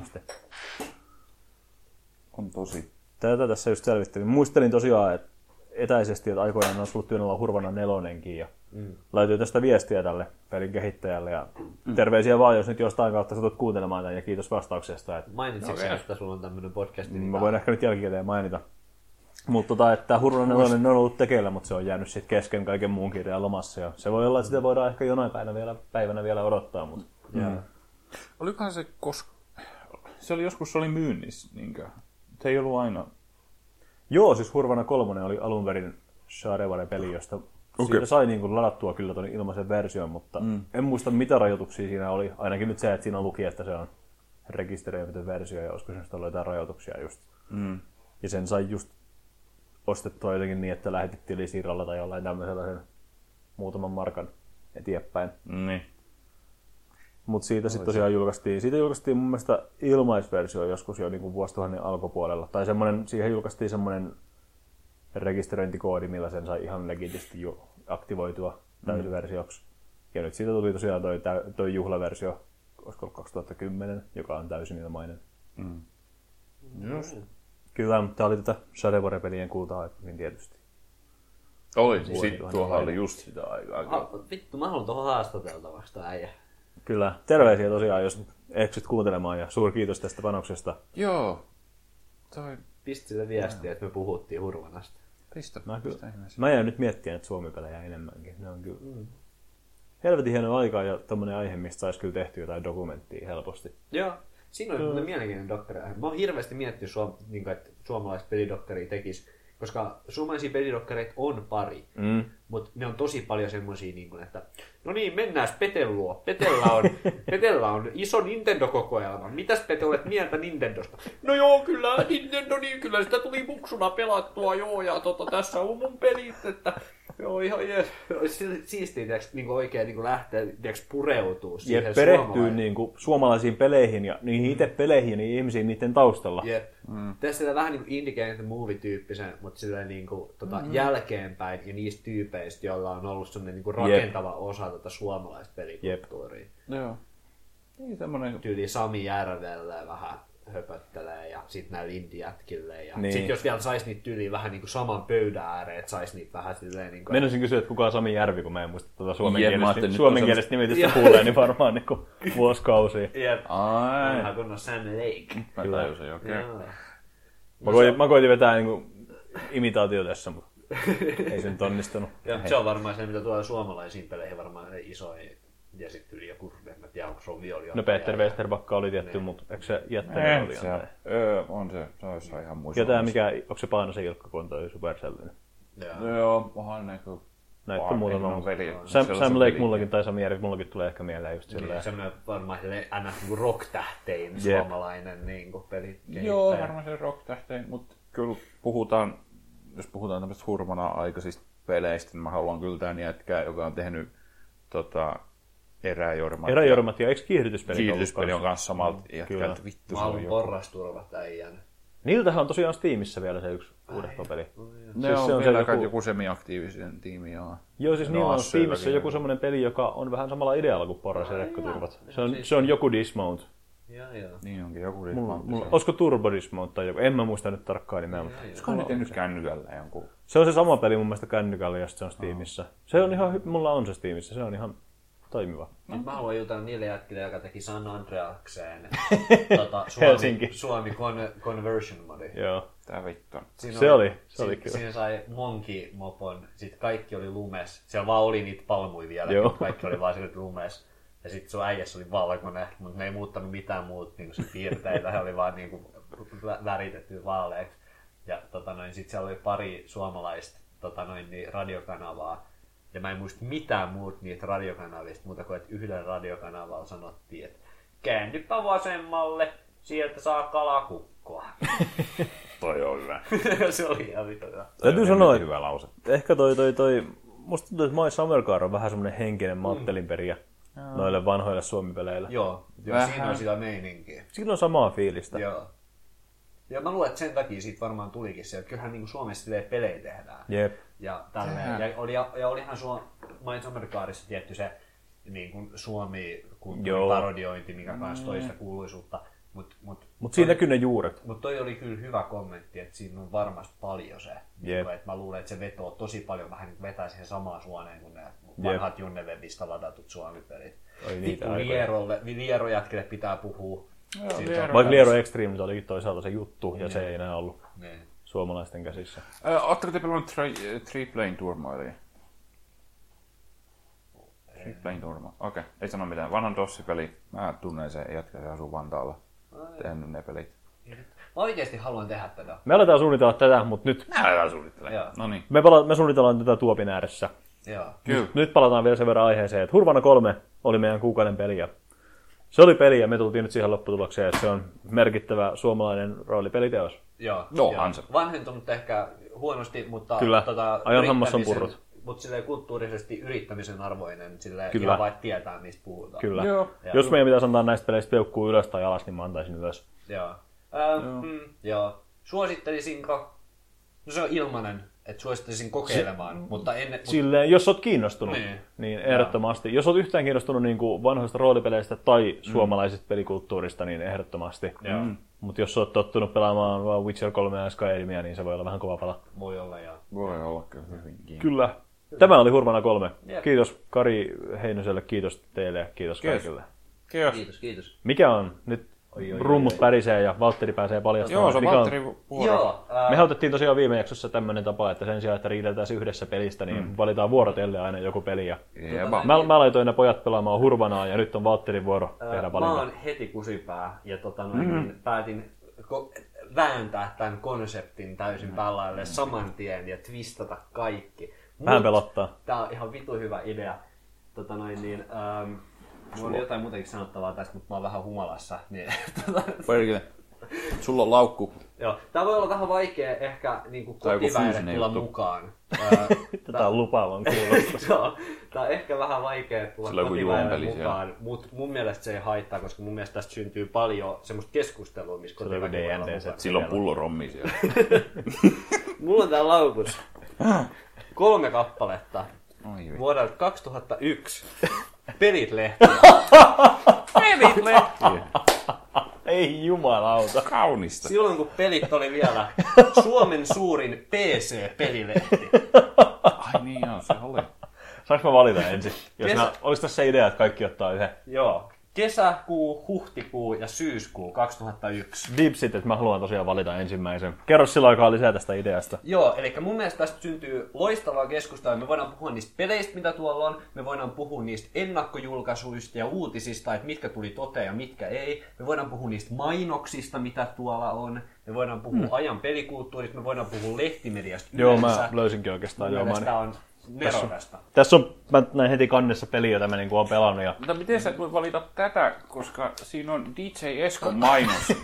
On tosi. Tätä tässä just selvittelin. Muistelin tosiaan, että etäisesti, että aikoinaan olisi ollut työn olla Hurvana nelonenkin ja mm. laitoin tästä viestiä tälle pelin kehittäjälle ja mm. terveisiä vaan, jos nyt jostain kautta satut kuuntelemaan tämän ja kiitos vastauksesta. Että Mainitsitko Okei. okay. että sulla on tämmönen podcast? mä voin ehkä nyt jälkikäteen mainita. Mutta tota, että Hurvana nelonen on ollut tekeillä, mutta se on jäänyt sitten kesken kaiken muun kirjan lomassa. Ja se voi olla, että sitä voidaan ehkä jonain päivänä vielä, päivänä vielä odottaa. Mutta... Mm. Olikohan se koska... Se oli joskus se oli myynnissä, niinkö? Se ei ollut aina. Joo, siis Hurvana kolmonen oli alun perin Shareware-peli, josta okay. siitä sai niin kuin ladattua kyllä tuon ilmaisen version, mutta mm. en muista mitä rajoituksia siinä oli. Ainakin nyt se, että siinä luki, että se on rekisteröimätön versio ja olisiko se ollut jotain rajoituksia just. Mm. Ja sen sai just ostettua jotenkin niin, että lähetit tilisiirralla tai jollain tämmöisellä sen muutaman markan eteenpäin. Niin. Mutta siitä sitten tosiaan julkaistiin, siitä julkaistiin mun mielestä ilmaisversio joskus jo niin kuin vuosituhannen alkupuolella. Tai semmoinen, siihen julkaistiin semmoinen rekisteröintikoodi, millä sen sai ihan legitisti jo aktivoitua täysversioksi. Ja nyt siitä tuli tosiaan toi, toi juhlaversio, olisiko ollut 2010, joka on täysin ilmainen. Just. Kyllä, mutta tämä oli tätä Shadowware-pelien kultaa niin tietysti. Oli, Vuosi sit tuhannen tuolla oli just sitä aikaa. Ah, vittu, mä haluan tuohon haastateltavaksi tää äijä. Kyllä, terveisiä tosiaan, jos eksyt kuuntelemaan ja suuri kiitos tästä panoksesta. Joo. Toi... Pistä sille viestiä, että me puhuttiin Hurvanasta. Pistä, Mä, pistä kyllä, ihmeessä. mä jäin nyt miettimään, että Suomi-pelejä enemmänkin. Ne on kyllä... helvetin hieno aika ja tommonen aihe, mistä saisi kyllä tehty jotain dokumenttia helposti. Joo. Siinä oli mm. mielenkiintoinen dokkari. Mä oon hirveästi miettinyt, suom, niin kuin, että suomalaiset pelidokkaria tekis, koska suomalaisia pelidokkareita on pari, Mm. Mutta ne on tosi paljon semmoisia, niin kuin, että no niin, mennään Petel luo. Petellä on, Petellä on iso Nintendo-kokoelma. Mitäs Pete olet mieltä Nintendosta? No joo, kyllä Nintendo, niin kyllä sitä tuli muksuna pelattua, joo, ja tota, tässä on mun pelit, että Joo, ihan jees. Siistiä tiiäks, niin oikein niin lähteä tiiäks, pureutuu siihen Jep, perehtyy niin kuin, suomalaisiin peleihin ja niihin itse peleihin ja niihin ihmisiin niiden taustalla. Jep. Mm. Tässä sitä vähän niin kuin indie movie-tyyppisen, mutta sillä niin kuin, tota, mm. jälkeenpäin ja niistä tyypeistä, joilla on ollut sellainen niin kuin rakentava Jep. osa tota suomalaista pelikulttuuria. Joo. Niin semmonen... Tyyli Sami Järvelle vähän höpöttelee ja sitten näillä indie-jätkille. Ja Niin. sitten jos vielä sais niitä tyyliin vähän niin kuin saman pöydän ääreen, että sais niitä vähän silleen niin kuin... Mennäisin kysyä, että kuka on Sami Järvi, kun mä en muista tuota Jep, mä suomenkielistä, ajattelin, nyt suomen on kielestä nimitystä kuulee, niin varmaan niin kuin vuosikausia. Jep. Ai, Ihan kunnon Sam Lake. mä tajusin, okei. Okay. Joo. Mä koitin, mä koitin vetää niin kuin imitaatio tässä, mutta ei se nyt onnistunut. Ja se on varmaan se, mitä tulee suomalaisiin peleihin, varmaan se isoin. Ja sitten yli joku, en mä tiedä, onko se on violi. No Peter Westerbakka oli tietty, Niin. mutta eikö se jättänyt oli se, öö, on se, se olisi ihan muista. Ja tää mikä, onko se Painosen Ilkka, kun on toi Supercellinen? Joo. Joo, onhan ne kuin... Näitä on muutama. on veli. Sam, Sam Lake mullakin, tai Sami Järvi mullakin tulee ehkä mieleen just silleen. Niin, semmoinen varmaan silleen ns. niinku rock-tähtein suomalainen niin kuin peli. Joo, varmaan se rock-tähteen, mutta kyllä puhutaan, jos puhutaan tämmöistä hurmana aikaisista peleistä, niin mä haluan kyllä tämän jätkää, joka on tehnyt tota, eräjormat. Eräjormat ja eikö kiihdytyspeli Kiihdytyspeli on kanssa samalta Kyllä. jätkältä. Vittu, Mä se on haluan joku. porrasturvat äijän. Niiltähän on tosiaan Steamissa vielä se yksi uudehko peli. Ne Siis on, se on se vielä joku- joku... joku semi-aktiivisen tiimi, joo. Joo, siis No, niillä on Steamissa joku semmoinen peli, joka on vähän samalla idealla kuin Porras ja rekkoturvat. Se on, Siis- se on joku Dismount. Joo, joo. Niin onkin joku Mulla, ryhmä. mulla, olisiko Turbo Dismount tai joku, en mä muista nyt tarkkaan nimeä, mutta Olisiko ne tehnyt kännykällä jonkun? se on se sama peli mun mielestä kännykällä ja se on Steamissa. Se on ihan, mulla on se Steamissa, se on ihan toimiva. Nyt mä haluan jutella niille jätkille, joka teki San Andreakseen tota, Suomi. Suomi con- Conversion Modi. Joo. Tää vittu. Siinä Se oli, se oli si- kyllä. Siinä sai Monkey Mopon, sit kaikki oli lumes. Siellä vaan oli niitä palmuja vielä, Joo. mutta kaikki oli vaan sille lumes. Ja sitten sun äijässä oli valkoinen, mutta ne ei muuttanut mitään muuta niin se piirteitä, he oli vaan niin kuin, väritetty vaaleeksi. Ja tota noin, sit siellä oli pari suomalaista tota noin, niin radiokanavaa. Ja mä en muista mitään muuta niitä radiokanavista, muuta kuin että yhdellä radiokanavalla sanottiin, että käännypä vasemmalle, sieltä saa kalakukkoa. Toi on hyvä. se oli ihan vittu hyvä. Täytyy sanoa, hyvä lause. ehkä toi, toi, toi, musta tuntuu, että My Summer Car on vähän semmonen henkinen mattelinperiä noille vanhoille suomipeleille. Joo, joo Vähän. siinä on sitä meininkiä. Sillä on samaa fiilistä. Joo. Ja mä luulen, että sen takia siitä varmaan tulikin se, että kyllähän niin Suomessa silleen pelejä tehdään. Jep. Ja, tälleen. ja, oli, ja olihan Suom... Mind Summercarissa tietty se niin kuin Suomi Joo. parodiointi, mikä kanssa toi sitä kuuluisuutta. Mutta mut, Mut siinä näkyy ne juuret. mut toi oli kyllä hyvä kommentti, että siinä on varmasti paljon se. Niin kuin, että mä luulen, että se vetoo tosi paljon vähän niin vetää siihen samaan suoneen kuin ne vanhat Junnevebistä ladatut suomipelit. Oli niitä aikoja. Lierolle, Lierojatkille pitää puhua. On- Vaikka Liero Extreme olikin toisaalta se juttu, ja se ei enää ollut Niin. suomalaisten käsissä. Ö, Ootteko te pelannut Tri- Three Plane Turmoilia? Three Plane Turmoil. Okei, okay. ei sano mitään. Vanhan Dossi-peli. Mä tunnen sen jätkä, se asuu Vantaalla. Tehnyt ne pelit. Mä oikeesti haluan tehdä tätä. Me aletaan suunnitella tätä, mutta nyt Mä aletaan suunnittelemaan. Joo. No niin. me, pala- me suunnitellaan tätä tuopin ääressä. Joo. Kyllä. Nyt palataan vielä sen verran aiheeseen, että Hurvana 3 oli meidän kuukauden peli. Ja se oli peli ja me tultiin nyt siihen lopputulokseen, että se on merkittävä suomalainen roolipeliteos. Joo. Joo, on se. Vanhentunut ehkä huonosti, mutta... Kyllä. Tota, Ajan hammas on purrut. Mutta silleen kulttuurisesti yrittämisen arvoinen, silleen Kyllä. ihan vaikka tietää, mistä puhutaan. Kyllä. Joo. Ja- Jos meidän pitäisi antaa näistä peleistä peukkuu ylös tai alas, niin mä antaisin ylös. Joo. Äh, mm, joo. Suosittelisinko? No se on ilmanen, että suosittelisin kokeilemaan, mutta ennen... Mut, Silleen, jos oot kiinnostunut, Niin. niin, ehdottomasti. Jos oot yhtään kiinnostunut niin kuin vanhoista roolipeleistä tai suomalaisesta pelikulttuurista, niin ehdottomasti. Joo. Mutta jos oot tottunut pelaamaan vaan Witcher 3 ja Skyrimia, niin se voi olla vähän kova pala. voi olla, ja... Voi olla kyllä hyvinkin. Kyllä. Tämä oli Hurmana 3. Jep. Kiitos Kari Heinoselle, kiitos teille ja kiitos Kiitos. kaikille. Kiitos. Kiitos, kiitos. Mikä on nyt Oi, oi, rummut oi. pärisee ja Valtteri pääsee paljastamaan. Joo, se on mikä on- Valtteri vuoro. Joo, ää, Me otettiin tosiaan viime jaksossa tämmöinen tapa, että sen sijaan, että riideltäisiin yhdessä pelistä, niin mm. valitaan vuorotellen aina joku peli. Ja Jeba. mä, mä laitoin ne pojat pelaamaan Hurbanaa ja nyt on Valtterin vuoro ää, tehdä mä valinta. oon heti kusipää ja tota noin, mm. päätin ko- vääntää tämän konseptin täysin päälaille saman tien ja twistata kaikki. Vähän pelottaa. Tää on ihan vitu hyvä idea. Tota noin, niin, ähm, mulla on jotain muutenkin sanottavaa tästä, mutta mä oon vähän humalassa. Niin, Perkele. Sulla on laukku. joo. Tää voi olla vähän vaikea ehkä niin joku kotiväire fyysinen tulla juttu. mukaan. Tätä on lupaavan kuulosta. Joo, tää on ehkä vähän vaikea tulla Sillä on joku kotiväelle juonpeli siellä. mukaan, mutta mun mielestä se ei haittaa, koska mun mielestä tästä syntyy paljon semmoista keskustelua, missä on joku kotiväki voi olla D&D mukana. -set. Sillä on pullo rommi siellä. Mulla on tää laukus. Kolme kappaletta Oi vuodelta 2001. Pelit lehti. Pelit lehti. Ei jumalauta. Kaunista. Silloin kun pelit oli vielä Suomen suurin PC-pelilehti. Ai niin joo, se oli. Saanko mä valita ensin? Jos Kesä- mä, olisi tässä se idea, että kaikki ottaa yhden. Joo. Kesäkuu, huhtikuu ja syyskuu 2001. Deepsit, että mä haluan tosiaan valita ensimmäisen. Kerro sillä aikaa lisää tästä ideasta. Joo, eli mun mielestä tästä syntyy loistavaa keskustelua. Me voidaan puhua niistä peleistä, mitä tuolla on. Me voidaan puhua niistä ennakkojulkaisuista ja uutisista, että mitkä tuli toteen ja mitkä ei. Me voidaan puhua niistä mainoksista, mitä tuolla on. Me voidaan puhua hmm. ajan pelikulttuurista. Me voidaan puhua lehtimediasta Joo, yleensä. mä löysinkin oikeastaan. Joo, mä on nerokasta. Tässä on, mä näin heti kannessa peli, jota mä niinku oon pelannut. Ja Mutta miten sä voi valita tätä, koska siinä on DJ Esko mainos.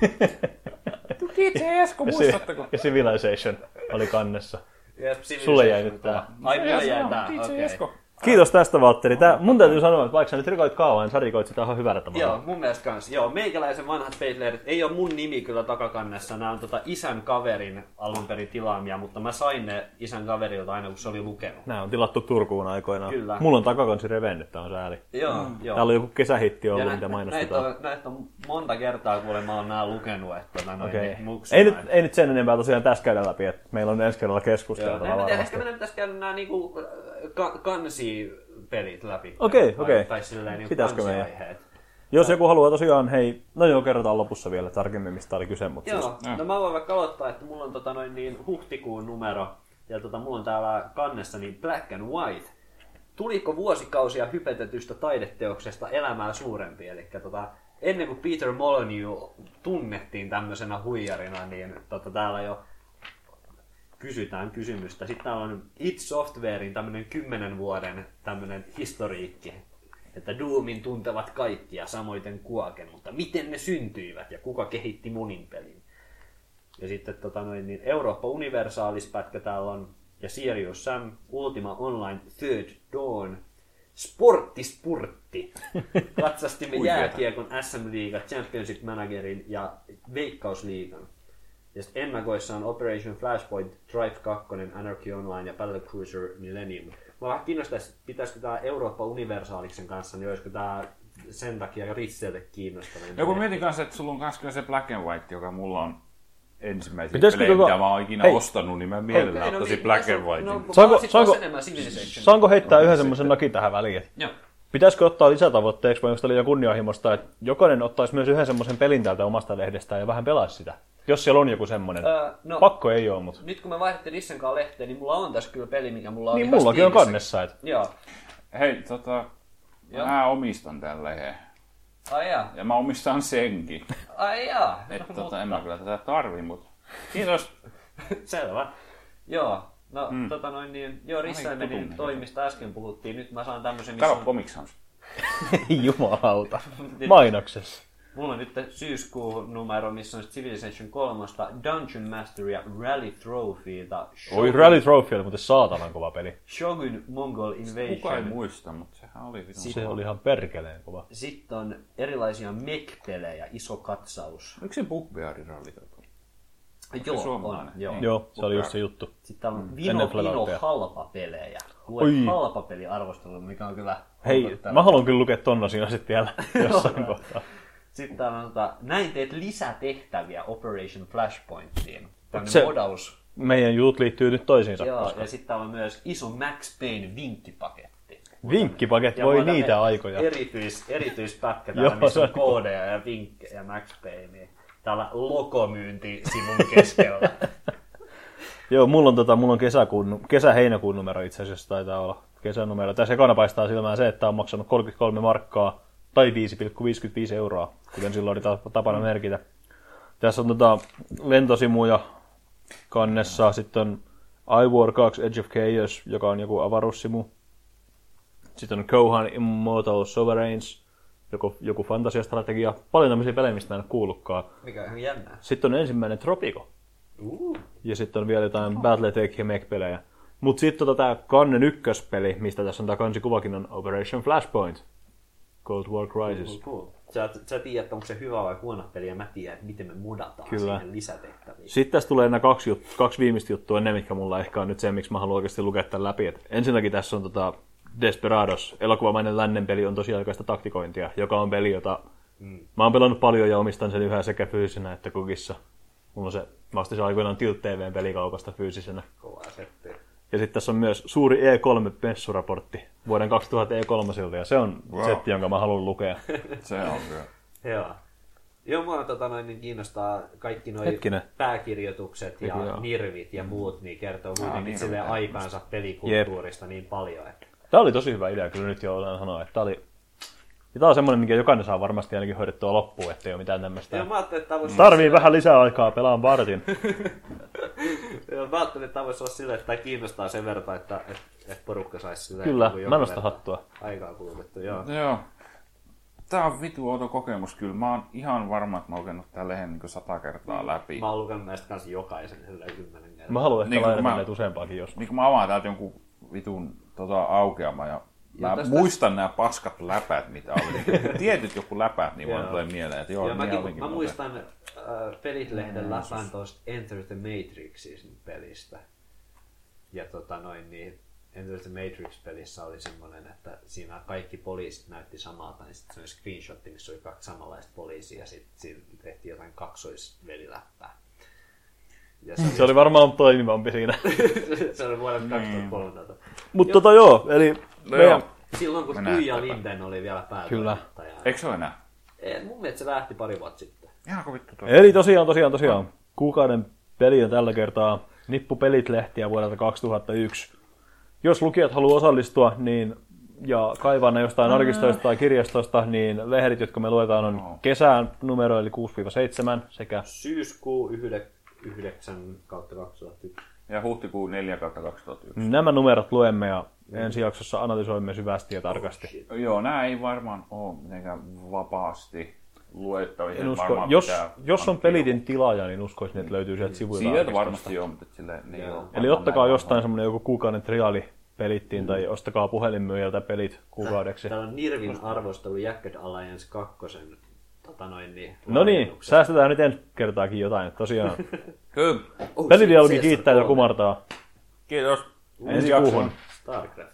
DJ Esko, muistatteko? ja Civilization oli kannessa. Jep, Sulle jäi nyt tää. Ai, mulle jäi tää, DJ okei. Esko. Kiitos tästä, Valtteri. Tää, mun täytyy sanoa, että vaikka sä nyt rikoit kaavaa, niin sä rikoit sitä ihan hyvällä tavalla. Joo, mun mielestä kans. Joo, meikäläisen vanhat peitlehdet, ei ole mun nimi kyllä takakannessa. Nämä on tota isän kaverin alun perin tilaamia, mutta mä sain ne isän kaverilta aina, kun se oli lukenut. Nää on tilattu Turkuun aikoinaan. Kyllä. Mulla on takakansi revennyt, tää on sääli. Joo, joo. Täällä on joku kesähitti ollut, Ja mitä näitä, mainostetaan. on, näitä on monta kertaa, kuule mä oon nää lukenut, että tota, noin, niin muksuna, Ei nyt, että- ei nyt sen enempää tosiaan tässä käydä läpi, että meillä on ensi kerralla keskusteltavaa mä varmasti. ehkä meidän pitäisi käydä nämä niinku, äh, kansipelit läpi. Okei, Tai- okei. Tai silleen niinku Pitäisikö meidän? Jos joku haluaa tosiaan, hei, no joo, kerrotaan lopussa vielä tarkemmin, mistä oli kyse, mutta siis, Joo, no mä voin vaikka aloittaa, että mulla on tota noin niin huhtikuun numero, ja tota, mulla on täällä kannessa niin Black and White. Tuliko vuosikausia hypetetystä taideteoksesta elämää suurempi? Eli tota, ennen kuin Peter Molyneux tunnettiin tämmöisenä huijarina, niin tota, täällä jo kysytään kysymystä. Sitten täällä on It Softwarein tämmönen 10 vuoden tämmönen historiikki. Että Doomin tuntevat kaikki ja samoiten Kuaken, mutta miten ne syntyivät ja kuka kehitti monin pelin. Ja sitten tota noin, niin Eurooppa Universalis pätkä täällä on ja Sirius Sam, Ultima Online Third Dawn, Sportti Spurtti. Katsastimme jääkiekon SM Liiga, Championship Managerin ja Veikkausliigan. Ja sitten ennakoissa on Operation Flashpoint, Drive 2, Anarchy Online ja Battlecruiser Millennium. Mä vähän kiinnostaisi, että pitäisikö tämä Eurooppa Universaaliksen kanssa, niin olisiko tämä sen takia Ritseltä kiinnostava. Joku mietin kanssa, että sulla on myös se Black and White, joka mulla on ensimmäisiä Pitäisikö pelejä, koko- mitä mä oon ikinä Hei. ostanut, niin mä mielellään no ottaisin Black no, and White. no, Saanko- saanko, saanko- heittää yhden semmoisen nakin tähän väliin? Joo. Pitäisikö ottaa lisätavoitteeksi, vai onko tämä liian kunnianhimosta, että jokainen ottaisi myös yhden semmoisen pelin täältä omasta lehdestään ja vähän pelaisi sitä? Jos siellä on joku semmoinen. Öö, no, Pakko ei ole, mutta... nyt kun me vaihdettiin Nissan kanssa lehteen, niin mulla on tässä kyllä peli, mikä mulla on Niin, mullakin on kannessa. Että... Joo. Hei, tota, Joo. mä omistan tämän lehen. Ai jaa. Ja mä omistan senkin. Ai jaa. Että tota, en mä kyllä tätä tarvi, mutta kiitos. Selvä. Joo. No, mm. tota noin niin, joo, Rissaimenin tutun toimista äsken puhuttiin. Nyt mä saan tämmöisen, Kato on, Comic Sans. Jumalauta. Mainoksessa. mulla on nyt syyskuun numero, missä on Civilization 3, Dungeon Master ja Rally Trophyta. Oi, Rally Trophy oli muuten saatanan kova peli. Shogun Mongol Kuka ei Invasion. muista, mutta sehän oli vitun. Se oli ihan perkeleen kova. Sitten on erilaisia mech-pelejä, iso katsaus. Oliko se Bugbearin ralli? Joo, on. Joo. Joo, se oli just se juttu. Sitten täällä on Ennen Vino Vino Flatout. halpapelejä. Oi. Halpapeliarvostelu, mikä on kyllä... Hei, mä haluan kyllä lukea ton osion sitten vielä jossain kohtaa. Sitten täällä on, tota, näin teet lisätehtäviä Operation Flashpointiin. Se- modaus. Meidän jutut liittyy nyt toisiinsa. Joo, koska... ja sitten täällä on myös iso Max Payne vinkkipaketti. Vinkkipaket Ja voi niitä aikoja. Erityis, erityispätkä Joo, täällä, missä on koodeja ja vinkkejä Max Pay, niin täällä lokomyynti sivun keskellä. Joo, mulla on, tota, mulla on kesäkuun, kesä-heinäkuun numero itse asiassa taitaa olla kesänumero. Tässä ekana paistaa silmään se, että on maksanut 33 markkaa tai 5,55 euroa, kuten silloin oli ta- tapana merkitä. Tässä on tota, lentosimuja kannessa, sitten on iWar 2 Edge of Chaos, joka on joku avaruussimu. Sitten on Kohan Immortal Sovereigns, joku, joku fantasiastrategia. Paljon tämmöisiä pelejä, mistä mä en ole kuullutkaan. Mikä on ihan jännää. Sitten on ensimmäinen Tropico. Uh. Ja sitten on vielä jotain Battletech ja Mech-pelejä. Mutta sitten tota tää Kannen ykköspeli, mistä tässä on tää kansikuvakin, on Operation Flashpoint. Cold War Crisis. Cool. Sä, sä tiedät, onko se hyvä vai huono peli, ja mä tiedän, että miten me modataan Kyllä. siihen lisätehtäviin. Sitten tässä tulee nämä kaksi, jut- kaksi viimeistä juttua, ne mitkä mulla ehkä on nyt se, miksi mä haluan oikeasti lukea tämän läpi. Et ensinnäkin tässä on tota Desperados, elokuvamainen lännen peli on tosiaikaista taktikointia, joka on peli, jota mm. mä oon pelannut paljon ja omistan sen yhä sekä fyysisenä että kukissa. Mulla on se, mä ostin sen aikoinaan Tilt TVn pelikaupasta fyysisenä. Kovaa settiä. Ja sitten tässä on myös suuri E3-messuraportti vuoden 2000 E3 ja se on wow. Setti, jonka mä haluan lukea. Se on kyllä. Joo. Joo, mua tota, noin, niin kiinnostaa kaikki Hetkinen. pääkirjoitukset ja Joo. nirvit ja muut, niin kertoo sille joo. aikaansa pelikulttuurista niin paljon. Että... Tämä oli tosi hyvä idea, kyllä nyt jo olen sanoa, että tämä oli... Ja tämä on semmoinen, mikä jokainen saa varmasti ainakin hoidettua loppuun, ettei ole mitään tämmöistä. Joo, mä ajattelin, että tämä voisi Tarvii vähän lisää aikaa, pelaan Bartin. Joo, mä ajattelin, että tämä voisi olla silleen, että tämä kiinnostaa sen verran, että, että, että porukka saisi silleen... Kyllä, niin kuin mä nostan hattua. Aikaa kulutettu, joo. Joo. Tää on vitu outo kokemus kyllä. Mä oon ihan varma, että mä oon lukenut tän lehen niin sata kertaa läpi. Mä oon lukenut näistä kanssa jokaisen silleen kymmenen kertaa. Mä haluan ehkä Niin, lainata mä- näitä useampaakin jos. Niin kun mä avaan täältä jonkun vitun tota, aukeama ja mä tästä- muistan nämä paskat läpät, mitä oli. Tietyt joku läpät, niin Joo. tulee mieleen, että joo, niin mäkin, mä muuten. muistan äh, Pelit-lehden läpän tuosta Enter the Matrixin pelistä. Ja tota noin, niin Enter the Matrix-pelissä oli semmoinen, että siinä kaikki poliisit näytti samalta, niin sitten se oli screenshotti, missä oli kaksi samanlaista poliisia, ja sitten siinä tehtiin jotain kaksoisveliläppää. Ja se, Se oli varmaan toimivampi siinä. oli, se oli vuodelta 2013. Mutta tota joo, eli No meidän... joo. Silloin kun Tuija. Linden oli vielä Kyllä. päätoimittaja. Eikö se ole enää? Ei, Mun mielestä se lähti pari vuotta sitten. Ihan vittu tuo. Eli tosiaan, tosiaan, tosiaan. Kuukauden peli on tällä kertaa Nippu Pelit-lehtiä vuodelta 2001. Jos lukijat haluaa osallistua, niin ja kaivaa ne jostain arkistoista tai kirjastosta, niin lehdet, jotka me luetaan, on kesän numero eli 6-7 sekä Syyskuu 9 kautta 2001. Ja huhtikuun 4 kautta 2001. nämä numerot luemme ja ensi jaksossa analysoimme syvästi ja tarkasti. Joo, nämä ei varmaan ole mitenkään vapaasti luettavia. En usko, Varmaan jos, jos on pelitin tilaaja, niin uskoisin, että löytyy sieltä sivuilta. Sieltä varmasti on, mutta sille ne ei Joo. Eli ottakaa jostain semmoinen joku kuukauden triaali pelittiin tai ostakaa puhelinmyyjältä pelit kuukaudeksi. Täällä on Nirvin arvostelu Jagged Alliance 2. Tota noin, niin, No niin, säästetään nyt ensi kertaakin jotain. Tosiaan, Kyllä. Oh, pelidialogi shit, kiittää ja CS3. kumartaa. Kiitos. Ensi kuuhun. Starcraft.